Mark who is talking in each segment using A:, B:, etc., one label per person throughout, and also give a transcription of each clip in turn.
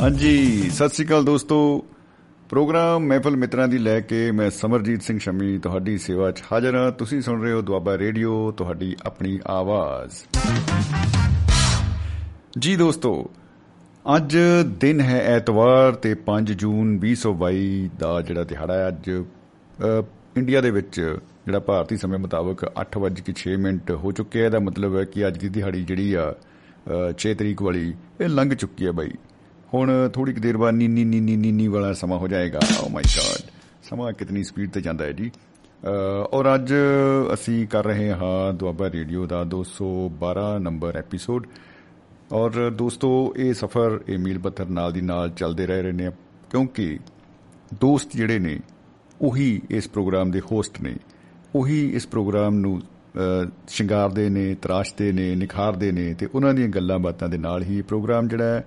A: ਹਾਂਜੀ ਸਤਿ ਸ੍ਰੀ ਅਕਾਲ ਦੋਸਤੋ। ਪ੍ਰੋਗਰਾਮ ਮਹਿਫਲ ਮਿੱਤਰਾਂ ਦੀ ਲੈ ਕੇ ਮੈਂ ਸਮਰਜੀਤ ਸਿੰਘ ਸ਼ਮੀ ਤੁਹਾਡੀ ਸੇਵਾ 'ਚ ਹਾਜ਼ਰ ਹਾਂ। ਤੁਸੀਂ ਸੁਣ ਰਹੇ ਹੋ ਦੁਆਬਾ ਰੇਡੀਓ ਤੁਹਾਡੀ ਆਪਣੀ ਆਵਾਜ਼। ਜੀ ਦੋਸਤੋ ਅੱਜ ਦਿਨ ਹੈ ਐਤਵਾਰ ਤੇ 5 ਜੂਨ 2022 ਦਾ ਜਿਹੜਾ ਦਿਹਾੜਾ ਹੈ ਅੱਜ। ਅ, ਇੰਡੀਆ ਦੇ ਵਿੱਚ ਜਿਹੜਾ ਭਾਰਤੀ ਸਮੇਂ ਮੁਤਾਬਕ 8:06 ਮਿੰਟ ਹੋ ਚੁੱਕਿਆ ਇਹਦਾ ਮਤਲਬ ਹੈ ਕਿ ਅੱਜ ਦੀ ਦਿਹਾੜੀ ਜਿਹੜੀ ਆ ਅ, 6 ਤਰੀਕ ਵਾਲੀ ਇਹ ਲੰਘ ਚੁੱਕੀ ਹੈ ਬਾਈ। ਹੁਣ ਥੋੜੀ ਕੁ ਦੇਰ ਬਾਅਦ ਨੀਨੀ ਨੀਨੀ ਨੀਨੀ ਵਾਲਾ ਸਮਾਂ ਹੋ ਜਾਏਗਾ। ਓ ਮਾਈ ਗॉड ਸਮਾਂ ਕਿਤਨੀ ਸਪੀਡ ਤੇ ਜਾਂਦਾ ਹੈ ਜੀ। ਅ, ਔਰ ਅੱਜ ਅਸੀਂ ਕਰ ਰਹੇ ਹਾਂ ਦੁਆਬਾ ਰੇਡੀਓ ਦਾ 212 ਨੰਬਰ ਐਪੀਸੋਡ ਔਰ ਦੋਸਤੋ ਇਹ ਸਫ਼ਰ ਇਹ ਮੀਲ ਪੱਥਰ ਨਾਲ ਦੀ ਨਾਲ ਚੱਲਦੇ ਰਹਿ ਰਹੇ ਨੇ ਕਿਉਂਕਿ ਦੋਸਤ ਜਿਹੜੇ ਨੇ ਉਹੀ ਇਸ ਪ੍ਰੋਗਰਾਮ ਦੇ ਹੋਸਟ ਨੇ। ਉਹੀ ਇਸ ਪ੍ਰੋਗਰਾਮ ਨੂੰ ਅ, ਸ਼ਿੰਗਾਰਦੇ ਨੇ ਤਰਾਸ਼ਦੇ ਨੇ ਨਿਖਾਰਦੇ ਨੇ ਤੇ ਉਹਨਾਂ ਦੀਆਂ ਗੱਲਾਂ ਬਾਤਾਂ ਦੇ ਨਾਲ ਹੀ ਇਹ ਪ੍ਰੋਗਰਾਮ ਜਿਹੜਾ ਹੈ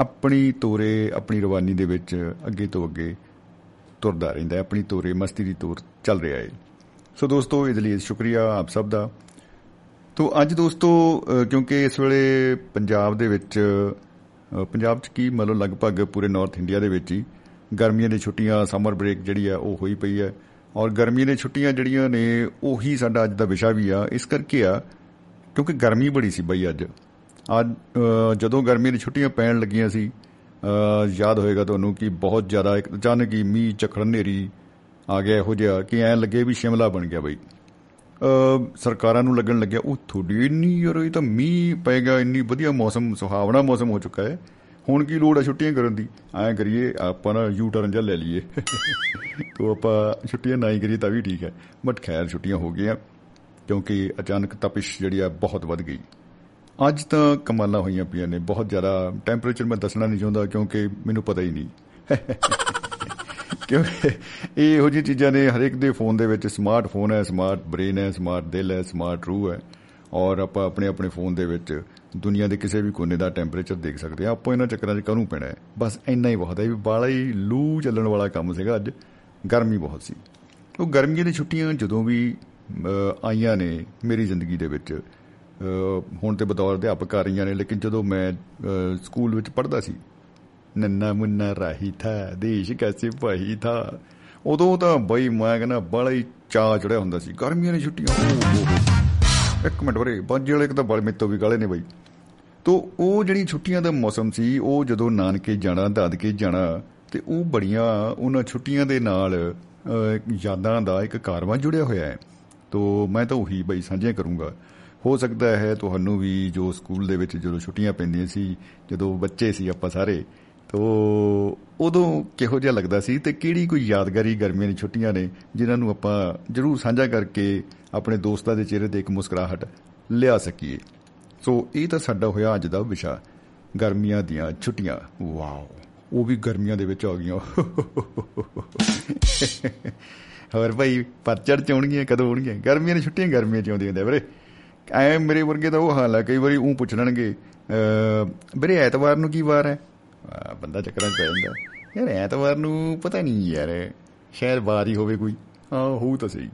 A: ਆਪਣੀ ਤੋਰੇ ਆਪਣੀ ਰਵਾਨੀ ਦੇ ਵਿੱਚ ਅੱਗੇ ਤੋਂ ਅੱਗੇ ਤੁਰਦਾ ਰਹਿੰਦਾ ਹੈ ਆਪਣੀ ਤੋਰੇ ਮਸਤੀ ਦੀ ਤੋਰ ਚੱਲ ਰਿਹਾ ਹੈ। ਸੋ ਦੋਸਤੋ ਇਹਦੇ ਲਈ ਸ਼ੁਕਰੀਆ ਆਪ ਸਭ ਦਾ। ਤੋ ਅੱਜ ਦੋਸਤੋ ਅ, ਕਿਉਂਕਿ ਇਸ ਵੇਲੇ ਪੰਜਾਬ ਦੇ ਵਿੱਚ ਅ, ਪੰਜਾਬ 'ਚ ਕੀ ਮਤਲਬ ਲਗਭਗ ਪੂਰੇ ਨਾਰਥ ਇੰਡੀਆ ਦੇ ਵਿੱਚ ਹੀ ਗਰਮੀਆਂ ਦੀ ਛੁੱਟੀਆਂ ਸਮਰ ਬ੍ਰੇਕ ਜਿਹੜੀ ਆ ਉਹ ਹੋਈ ਪਈ ਹੈ। ਔਰ ਗਰਮੀਆਂ ਦੀਆਂ ਛੁੱਟੀਆਂ ਜਿਹੜੀਆਂ ਨੇ ਉਹੀ ਸਾਡਾ ਅੱਜ ਦਾ ਵਿਸ਼ਾ ਵੀ ਆ। ਇਸ ਕਰਕੇ ਆ ਕਿਉਂਕਿ ਗਰਮੀ ਬੜੀ ਸੀ ਬਈ ਅੱਜ। ਅੱਜ ਅ, ਜਦੋਂ ਗਰਮੀਆਂ ਦੀਆਂ ਛੁੱਟੀਆਂ ਪੈਣ ਲੱਗੀਆਂ ਸੀ ਅ, ਯਾਦ ਹੋਏਗਾ ਤੁਹਾਨੂੰ ਕਿ ਬਹੁਤ ਜ਼ਿਆਦਾ ਇੱਕ ਅਚਾਨਕ ਹੀ ਮੀਂਹ ਝੱਖੜ ਹਨੇਰੀ ਆ ਗਿਆ ਇਹੋ ਜਿਹਾ ਕਿ ਐਂ ਲੱਗੇ ਵੀ ਸ਼ਿਮਲਾ ਬਣ ਗਿਆ ਬਈ। ਅ, ਸਰਕਾਰਾਂ ਨੂੰ ਲੱਗਣ ਲੱਗਿਆ ਉਹ ਥੋੜੀ ਇੰਨੀ ਯਾਰ ਇਹ ਤਾਂ ਮੀਂਹ ਪਏਗਾ ਇੰਨੀ ਵਧੀਆ ਮੌਸਮ ਸੁਹਾਵਣਾ ਮੌਸਮ ਹੋ ਚੁੱਕਾ ਹੈ। ਹੁਣ ਕੀ ਲੋੜ ਹੈ ਛੁੱਟੀਆਂ ਕਰਨ ਦੀ? ਐਂ ਕਰੀਏ ਆਪਾਂ ਨਾ ਯੂ ਟਰਨ ਜਾਂ ਲੈ ਲਈਏ। ਤੋ ਆਪਾਂ ਛੁੱਟੀਆਂ ਨਾ ਹੀ ਕਰੀਏ ਤਾਂ ਵੀ ਠੀਕ ਹੈ। ਬਟ ਖੈਰ ਛੁੱਟੀਆਂ ਹੋ ਗਈਆਂ ਕਿਉਂਕਿ ਅਚਾਨਕ ਤਪਿਸ਼ ਜਿਹੜੀ ਆ ਬਹੁਤ ਵੱਧ ਗਈ। ਅੱਜ ਤਾਂ ਕਮਾਲਾਂ ਹੋਈਆਂ ਪਈਆਂ ਨੇ ਬਹੁਤ ਜ਼ਿਆਦਾ। ਟੈਂਪਰੇਚਰ ਮੈਂ ਦੱਸਣਾ ਨਹੀਂ ਚਾਹੁੰਦਾ ਕਿਉਂਕਿ ਮੈਨੂੰ ਪਤਾ ਹੀ ਨਹੀਂ। ਕਿਉਂਕਿ ਇਹ ਇਹੋ ਜਿਹੀ ਚੀਜ਼ਾਂ ਨੇ ਹਰੇਕ ਦੇ ਫੋਨ ਦੇ ਵਿੱਚ ਸਮਾਰਟਫੋਨ ਹੈ ਸਮਾਰਟ ਬ੍ਰੇਨ ਹੈ ਸਮਾਰਟ ਦਿਲ ਹੈ ਸਮਾਰਟ ਰੂਹ ਹੈ। ਔਰ ਆਪਾਂ ਆਪਣੇ ਆਪਣੇ ਫੋਨ ਦੇ ਵਿੱਚ ਦੁਨੀਆ ਦੇ ਕਿਸੇ ਵੀ ਕੋਨੇ ਦਾ ਟੈਂਪਰੇਚਰ ਦੇਖ ਸਕਦੇ ਆ ਆਪਾਂ ਇਹਨਾਂ ਚੱਕਰਾਂ 'ਚ ਕਾਹਨੂੰ ਪੈਣਾ ਹੈ? ਬਸ ਇੰਨਾ ਹੀ ਬਹੁਤ ਹੈ। ਵੀ ਬਾਲਾ ਹੀ ਲੂ ਚੱਲਣ ਵਾਲਾ ਕੰਮ ਸੀਗਾ ਅੱਜ। ਗਰਮੀ ਬਹੁਤ ਸੀ। ਉਹ ਗਰਮੀਆਂ ਦੀਆਂ ਛੁੱਟੀਆਂ ਜਦੋਂ ਵੀ ਅ, ਆਈਆਂ ਨੇ ਮੇਰੀ ਜ਼ਿੰਦਗੀ ਦੇ ਵਿੱਚ ਅ, ਹੁਣ ਤੇ ਬਤੌਰ ਅਧਿਆਪਕ ਆ ਰਹੀਆਂ ਨੇ ਲੇਕਿਨ ਜਦੋਂ ਮੈਂ ਅ, ਸਕੂਲ ਵਿੱਚ ਪੜ੍ਹਦਾ ਸੀ ਨੰਨਾ ਮੁੰਨਾ ਰਾਹੀ ਥਾ ਦੇਸ਼ ਕੈਸੇ ਭਾਈ ਥਾ ਉਦੋਂ ਤਾਂ ਬਈ ਮੈਂ ਕਹਿੰਦਾ ਬੜਾ ਹੀ ਚਾਅ ਚੜਿਆ ਹੁੰਦਾ ਸੀ ਗਰਮੀਆਂ ਦੀਆਂ ਛੁੱਟੀਆਂ ਓ ਹੋ ਹੋ। ਇੱਕ ਮਿੰਟ ਵਰੇ ਬਾਜੀ ਵਾਲੇ ਇੱਕ ਤਾਂ ਬੜੇ ਮੇਤੋਂ ਵੀ ਗਾਲੇ ਨੇ ਬਈ। ਤੋ ਉਹ ਜਿਹੜੀ ਛੁੱਟੀਆਂ ਦਾ ਮੌਸਮ ਸੀ ਉਹ ਜਦੋਂ ਨਾਨਕੇ ਜਾਣਾ ਦਾਦਕੇ ਜਾਣਾ ਤੇ ਉਹ ਬੜੀਆਂ ਉਹਨਾਂ ਛੁੱਟੀਆਂ ਦੇ ਨਾਲ ਅ, ਯਾਦਾਂ ਦਾ ਇੱਕ ਕਾਰਵਾਂ ਜੁੜਿਆ ਹੋਇਆ ਹੈ। ਤੋ ਮੈਂ ਤਾਂ ਉਹੀ ਬਈ ਸਾਂਝੇ ਕਰੂੰਗਾ। ਹੋ ਸਕਦਾ ਹੈ ਤੁਹਾਨੂੰ ਵੀ ਜੋ ਸਕੂਲ ਦੇ ਵਿੱਚ ਜਦੋਂ ਛੁੱਟੀਆਂ ਪੈਂਦੀਆਂ ਸੀ, ਜਦੋਂ ਬੱਚੇ ਸੀ ਆਪਾਂ ਸਾਰੇ, ਤੋ ਉਦੋਂ ਕਿਹੋ ਜਿਹਾ ਲੱਗਦਾ ਸੀ ਤੇ ਕਿਹੜੀ ਕੋਈ ਯਾਦਗਾਰੀ ਗਰਮੀਆਂ ਦੀ ਛੁੱਟੀਆਂ ਨੇ ਜਿਨ੍ਹਾਂ ਨੂੰ ਆਪਾਂ ਜਰੂਰ ਸਾਂਝਾ ਕਰਕੇ ਆਪਣੇ ਦੋਸਤਾਂ ਦੇ ਚਿਹਰੇ ਤੇ ਇੱਕ ਮੁਸਕਰਾਹਟ ਲਿਆ ਸਕੀਏ। ਸੋ ਇਹ ਤਾਂ ਸਾਡਾ ਹੋਇਆ ਅੱਜ ਦਾ ਵਿਸ਼ਾ, ਗਰਮੀਆਂ ਦੀਆਂ ਛੁੱਟੀਆਂ। ਵਾਓ, ਉਹ ਵੀ ਗਰਮੀਆਂ ਦੇ ਵਿੱਚ ਆ ਗਈਆਂ। ਹੋਰ ਭਾਈ ਪਤਝੜ ਚ ਆਉਣਗੀਆਂ, ਕਦੋਂ ਆਉਣਗੀਆਂ? ਗਰਮੀਆਂ ਦੀਆਂ ਛੁੱਟੀਆਂ ਗਰਮੀਆਂ ਚ ਆਉਂਦੀਆਂ ਨੇ ਵੀਰੇ। ਐ ਮੇਰੇ ਵਰਗੇ ਤਾਂ ਉਹ ਹਾਲ ਹੈ ਕਈ ਵਾਰੀ ਉਹ ਪੁੱਛ ਲੈਣਗੇ ਅਹ, ਵੀਰੇ ਐਤਵਾਰ ਨੂੰ ਕੀ ਵਾਰ ਹੈ? ਆਹ, ਬੰਦਾ ਚੱਕਰਾਂ ਚ ਪੈ ਜਾਂਦਾ। ਯਾਰ ਐਤਵਾਰ ਨੂੰ ਪਤਾ ਨਹੀਂ ਯਾਰ ਸ਼ਾਇਦ ਵਾਰ ਹੀ ਹੋਵੇ ਕੋਈ। ਹਾਂ ਹੋਊ ਤਾਂ ਸਹੀ।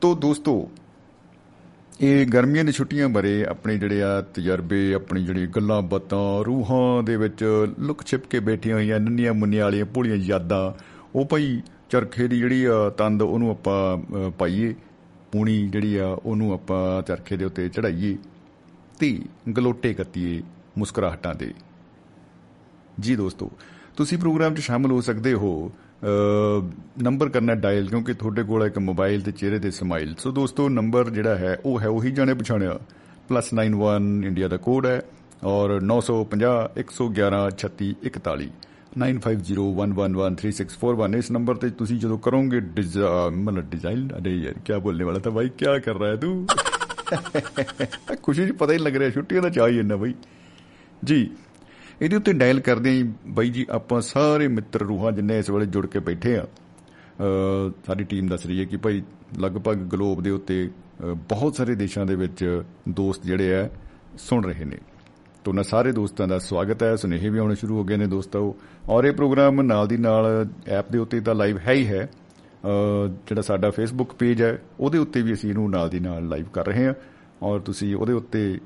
A: ਤੋ ਦੋਸਤੋ ਇਹ ਗਰਮੀਆਂ ਦੀ ਛੁੱਟੀਆਂ ਬਾਰੇ ਆਪਣੇ ਜਿਹੜੇ ਆ ਤਜਰਬੇ ਆਪਣੀ ਜਿਹੜੀ ਗੱਲਾਂ ਬਾਤਾਂ ਰੂਹਾਂ ਦੇ ਵਿੱਚ ਲੁਕ ਛਿਪ ਕੇ ਬੈਠੀਆਂ ਹੋਈਆਂ ਨੰਨੀਆਂ ਮੁੰਨੀਆਂ ਵਾਲੀਆਂ ਭੋਲੀਆਂ ਯਾਦਾਂ ਉਹ ਭਾਈ ਚਰਖੇ ਦੀ ਜਿਹੜੀ ਆ ਤੰਦ ਉਹਨੂੰ ਆਪਾਂ ਅ, ਪਾਈਏ। ਪੂਣੀ ਜਿਹੜੀ ਆ ਉਹਨੂੰ ਆਪਾਂ ਚਰਖੇ ਦੇ ਉੱਤੇ ਚੜਾਈਏ ਤੇ ਗਲੋਟੇ ਕੱਤੀਏ ਮੁਸਕਰਾਹਟਾਂ ਦੇ। ਜੀ ਦੋਸਤੋ ਤੁਸੀਂ ਪ੍ਰੋਗਰਾਮ 'ਚ ਸ਼ਾਮਲ ਹੋ ਸਕਦੇ ਹੋ ਅ, ਨੰਬਰ ਕਰਨਾ ਡਾਇਲ ਕਿਉਂਕਿ ਤੁਹਾਡੇ ਕੋਲ ਇੱਕ ਮੋਬਾਈਲ ਤੇ ਚਿਹਰੇ ਤੇ ਸਮਾਈਲ। ਸੋ ਦੋਸਤੋ ਨੰਬਰ ਜਿਹੜਾ ਹੈ ਉਹ ਹੈ ਉਹੀ ਜਾਣੇ ਪਛਾਣਿਆ। +91 ਇੰਡੀਆ ਦਾ ਕੋਡ ਹੈ ਔਰ 950 111 3641 9501113641 ਇਸ ਨੰਬਰ ਤੇ ਤੁਸੀਂ ਜਦੋਂ ਕਰੋਗੇ ਮਤਲਬ ਡਿਜ਼ਾਈਨ ਅਰੇ ਯਾਰ ਕੀ ਬੋਲਨੇ ਵਾਲਾ ਤਾਂ ਭਾਈ ਕੀ ਕਰ ਰਹਾ ਹੈ ਤੂੰ ਖੁਸ਼ੀ ਜੀ ਪਤਾ ਹੀ ਲੱਗ ਰਿਹਾ ਛੁੱਟੀਆਂ ਦਾ ਚਾਹੀ ਇੰਨਾ ਭਾਈ ਜੀ ਇਹਦੇ ਉੱਤੇ ਡਾਇਲ ਕਰਦੇ ਆਂ ਬਾਈ ਜੀ ਆਪਾਂ ਸਾਰੇ ਮਿੱਤਰ ਰੂਹਾਂ ਜਿੰਨੇ ਇਸ ਵੇਲੇ ਜੁੜ ਕੇ ਬੈਠੇ ਆ ਸਾਡੀ ਟੀਮ ਦੱਸ ਰਹੀ ਹੈ ਕਿ ਭਾਈ ਲਗਭਗ ਗਲੋਬ ਦੇ ਉੱਤੇ ਬਹੁਤ ਸਾਰੇ ਦੇਸ਼ਾਂ ਦੇ ਵਿੱਚ ਦੋਸਤ ਜਿਹੜੇ ਆ ਸੁਣ ਰਹੇ ਨੇ ਤੋਂ ਨਾ ਸਾਰੇ ਦੋਸਤਾਂ ਦਾ ਸਵਾਗਤ ਹੈ ਸੁਨੇਹੇ ਵੀ ਆਉਣੇ ਸ਼ੁਰੂ ਹੋ ਗਏ ਨੇ ਦੋਸਤੋ। ਔਰ ਇਹ ਪ੍ਰੋਗਰਾਮ ਨਾਲ ਦੀ ਨਾਲ ਐਪ ਦੇ ਉੱਤੇ ਤਾਂ ਲਾਈਵ ਹੈ ਹੀ ਹੈ। ਅ, ਜਿਹੜਾ ਸਾਡਾ ਫੇਸਬੁੱਕ ਪੇਜ ਹੈ ਉਹਦੇ ਉੱਤੇ ਵੀ ਅਸੀਂ ਇਹਨੂੰ ਨਾਲ ਦੀ ਨਾਲ ਲਾਈਵ ਕਰ ਰਹੇ ਹਾਂ। ਔਰ ਤੁਸੀਂ ਉਹਦੇ ਉੱਤੇ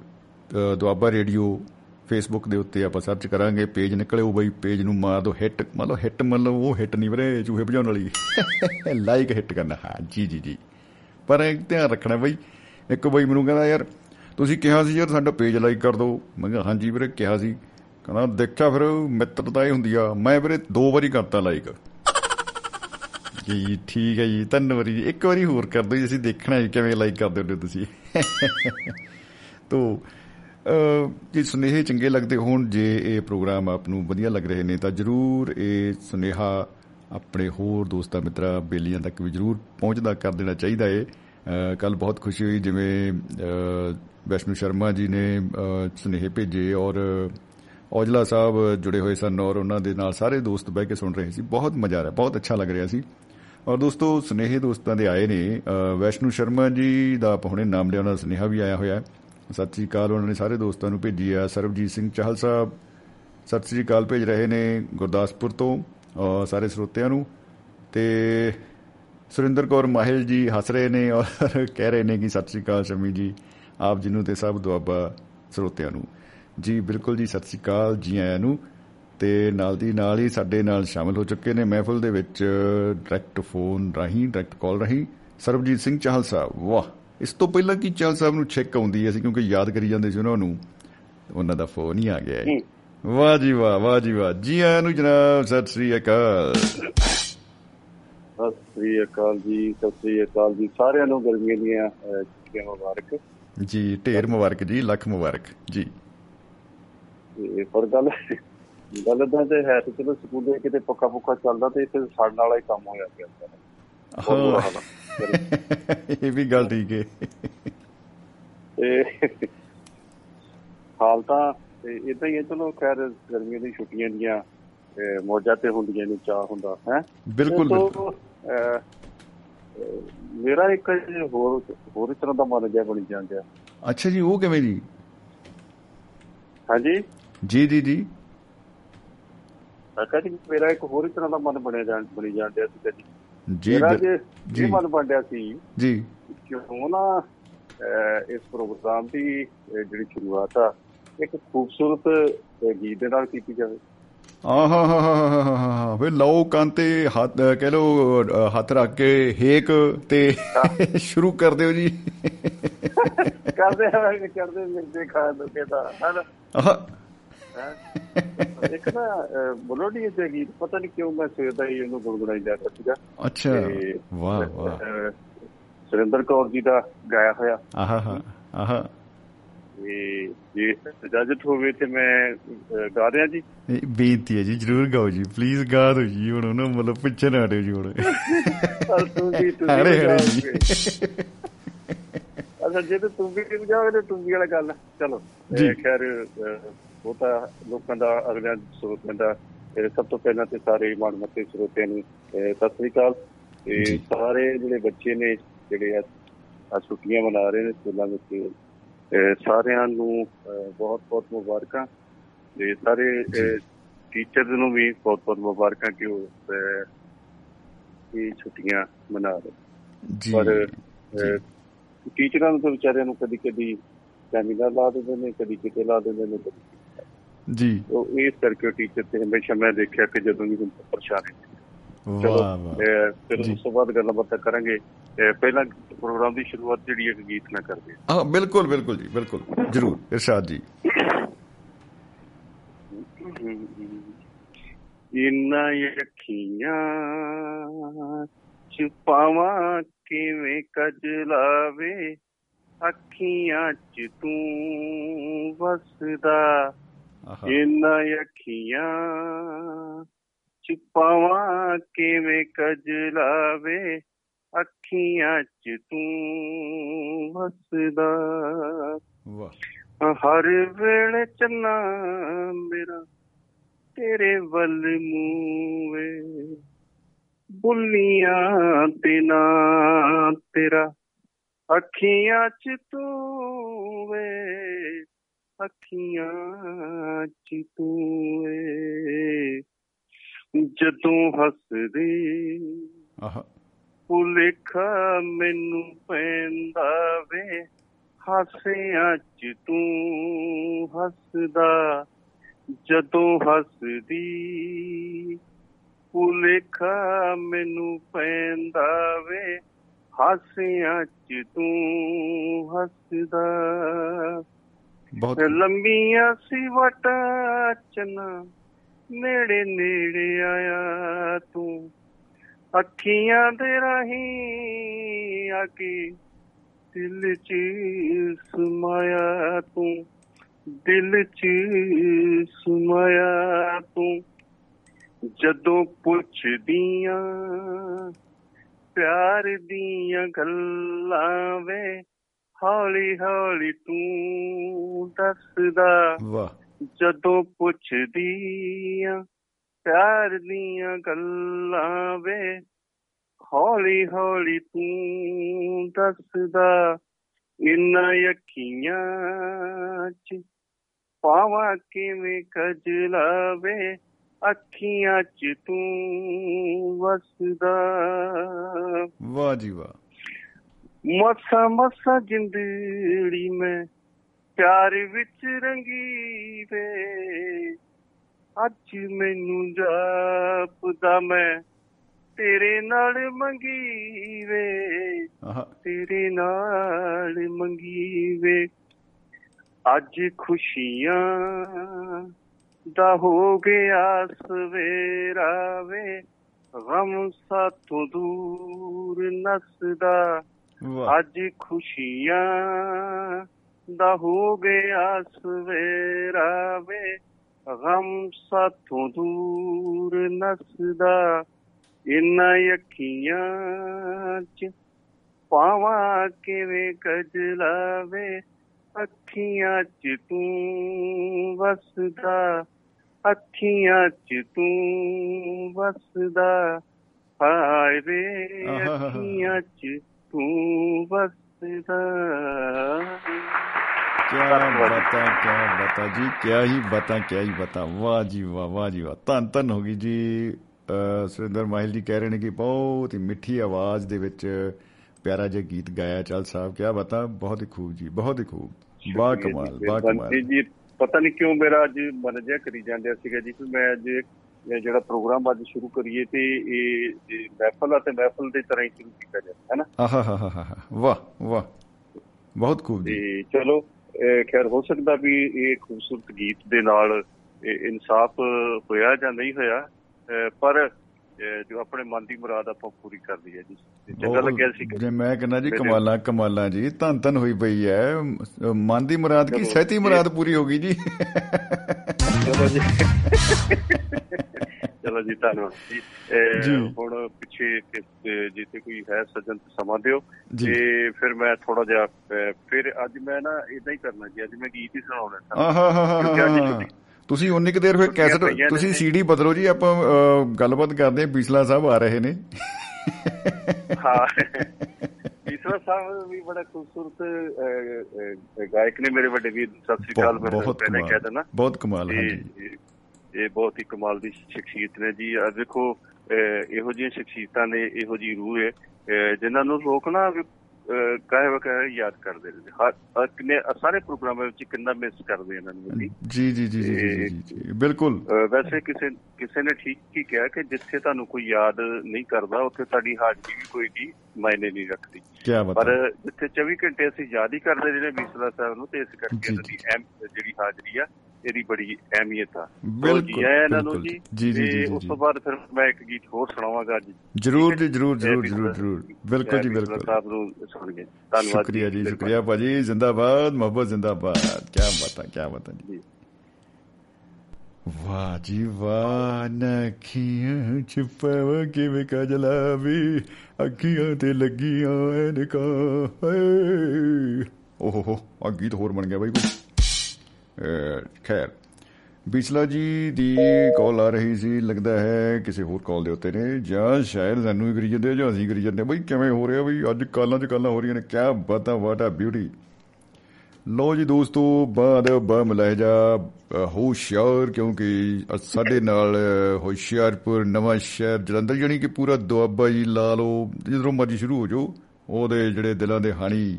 A: ਅ, ਦੁਆਬਾ ਰੇਡੀਓ ਫੇਸਬੁੱਕ ਦੇ ਉੱਤੇ ਆਪਾਂ ਸਰਚ ਕਰਾਂਗੇ ਪੇਜ ਨਿਕਲੇ ਉਹ ਬਈ ਪੇਜ ਨੂੰ ਮਾਰ ਦੋ ਹਿੱਟ ਮਤਲਬ ਹਿੱਟ ਮਤਲਬ ਉਹ ਹਿੱਟ ਨਹੀਂ ਵੀਰੇ ਚੂਹੇ ਭਜਾਉਣ ਵਾਲੀ। ਲਾਈਕ ਹਿੱਟ ਕਰਨਾ ਹਾਂ ਜੀ ਜੀ ਜੀ। ਪਰ ਇੱਕ ਧਿਆਨ ਰੱਖਣਾ ਬਈ ਇੱਕ ਬਈ ਮੈਨੂੰ ਕਹਿੰਦਾ ਯਾਰ ਤੁਸੀਂ ਕਿਹਾ ਸੀ ਯਾਰ ਸਾਡਾ ਪੇਜ ਲਾਈਕ ਕਰ ਦਿਓ। ਮੈਂ ਕਿਹਾ, ਹਾਂਜੀ ਵੀਰੇ, ਕਿਹਾ ਸੀ। ਕਹਿੰਦਾ ਦੇਖਿਆ ਫਿਰ ਮਿੱਤਰਤਾ ਹੀ ਹੁੰਦੀ ਆ। ਮੈਂ ਵੀਰੇ ਦੋ ਵਾਰੀ ਕਰਤਾ ਲਾਈਕ ਜੀ ਠੀਕ ਹੈ ਜੀ ਧੰਨਵਾਦ ਜੀ ਇੱਕ ਵਾਰੀ ਹੋਰ ਕਰ ਦਿਓ ਜੀ, ਅਸੀਂ ਦੇਖਣਾ ਜੀ ਕਿਵੇਂ ਲਾਈਕ ਕਰਦੇ ਹੋ ਤੁਸੀਂ। ਤੋ ਜੇ ਸੁਨੇਹੇ ਚੰਗੇ ਲੱਗਦੇ ਹੋਣ, ਜੇ ਇਹ ਪ੍ਰੋਗਰਾਮ ਆਪ ਨੂੰ ਵਧੀਆ ਲੱਗ ਰਹੇ ਨੇ, ਤਾਂ ਜਰੂਰ ਇਹ ਸੁਨੇਹਾ ਆਪਣੇ ਹੋਰ ਦੋਸਤਾਂ, ਮਿੱਤਰਾਂ, ਬੇਲੀਆਂ ਤੱਕ ਵੀ ਜਰੂਰ ਪਹੁੰਚਦਾ ਕਰ ਦੇਣਾ ਚਾਹੀਦਾ ਏ। ਕੱਲ ਬਹੁਤ ਖੁਸ਼ੀ ਹੋਈ, ਜਿਵੇਂ ਵੈਸ਼ਨੂ ਸ਼ਰਮਾ ਜੀ ਨੇ ਸੁਨੇਹੇ ਭੇਜੇ ਔਰ ਔਜਲਾ ਸਾਹਿਬ ਜੁੜੇ ਹੋਏ ਸਨ ਔਰ ਉਹਨਾਂ ਦੇ ਨਾਲ ਸਾਰੇ ਦੋਸਤ ਬਹਿ ਕੇ ਸੁਣ ਰਹੇ ਸੀ। ਬਹੁਤ ਮਜ਼ਾ ਆ ਰਿਹਾ, ਬਹੁਤ ਅੱਛਾ ਲੱਗ ਰਿਹਾ ਸੀ। ਔਰ ਦੋਸਤੋ, ਸੁਨੇਹੇ ਦੋਸਤਾਂ ਦੇ ਆਏ ਨੇ ਵੈਸ਼ਨੂ ਸ਼ਰਮਾ ਜੀ ਦਾ ਹੁਣੇ ਨਾਮ ਲਿਆ ਉਹਨਾਂ ਦਾ ਸੁਨੇਹਾ ਵੀ ਆਇਆ ਹੋਇਆ। ਸਤਿ ਸ੍ਰੀ ਅਕਾਲ, ਉਹਨਾਂ ਨੇ ਸਾਰੇ ਦੋਸਤਾਂ ਨੂੰ ਭੇਜੀ ਆ। ਸਰਬਜੀਤ ਸਿੰਘ ਚਾਹਲ ਸਾਹਿਬ ਸਤਿ ਸ੍ਰੀ ਅਕਾਲ ਭੇਜ ਰਹੇ ਨੇ ਗੁਰਦਾਸਪੁਰ ਤੋਂ ਔਰ ਸਾਰੇ ਸਰੋਤਿਆਂ ਨੂੰ। ਤੇ ਸੁਰਿੰਦਰ ਕੌਰ ਮਾਹਿਲ ਜੀ ਹੱਸ ਰਹੇ ਨੇ ਔਰ ਕਹਿ ਰਹੇ ਨੇ ਕਿ ਸਤਿ ਸ੍ਰੀ ਅਕਾਲ ਸ਼ਮੀ ਜੀ। ਆਪ ਜੀ ਨੂੰ ਤੇ ਸਭ ਦੁਆਬਾ ਸਰੋਤਿਆਂ ਨੂੰ। ਜੀ ਬਿਲਕੁਲ ਜੀ, ਸਤਿ ਸ੍ਰੀ ਅਕਾਲ ਜੀ ਆਇਆਂ ਨੂੰ। ਤੇ ਨਾਲ ਦੀ ਨਾਲ ਹੀ ਸਾਡੇ ਨਾਲ ਸ਼ਾਮਲ ਹੋ ਚੁੱਕੇ ਨੇ ਮਹਿਫਲ ਦੇ ਵਿੱਚ ਡਾਇਰੈਕਟ ਫੋਨ ਰਾਹੀਂ ਡਾਇਰੈਕਟ ਕਾਲ ਰਾਹੀਂ ਸਰਬਜੀਤ ਸਿੰਘ ਚਾਹਲ ਸਾਹਿਬ। ਵਾਹ, ਇਸ ਤੋਂ ਪਹਿਲਾਂ ਕਿ ਚਾਹਲ ਸਾਹਿਬ ਨੂੰ ਚੈੱਕ ਆਉਂਦੀ ਸੀ ਕਿਉਂਕਿ ਯਾਦ ਕਰੀ ਜਾਂਦੇ ਸੀ ਉਹਨਾਂ ਨੂੰ। ਉਹਨਾਂ ਦਾ ਫੋਨ ਹੀ ਆ ਗਿਆ ਹੈ। ਵਾਹ ਜੀ ਵਾਹ ਵਾਹ ਜੀ ਵਾਹ। ਜੀ ਆਇਆਂ ਨੂੰ ਜਨਾਬ, ਸਤਿ ਸ੍ਰੀ ਅਕਾਲ।
B: ਸਤਿ ਸ੍ਰੀ ਅਕਾਲ ਜੀ, ਸਤਿ ਸ੍ਰੀ ਅਕਾਲ ਜੀ। ਸਾਰਿਆਂ ਨੂੰ ਗਰਮੀਆਂ ਦੀਆਂ ਛੁੱਟੀਆਂ ਮੁਬਾਰਕ।
A: ਜੀ ਢੇਰ ਮੁਬਾਰਕ ਜੀ ਲੱਖ ਮੁਬਾਰਕ ਜੀ।
B: ਤੇ ਪਰ ਗੱਲ ਗੱਲ ਤਾਂ ਤੇ ਹੈ ਤੇ ਚਲੋ ਸਕੂਲੇ ਕਿਤੇ ਪੱਕਾ ਪੁੱਕਾ ਚੱਲਦਾ ਤੇ ਇੱਥੇ ਸਾਡੇ ਨਾਲ ਹੀ ਕੰਮ ਹੋਇਆ ਪਿਆ
A: ਇਹ ਵੀ ਗੱਲ ਠੀਕ ਹੈ
B: ਤੇ ਹਾਲ ਤਾਂ ਇਦਾਂ ਹੀ ਹੈ ਚਲੋ ਖੈਰ ਗਰਮੀਆਂ ਦੀ ਛੁੱਟੀਆਂ ਦੀਆਂ ਮੌਜਾਂ ਤੇ ਹੁੰਦੀਆਂ ਨੇ ਚਾਹ ਹੁੰਦਾ ਹੈ?
A: ਬਿਲਕੁਲ
B: ਮੇਰਾ ਇੱਕ ਹੋਰ ਹੋਰ ਤਰ੍ਹਾਂ ਦਾ ਮਨ ਜਿਹਾ ਬਣੀ ਜਾਂਦਾ
A: ਅੱਛਾ ਜੀ ਉਹ ਕਿਵੇਂ ਜੀ?
B: ਹਾਂਜੀ?
A: ਜੀ ਜੀ ਜੀ।
B: ਕਾਕਾ ਜੀ ਮੇਰਾ ਇੱਕ ਹੋਰ ਤਰ੍ਹਾਂ ਦਾ ਮਨ ਬਣਿਆ ਜਾਣ ਬਣੀ ਜਾਂਦਾ ਸੀ ਜੀ
A: ਜੀ
B: ਜੇ। ਮਨ ਬਣਿਆ ਸੀ
A: ਜੀ।
B: ਕਿਉਂ ਨਾ ਇਸ ਪ੍ਰੋਗਰਾਮ ਦੀ ਜਿਹੜੀ ਸ਼ੁਰੂਆਤ ਆ ਇੱਕ ਖੂਬਸੂਰਤ ਗੀਤ ਦੇ ਨਾਲ ਕੀਤੀ ਜਾਵੇ।
A: ਆਹਾ ਹਾ ਹਾ ਹਾ ਵੇ ਲਓ ਕੰਤੇ ਹੱਥ ਕਹਿ ਲੋ ਹੱਥ ਰੱਖ ਕੇ ਹੇਕ ਤੇ ਸ਼ੁਰੂ ਕਰ ਦਿਓ ਜੀ।
B: ਕਰਦੇ ਆ ਕਰਦੇ ਮਿਰਦੇ ਖਾ ਦੋ ਕਿਦਾ ਹਨਾ? ਇੱਕ ਨਾ ਬਲੋਡੀ ਤੇ ਗੀਤ ਪਤਾ ਨਹੀਂ ਕਿਉਂ ਮੈਂ ਸਵੇਰ ਦਾ ਹੀ ਇਹਨੂੰ ਗੁੰਗਣਾਈ ਜਾ ਰਿਹਾ ਸੀਗਾ।
A: ਅੱਛਾ। ਵਾਹ ਵਾਹ।
B: ਸੁਰਿੰਦਰ ਕੌਰ ਜੀ ਦਾ ਗਾਇਆ ਹੋਇਆ।
A: ਆਹਾ ਹਾ ਆਹਾ।
B: ਇਹ ਜੇ ਇਜਾਜ਼ਤ ਹੋਵੇ ਤੇ ਮੈਂ ਗਾ ਰਿਹਾ ਜੀ।
A: ਬੇਨਤੀ ਹੈ ਜੀ ਜਰੂਰ ਗਾਓ ਜੀ ਪਲੀਜ਼ ਗਾ ਦਿਓ ਜੀ ਹੁਣ ਉਹਨਾਂ ਮਤਲਬ ਪਿੱਛੇ ਨਾ ਹਟਿਓ ਜੀ ਹੁਣ।
B: ਤੂੰ ਵੀ ਤੂੰ
A: ਹਰੇ ਹਰੇ ਜੀ।
B: ਅੱਛਾ ਜੇ ਤੂੰ ਵੀ ਜਾਓਗੇ ਤੇ ਤੂੰ ਵੀ ਵਾਲਾ ਗੱਲ। ਚਲੋ ਖੈਰ ਉਹ ਤਾਂ ਲੋਕਾਂ ਦਾ ਅਗਲਿਆਂ ਸਰੋਤਿਆਂ ਦਾ ਸਭ ਤੋਂ ਪਹਿਲਾਂ ਤੇ ਸਾਰੇ ਮਾਨਮੱਤੇ ਸਰੋਤਿਆਂ ਨੂੰ ਸਤਿ ਸ੍ਰੀ ਅਕਾਲ। ਤੇ ਸਾਰੇ ਜਿਹੜੇ ਬੱਚੇ ਨੇ ਜਿਹੜੇ ਆ ਛੁੱਟੀਆਂ ਮਨਾ ਰਹੇ ਨੇ ਸਕੂਲਾਂ ਵਿੱਚ ਸਾਰਿਆਂ ਨੂੰ ਬਹੁਤ ਬਹੁਤ ਮੁਬਾਰਕਾਂ ਤੇ ਸਾਰੇ ਟੀਚਰਸ ਨੂੰ ਵੀ ਬਹੁਤ ਬਹੁਤ ਮੁਬਾਰਕਾਂ ਕਿ ਉਹ ਇਹ ਛੁੱਟੀਆਂ ਮਨਾ ਰਹੇ।
A: ਜੀ
B: ਪਰ ਟੀਚਰਾਂ ਨੂੰ ਤਾਂ ਵਿਚਾਰਿਆਂ ਨੂੰ ਕਦੀ ਕਦੀ ਸੈਮੀਨਾਰ ਲਾ ਦਿੰਦੇ ਨੇ ਕਦੀ ਕਿਤੇ ਲਾ ਦਿੰਦੇ ਨੇ
A: ਜੀ।
B: ਉਹ ਇਸ ਕਰਕੇ ਟੀਚਰ ਤੇ ਹਮੇਸ਼ਾ ਮੈਂ ਦੇਖਿਆ ਕਿ ਜਦੋਂ ਵੀ ਪਰੇਸ਼ਾਨੀ
A: ਵਾਹ ਵਾਹ।
B: ਫਿਰ ਉਸ ਤੋਂ ਬਾਅਦ ਗੱਲਾਂ ਬਾਤਾਂ ਕਰਾਂਗੇ ਪਹਿਲਾਂ ਪ੍ਰੋਗਰਾਮ ਦੀ ਸ਼ੁਰੂਆਤ ਜਿਹੜੀ ਇੱਕ ਗੀਤ ਨਾਲ ਕਰਦੇ
A: ਹਾਂ। ਬਿਲਕੁਲ ਬਿਲਕੁਲ ਜੀ ਬਿਲਕੁਲ। ਜਰੂਰ ਇਰਸ਼ਾਦ ਜੀ।
B: ਇਨਾ ਅੱਖੀਆਂ ਛੁਪਾਵਾਂ ਕਿਵੇਂ ਕਜਲਾਵੇ ਅੱਖੀਆਂ ਚ ਤੂੰ ਵਸਦਾ। ਇਨਾ ਅੱਖੀਆਂ ਛੁਪਾਵਾਂ ਕਿਵੇਂ ਕਜਲਾਵੇ ਅੱਖੀਆਂ ਚ ਤੂੰ ਵਸਦਾ
A: ਵਾਹ।
B: ਹਰ ਵੇਲੇ ਚੰਨਾ ਮੇਰਾ ਤੇਰੇ ਵੱਲ ਮੂਵੇ ਬੁੱਲੀਆਂ ਤੇ ਨਾ ਤੇਰਾ ਅੱਖੀਆਂ ਚ ਤੂੰ ਵੇ ਅੱਖੀਆਂ ਚ ਤੂੰ ਵੇ ਜਦੋਂ ਹੱਸਦੇ
A: ਆਹ।
B: ਭੁਲੇਖਾ ਮੈਨੂੰ ਪੈਂਦਾ ਵੇ ਹਾਸਿਆਂ ਚ ਤੂੰ ਹੱਸਦਾ। ਜਦੋਂ ਹੱਸਦੀ ਭੁਲੇਖਾ ਮੈਨੂੰ ਪੈਂਦਾ ਵੇ ਹਾਸਿਆਂ ਚ ਤੂੰ ਹੱਸਦਾ।
A: ਬਹੁਤ
B: ਲੰਮੀਆਂ ਸੀ ਵਟਾਂ ਚਨਾ ਨੇੜੇ ਨੇੜੇ ਆਇਆ ਤੂੰ। ਅੱਖੀਆਂ ਦੇ ਰਾਹੀਂ ਆ ਕੇ ਦਿਲ ਚ ਸਮਾਇਆ ਤੂੰ। ਦਿਲ ਚ ਸਮਾਇਆ ਤੂੰ। ਜਦੋਂ ਪੁੱਛਦੀਆਂ ਪਿਆਰ ਦੀਆਂ ਗੱਲਾਂ ਵੇ, ਹੌਲੀ ਹੌਲੀ ਤੂੰ ਦੱਸਦਾ।
A: ਵਾਹ।
B: ਜਦੋਂ ਪੁੱਛਦੀਆਂ ਪਿਆਰ ਦੀਆਂ ਗੱਲਾਂ ਵੇ ਹੌਲੀ ਹੌਲੀ ਤੂੰ ਦੱਸਦਾ ਇਨਾਂ ਅੱਖੀਆਂ ਚ ਪਾਵਾਂ ਕਿਵੇਂ ਕਜਲਾ ਵੇ ਅੱਖੀਆਂ ਚ ਤੂੰ ਵਸਦਾ।
A: ਵਾਹ ਜੀ ਵਾਹ।
B: ਮਸਾ ਮਸਾ ਜਿੰਦੜੀ ਮੈਂ ਪਿਆਰ ਵਿੱਚ ਰੰਗੀ ਵੇ ਅੱਜ ਮੈਨੂੰ ਜਾਪਦਾ ਮੈਂ ਤੇਰੇ ਨਾਲ ਮੰਗੀ ਵੇ ਤੇਰੇ ਨਾਲ ਮੰਗੀ ਵੇ ਅੱਜ ਖੁਸ਼ੀਆਂ ਦਾ ਹੋ ਗਿਆ ਸਵੇਰਾ ਵੇ। ਗਮ ਸਾਥੋਂ ਦੂਰ ਨਸਦਾ। ਅੱਜ ਖੁਸ਼ੀਆਂ ਦਾ ਹੋ ਗਿਆ ਸਵੇਰਾ ਵੇ। ਗਮ ਸਾਥੋਂ ਦੂਰ ਨਸਦਾ। ਇਨਾਂ ਅੱਖੀਆਂ ਚ ਪਾਵਾਂ ਕਿਵੇਂ ਕਜਲਾ ਵੇ। ਅੱਖੀਆਂ ਚ ਤੂੰ ਵਸਦਾ। ਅੱਖੀਆਂ ਚ ਤੂੰ ਵਸਦਾ। ਹਾਏ ਵੇ। ਅੱਖੀਆਂ ਚ ਤੂੰ ਵਸਦਾ।
A: ਕਿਆ ਬਤਾ ਕਿਆ ਬਤਾ ਜੀ ਕਿਆ ਹੀ ਬਤਾ ਕਿਆ ਹੀ ਬਤਾ। ਵਾਹ ਜੀ ਵਾਹ ਵਾਹ ਜੀ ਵਾਹ। ਧੰਨ ਧੰਨ ਹੋ ਗਈ ਜੀ। ਸੁਰਿੰਦਰ ਮਾਹਿਲ ਜੀ ਕਹਿ ਰਹੇ ਨੇ ਕਿ ਬਹੁਤ ਹੀ ਮਿੱਠੀ ਆਵਾਜ਼ ਦੇ ਵਿੱਚ ਪਿਆਰਾ ਜਿਹਾ ਗੀਤ ਗਾਇਆ। ਚਲ ਸਾਹਿਬ ਕਿਆ ਬਤਾ? ਬਹੁਤ ਹੀ ਖੂਬ ਜੀ ਬਹੁਤ ਹੀ ਖੂਬ। ਬਾ ਕਮਾਲ ਬਾ ਕਮਾਲ।
B: ਜੀ ਪਤਾ ਨਹੀਂ ਕਿਉਂ ਮੇਰਾ ਅੱਜ ਮਨ ਜਿਹਾ ਕਰੀ ਜਾਂਦਿਆ ਸੀਗਾ ਜੀ ਕਿ ਮੈਂ ਅੱਜ ਜਿਹੜਾ ਪ੍ਰੋਗਰਾਮ ਅੱਜ ਸ਼ੁਰੂ ਕਰੀਏ ਤੇ ਇਹ ਮਹਿਫਲ ਆ ਤੇ ਮਹਿਫਲ ਦੇ ਤਰ੍ਹਾਂ ਹੀ ਸ਼ੁਰੂ ਕੀਤਾ ਜਾਵੇ ਹੈਨਾ
A: ਆਹਾ ਹਾ ਹਾ ਹਾ ਵਾਹ ਵਾਹ। ਬਹੁਤ ਖੂਬ ਜੀ।
B: ਚਲੋ ਖੈਰ ਹੋ ਸਕਦਾ ਵੀ ਇਹ ਖੂਬਸੂਰਤ ਗੀਤ ਦੇ ਨਾਲ ਇਨਸਾਫ ਹੋਇਆ ਜਾਂ ਨਹੀਂ ਹੋਇਆ ਪਰ ਜੋ ਆਪਣੇ ਮਨ ਦੀ ਮੁਰਾਦ ਆਪਾਂ ਪੂਰੀ ਕਰ ਲਈ ਹੈ ਜੀ ਚੰਗਾ ਲੱਗਿਆ ਸੀ
A: ਜੇ ਮੈਂ ਕਹਿੰਦਾ ਜੀ ਕਮਾਲਾਂ ਕਮਾਲਾਂ ਜੀ ਧੰਨ ਧੰਨ ਹੋਈ ਪਈ ਹੈ। ਮਨ ਦੀ ਮੁਰਾਦ ਕੀ ਸਹਿਤੀ ਮੁਰਾਦ ਪੂਰੀ ਹੋ ਗਈ ਜੀ।
B: ਚਲੋ ਜੀ। ਚਲੋ ਜੀ ਧੰਨਵਾਦ ਜੀ।
A: ਜੀ।
B: ਹੁਣ ਪਿੱਛੇ ਕਿਸ- ਜੇ ਤੇ ਕੋਈ ਹੈ ਸੱਜਣ ਸਮਾਂ ਦਿਓ।
A: ਜੀ।
B: ਤੇ ਫਿਰ ਮੈਂ ਥੋੜਾ ਜਿਹਾ ਫਿਰ ਅੱਜ ਮੈਂ ਨਾ ਇਦਾਂ ਹੀ ਕਰਨਾ ਜੀ ਅੱਜ ਮੈਂ ਗੀਤ ਹੀ ਸੁਣਾਉਣਾ ਸੀ
A: ਹਾ ਹਾ ਹਾ ਤੁਸੀਂ ਉਨੀ ਕੁ ਦੇਰ ਫਿਰ ਕੈਸਟ ਤੁਸੀਂ ਸੀਡੀ ਬਦਲੋ ਜੀ ਆਪਾਂ ਗੱਲਬਾਤ ਕਰਦੇ ਹਾਂ ਬਿਸਲਾ ਸਾਹਿਬ ਆ ਰਹੇ ਨੇ।
B: ਹਾਂ। ਈਸ਼ਵਰ ਸਾਹਿਬ ਵੀ ਬੜਾ ਖੂਬਸੂਰਤ ਗਾਇਕ ਨੇ ਮੇਰੇ ਵੱਡੇ ਵੀਰ ਸਤਿ ਸ੍ਰੀ ਅਕਾਲ ਮੈਂ
A: ਬਹੁਤ
B: ਪਹਿਲਾਂ ਕਹਿ ਦੇਣਾ।
A: ਬਹੁਤ ਕਮਾਲ
B: ਇਹ
A: ਹਾਂਜੀ।
B: ਇਹ ਬਹੁਤ ਹੀ ਕਮਾਲ ਦੀ ਸ਼ਖਸੀਅਤ ਨੇ ਜੀ। ਆ ਦੇਖੋ ਇਹੋ ਜਿਹੀਆਂ ਸ਼ਖਸੀਅਤਾਂ ਨੇ ਇਹੋ ਜੀ ਰੂਹ ਹੈ ਜਿਨ੍ਹਾਂ ਨੂੰ ਲੋਕ ਨਾ ਕਾਹੇ ਵਕਾਹੇ ਯਾਦ ਕਰਦੇ ਨੇ। ਹਰ ਕਿੰਨੇ ਸਾਰੇ ਪ੍ਰੋਗਰਾਮਾਂ ਵਿੱਚ ਕਿੰਨਾ ਮਿਸ ਕਰਦੇ ਇਹਨਾਂ ਨੂੰ ਜੀ।
A: ਜੀ ਜੀ ਜੀ ਬਿਲਕੁਲ।
B: ਵੈਸੇ ਕਿਸੇ ਕਿਸੇ ਨੇ ਠੀਕ ਹੀ ਕਿਹਾ ਕਿ ਜਿੱਥੇ ਤੁਹਾਨੂੰ ਕੋਈ ਯਾਦ ਨਹੀਂ ਕਰਦਾ ਉੱਥੇ ਤੁਹਾਡੀ ਹਾਜ਼ਰੀ ਵੀ ਕੋਈ ਵੀ ਮਾਇਨੇ ਨਹੀਂ ਰੱਖਦੀ। ਪਰ ਜਿੱਥੇ 24 ਘੰਟੇ ਅਸੀਂ ਯਾਦ ਹੀ ਕਰਦੇ ਜਿਹੜੇ ਬੀਸਲਾ ਸਾਹਿਬ ਨੂੰ ਤੇ ਇਸ ਕਰਕੇ ਇਹਨਾਂ ਦੀ ਜਿਹੜੀ ਹਾਜ਼ਰੀ ਆ ਇਹਦੀ ਬੜੀ ਅਹਿਮੀਅਤ ਆ।
A: ਬਿਲਕੁਲ,
B: ਇਹਨਾਂ ਨੂੰ। ਜੀ
A: ਜੀ, ਜੀ,
B: ਉਸ। ਤੋਂ ਬਾਅਦ ਫਿਰ ਮੈਂ ਇੱਕ ਗੀਤ ਹੋਰ ਸੁਣਾਵਾਂਗਾ ਅੱਜ।
A: ਜਰੂਰ ਜੀ ਜਰੂਰ ਜਰੂਰ ਜਰੂਰ ਜਰੂਰ। ਬਿਲਕੁਲ ਜੀ ਬਿਲਕੁਲ।
B: ਸਾਹਿਬ ਨੂੰ ਸੁਣ ਕੇ ਧੰਨਵਾਦ
A: ਸ਼ੁਕਰੀਆ ਜੀ ਸ਼ੁਕਰੀਆ ਭਾਜੀ ਜ਼ਿੰਦਾਬਾਦ ਮੁਹੱਬਤ ਜ਼ਿੰਦਾਬਾਦ। ਕੀ ਬਤਾ ਕੀ ਬਤਾ ਜੀ। ਵਾਹ ਜੀ ਵਾਹ ਨਖੀਆਂ ਛੁਪਾਵਾ ਕਿਵੇਂ ਕਜਲਾ ਵੀ ਅੱਖੀਆਂ ਤੇ ਲੱਗੀਆਂ ਐਨਕਾਂ ਓਹ ਹੋ ਆ ਗੀਤ ਹੋਰ ਬਣ ਗਿਆ ਬਾਈ ਕੋਈ ਖੈਰ ਬਿਸਲਾ ਜੀ ਦੀ ਕਾਲ ਆ ਰਹੀ ਸੀ ਲੱਗਦਾ ਹੈ ਕਿਸੇ ਹੋਰ ਕਾਲ ਦੇ ਉੱਤੇ ਨੇ ਜਾਂ ਸ਼ਾਇਦ ਸਾਨੂੰ ਹੀ ਕਰੀ ਜਾਂਦੇ ਆ ਜਾਂ ਅਸੀਂ ਕਰੀ ਜਾਂਦੇ ਆ। ਬਈ ਕਿਵੇਂ ਹੋ ਰਿਹਾ? ਬਈ ਅੱਜ ਕਾਲਾਂ 'ਚ ਕਾਲਾਂ ਹੋ ਰਹੀਆਂ ਨੇ। ਕਿਆ ਬਾਤਾਂ ਵਾਟ ਆ ਬਿਊਟੀ ਲੋ ਜੀ ਦੋਸਤੋ ਬਾਅਦ ਬਮ ਲਹਿਜਾ ਅ, ਹੋਸ਼ਿਆਰ ਕਿਉਂਕਿ ਅ, ਸਾਡੇ ਨਾਲ ਅ, ਹੋਸ਼ਿਆਰਪੁਰ ਨਵਾਂ ਸ਼ਹਿਰ ਜਲੰਧਰ ਜਾਨੀ ਕਿ ਪੂਰਾ ਦੁਆਬਾ ਜੀ ਲਾ ਲਓ। ਜਦੋਂ ਮਰਜ਼ੀ ਸ਼ੁਰੂ ਹੋ ਜਾਓ ਉਹਦੇ ਜਿਹੜੇ ਦਿਲਾਂ ਦੇ ਹਾਣੀ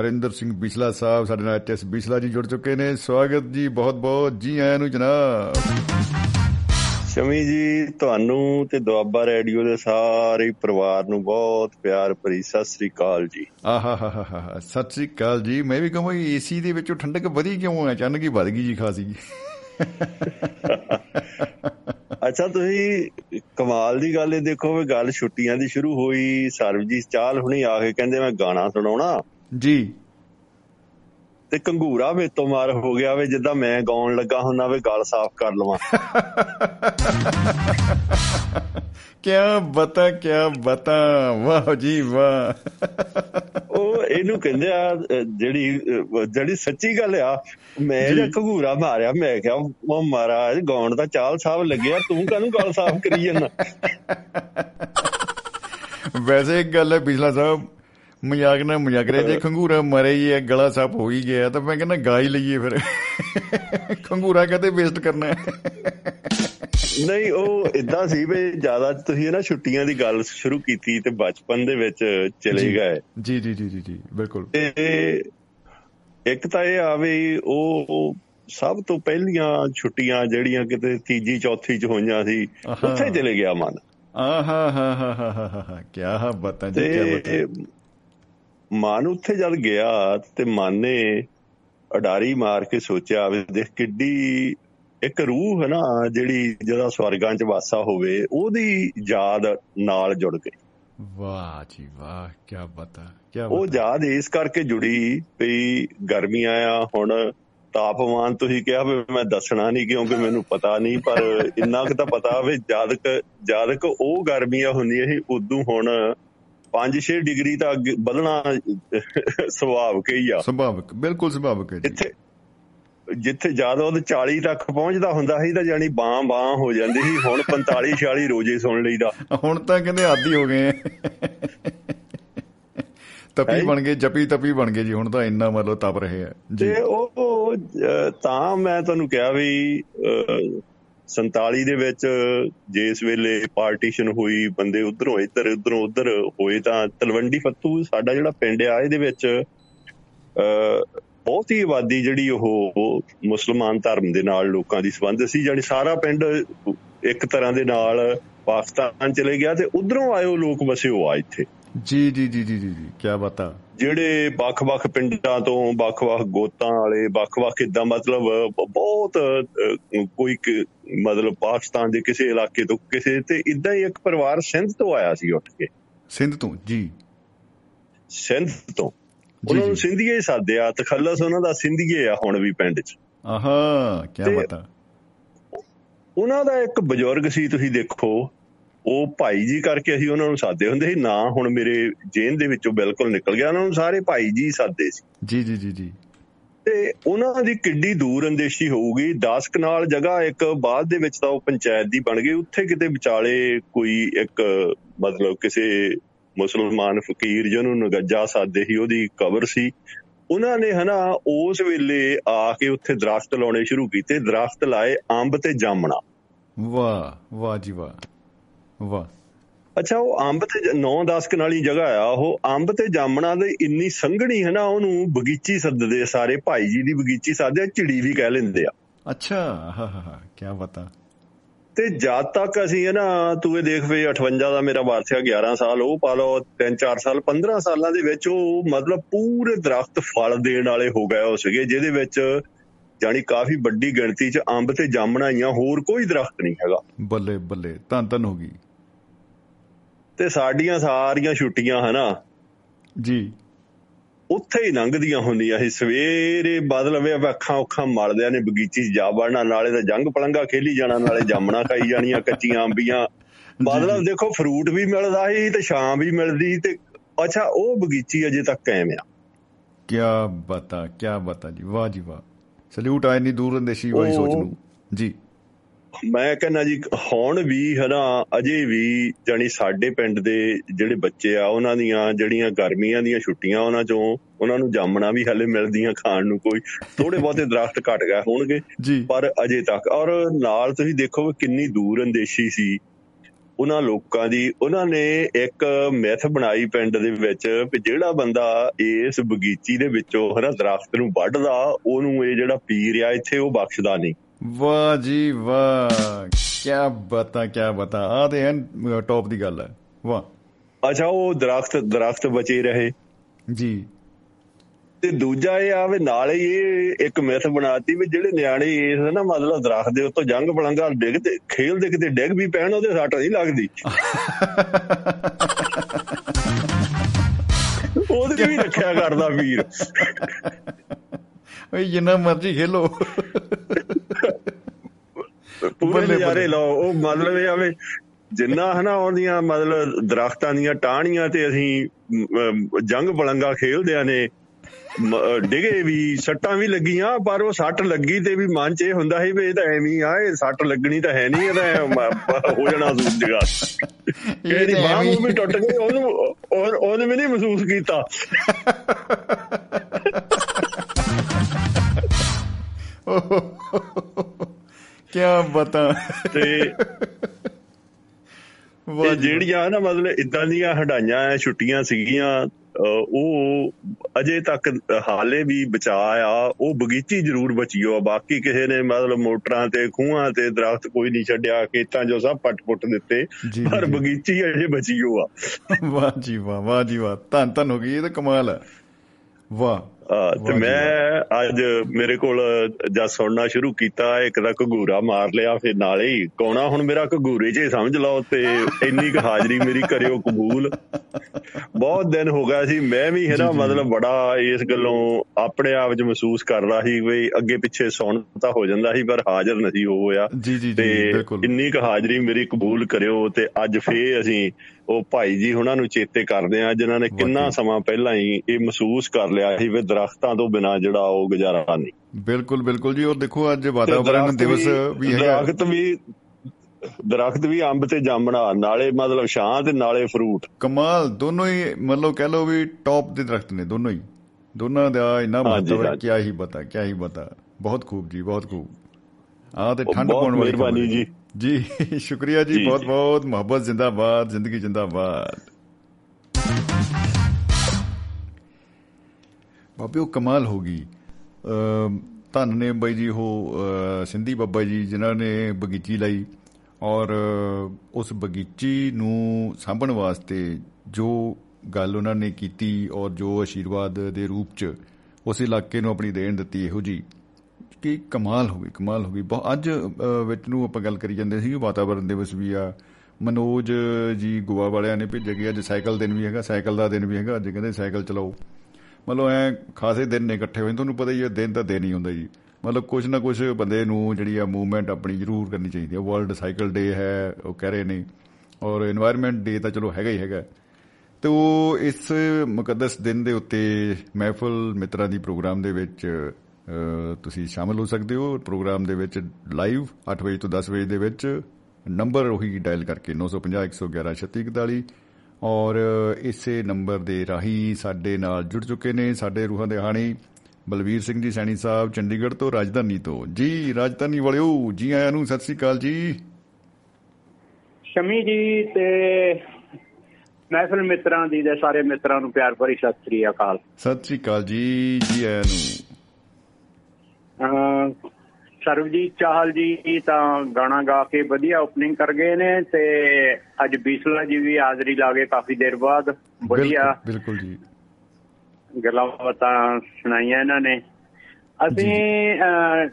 A: ਹਰਿੰਦਰ ਸਿੰਘ ਬਿਸਲਾ ਸਾਹਿਬ ਸਾਡੇ ਨਾਲ ਐਚਐਸ ਬਿਸਲਾ ਜੀ ਜੁੜ ਚੁੱਕੇ ਨੇ। ਸਵਾਗਤ ਜੀ ਬਹੁਤ ਬਹੁਤ। ਜੀ ਆਇਆਂ ਨੂੰ ਜਨਾਬ।
C: ਸ਼ਮੀ ਜੀ ਤੁਹਾਨੂੰ ਤੇ ਦੁਆਬਾ ਰੇਡੀਓ ਦੇ ਸਾਰੇ ਪਰਿਵਾਰ ਨੂੰ ਬਹੁਤ ਪਿਆਰ ਭਰੀ ਸਤਿ ਸ੍ਰੀ ਅਕਾਲ ਜੀ।
A: ਆਹਾ ਹਾ ਹਾ ਹਾ ਸਤਿ ਸ੍ਰੀ ਅਕਾਲ ਜੀ। ਮੈਂ ਵੀ ਕਹਾਂ ਏਸੀ ਦੇ ਵਿੱਚੋਂ ਠੰਡਕ ਵਧੀ ਕਿਉਂ ਹੈ ਅਚਾਨਕ ਹੀ ਵੱਧ ਗਈ ਜੀ ਖਾਸੀ
C: ਅੱਛਾ ਤੁਸੀਂ ਕਮਾਲ ਦੀ ਗੱਲ ਇਹ ਦੇਖੋ ਵੀ ਗੱਲ ਛੁੱਟੀਆਂ ਦੀ ਸ਼ੁਰੂ ਹੋਈ ਸਰਬਜੀਤ ਚਾਲ ਹੁਣੀ ਆ ਕੇ ਕਹਿੰਦੇ ਮੈਂ ਗਾਣਾ ਸੁਣਾਉਣਾ।
A: ਜੀ।
C: ਤੇ ਕੰਗੂਰਾ ਮੇ ਤੋਂ ਮਾਰ ਹੋ ਗਿਆ ਵੇ ਜਿੱਦਾਂ ਮੈਂ ਗਾਉਣ ਲੱਗਾ ਹੁੰਨਾ ਵੇ ਗੱਲ ਸਾਫ਼ ਕਰ ਲਵਾਂ।
A: ਕਿਆ ਬਤਾ ਕਿਆ ਬਤਾ। ਵਾਹ ਜੀ ਵਾਹ।
C: ਉਹ ਇਹਨੂੰ ਕਹਿੰਦੇ ਆ ਜਿਹੜੀ ਜਿਹੜੀ ਸੱਚੀ ਗੱਲ ਆ ਮੈਂ
A: ਜੀ।
C: ਜੇ ਕੰਗੂਰਾ ਮਾਰਿਆ ਮੈਂ ਕਿਹਾ ਉਹ ਮਹਾਰਾਜ ਗਾਉਣ ਦਾ ਚਾਲ ਸਾਫ਼ ਲੱਗਿਆ ਤੂੰ ਕਾਹਨੂੰ ਗੱਲ ਸਾਫ਼ ਕਰੀ ਜਾਂਦਾ?
A: ਵੈਸੇ ਇੱਕ ਗੱਲ ਹੈ ਪਿਛਲਾ ਸਾਹਿਬ ਮਜ਼ਾਕ ਨਾ ਮਜ਼ਾਕ ਰਿਹਾ ਜੇ ਖੰਗੂਰਾ ਮਰੇ ਹੀ ਹੈ ਗਲਾ ਸੱਪ ਹੋ ਹੀ ਗਿਆ ਤਾਂ ਮੈਂ ਕਹਿੰਦਾ ਗਾ ਹੀ ਲਈਏ ਫਿਰ। ਖੰਗੂਰਾ ਕਦੇ ਵੇਸਟ ਕਰਨਾ
C: ਨਹੀਂ ਉਹ ਇਦਾਂ ਸੀ ਵੀ ਜ਼ਿਆਦਾ ਤੁਸੀਂ ਨਾ ਛੁੱਟੀਆਂ ਦੀ ਗੱਲ ਸ਼ੁਰੂ ਕੀਤੀ ਤੇ ਬਚਪਨ ਦੇ ਵਿੱਚ ਚਲੇ। ਗਏ।
A: ਜੀ ਜੀ ਜੀ ਜੀ ਬਿਲਕੁਲ।
C: ਤੇ ਇੱਕ ਤਾਂ ਇਹ ਆ ਵੀ ਉਹ ਸਭ ਤੋਂ ਪਹਿਲੀਆਂ ਛੁੱਟੀਆਂ ਜਿਹੜੀਆਂ ਕਿਤੇ ਤੀਜੀ ਚੌਥੀ ਚ ਹੋਈਆਂ ਸੀ। ਉੱਥੇ ਚਲੇ ਗਿਆ ਮਨ।
A: ਆਹਾ ਹਾ ਹਾ ਹਾ ਹਾ ਕੀ ਬਤਾ ਜੀ ਕੀ ਬਤਾ।
C: ਮਨ ਉੱਥੇ ਜਦ ਗਿਆ ਤੇ ਮਨ ਨੇ ਅਡਾਰੀ ਮਾਰ ਕੇ ਸੋਚਿਆ ਵੀ ਦੇਖ ਕਿੱਡੀ ਇੱਕ ਰੂਹ ਹੈ ਨਾ ਜਿਹੜੀ ਜਿਹਦਾ ਸਵਰਗਾਂ 'ਚ ਵਾਸਾ ਹੋਵੇ ਉਹਦੀ ਯਾਦ ਨਾਲ ਜੁੜ ਗਈ।
A: ਵਾਹ ਜੀ ਵਾਹ ਕੀ ਬਤਾ ਕੀ
C: ਉਹ ਯਾਦ ਇਸ ਕਰਕੇ ਜੁੜੀ ਵੀ ਗਰਮੀਆਂ ਆ ਹੁਣ ਤਾਪਮਾਨ ਤੁਸੀਂ ਕਿਹਾ ਵੀ ਮੈਂ ਦੱਸਣਾ ਨਹੀਂ ਕਿਉਂਕਿ ਮੈਨੂੰ ਪਤਾ ਨਹੀਂ ਪਰ ਇੰਨਾ ਕੁ ਤਾਂ ਪਤਾ ਵੀ ਜਦਕ ਜਦਕ ਉਹ ਗਰਮੀਆਂ ਹੁੰਦੀਆਂ ਸੀ ਉਦੋਂ ਹੁਣ 5-6 ਡਿਗਰੀ ਤਾਂ ਅੱਗੇ ਵਧਣਾ ਸੁਭਾਵਿਕ ਹੀ ਆ।
A: ਸੁਭਾਵਿਕ ਬਿਲਕੁਲ ਸੁਭਾਵਿਕ ਹੈ ਜੀ।
C: ਜਿੱਥੇ ਜਿੱਥੇ ਜ਼ਿਆਦਾ ਉਹ 40 ਤੱਕ ਪਹੁੰਚਦਾ ਹੁੰਦਾ ਸੀ ਤਾਂ ਜਾਨੀ ਬਾਹ ਬਾਹ ਹੋ ਜਾਂਦੀ ਸੀ। ਹੁਣ 45 46 ਰੋਜੇ ਸੁਣ ਲਈਦਾ।
A: ਹੁਣ ਤਾਂ ਕਹਿੰਦੇ ਆਦੀ ਹੋ ਗਏ। ਤਪੀ? ਬਣ ਗਏ ਜਪੀ ਤਪੀ ਬਣ ਗਏ ਜੀ ਹੁਣ ਤਾਂ ਇੰਨਾ ਮਤਲਬ ਤਪ ਰਹੇ ਆ। ਜੀ।
C: ਤੇ ਉਹ ਤਾਂ ਮੈਂ ਤੁਹਾਨੂੰ ਕਿਹਾ ਵੀ 47 ਦੇ ਵਿੱਚ ਜਿਸ ਵੇਲੇ ਪਾਰਟੀਸ਼ਨ ਹੋਈ ਬੰਦੇ ਉਧਰੋਂ ਇੱਧਰ ਉਧਰੋਂ ਉਧਰ ਹੋਏ ਤਾਂ ਤਲਵੰਡੀ ਫੱਤੂ ਸਾਡਾ ਜਿਹੜਾ ਪਿੰਡ ਆ ਇਹਦੇ ਵਿੱਚ ਅਹ, ਬਹੁਤ ਹੀ ਆਬਾਦੀ ਜਿਹੜੀ ਉਹ ਮੁਸਲਮਾਨ ਧਰਮ ਦੇ ਨਾਲ ਲੋਕਾਂ ਦੀ ਸੰਬੰਧ ਸੀ ਜਾਨੀ ਸਾਰਾ ਪਿੰਡ ਇੱਕ ਤਰ੍ਹਾਂ ਦੇ ਨਾਲ ਪਾਕਿਸਤਾਨ ਚਲੇ ਗਿਆ ਤੇ ਉਧਰੋਂ ਆਇਓ ਲੋਕ ਵਸਿਓ ਆ ਇੱਥੇ।
A: ਜੀ ਜੀ ਜੀ ਜੀ ਜੀ ਕੀ ਬਤਾ
C: ਜਿਹੜੇ ਵੱਖ-ਵੱਖ ਪਿੰਡਾਂ ਤੋਂ ਵੱਖ-ਵੱਖ ਗੋਤਾਂ ਵਾਲੇ ਵੱਖ-ਵੱਖ ਇਦਾਂ ਮਤਲਬ ਬਹੁਤ ਕੋਈ ਮਤਲਬ ਪਾਕਿਸਤਾਨ ਦੇ ਕਿਸੇ ਇਲਾਕੇ ਤੋਂ ਕਿਸੇ ਤੇ ਇਦਾਂ ਹੀ ਇੱਕ ਪਰਿਵਾਰ ਸਿੰਧ ਤੋਂ ਆਇਆ ਸੀ ਉੱਠ ਕੇ।
A: ਸਿੰਧ ਤੋਂ ਜੀ।
C: ਸਿੰਧ ਤੋਂ। ਉਹਨਾਂ ਨੂੰ। ਸਿੰਧੀਏ ਸਾਦਿਆ ਤਖੱਲਸ ਉਹਨਾਂ ਦਾ ਸਿੰਧੀਏ ਆ ਹੁਣ ਵੀ ਪਿੰਡ 'ਚ।
A: ਆਹਾ ਕੀ ਬਤਾ
C: ਉਹਨਾਂ ਦਾ ਇੱਕ ਬਜ਼ੁਰਗ ਸੀ ਤੁਸੀਂ ਦੇਖੋ ਉਹ ਭਾਈ ਜੀ ਕਰਕੇ ਅਸੀਂ ਉਹਨਾਂ ਨੂੰ ਸਾਦੇ ਹੁੰਦੇ ਸੀ ਨਾ ਹੁਣ ਮੇਰੇ ਜੇਨ ਦੇ ਵਿੱਚੋਂ ਬਿਲਕੁਲ ਨਿਕਲ ਗਿਆ ਉਹਨਾਂ ਨੂੰ ਸਾਰੇ ਭਾਈ ਜੀ ਸਾਦੇ ਸੀ।
A: ਜੀ ਜੀ ਜੀ ਜੀ।
C: ਤੇ ਉਹਨਾਂ ਦੀ ਕਿੱਡੀ ਦੂਰ ਅੰਦੇਸ਼ੀ ਹੋਊਗੀ 10 ਕਨਾਲ ਜਗ੍ਹਾ ਇੱਕ ਬਾਅਦ ਦੇ ਵਿੱਚ ਤਾਂ ਉਹ ਪੰਚਾਇਤ ਦੀ ਬਣ ਗਈ ਉੱਥੇ ਕਿਤੇ ਵਿਚਾਲੇ ਕੋਈ ਇੱਕ ਮਤਲਬ ਕਿਸੇ ਮੁਸਲਮਾਨ ਫਕੀਰ ਜਿਹਨੂੰ ਨਗੱਜਾ ਸਾਦੇ ਸੀ ਉਹਦੀ ਕਬਰ ਸੀ। ਉਹਨਾਂ ਨੇ ਹਨਾ ਉਸ ਵੇਲੇ ਆ ਕੇ ਉੱਥੇ ਦਰਖਤ ਲਾਉਣੇ ਸ਼ੁਰੂ ਕੀਤੇ ਦਰਖਤ ਲਾਏ ਅੰਬ ਤੇ ਜਾਮਣਾ।
A: ਵਾਹ ਵਾਹ ਜੀ ਵਾਹ। ਵਾਹ।
C: ਅੱਛਾ ਉਹ ਅੰਬ ਤੇ 9-10 ਕਨਾਲੀ ਜਗ੍ਹਾ ਆ ਉਹ ਅੰਬ ਤੇ ਜਾਮਣਾ ਦੇ ਇੰਨੀ ਸੰਘਣੀ ਹੈ ਨਾ ਉਹਨੂੰ ਬਗੀਚੀ ਸੱਦਦੇ ਆ ਸਾਰੇ ਭਾਈ ਜੀ ਦੀ ਬਗੀਚੀ ਸਾਦੇ ਆ ਚਿੜੀ ਵੀ ਕਹਿ ਲੈਂਦੇ ਆ।
A: ਅੱਛਾ ਹਾ ਹਾ ਹਾ ਕੀ ਬਤਾ
C: ਤੇ ਜਦ ਤੱਕ ਅਸੀਂ ਹੈ ਨਾ ਤੂੰ ਇਹ ਦੇਖ ਵੇ 58 ਦਾ ਮੇਰਾ ਵਾਰਸਿਆ 11 ਸਾਲ ਉਹ ਪਾ ਲਓ 3-4 ਸਾਲ 15 ਸਾਲਾਂ ਦੇ ਵਿੱਚ ਉਹ ਮਤਲਬ ਪੂਰੇ ਦਰਖਤ ਫਲ ਦੇਣ ਵਾਲੇ ਹੋ ਗਏ ਹੋ ਸੀਗੇ ਜਿਹਦੇ ਵਿੱਚ ਜਾਨੀ ਕਾਫੀ ਵੱਡੀ ਗਿਣਤੀ 'ਚ ਅੰਬ ਤੇ ਜਾਮਣਾ ਆਈਆਂ ਹੋਰ ਕੋਈ ਦਰਖਤ ਨਹੀਂ ਹੈਗਾ।
A: ਬੱਲੇ ਬੱਲੇ ਧੰਨ ਧੰਨ ਹੋ ਗਈ।
C: ਤੇ ਸਾਡੀਆਂ ਸਾਰੀਆਂ ਛੁੱਟੀਆਂ ਹਨਾ?
A: ਜੀ।
C: ਉੱਥੇ ਹੀ ਲੰਘਦੀਆਂ ਹੁੰਦੀਆਂ ਸੀ। ਸਵੇਰੇ ਬਦਲ ਵੇ ਅੱਖਾਂ ਅੱਖਾਂ ਮਲਦਿਆਂ ਨੇ ਬਗੀਚੀ 'ਚ ਜਾ ਵੜਨਾ ਨਾਲੇ ਤਾਂ ਜੰਗ ਪਲੰਗਾ ਖੇਲੀ ਜਾਣਾ ਨਾਲੇ ਜਾਮਣਾ ਖਾਈ ਜਾਣੀਆਂ ਕੱਚੀਆਂ ਅੰਬੀਆਂ ਮਤਲਬ ਦੇਖੋ ਫਰੂਟ ਵੀ ਮਿਲਦਾ ਸੀ ਤੇ ਛਾਂ ਵੀ ਮਿਲਦੀ ਤੇ ਅੱਛਾ ਉਹ ਬਗੀਚੀ ਅਜੇ ਤੱਕ ਕਾਇਮ ਆ।
A: ਕੀ ਬਤਾ ਕੀ ਬਤਾ ਜੀ ਵਾਹ ਜੀ ਵਾਹ। ਸਲੂਟ ਆ ਇੰਨੀ ਦੂਰ ਅੰਦੇਸ਼ੀ ਵਾਲੀ ਸੋਚ ਨੂੰ ਜੀ।
C: ਮੈਂ ਕਹਿੰਦਾ ਜੀ ਹੁਣ ਵੀ ਹਨਾ ਅਜੇ ਵੀ ਜਾਨੀ ਸਾਡੇ ਪਿੰਡ ਦੇ ਜਿਹੜੇ ਬੱਚੇ ਆ ਉਹਨਾਂ ਦੀਆਂ ਜਿਹੜੀਆਂ ਗਰਮੀਆਂ ਦੀਆਂ ਛੁੱਟੀਆਂ ਉਹਨਾਂ ਚੋਂ ਉਹਨਾਂ ਨੂੰ ਜਾਮਣਾ ਵੀ ਹਲੇ ਮਿਲਦੀਆਂ ਖਾਣ ਨੂੰ ਕੋਈ ਥੋੜੇ ਬਹੁਤੇ ਦਰਖਤ ਘਟ ਗਏ ਹੋਣਗੇ ਪਰ ਅਜੇ ਤੱਕ। ਔਰ ਨਾਲ ਤੁਸੀਂ ਦੇਖੋ ਕਿੰਨੀ ਦੂਰ ਅੰਦੇਸ਼ੀ ਸੀ ਉਹਨਾਂ ਲੋਕਾਂ ਦੀ। ਉਹਨਾਂ ਨੇ ਇੱਕ ਮੈਥ ਬਣਾਈ ਪਿੰਡ ਦੇ ਵਿੱਚ ਕਿ ਜਿਹੜਾ ਬੰਦਾ ਇਸ ਬਗੀਚੀ ਦੇ ਵਿੱਚੋਂ ਹਨਾ ਦਰਖਤ ਨੂੰ ਵੱਢਦਾ ਉਹਨੂੰ ਇਹ ਜਿਹੜਾ ਪੀਰ ਆ ਇੱਥੇ ਉਹ ਬਖਸ਼ਦਾ ਨਹੀਂ।
A: ਵਾਹ ਜੀ ਵਾਹ। ਕੀ ਬਤਾ ਕੀ ਬਤਾ। ਆ ਤੇ ਐਨ ਟੌਪ ਦੀ ਗੱਲ ਹੈ। ਵਾਹ।
C: ਅੱਛਾ ਉਹ ਦਰਖਤ ਦਰਖਤ ਬਚੇ ਰਹੇ।
A: ਜੀ।
C: ਤੇ ਦੂਜਾ ਇਹ ਆ ਵੀ ਨਾਲ ਹੀ ਇਹ ਇੱਕ ਮਿਥ ਬਣਾਤੀ ਵੀ ਜਿਹੜੇ ਨਿਆਣੇ ਇਸ ਨਾ ਮਤਲਬ ਦਰਖਤ ਦੇ ਉੱਤੋਂ ਜੰਗ ਬਲੰਗਾ ਡਿੱਗਦੇ ਖੇਲਦੇ ਕਿਤੇ ਡਿੱਗ ਵੀ ਪੈਣ ਉਹਦੇ ਸੱਟ ਨਹੀਂ ਲੱਗਦੀ। ਉਹਦੇ ਵੀ ਰੱਖਿਆ ਕਰਦਾ ਵੀਰ।
A: ਓਏ ਜਿੰਨਾ ਮਰਜ਼ੀ ਖੇਲੋ।
C: ਪੂਰੇ ਨਜ਼ਾਰੇ ਲਓ ਉਹ ਮਤਲਬ ਇਹ ਆਵੇ ਜਿੰਨਾ ਹਨਾ ਉਹਦੀਆਂ ਮਤਲਬ ਦਰਖਤਾਂ ਦੀਆਂ ਟਾਹਣੀਆਂ ਤੇ ਅਸੀਂ ਜੰਗ ਬਲੰਗਾ ਖੇਲਦੇ ਆ ਨੇ ਡਿਗੇ ਵੀ ਸੱਟਾਂ ਵੀ ਲੱਗੀਆਂ ਪਰ ਉਹ ਸੱਟ ਲੱਗੀ ਤੇ ਵੀ ਮਨ 'ਚ ਇਹ ਹੁੰਦਾ ਸੀ ਵੀ ਇਹ ਤਾਂ ਐਵੇਂ ਆ ਇਹ ਸੱਟ ਲੱਗਣੀ ਤਾਂ ਹੈ ਨਹੀਂ ਇਹਦਾ ਹੋ ਜਾਣਾ ਜਗਾ ਇਹਦੀ ਬਾਹ ਵੀ ਟੁੱਟ ਗਈ ਉਹਨੂੰ ਉਹਨੇ ਵੀ ਨਹੀਂ ਮਹਿਸੂਸ ਕੀਤਾ।
A: ਕੀ ਬਤਾ।
C: ਤੇ ਤੇ ਜਿਹੜੀਆਂ ਨਾ ਮਤਲਬ ਇਦਾਂ ਦੀਆਂ ਹਡਾਈਆਂ ਛੁੱਟੀਆਂ ਸੀਗੀਆਂ ਉਹ ਅਜੇ ਤੱਕ ਹਾਲੇ ਵੀ ਬਚਾ ਆ ਉਹ ਬਗੀਚੀ ਜ਼ਰੂਰ ਬਚੀ ਹੋ ਬਾਕੀ ਕਿਸੇ ਨੇ ਮਤਲਬ ਮੋਟਰਾਂ ਤੇ ਖੂਹਾਂ ਤੇ ਦਰਖਤ ਕੋਈ ਨਹੀਂ ਛੱਡਿਆ ਖੇਤਾਂ ਜੋ ਸਭ ਪੱਟ-ਪੁੱਟ ਦਿੱਤੇ ਪਰ ਬਗੀਚੀ ਅਜੇ ਬਚੀ ਹੋ ਆ
A: ਵਾਹ ਜੀ ਵਾਹ ਵਾਹ ਜੀ ਵਾਹ। ਧੰਨ ਧੰਨ ਹੋ ਗਈ ਇਹ ਤਾਂ ਕਮਾਲ ਹੈ। ਵਾਹ।
C: ਤੇ ਮੈਂ ਅੱਜ ਮੇਰੇ ਕੋਲ ਜਦ ਸੁਣਨਾ ਸ਼ੁਰੂ ਕੀਤਾ ਇੱਕ ਦਾ ਘਗੂਰਾ ਮਾਰ ਲਿਆ ਫਿਰ ਨਾਲੇ ਹੀ ਕੋਣਾ ਹੁਣ ਮੇਰਾ ਘਗੂਰੇ 'ਚ ਸਮਝ ਲਓ ਤੇ ਇੰਨੀ ਕੁ ਹਾਜ਼ਰੀ ਮੇਰੀ ਕਰਿਓ ਕਬੂਲ। ਬਹੁਤ ਦਿਨ ਹੋ ਗਿਆ ਸੀ ਮੈਂ ਵੀ ਹੈ ਨਾ ਮਤਲਬ ਬੜਾ ਇਸ ਗੱਲੋਂ ਆਪਣੇ ਆਪ 'ਚ ਮਹਿਸੂਸ ਕਰਦਾ ਸੀ ਵੀ ਅੱਗੇ ਪਿੱਛੇ ਸੁਣ ਤਾਂ ਹੋ ਜਾਂਦਾ ਸੀ ਪਰ ਹਾਜ਼ਰ ਨਹੀਂ ਹੋ ਹੋਇਆ।
A: ਤੇ
C: ਇੰਨੀ ਕੁ ਹਾਜ਼ਰੀ ਮੇਰੀ ਕਬੂਲ ਕਰਿਓ ਤੇ ਅੱਜ ਫੇਰ ਅਸੀਂ ਉਹ ਭਾਈ ਜੀ ਉਹਨਾਂ ਨੂੰ ਚੇਤੇ ਕਰਦੇ ਆ ਜਿਨ੍ਹਾਂ ਨੇ ਕਿੰਨਾ ਸਮਾਂ ਪਹਿਲਾਂ ਹੀ ਇਹ ਮਹਿਸੂਸ ਕਰ ਲਿਆ ਸੀ ਵੀ ਦਰਖਤਾਂ ਤੋਂ ਬਿਨਾ ਜਿਹੜਾ ਉਹ ਗੁਜ਼ਾਰਾ ਨਹੀਂ।
A: ਬਿਲਕੁਲ ਬਿਲਕੁਲ ਜੀ ਉਹ ਦੇਖੋ ਅੱਜ ਵਾਤਾਵਰਣ ਦਿਵਸ ਵੀ ਹੈਗਾ।
C: ਦਰਖਤ ਵੀ ਦਰਖਤ ਵੀ ਅੰਬ ਤੇ ਜਾਮਣਾ ਨਾਲੇ ਮਤਲਬ ਛਾਂ ਤੇ ਨਾਲੇ ਫਰੂਟ।
A: ਕਮਾਲ ਦੋਨੋਂ ਹੀ ਮਤਲਬ ਕਹਿ ਲਓ ਵੀ ਟੌਪ ਦੇ ਦਰਖਤ ਨੇ ਦੋਨੋਂ ਹੀ। ਦੋਨਾਂ ਦਾ ਇੰਨਾ ਮਹੱਤਵ ਹੈ ਕੀ ਹੀ ਬਤਾ ਕੀ ਹੀ ਬਤਾ ਬਹੁਤ ਖੂਬ ਜੀ ਬਹੁਤ ਖੂਬ। ਆ ਤੇ ਠੰਡ ਪਾਉਣ ਵਾਲੀ
C: ਮਿਹਰਬਾਨੀ ਜੀ।
A: ਜੀ ਸ਼ੁਕਰੀਆ ਜੀ ਬਹੁਤ ਬਹੁਤ ਮੁਹੱਬਤ ਜ਼ਿੰਦਾਬਾਦ ਜ਼ਿੰਦਗੀ ਜ਼ਿੰਦਾਬਾਦ। ਬਾਬਿਓ ਕਮਾਲ ਹੋ ਗਈ। ਧੰਨ ਨੇ ਬਾਈ ਜੀ ਉਹ ਸਿੰਧੀ ਬੱਬਾ ਜੀ ਜਿਨ੍ਹਾਂ ਨੇ ਬਗੀਚੀ ਲਈ ਔਰ ਉਸ ਬਗੀਚੀ ਨੂੰ ਸਾਂਭਣ ਵਾਸਤੇ ਜੋ ਗੱਲ ਉਹਨਾਂ ਨੇ ਕੀਤੀ ਔਰ ਜੋ ਅਸ਼ੀਰਵਾਦ ਦੇ ਰੂਪ 'ਚ ਉਸ ਇਲਾਕੇ ਨੂੰ ਆਪਣੀ ਦੇਣ ਦਿੱਤੀ ਇਹੋ ਜੀ। ਕਿ ਕਮਾਲ ਹੋ ਗਈ, ਕਮਾਲ ਹੋ ਗਈ। ਬਹੁਤ ਅੱਜ ਵਿੱਚ ਨੂੰ ਆਪਾਂ ਗੱਲ ਕਰੀ ਜਾਂਦੇ ਸੀ ਵਾਤਾਵਰਣ ਦਿਵਸ ਵੀ ਆ। ਮਨੋਜ ਜੀ ਗੋਆ ਵਾਲਿਆਂ ਨੇ ਭੇਜਿਆ ਗਿਆ ਅੱਜ ਸਾਈਕਲ ਦਿਨ ਵੀ ਹੈਗਾ, ਸਾਈਕਲ ਦਾ ਦਿਨ ਵੀ ਹੈਗਾ, ਅੱਜ ਕਹਿੰਦੇ ਸਾਈਕਲ ਚਲਾਓ। ਮਤਲਬ ਐ ਖਾਸੇ ਦਿਨ ਨੇ ਇਕੱਠੇ ਹੋਏ, ਤੁਹਾਨੂੰ ਪਤਾ ਹੀ ਹੈ ਦਿਨ ਤਾਂ ਦਿਨ ਹੀ ਹੁੰਦਾ ਜੀ। ਮਤਲਬ ਕੁਝ ਨਾ ਕੁਝ ਬੰਦੇ ਨੂੰ ਜਿਹੜੀ ਆ ਮੂਵਮੈਂਟ ਆਪਣੀ ਜ਼ਰੂਰ ਕਰਨੀ ਚਾਹੀਦੀ ਹੈ ਵਰਲਡ ਸਾਈਕਲ ਡੇ ਹੈ, ਉਹ ਕਹਿ ਰਹੇ ਨੇ। ਔਰ এনवायरमेंट ਡੇ ਤਾਂ ਚਲੋ ਹੈਗਾ ਹੀ ਹੈਗਾ। ਤੇ ਉਹ ਇਸ ਮੁਕੱਦਸ ਦਿਨ ਦੇ ਉੱਤੇ ਮਹਿਫਲ ਮਿੱਤਰਾਂ ਦੀ ਪ੍ਰੋਗਰਾਮ ਦੇ ਵਿੱਚ ਤੁਸੀਂ ਸ਼ਾਮਲ ਹੋ ਸਕਦੇ ਹੋ ਪ੍ਰੋਗਰਾਮ ਦੇ ਵਿੱਚ ਲਾਈਵ 8 ਵਜੇ ਤੋਂ 10 ਵਜੇ ਦੇ ਵਿੱਚ। ਨੰਬਰ ਉਹੀ ਡਾਇਲ ਕਰਕੇ 950 111 3641 ਔਰ ਇਸੇ ਨੰਬਰ ਦੇ ਰਾਹੀਂ ਸਾਡੇ ਨਾਲ ਜੁੜ ਚੁੱਕੇ ਨੇ ਸਾਡੇ ਰੂਹਾਂ ਦੇ ਹਾਣੀ ਬਲਵੀਰ ਸਿੰਘ ਜੀ ਸੈਣੀ ਸਾਹਿਬ ਚੰਡੀਗੜ੍ਹ ਤੋਂ ਰਾਜਧਾਨੀ ਤੋਂ। ਜੀ ਰਾਜਧਾਨੀ ਵਾਲਿਓ ਜੀ ਆਇਆਂ ਨੂੰ ਸਤਿ ਸ੍ਰੀ ਅਕਾਲ ਜੀ।
D: ਸ਼ਮੀ ਜੀ ਤੇ ਮਹਿਫਲ ਮਿੱਤਰਾਂ ਦੀ ਦੇ ਸਾਰੇ ਮਿੱਤਰਾਂ ਨੂੰ ਪਿਆਰ ਭਰੀ ਸਤਿ ਸ੍ਰੀ ਅਕਾਲ।
A: ਸਤਿ ਸ੍ਰੀ ਅਕਾਲ ਜੀ ਜੀ ਆਇਆਂ ਨੂੰ।
D: ਸਰਵਜੀਤ ਚਾਹਲ ਜੀ ਤਾਂ ਗਾਣਾ ਗਾ ਕੇ ਵਧੀਆ ਓਪਨਿੰਗ ਕਰ ਗਏ ਨੇ ਤੇ ਅੱਜ ਬੀਸਲਾ ਜੀ ਵੀ ਹਾਜ਼ਰੀ ਲਾ ਗਏ ਕਾਫੀ ਦੇਰ ਬਾਅਦ। ਵਧੀਆ
A: ਬਿਲਕੁਲ ਜੀ।
D: ਗੱਲਾਂ ਬਾਤਾਂ ਸੁਣਾਈਆਂ ਇਹਨਾਂ ਨੇ। ਅਸੀਂ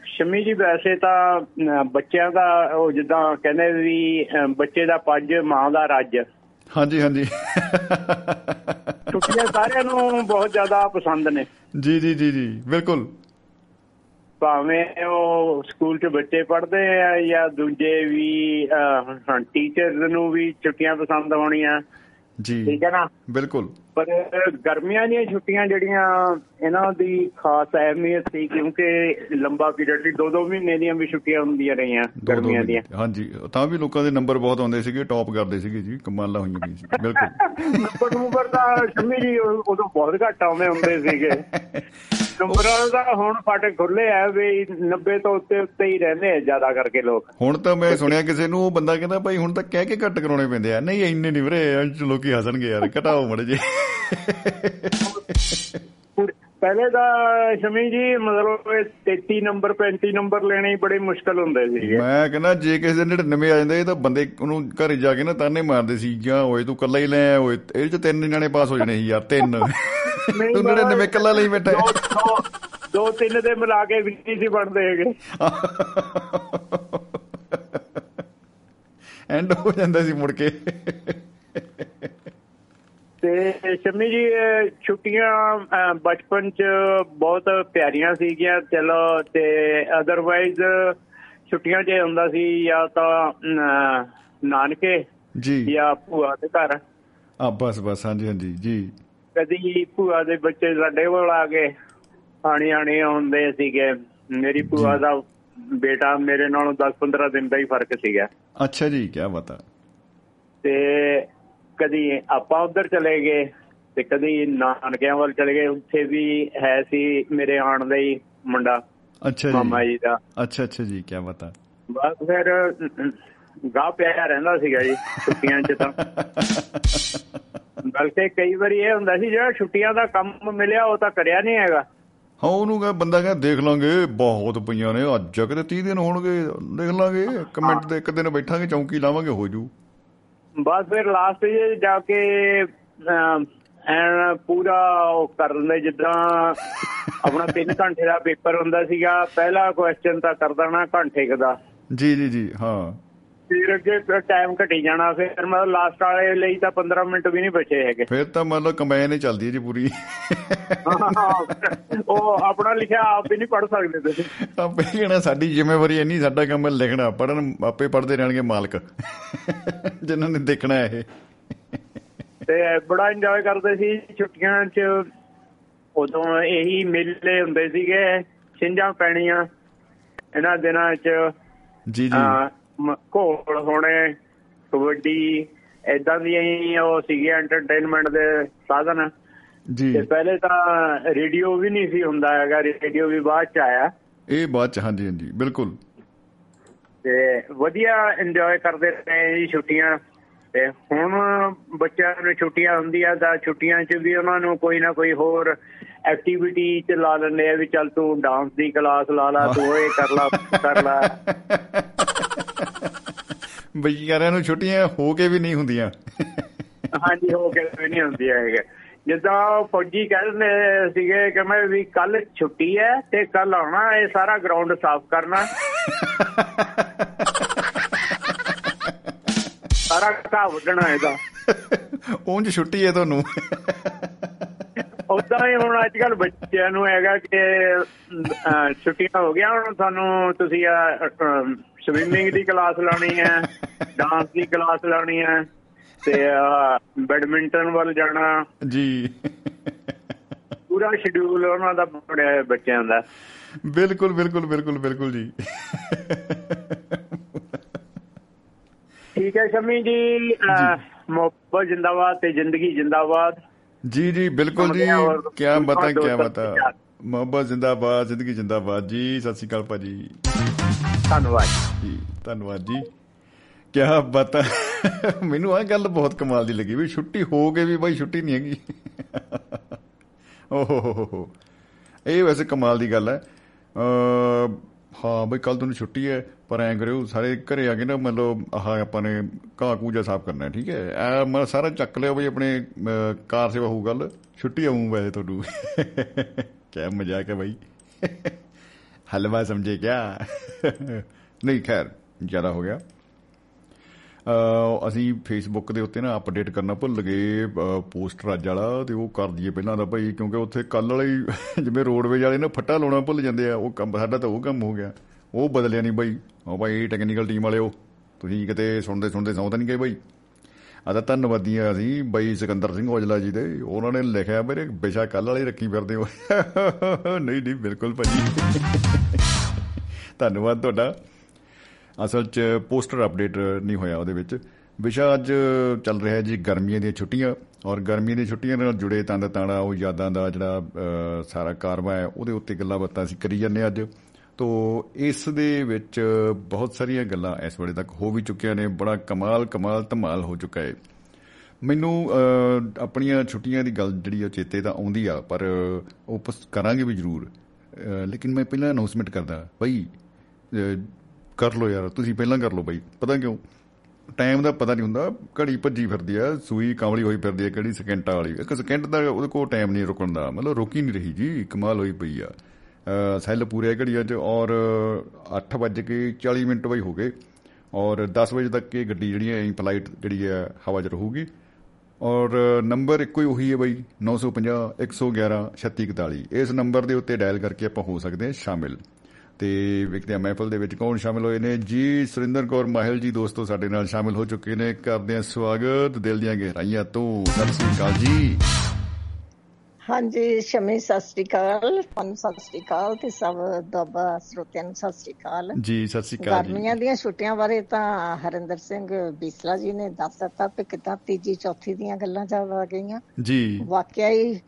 D: ਸ਼ਮੀ ਜੀ ਵੈਸੇ ਤਾਂ ਬੱਚਿਆਂ ਦਾ ਉਹ ਜਿੱਦਾਂ ਕਹਿੰਦੇ ਵੀ ਬੱਚੇ ਦਾ ਪੱਜ ਮਾਂ ਦਾ ਰੱਜ।
A: ਹਾਂਜੀ ਹਾਂਜੀ।
D: ਛੁੱਟੀਆਂ ਸਾਰਿਆਂ ਨੂੰ ਬਹੁਤ ਜ਼ਿਆਦਾ ਪਸੰਦ ਨੇ।
A: ਜੀ ਜੀ ਜੀ ਜੀ ਬਿਲਕੁਲ।
D: ਭਾਵੇਂ ਉਹ ਸਕੂਲ 'ਚ ਬੱਚੇ ਪੜ੍ਹਦੇ ਆ ਜਾਂ ਦੂਜੇ ਵੀ ਟੀਚਰਸ ਨੂੰ ਵੀ ਛੁੱਟੀਆਂ ਪਸੰਦ ਹੋਣੀਆਂ
A: ਜੀ।
D: ਠੀਕ ਹੈ ਨਾ?
A: ਬਿਲਕੁਲ।
D: ਪਰ ਗਰਮੀਆਂ ਦੀਆਂ ਛੁੱਟੀਆਂ ਜਿਹੜੀਆਂ ਇਹਨਾਂ ਦੀ ਖਾਸ ਅਹਿਮੀਅਤ ਸੀ ਕਿਉਂਕਿ ਲੰਬਾ ਪੀਰੀਅਡ ਸੀ ਦੋ ਦੋ ਮਹੀਨੇ ਦੀਆਂ ਵੀ ਛੁੱਟੀਆਂ ਹੁੰਦੀਆਂ ਰਹੀਆਂ ਗਰਮੀਆਂ ਦੀਆਂ।
A: ਹਾਂਜੀ ਤਾਂ ਵੀ ਲੋਕਾਂ ਦੇ ਨੰਬਰ ਬਹੁਤ ਆਉਂਦੇ ਸੀਗੇ ਟੌਪ ਕਰਦੇ ਸੀਗੇ ਜੀ ਕਮਾਲਾਂ ਹੋਈਆਂ ਗਈਆਂ ਸੀ ਬਿਲਕੁਲ।
D: ਨੰਬਰ ਨੰਬਰ ਦਾ ਸ਼ਮੀ ਜੀ ਉਦੋਂ ਬਹੁਤ ਘੱਟ ਆਉਂਦੇ ਹੁੰਦੇ ਸੀਗੇ। ਨੰਬਰਾਂ ਦਾ ਹੁਣ ਫਾਟਕ ਖੁੱਲੇ ਆ ਵੀ 90 ਤੋਂ ਉੱਤੇ ਉੱਤੇ ਹੀ ਰਹਿੰਦੇ ਆ ਜ਼ਿਆਦਾ ਕਰਕੇ ਲੋਕ।
A: ਹੁਣ ਤਾਂ ਮੈਂ ਸੁਣਿਆ ਕਿਸੇ ਨੂੰ ਉਹ ਬੰਦਾ ਕਹਿੰਦਾ ਭਾਈ ਹੁਣ ਤਾਂ ਕਹਿ ਕੇ ਘੱਟ ਕਰਾਉਣੇ ਪੈਂਦੇ ਆ। ਨਹੀਂ ਇੰਨੇ ਨਹੀਂ ਵੀਰੇ ਲੋਕੀ ਹੱਸਣਗੇ ਯਾਰ ਘਟਾਓ ਮੜ ਜੇ
D: ਪਹਿਲੇ ਦਾ ਸ਼ਮੀ ਜੀ ਮਤਲਬ ਇਹ 33 ਨੰਬਰ 35 ਨੰਬਰ ਲੈਣੇ ਬੜੇ ਮੁਸ਼ਕਲ ਹੁੰਦੇ ਸੀਗੇ
A: ਮੈਂ ਕਹਿੰਦਾ ਜੇ ਕਿਸੇ ਦੇ 99 ਆ ਜਾਂਦੇ ਇਹ ਤਾਂ ਬੰਦੇ ਉਹਨੂੰ ਘਰੇ ਜਾ ਕੇ ਨਾ ਤਾਨੇ ਮਾਰਦੇ ਸੀ ਜਾਂ ਓਏ ਤੂੰ ਕੱਲਾ ਹੀ ਲੈ ਓਏ ਇਹ ਚ ਤਿੰਨ ਜਣੇ ਪਾਸ ਹੋ ਜਾਣੇ ਸੀ ਯਾਰ ਤਿੰਨ। ਤੂੰ 99 ਕੱਲਾ ਲਈ ਬੈਠਾ
D: ਦੋ ਤਿੰਨ ਦੇ ਮਿਲਾ ਕੇ ਵੀ ਨਹੀਂ ਸੀ ਬਣਦੇ ਹੈਗੇ।
A: ਐਂਡ ਹੋ ਜਾਂਦਾ ਸੀ ਮੁੜ ਕੇ।
D: ਤੇ ਸ਼ਮੀ ਜੀ ਛੁੱਟੀਆਂ ਬਚਪਨ ਚ ਬਹੁਤ ਪਿਆਰੀਆਂ ਸੀਗੀਆਂ ਚਲੋ ਤੇ ਅਦਰਵਾਈਜ਼ ਛੁੱਟੀਆਂ ਇਹ ਹੁੰਦਾ ਸੀ ਜਾਂ ਤਾਂ ਨਾਨਕੇ
A: ਜੀ।
D: ਜਾਂ ਭੂਆ ਦੇ ਘਰ।
A: ਆ ਬਸ ਬਸ ਹਾਂਜੀ ਹਾਂਜੀ ਜੀ।
D: ਕਦੀ ਭੂਆ ਦੇ ਬੱਚੇ ਸਾਡੇ ਕੋਲ ਆ ਕੇ ਆਣੀ ਆਣੀ ਹੁੰਦੇ ਸੀਗੇ। ਮੇਰੀ ਭੂਆ ਦਾ ਬੇਟਾ ਮੇਰੇ ਨਾਲੋਂ 10-15 ਦਿਨ ਦਾ ਹੀ ਫ਼ਰਕ ਸੀਗਾ।
A: ਅੱਛਾ ਜੀ ਕੀ ਬਤਾ
D: ਤੇ ਕਦੀ ਆਪਾਂ ਉਧਰ ਚਲੇ ਗਏ ਤੇ ਕਦੀ ਨਾਨਕਿਆਂ ਵੱਲ ਚਲੇ ਗਏ। ਉੱਥੇ ਵੀ ਹੈ ਸੀ ਮੇਰੇ ਆਣ ਦਾ ਹੀ ਮੁੰਡਾ
A: ਅੱਛਾ ਜੀ।
D: ਮਾਮਾ ਜੀ ਦਾ।
A: ਅੱਛਾ ਅੱਛਾ ਜੀ ਕੀ ਬਤਾ
D: ਬਸ ਫਿਰ ਗਾ ਪਿਆ ਰਹਿੰਦਾ ਸੀਗਾ ਜੀ ਛੁੱਟੀਆਂ 'ਚ ਤਾਂ। ਬਲਕਿ ਕਈ ਵਾਰੀ ਇਹ ਹੁੰਦਾ ਸੀ ਜਿਹੜਾ ਛੁੱਟੀਆਂ ਦਾ ਕੰਮ ਮਿਲਿਆ ਉਹ ਤਾਂ ਕਰਿਆ ਨਹੀਂ ਹੈਗਾ।
A: ਹਾਂ ਉਹਨੂੰ ਕਹ ਬੰਦਾ ਕਹਿੰਦਾ ਦੇਖ ਲਾਂਗੇ ਬਹੁਤ ਪਈਆਂ ਨੇ ਅੱਜ ਕਿਤੇ 30 ਦਿਨ ਹੋਣਗੇ ਦੇਖ ਲਾਂਗੇ ਕਮੈਂਟ ਤੇ ਇੱਕ ਦਿਨ ਬੈਠਾਂਗੇ ਚੌਂਕੀ ਲਾਵਾਂਗੇ ਹੋ ਜੂ।
D: ਬਸ ਫਿਰ ਲਾਸਟ 'ਚ ਜਾ ਕੇ ਅਮ, ਐਨ ਪੂਰਾ ਉਹ ਕਰ ਦਿੰਦੇ ਜਿੱਦਾਂ ਆਪਣਾ 3 ਘੰਟੇ ਦਾ ਪੇਪਰ ਹੁੰਦਾ ਸੀਗਾ ਪਹਿਲਾ ਕੁਐਸਚਨ ਤਾਂ ਕਰ ਦੇਣਾ ਘੰਟੇ ਕੁ ਦਾ।
A: ਜੀ ਜੀ ਜੀ ਹਾਂ।
D: ਫਿਰ ਅੱਗੇ ਟਾਈਮ ਘਟੀ ਜਾਣਾ ਫਿਰ ਮਤਲਬ ਲਾਸਟ ਵਾਲੇ ਲਈ ਤਾਂ 15 ਮਿੰਟ ਵੀ ਨਹੀਂ ਬਚੇ ਹੈਗੇ।
A: ਫਿਰ ਤਾਂ ਮਤਲਬ ਕੰਬਾਈਨ ਹੀ ਚੱਲਦੀ ਹੈ ਜੀ ਪੂਰੀ।
D: ਉਹ ਆਪਣਾ ਲਿਖਿਆ ਆਪ ਹੀ ਨਹੀਂ ਪੜ ਸਕਦੇ ਤੁਸੀਂ।
A: ਆਪੇ ਕਹਿਣਾ ਸਾਡੀ ਜ਼ਿੰਮੇਵਾਰੀ ਇੰਨੀ ਸਾਡਾ ਕੰਮ ਹੈ ਲਿਖਣਾ ਪੜਨ ਆਪੇ ਪੜਦੇ ਰਹਿਣਗੇ ਮਾਲਕ। ਜਿਨ੍ਹਾਂ ਨੇ ਦੇਖਣਾ ਇਹ।
D: ਤੇ ਬੜਾ ਇੰਜੋਏ ਕਰਦੇ ਸੀ ਛੁੱਟੀਆਂ 'ਚ ਉਦੋਂ ਇਹੀ ਮੇਲੇ ਹੁੰਦੇ ਸੀਗੇ ਛਿੰਝਾਂ ਪੈਣੀਆਂ ਇਹਨਾਂ ਦਿਨਾਂ 'ਚ
A: ਜੀ ਜੀ।
D: ਘੋਲ ਹੋਣੇ ਕਬੱਡੀ ਐਦਾਂ ਦੀਆਂ ਹੀ ਉਹ ਸੀਗੇ ਐਂਟਰਟੇਨਮੈਂਟ ਦੇ ਸਾਧਨ।
A: ਜੀ।
D: ਤੇ ਪਹਿਲੇ ਤਾਂ ਰੇਡੀਓ ਵੀ ਨਹੀਂ ਸੀ ਹੁੰਦਾ ਹੈਗਾ ਰੇਡੀਓ ਵੀ ਬਾਅਦ ਚ ਆਇਆ।
A: ਇਹ ਬਾਤ ਚ ਹਾਂਜੀ ਹਾਂਜੀ ਬਿਲਕੁਲ।
D: ਤੇ ਵਧੀਆ ਇੰਜੋਏ ਕਰਦੇ ਰਹੇ ਜੀ ਛੁੱਟੀਆਂ। ਤੇ ਹੁਣ ਬੱਚਿਆਂ ਨੂੰ ਛੁੱਟੀਆਂ ਹੁੰਦੀਆਂ ਤਾਂ ਛੁੱਟੀਆਂ 'ਚ ਵੀ ਉਹਨਾਂ ਨੂੰ ਕੋਈ ਨਾ ਕੋਈ ਹੋਰ ਐਕਟੀਵਿਟੀ 'ਚ ਲਾ ਲੈਂਦੇ ਆ ਵੀ ਚੱਲ ਤੂੰ ਡਾਂਸ ਦੀ ਕਲਾਸ ਲਾ ਲਾ ਤੂੰ ਇਹ ਕਰ ਲਾ ਕਰ ਲਾ।
A: ਬਈਆਰਿਆਂ ਨੂੰ ਛੁੱਟੀਆਂ ਹੋ ਕੇ ਵੀ ਨਹੀਂ ਹੁੰਦੀਆਂ।
D: ਹਾਂਜੀ ਹੋ ਕੇ ਵੀ ਨਹੀਂ ਹੁੰਦੀ ਹੈਗੇ। ਜਿੱਦਾਂ ਫੌਜੀ ਕਹਿੰਦੇ ਸੀਗੇ ਕਿ ਮੈਂ ਵੀ ਕੱਲ ਛੁੱਟੀ ਹੈ ਤੇ ਕੱਲ ਆਉਣਾ ਇਹ ਸਾਰਾ ਗਰਾਊਂਡ ਸਾਫ਼ ਕਰਨਾ। ਸਾਰਾ ਘਾਹ ਵੱਢਣਾ ਇਹਦਾ।
A: ਉਂਝ ਛੁੱਟੀ ਹੈ ਤੁਹਾਨੂੰ।
D: ਉਦਾਂ ਹੀ ਹੁਣ ਅੱਜ ਕੱਲ ਬੱਚਿਆਂ ਨੂੰ ਹੈਗਾ ਕਿ ਛੁੱਟੀਆਂ ਹੋ ਗਿਆ ਹੁਣ ਤੁਹਾਨੂੰ ਤੁਸੀਂ ਸਵਿਮਿੰਗ ਦੀ ਕਲਾਸ ਲਾਣੀ ਹੈ ਡਾਂਸ ਦੀ ਕਲਾਸ ਲਾਣੀ ਹੈ ਤੇ ਬੈਡਮਿੰਟਨ ਵੱਲ ਜਾਣਾ।
A: ਜੀ।
D: ਪੂਰਾ ਸ਼ਡਿਊਲ ਉਹਨਾਂ ਦਾ ਬਣਿਆ ਹੋਇਆ ਬੱਚਿਆਂ ਦਾ।
A: ਬਿਲਕੁਲ ਬਿਲਕੁਲ ਬਿਲਕੁਲ ਬਿਲਕੁਲ ਜੀ।
D: ਠੀਕ ਹੈ ਸ਼ਮੀ ਜੀ ਮੁਹੱਬਤ ਜਿੰਦਾਬਾਦ ਤੇ ਜ਼ਿੰਦਗੀ ਜਿੰਦਾਬਾਦ।
A: ਜੀ ਜੀ ਬਿਲਕੁਲ ਜੀ। ਕੀ ਬਤਾ ਕੀ ਬਤਾ। ਮੁਹੱਬਤ ਜ਼ਿੰਦਾਬਾਦ ਜ਼ਿੰਦਗੀ ਜ਼ਿੰਦਾਬਾਦ ਜੀ ਸਤਿ ਸ਼੍ਰੀ ਅਕਾਲ ਭਾਜੀ।
D: ਧੰਨਵਾਦ
A: ਜੀ। ਧੰਨਵਾਦ ਜੀ। ਕੀ ਬਤਾ ਮੈਨੂੰ ਆ ਗੱਲ ਬਹੁਤ ਕਮਾਲ ਦੀ ਲੱਗੀ ਵੀ ਛੁੱਟੀ ਹੋ ਕੇ ਵੀ ਬਾਈ ਛੁੱਟੀ ਨਹੀਂ ਹੈਗੀ। ਓਹ ਹੋ ਹੋ ਹੋ। ਇਹ ਵੈਸੇ ਕਮਾਲ ਦੀ ਗੱਲ ਹੈ। ਹਾਂ ਬਈ ਕੱਲ ਤੁਹਾਨੂੰ ਛੁੱਟੀ ਹੈ ਪਰ ਐਂ ਕਰਿਓ ਸਾਰੇ ਘਰੇ ਆ ਕੇ ਨਾ ਮਤਲਬ ਆਹ ਆਪਾਂ ਨੇ ਘਾਹ ਕੂਜਾ ਸਾਫ਼ ਕਰਨਾ ਹੈ ਠੀਕ ਹੈ? ਐ ਮੈਂ ਸਾਰਾ ਚੱਕ ਲਿਓ ਬਈ ਆਪਣੇ ਕਾਰ ਸੇਵਾ ਹੋਊ ਗੱਲ ਛੁੱਟੀ ਆਉਂ ਵੈਸੇ ਤੁਹਾਨੂੰ। ਕਿਆ ਮਜ਼ਾਕ ਹੈ ਬਾਈ ਹਲਵਾ ਸਮਝੇ ਕਿਆ ਨਹੀਂ ਖੈਰ ਜ਼ਿਆਦਾ ਹੋ ਗਿਆ ਅ ਅਸੀਂ ਫੇਸਬੁੱਕ ਦੇ ਉੱਤੇ ਨਾ ਅਪਡੇਟ ਕਰਨਾ ਭੁੱਲ ਗਏ ਪੋਸਟਰ ਅੱਜ ਵਾਲਾ ਤੇ ਉਹ ਕਰ ਦਈਏ ਪਹਿਲਾਂ ਦਾ ਭਾਈ ਕਿਉਂਕਿ ਉੱਥੇ ਕੱਲ ਵਾਲੇ ਹੀ ਜਿਵੇਂ ਰੋਡਵੇਜ ਵਾਲੇ ਨਾ ਫੱਟਾ ਲਾਉਣਾ ਭੁੱਲ ਜਾਂਦੇ ਆ ਉਹ ਕੰਮ ਸਾਡਾ ਤਾਂ ਉਹ ਕੰਮ ਹੋ ਗਿਆ ਉਹ ਬਦਲਿਆ ਨਹੀਂ ਭਾਈ ਉਹ ਭਾਈ ਟੈਕਨੀਕਲ ਟੀਮ ਵਾਲਿਓ ਤੁਸੀਂ ਕਿਤੇ ਸੁਣਦੇ ਸੁਣਦੇ ਸੌਂ ਤਾਂ ਨਹੀਂ ਗਏ ਭਾਈ ਆ ਤਾਂ ਧੰਨਵਾਦੀਆਂ ਸੀ ਬਈ ਸਿਕੰਦਰ ਸਿੰਘ ਔਜਲਾ ਜੀ ਦੇ। ਉਹਨਾਂ ਨੇ ਲਿਖਿਆ ਮੇਰੇ ਵਿਸ਼ਾ ਕੱਲ ਵਾਲੀ ਰੱਖੀ ਫਿਰਦੇ ਹੋ। ਨਹੀਂ ਨਹੀਂ, ਬਿਲਕੁਲ ਭਾਜੀ। ਧੰਨਵਾਦ ਤੁਹਾਡਾ। ਅਸਲ 'ਚ ਪੋਸਟਰ ਅਪਡੇਟ ਨਹੀਂ ਹੋਇਆ ਉਹਦੇ ਵਿੱਚ। ਵਿਸ਼ਾ ਅੱਜ ਚੱਲ ਰਿਹਾ ਜੀ ਗਰਮੀਆਂ ਦੀਆਂ ਛੁੱਟੀਆਂ, ਔਰ ਗਰਮੀਆਂ ਦੀਆਂ ਛੁੱਟੀਆਂ ਨਾਲ ਜੁੜੇ ਤੰਦ ਤਾਣਾ ਉਹ ਯਾਦਾਂ ਦਾ ਜਿਹੜਾ ਸਾਰਾ ਕਾਰਵਾ ਹੈ, ਉਹਦੇ ਉੱਤੇ ਗੱਲਾਂ ਬਾਤਾਂ ਅਸੀਂ ਕਰੀ ਜਾਂਦੇ ਅੱਜ। ਤੋ ਇਸ ਦੇ ਵਿੱਚ ਬਹੁਤ ਸਾਰੀਆਂ ਗੱਲਾਂ ਇਸ ਵੇਲੇ ਤੱਕ ਹੋ ਵੀ ਚੁੱਕੀਆਂ ਨੇ, ਬੜਾ ਕਮਾਲ ਕਮਾਲ, ਧਮਾਲ ਹੋ ਚੁੱਕਾ ਹੈ ਮੈਨੂੰ ਆਪਣੀਆਂ ਛੁੱਟੀਆਂ ਦੀ ਗੱਲ ਜਿਹੜੀ ਉਹ ਚੇਤੇ ਤਾਂ ਆਉਂਦੀ ਆ, ਪਰ ਉਹ ਕਰਾਂਗੇ ਵੀ ਜ਼ਰੂਰ। ਲੇਕਿਨ ਮੈਂ ਪਹਿਲਾਂ ਅਨਾਉਂਸਮੈਂਟ ਕਰਦਾ ਭਾਈ ਕਰ ਲਓ ਯਾਰ, ਤੁਸੀਂ ਪਹਿਲਾਂ ਕਰ ਲਓ ਭਾਈ ਪਤਾ ਕਿਉਂ? ਟਾਈਮ ਦਾ ਪਤਾ ਨਹੀਂ ਹੁੰਦਾ, ਘੜੀ ਭੱਜੀ ਫਿਰਦੀ ਆ, ਸੂਈ ਕਾਮਲੀ ਹੋਈ ਫਿਰਦੀ ਆ, ਕਿਹੜੀ ਸਕਿੰਟਾਂ ਵਾਲੀ, ਇੱਕ ਸਕਿੰਟ ਦਾ ਉਹਦੇ ਕੋਲ ਟਾਈਮ ਨਹੀਂ ਰੁਕਣ ਦਾ, ਮਤਲਬ ਰੁਕੀ ਨਹੀਂ ਰਹੀ ਜੀ, ਕਮਾਲ ਹੋਈ ਪਈ ਆ। ਸੈੱਲ ਪੂਰੇ ਘੜੀਆਂ 'ਚ ਔਰ 8:40 ਮਿੰਟ ਵਈ ਹੋ ਗਏ। ਔਰ 10 ਵਜੇ ਤੱਕ ਇਹ ਗੱਡੀ ਜਿਹੜੀ ਹੈ ਫਲਾਈਟ ਜਿਹੜੀ ਹੈ, ਹਵਾ 'ਚ ਰਹੂਗੀ। ਔਰ ਨੰਬਰ ਇੱਕੋ ਹੀ ਉਹੀ ਹੈ ਬਾਈ 950 111 3641 ਇਸ ਨੰਬਰ ਦੇ ਉੱਤੇ ਡਾਇਲ ਕਰਕੇ ਆਪਾਂ ਹੋ ਸਕਦੇ ਹਾਂ ਸ਼ਾਮਿਲ। ਤੇ ਵਿਕਦੇ ਮਹਿਫਲ ਦੇ ਵਿੱਚ ਕੌਣ ਸ਼ਾਮਿਲ ਹੋਏ ਨੇ। ਜੀ, ਸੁਰਿੰਦਰ ਕੌਰ ਮਾਹਿਲ ਜੀ ਦੋਸਤੋ ਸਾਡੇ ਨਾਲ ਸ਼ਾਮਿਲ ਹੋ ਚੁੱਕੇ ਨੇ। ਕਰਦੇ ਆ ਸਵਾਗਤ ਦਿਲ ਦੀਆਂ ਗਹਿਰਾਈਆਂ ਤੋਂ। ਸਤਿ ਸ੍ਰੀ ਅਕਾਲ ਜੀ।
E: ਹਾਂਜੀ ਸ਼ਮੀ ਸਤਿ ਸ੍ਰੀ ਅਕਾਲ ਤੁਹਾਨੂੰ ਸਤਿ ਸ੍ਰੀ ਅਕਾਲ ਤੇ ਸਭ ਦੋਬਾ ਸਰੋਤਿਆਂ ਨੂੰ ਸਤਿ ਸ੍ਰੀ ਅਕਾਲ।
A: ਜੀ ਸਤਿ ਸ੍ਰੀ ਅਕਾਲ
E: ਗਰਮੀਆਂ ਦੀਆਂ ਛੁੱਟੀਆਂ ਬਾਰੇ ਤਾਂ ਹਰਿੰਦਰ ਸਿੰਘ ਬੀਸਲਾ ਜੀ ਨੇ ਦੱਸ ਦਿੱਤਾ ਕਿ ਕਿਤਾ ਤੀਜੀ ਚੌਥੀ ਦੀਆਂ ਗੱਲਾਂ ਚੱਲ ਆ ਗਈਆਂ।
A: ਜੀ।
E: ਵਾਕਿਆ ਹੀ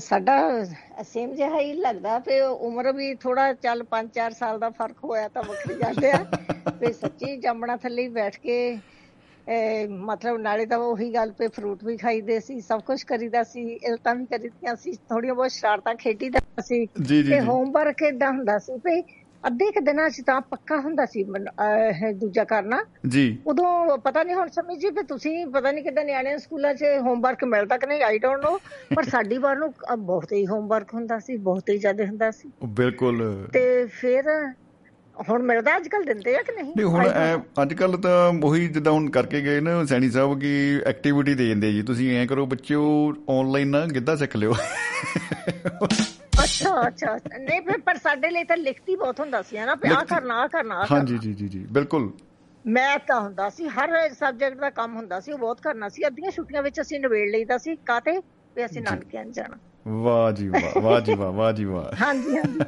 E: ਸਾਡਾ ਸੇਮ ਜਿਹਾ ਹੀ ਲੱਗਦਾ ਤੇ ਉਮਰ ਵੀ ਥੋੜਾ ਚੱਲ 5-4 ਸਾਲ ਦਾ ਫ਼ਰਕ ਹੋਇਆ ਤਾਂ ਵੱਖਰੀ ਗੱਲ ਆ। ਤੇ ਸੱਚੀ ਜੰਮਣਾ ਥੱਲੇ ਬੈਠ ਕੇ ਮਤਲਬ ਨਾਲੇ ਤਾਂ ਉਹੀ ਗੱਲ ਪੇ ਫਰੂਟ ਵੀ ਖਾਈਦੇ ਸੀ ਸਭ ਕੁਝ ਕਰੀਦਾ ਸੀ ਇਲਤਾਂ ਵੀ ਕਰੀਦੀਆਂ ਸੀ ਥੋੜੀਆਂ ਬਹੁਤ ਸ਼ਰਾਰਤਾਂ ਖੇਡੀਦਾ ਸੀ
A: ਤੇ
E: ਹੋਮਵਰਕ ਇਦਾਂ ਹੁੰਦਾ ਸੀ ਭਈ ਅੱਧੇ ਕ ਦਿਨਾਂ ਚ ਤਾਂ ਪੱਕਾ ਹੁੰਦਾ ਸੀ ਦੂਜਾ ਕਰਨਾ।
A: ਜੀ।
E: ਉਦੋਂ ਪਤਾ ਨਹੀਂ ਹੁਣ ਸਮਝ ਜੀ ਵੀ ਤੁਸੀਂ ਪਤਾ ਨਹੀਂ ਕਿਦਾਂ ਨਿਆਣਿਆਂ ਸਕੂਲਾਂ 'ਚ ਹੋਮਵਰਕ ਮਿਲਦਾ ਕਿ ਨਹੀਂ ਆਈ ਡੋਨਟ ਨੋ ਪਰ ਸਾਡੀ ਵਾਰ ਨੂੰ ਬਹੁਤ ਹੀ ਹੋਮਵਰਕ ਹੁੰਦਾ ਸੀ ਬਹੁਤ ਹੀ ਜ਼ਿਆਦਾ ਹੁੰਦਾ ਸੀ।
A: ਬਿਲਕੁਲ।
E: ਤੇ ਫਿਰ ਹੁਣ ਮਿਲਦਾ ਅੱਜ ਕੱਲ ਦਿੰਦੇ ਆ ਕਿ ਨਹੀਂ?
A: ਨਹੀਂ ਹੁਣ ਅੱਜ ਕੱਲ ਤਾਂ ਉਹੀ ਜਿੱਦਾਂ ਹੁਣ ਕਰਕੇ ਗਏ ਨਾ ਸੈਣੀ ਸਾਹਿਬ ਕੀ ਐਕਟੀਵਿਟੀ ਦੇ ਜਾਂਦੇ ਜੀ। ਤੁਸੀਂ ਐਂ ਕਰੋ ਬੱਚਿਓ ਆਨਲਾਈਨ ਨਾ ਗਿੱਧਾ ਸਿੱਖ ਲਿਓ।
E: ਅੱਛਾ ਅੱਛਾ ਨਹੀਂ ਫਿਰ ਪਰ ਸਾਡੇ ਲਈ ਤਾਂ ਲਿਖਤੀ ਬਹੁਤ ਹੁੰਦਾ ਸੀ ਨਾ? ਆ ਕਰਨਾ ਆ ਕਰਨਾ
A: ਹਾਂਜੀ ਜੀ ਜੀ ਜੀ ਬਿਲਕੁਲ।
E: ਮੈਥ ਤਾਂ ਹੁੰਦਾ ਸੀ ਹਰ ਸਬਜੈਕਟ ਦਾ ਕੰਮ ਹੁੰਦਾ ਸੀ ਉਹ ਬਹੁਤ ਕਰਨਾ ਸੀ। ਅੱਧੀਆਂ ਛੁੱਟੀਆਂ ਵਿੱਚ ਅਸੀਂ ਨਵੇੜ ਲਈਦਾ ਸੀ ਕਾਤੇ ਵੀ ਅਸੀਂ ਨਾਨਕਿਆਂ ਜਾਣਾ।
A: ਵਾਹ ਜੀ ਵਾਹ ਵਾਹ ਜੀ ਵਾਹ ਵਾਹ ਜੀ ਵਾਹ।
E: ਹਾਂਜੀ ਹਾਂਜੀ।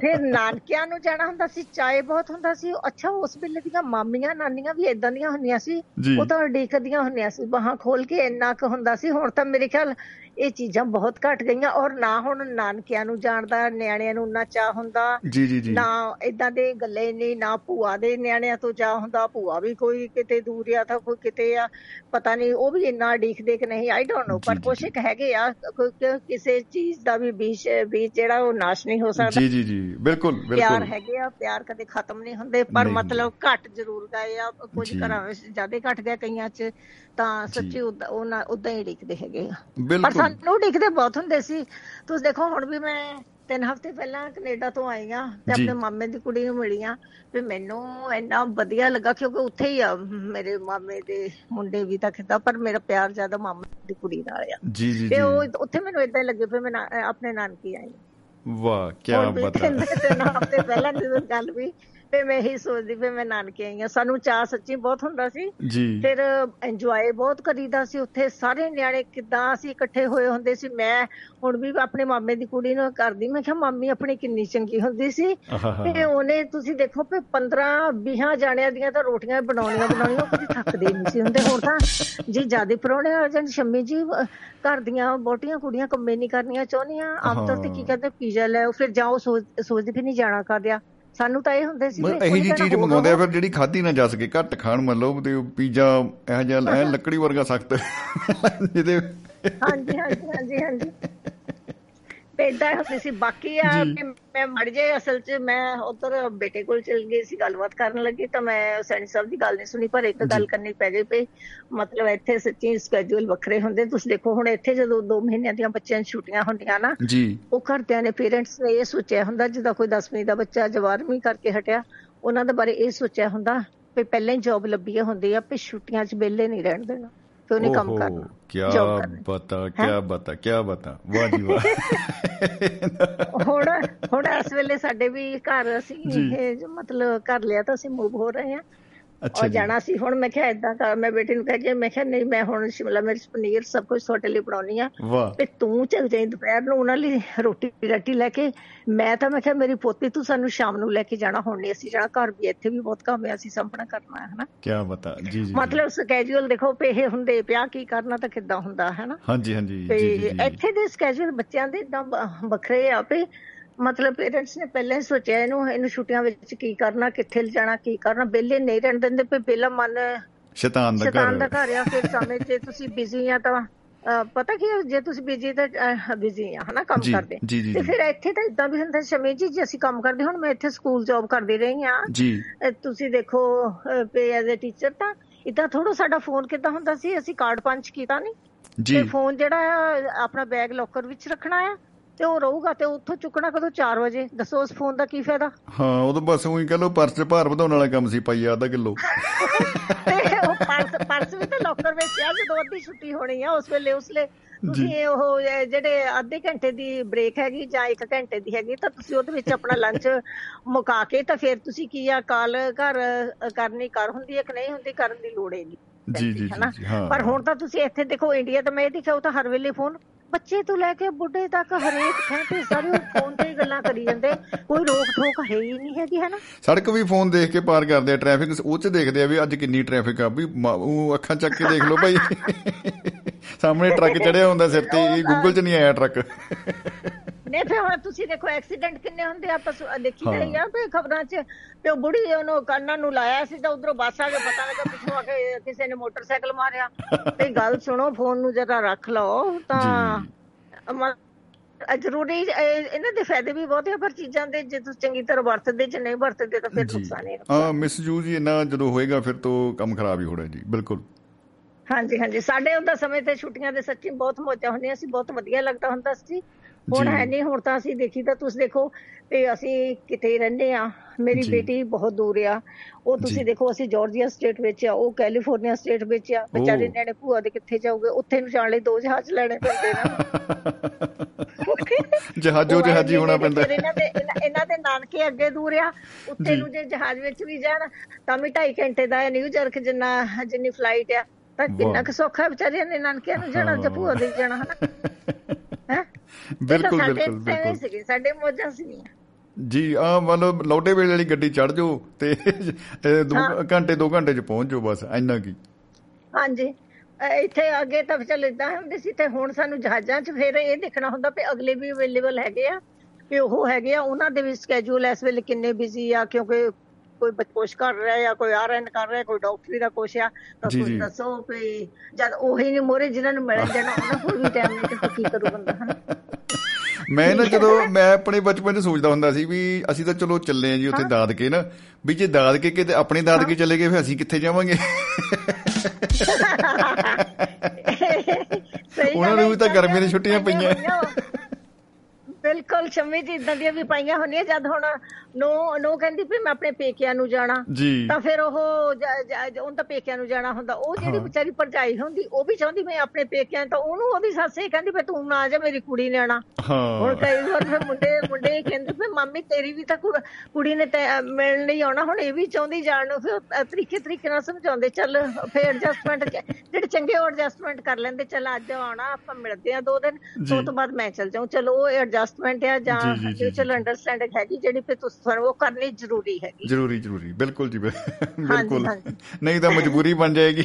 E: ਫਿਰ ਨਾਨਕਿਆਂ ਨੂੰ ਜਾਣਾ ਹੁੰਦਾ ਸੀ ਚਾਏ ਬਹੁਤ ਹੁੰਦਾ ਸੀ। ਅੱਛਾ ਉਸ ਵੇਲੇ ਦੀਆਂ ਮਾਮੀਆਂ ਨਾਨੀਆਂ ਵੀ ਇਦਾਂ ਦੀਆਂ ਹੁੰਦੀਆਂ ਸੀ। ਉਹ ਤਾਂ ਡੀਕਦੀਆਂ ਹੁੰਦੀਆਂ ਸੀ। ਬਾਹਾਂ ਖੋਲ ਕੇ ਇੰਨਾ ਕੁ ਹੁੰਦਾ ਸੀ। ਹੁਣ ਤਾਂ ਮੇਰੇ ਖਿਆਲ ਇਹ ਚੀਜ਼ਾਂ ਬਹੁਤ ਘਟ ਗਈਆਂ ਔਰ ਨਾ ਹੁਣ ਨਾਨਕਿਆਂ ਨੂੰ ਜਾਣਦਾ ਨਿਆਣਿਆਂ ਨੂੰ ਨਾ ਚਾਹ ਹੁੰਦਾ।
A: ਜੀ ਜੀ ਜੀ।
E: ਨਾ ਇਦਾਂ ਦੇ ਗੱਲੇ ਨਹੀਂ ਨਾ ਭੂਆ ਦੇ ਨਿਆਣਿਆਂ ਤੋਂ ਚਾਹ ਹੁੰਦਾ। ਭੂਆ ਵੀ ਕੋਈ ਕਿਤੇ ਦੂਰ ਆ ਤਾਂ ਕੋਈ ਕਿਤੇ ਆ। ਪਤਾ ਨਹੀਂ ਉਹ ਵੀ ਇੰਨਾ ਡੀਖਦੇ ਕਿ ਨਹੀਂ ਆਈ ਡੋਨਟ ਨੋ ਪਰ ਕੁਛ ਹੈਗੇ ਆ ਕਿਸੇ ਚੀਜ਼ ਦਾ ਵੀ ਬੀਜ ਬੀਜ ਜਿਹੜਾ ਉਹ ਨਾਸ਼ ਨਹੀਂ ਹੋ ਸਕਦਾ।
A: ਜੀ ਜੀ ਜੀ ਬਿਲਕੁਲ ਬਿਲਕੁਲ।
E: ਪਿਆਰ ਹੈਗੇ ਆ ਪਿਆਰ ਕਦੇ ਖਤਮ ਨਹੀਂ ਹੁੰਦੇ ਪਰ ਮਤਲਬ ਘਟ ਜ਼ਰੂਰ ਗਏ ਆ ਕੁਝ ਘਰਾਂ ਵਿੱਚ ਜ਼ਿਆਦਾ ਘਟ ਗਿਆ ਕਈਆਂ 'ਚ ਤਾਂ ਸੱਚੀ ਉਦਾਂ ਹੀ ਡਿੱਕਦੇ ਹੈਗੇ ਆ। ਪਰ ਸਾਨੂੰ ਡਿੱਕਦੇ ਬਹੁਤ ਹੁੰਦੇ ਸੀ। ਤੁਸੀਂ ਦੇਖੋ ਹੁਣ ਵੀ ਮੈਂ ਤਿੰਨ ਹਫ਼ਤੇ ਪਹਿਲਾਂ ਕੈਨੇਡਾ ਤੋਂ ਆਈ ਆ ਤੇ ਆਪਣੇ ਮਾਮੇ ਦੀ ਕੁੜੀ ਨੂੰ ਮਿਲੀ ਆ ਤੇ ਮੈਨੂੰ ਇੰਨਾ ਵਧੀਆ ਲੱਗਾ ਕਿਉਂਕਿ ਉੱਥੇ ਹੀ ਆ ਮੇਰੇ ਮਾਮੇ ਦੇ ਮੁੰਡੇ ਵੀ ਤਾਂ ਖਿੱਦਾ ਪਰ ਮੇਰਾ ਪਿਆਰ ਜ਼ਿਆਦਾ ਮਾਮੇ ਦੀ ਕੁੜੀ ਨਾਲ ਆ।
A: ਜੀ ਜੀ
E: ਤੇ ਉਹ ਉੱਥੇ ਮੈਨੂੰ ਇਦਾਂ ਲੱਗੇ ਫਿਰ ਮੈਂ ਆਪਣੇ ਨਾਨਕੀ ਆਈ।
A: ਵਾਹ ਕੀ ਬਾਤ
E: ਤਿੰਨ ਹਫ਼ਤੇ ਪਹਿਲਾਂ ਦੀ ਗੱਲ ਵੀ ਤੇ ਮੈਂ ਇਹੀ ਸੋਚਦੀ ਫੇ ਮੈਂ ਨਾਨਕੇ ਆਈ ਆ ਸਾਨੂੰ ਚਾਹ ਸੱਚੀ ਬਹੁਤ ਹੁੰਦਾ ਸੀ।
A: ਜੀ।
E: ਫਿਰ ਇੰਜੋਏ ਬਹੁਤ ਕਰੀਦਾ ਸੀ ਉੱਥੇ। ਸਾਰੇ ਨਿਆਣੇ ਕਿਦਾਂ ਅਸੀਂ ਇਕੱਠੇ ਹੋਏ ਹੁੰਦੇ ਸੀ। ਮੈਂ ਹੁਣ ਵੀ ਆਪਣੇ ਮਾਮੇ ਦੀ ਕੁੜੀ ਨੂੰ ਕਰਦੀ। ਮੈਂ ਕਿਹਾ ਮਾਮੀ ਆਪਣੀ ਕਿੰਨੀ ਚੰਗੀ ਹੁੰਦੀ ਸੀ। ਤੇ ਉਹਨੇ ਤੁਸੀਂ ਦੇਖੋ ਫੇ 15 20 ਜਾਣਿਆਂ ਦੀਆਂ ਤਾਂ ਰੋਟੀਆਂ ਬਣਾਉਣੀਆਂ ਬਣਾਉਣੀਆਂ ਕਦੀ ਥੱਕਦੇ ਨਹੀਂ ਸੀ ਹੁੰਦੇ। ਹੁਣ ਤਾਂ ਜੀ ਜਿਆਦੇ ਪਰੋਣੇ ਆ ਜਾਂ ਸ਼ੰਮੀ ਜੀ ਘਰ ਦੀਆਂ ਬੋਟੀਆਂ ਕੁੜੀਆਂ ਕੰਮੇ ਨਹੀਂ ਕਰਨੀਆਂ ਚਾਹੁੰਦੀਆਂ। ਆਪ ਤੌਰ ਤੇ ਕੀ ਕਹਿੰਦੇ ਪੀਜ਼ਾ ਲੈ ਫਿਰ ਜਾਓ ਸੋਚਦੇ ਫਿਰ ਨਹੀਂ ਜਾਣਾ ਕਰਦਿਆ ਸਾਨੂੰ ਤਾਂ ਇਹ ਹੁੰਦੇ ਸੀ
A: ਮੈਂ ਇਹੀ ਜੀ ਚੀਜ਼ ਮੰਗਾਉਂਦੇ ਆ ਫਿਰ ਜਿਹੜੀ ਖਾਧੀ ਨਾ ਜਾ ਸਕੇ ਘੱਟ ਖਾਣ ਮਤਲਬ ਤੇ ਪੀਜ਼ਾ ਇਹ ਜਿਹਾ ਐ ਲੱਕੜੀ ਵਰਗਾ ਸਖਤ। ਜਿਹਦੇ
E: ਹਾਂਜੀ ਹਾਂਜੀ ਹਾਂਜੀ ਹਾਂਜੀ। ਤੇ ਇਦਾਂ ਹੁੰਦੀ ਸੀ। ਬਾਕੀ ਆ ਮੈਂ ਮੜ ਜੇ ਅਸਲ 'ਚ ਮੈਂ ਉਧਰ ਬੇਟੇ ਕੋਲ ਚਲ ਗਈ ਸੀ ਗੱਲਬਾਤ ਕਰਨ ਲੱਗੀ ਤਾਂ ਮੈਂ ਸੈਣੀ ਸਾਹਿਬ ਦੀ ਗੱਲ ਨਹੀਂ ਸੁਣੀ ਪਰ ਇੱਕ ਗੱਲ ਕਰਨੀ ਪੈ ਗਈ ਪਈ ਮਤਲਬ ਇੱਥੇ ਸੱਚੀ ਸਕੇਜੂਲ ਵੱਖਰੇ ਹੁੰਦੇ। ਤੁਸੀਂ ਦੇਖੋ ਹੁਣ ਇੱਥੇ ਜਦੋਂ 2 ਮਹੀਨਿਆਂ ਦੀਆਂ ਬੱਚਿਆਂ ਨੂੰ ਛੁੱਟੀਆਂ ਹੁੰਦੀਆਂ ਨਾ ਉਹ ਘਰਦਿਆਂ ਨੇ ਪੇਰੈਂਟਸ ਨੇ ਇਹ ਸੋਚਿਆ ਹੁੰਦਾ ਜਿੱਦਾਂ ਕੋਈ 10ਵੀਂ ਦਾ ਬੱਚਾ ਜਵਾਰਵੀਂ ਕਰਕੇ ਹਟਿਆ ਉਹਨਾਂ ਦੇ ਬਾਰੇ ਇਹ ਸੋਚਿਆ ਹੁੰਦਾ ਵੀ ਪਹਿਲਾਂ ਹੀ ਜੌਬ ਲੱਭੀ ਹੁੰਦੀ ਆ ਵੀ ਛੁੱਟੀਆਂ 'ਚ ਵਿਹਲੇ ਨਹੀਂ ਰਹਿਣ ਦੇਣਾ ਤੇ ਉਹਨੇ ਕੰਮ ਕਰਨਾ
A: ਕੀ ਬਤਾ ਕੀ ਬਤਾ ਕੀ ਬਤਾ ਵਾਹ ਜੀ ਵਾਹ।
E: ਹੁਣ ਹੁਣ ਇਸ ਵੇਲੇ ਸਾਡੇ ਵੀ ਘਰ ਅਸੀਂ ਇਹ ਮਤਲਬ ਕਰ ਲਿਆ ਤਾਂ ਅਸੀਂ ਮੂਵ ਹੋ ਰਹੇ ਹਾਂ।
A: ਅੱਛਾ
E: ਜਾਣਾ ਸੀ ਹੁਣ ਮੈਂ ਕਿਹਾ ਇਦਾਂ ਕਰ ਮੈਂ ਬੇਟੀ ਨੂੰ ਕਹਿ ਕੇ ਮੈਂ ਕਿਹਾ ਨਹੀਂ ਮੈਂ ਹੁਣ ਸ਼ਿਮਲਾ ਮਿਰਚ ਪਨੀਰ ਸਭ ਕੁਝ ਤੁਹਾਡੇ ਲਈ ਬਣਾਉਣੀ ਆ। ਤੇ ਤੂੰ ਚੱਲ ਜਾਈਂ ਦੁਪਹਿਰ ਨੂੰ ਉਹਨਾਂ ਲਈ ਰੋਟੀ ਰੱਟੀ ਲੈ ਕੇ। ਮੈਂ ਤਾਂ ਮੈਂ ਕਿਹਾ ਮੇਰੀ ਪੋਤੀ ਤੂੰ ਸਾਨੂੰ ਸ਼ਾਮ ਨੂੰ ਲੈ ਕੇ ਜਾਣਾ ਹੁਣ ਨਹੀਂ ਅਸੀਂ ਜਾਣਾ ਘਰ ਵੀ ਇੱਥੇ ਵੀ ਬਹੁਤ ਕੰਮ ਹੈ ਅਸੀਂ ਸਾਹਮਣਾ ਕਰਨਾ ਹੈ ਹਨਾ।
A: ਕੀ ਬਤਾ ਜੀ ਜੀ।
E: ਮਤਲਬ ਸਕੇਜੂਲ ਦੇਖੋ ਪੇਹੇ ਹੁੰਦੇ ਪਿਆ ਕੀ ਕਰਨਾ ਤਾਂ ਕਿੱਦਾਂ ਹੁੰਦਾ ਹੈ ਨਾ
A: ਹਾਂਜੀ ਹਾਂਜੀ ਜੀ ਜੀ
E: ਇੱਥੇ ਦੇ ਸਕੇਜੂਲ ਬੱਚਿਆਂ ਦੇ ਇਦਾਂ ਵੱਖਰੇ ਆ ਵੀ ਮਤਲਬ ਪੇਰੈਂਟਸ ਨੇ ਪਹਿਲਾਂ ਹੀ ਸੋਚਿਆ ਇਹਨੂੰ ਇਹਨੂੰ ਛੁੱਟੀਆਂ ਵਿੱਚ ਕੀ ਕਰਨਾ ਕਿੱਥੇ ਲਿਜਾਣਾ ਕੀ ਕਰਨਾ? ਬੇਲੇ ਨਹੀਂ ਰਹਿਣ ਦਿੰਦੇ ਪਏ ਬੇਲਾ ਮਨ
A: ਸ਼ੈਤਾਨ ਦਾ
E: ਸ਼ੈਤਾਨ ਦਾ
A: ਘਰ
E: ਘਰ ਆ ਫਿਰ ਸਮੇਂ ਜੇ ਤੁਸੀਂ ਬਿਜ਼ੀ ਆ ਤਾਂ ਪਤਾ ਕੀ ਜੇ ਤੁਸੀਂ ਬਿਜ਼ੀ ਤਾਂ ਬਿਜ਼ੀ ਆ ਹਨਾ ਕੰਮ ਕਰਦੇ। ਤੇ। ਫਿਰ ਇੱਥੇ ਤਾਂ ਇਦਾਂ ਵੀ ਹੁੰਦਾ ਸ਼ਮੀ ਜੀ ਜੇ ਅਸੀਂ ਕੰਮ ਕਰਦੇ ਹੁਣ ਮੈਂ ਇੱਥੇ ਸਕੂਲ ਜੌਬ ਕਰਦੀ ਰਹੀ ਆ। ਤੁਸੀਂ ਦੇਖੋ ਪੇ ਐਜ਼ ਅ ਟੀਚਰ ਤਾਂ ਇਦਾਂ ਥੋੜਾ ਸਾਡਾ ਫੋਨ ਕਿੱਦਾਂ ਹੁੰਦਾ ਸੀ ਅਸੀਂ ਕਾਰਡ ਪੰਚ ਕੀਤਾ ਨਹੀਂ
A: ਜੀ।
E: ਤੇ ਫੋਨ ਜਿਹੜਾ ਆਪਣਾ ਬੈਗ ਲੋਕਰ ਵਿੱਚ ਰੱਖਣਾ ਆ ਤੇ ਉਹ ਰਹੂਗਾ ਤੇ ਉੱਥੋਂ ਚੁੱਕਣਾ ਕਦੋਂ 4 ਵਜੇ? ਦੱਸੋ ਉਸ ਫੋਨ ਦਾ ਕੀ ਫਾਇਦਾ?
A: ਹਾਂ ਉਦੋਂ ਬਸ ਉਹੀ ਕਹ ਲੋ ਪਰਸ 'ਚ ਭਾਰ ਵਧਾਉਣ ਵਾਲਾ ਕੰਮ ਸੀ ਪਾਈ ਅੱਧਾ ਕਿਲੋ।
E: ਤੇ ਉਹ ਪਰਸ ਪਰਸ ਵੀ ਤਾਂ ਲੋਕਰ ਵਿੱਚ ਆ ਜਦੋਂ ਅੱਧੀ ਛੁੱਟੀ ਹੋਣੀ ਆ ਉਸ ਵੇਲੇ ਉਸਲੇ ਤੁਸੀਂ ਉਹ ਜਿਹੜੇ ਅੱਧੇ ਘੰਟੇ ਦੀ ਬ੍ਰੇਕ ਹੈਗੀ ਜਾਂ 1 ਘੰਟੇ ਦੀ ਹੈਗੀ ਤਾਂ ਤੁਸੀਂ ਉਹਦੇ ਵਿੱਚ ਆਪਣਾ ਲੰਚ ਮੁਕਾ ਕੇ ਤਾਂ ਫਿਰ ਤੁਸੀਂ ਕੀ ਆ ਕਾਲ ਘਰ ਕਰਨੀ ਕਰ ਹੁੰਦੀ ਹੈ ਕਿ ਨਹੀਂ ਹੁੰਦੀ ਕਰਨ ਦੀ ਲੋੜ ਹੀ
A: ਜੀ ਜੀ? ਜੀ ਹਾਂ।
E: ਪਰ ਹੁਣ ਤਾਂ ਤੁਸੀਂ ਇੱਥੇ ਦੇਖੋ ਇੰਡੀਆ ਤਾਂ ਮੈਂ ਦੇਖਿਆ ਉਹ ਤਾਂ ਹਰ ਵੇਲੇ ਫੋਨ ਬੱਚੇ ਤੋਂ ਲੈ ਕੇ ਬੁੱਢੇ ਤੱਕ ਹਰੇਕ ਥਾਂ ਤੇ ਸਾਰੇ ਫੋਨ ਤੇ ਹੀ ਗੱਲਾਂ ਕਰੀ ਜਾਂਦੇ। ਕੋਈ ਰੋਕ ਠੋਕ ਹੈ ਹੀ ਨਹੀਂ ਹੈਗੀ, ਹੈ ਨਾ?
A: ਸੜਕ ਵੀ ਫੋਨ ਦੇਖ ਕੇ ਪਾਰ ਕਰਦੇ ਆ, ਟ੍ਰੈਫਿਕ ਉਹ 'ਚ ਦੇਖਦੇ ਆ ਵੀ ਅੱਜ ਕਿੰਨੀ ਟ੍ਰੈਫਿਕ ਆ, ਵੀ ਮ- ਉਹ ਅੱਖਾਂ ਚੱਕ ਕੇ ਦੇਖ ਲਓ ਭਾਈ। ਸਾਹਮਣੇ ਟਰੱਕ ਚੜਿਆ ਹੁੰਦਾ ਸਿਰ ਤੇ ਇਹ ਗੂਗਲ 'ਚ ਨਹੀਂ ਆਇਆ ਟਰੱਕ।
E: ਨਹੀਂ ਫਿਰ ਹੁਣ ਤੁਸੀਂ ਦੇਖੋ ਐਕਸੀਡੈਂਟ ਕਿੰਨੇ ਹੁੰਦੇ ਆਪਾਂ ਦੇਖੀ। ਰਹੀ ਆ ਵੀ ਖਬਰਾਂ 'ਚ ਤੇ ਉਹ ਬੁੜੀ ਉਹਨੂੰ ਕੰਨਾਂ ਨੂੰ ਲਾਇਆ ਸੀ ਤਾਂ ਉਧਰੋਂ ਬੱਸ ਆ ਕੇ ਪਤਾ ਲੱਗਾ ਪਿੱਛੋਂ ਆ ਕੇ ਕਿਸੇ ਨੇ ਮੋਟਰਸਾਈਕਲ ਮਾਰਿਆ। ਤੇ ਗੱਲ ਸੁਣੋ ਫੋਨ ਨੂੰ ਜਰਾ ਰੱਖ ਲਓ ਤਾਂ ਜ਼ਰੂਰੀ ਇਹ- ਇਹਨਾਂ ਦੇ ਫਾਇਦੇ ਵੀ ਬਹੁਤ ਆ ਪਰ ਚੀਜ਼ਾਂ ਦੇ ਜੇ ਤੁਸੀਂ ਚੰਗੀ ਤਰ੍ਹਾਂ ਵਰਤਦੇ ਜੇ ਨਹੀਂ ਵਰਤਦੇ ਤਾਂ ਫਿਰ ਨੁਕਸਾਨ ਹੈ
A: ਹਾਂ ਮਿਸਯੂਜ਼ ਹੀ ਇੰਨਾ ਜਦੋਂ ਹੋਏਗਾ ਫਿਰ ਤੋਂ ਕੰਮ ਖਰਾਬ ਹੀ ਹੋਣਾ ਜੀ ਬਿਲਕੁਲ।
E: ਹਾਂਜੀ ਹਾਂਜੀ। ਸਾਡੇ ਉਹਦਾ ਸਮੇਂ ਤੇ ਛੁੱਟੀਆਂ ਦੇ ਸੱਚੀ ਬਹੁਤ ਮੌਜਾਂ ਹੁੰਦੀਆਂ। ਸੀ ਬਹੁਤ ਵਧੀਆ ਲੱਗਦਾ ਹੁੰਦਾ ਸੀ। ਹੁਣ। ਹੈ ਨਹੀਂ ਹੁਣ ਤਾਂ ਅਸੀਂ ਦੇਖੀ ਤਾਂ ਤੁਸੀਂ ਦੇਖੋ ਤੇ ਅਸੀਂ ਕਿਤੇ ਰਹਿੰਦੇ ਆ ਮੇਰੀ। ਬੇਟੀ ਬਹੁਤ ਦੂਰ ਆ। ਉਹ। ਤੁਸੀਂ ਦੇਖੋ ਅਸੀਂ ਜਾਰਜੀਆ ਸਟੇਟ ਵਿੱਚ ਆ ਉਹ ਕੈਲੀਫੋਰਨੀਆ ਸਟੇਟ ਵਿੱਚ ਆ। ਵਿਚਾਰੇ। ਨਿਆਣੇ ਭੂਆ ਦੇ ਕਿੱਥੇ ਜਾਊਗੇ? ਉੱਥੇ ਨੂੰ ਜਾਣ ਲਈ ਦੋ ਜਹਾਜ਼ ਲੈਣੇ ਪੈਂਦੇ ਨੇ।
A: ਜਹਾਜ਼ੋ ਜਹਾਜੀ ਹੋਣਾ ਪੈਂਦਾ।
E: ਇਹਨਾਂ ਦੇ ਇਹਨਾਂ- ਦੇ ਨਾਨਕੇ ਅੱਗੇ ਦੂਰ ਆ ਉੱਥੇ। ਨੂੰ ਜੇ ਜਹਾਜ਼ ਵਿੱਚ ਵੀ ਜਾਣ ਤਾਂ ਵੀ 2.5 ਘੰਟੇ ਦਾ ਨਿਊਯਾਰਕ ਜਿੰਨਾ ਜਿੰਨੀ ਫਲਾਈਟ ਆ। ਤਾਂ ਕਿੰਨਾ। ਕੁ ਸੌਖਾ ਵਿਚਾਰਿਆਂ ਨੇ ਨਾਨਕਿਆਂ ਨੂੰ ਜਾਣਾ ਜਾਂ ਭੂਆ ਦੇ ਜਾਣਾ ਹਨਾ? ਹੈ?
A: ਬਿਲਕੁਲ ਬਿਲਕੁਲ ਬਿਲਕੁਲ।
E: ਸਾਡੇ ਮੌਜਾਂ ਸੀ
A: ਜੀ ਆ ਮਤਲਬ ਲੋਡੇ ਵੇਲੇ ਵਾਲੀ ਗੱਡੀ ਚੜ ਜਾਓ ਤੇ। ਘੰਟੇ 2 ਘੰਟੇ 'ਚ ਪਹੁੰਚ ਜਾਓ ਬਸ ਇੰਨਾ ਕੀ।
E: ਹਾਂਜੀ। ਇੱਥੇ ਅੱਗੇ ਤਾਂ ਚੱਲ ਇਦਾਂ ਹੁੰਦੇ ਸੀ ਤੇ ਹੁਣ ਸਾਨੂੰ ਜਹਾਜ਼ਾਂ 'ਚ ਫਿਰ ਇਹ ਦੇਖਣਾ ਹੁੰਦਾ ਵੀ ਅਗਲੇ ਵੀ ਅਵੇਲੇਬਲ ਹੈਗੇ ਆ ਵੀ ਉਹ ਹੈਗੇ ਆ ਉਹਨਾਂ ਦੇ ਵੀ ਸਕੇਜੂਲ ਇਸ ਵੇਲੇ ਕਿੰਨੇ ਬਿਜ਼ੀ ਆ ਕਿਉਂਕਿ ਕੋਈ ਬੱਚੋਸ਼ ਕਰ ਰਿਹਾ ਜਾਂ ਕੋਈ ਆਰਐਨ ਕਰ ਰਿਹਾ ਕੋਈ ਡਾਕਟਰੀ ਦਾ ਕੁਛ ਆ ਤਾਂ ਤੁਸੀਂ। ਦੱਸੋ ਵੀ ਜਦ ਉਹੀ ਨਹੀਂ ਮੋਰੇ ਜਿਨ੍ਹਾਂ ਨੂੰ ਮਿਲਣ ਜਾਣਾ ਉਹਨਾਂ ਕੋਲ ਵੀ ਟਾਈਮ ਨਹੀਂ ਤੇ ਕੀ ਕਰੂ ਬੰਦਾ ਹਨਾ?
A: ਮੈਂ ਨਾ ਜਦੋਂ ਮੈਂ ਆਪਣੇ ਬਚਪਨ 'ਚ ਸੋਚਦਾ ਹੁੰਦਾ ਸੀ ਵੀ ਅਸੀਂ ਤਾਂ ਚਲੋ ਚੱਲੇ ਆ ਜੀ ਉੱਥੇ ਦਾਦਕੇ ਨਾ ਵੀ ਜੇ ਦਾਦਕੇ ਕਿਤੇ ਆਪਣੇ ਦਾਦਕੇ ਚਲੇ ਗਏ ਫਿਰ ਅਸੀਂ ਕਿੱਥੇ ਜਾਵਾਂਗੇ? ਉਹਨਾਂ ਨੂੰ ਵੀ ਤਾਂ
E: ਏਦਾਂ
A: ਗਰਮੀਆਂ ਦੀਆਂ ਛੁੱਟੀਆਂ
E: ਪਾਈਆਂ। ਬਿਲਕੁਲ ਸ਼ਮੀ ਜੀ ਇਦਾਂ ਦੀਆਂ ਵੀ ਪਾਈਆਂ ਹੁੰਦੀਆਂ ਜਦ ਹੁਣ ਨੋ ਨੋ ਕਹਿੰਦੀ ਵੀ ਮੈਂ ਆਪਣੇ ਪੇਕਿਆਂ ਨੂੰ ਜਾਣਾ ਤਾਂ ਫਿਰ ਉਹ ਉਹਨੂੰ ਤਾਂ ਪੇਕਿਆਂ ਨੂੰ ਜਾਣਾ ਹੁੰਦਾ ਉਹ ਜਿਹੜੀ। ਵਿਚਾਰੀ ਭਰਜਾਈ ਹੁੰਦੀ ਉਹ ਵੀ ਚਾਹੁੰਦੀ ਮੈਂ ਆਪਣੇ ਪੇਕਿਆਂ ਤਾਂ ਉਹਨੂੰ ਉਹਦੀ ਸੱਸ ਇਹ ਕਹਿੰਦੀ ਵੀ ਤੂੰ ਨਾ ਜਾ ਮੇਰੀ ਕੁੜੀ ਨੇ ਆਣਾ ਹੁਣ ਕਈ ਵਾਰ ਫਿਰ ਮੁੰਡੇ ਮੁੰਡੇ ਕਹਿੰਦੇ ਵੀ ਮੰਮੀ ਤੇਰੀ ਵੀ ਤਾਂ ਕੁੜ- ਨੇ ਤੇ ਮਿਲਣ ਨਹੀਂ ਆਉਣਾ ਹੁਣ ਇਹ ਵੀ ਚਾਹੁੰਦੀ ਜਾਣ ਨੂੰ ਫਿਰ ਤਰੀਕੇ ਤਰੀਕੇ ਨਾਲ ਸਮਝਾਉਂਦੇ ਚੱਲ ਫਿਰ ਐਡਜਸਟਮੈਂਟ ਜਿਹੜੇ ਚੰਗੇ ਉਹ ਐਡਜਸਟਮੈਂਟ ਕਰ ਲੈਂਦੇ ਚੱਲ ਅੱਜ ਆਉਣਾ ਆਪਾਂ ਮਿਲਦੇ ਆ ਦੋ ਦਿਨ। ਉਹ ਤੋਂ ਬਾਅਦ ਮੈਂ ਚੱਲ ਜਾਊਂ ਚਲੋ ਉਹ ਐਡਜਸਟਮੈਂਟ ਆ ਜਾਂ
A: ਜੀ।
E: ਅੰਡਰਸਟੈਂਡਿੰਗ ਹੈਗੀ ਜਿਹੜੀ ਫਿਰ ਤੁਸੀਂ ਤੁਹਾਨੂੰ ਉਹ ਕਰਨੀ ਜ਼ਰੂਰੀ ਹੈਗੀ।
A: ਜ਼ਰੂਰੀ ਜ਼ਰੂਰੀ। ਬਿਲਕੁਲ ਜੀ ਬਿਲ- ਬਿਲਕੁਲ। ਨਹੀਂ ਤਾਂ ਮਜਬੂਰੀ ਬਣ ਜਾਏਗੀ।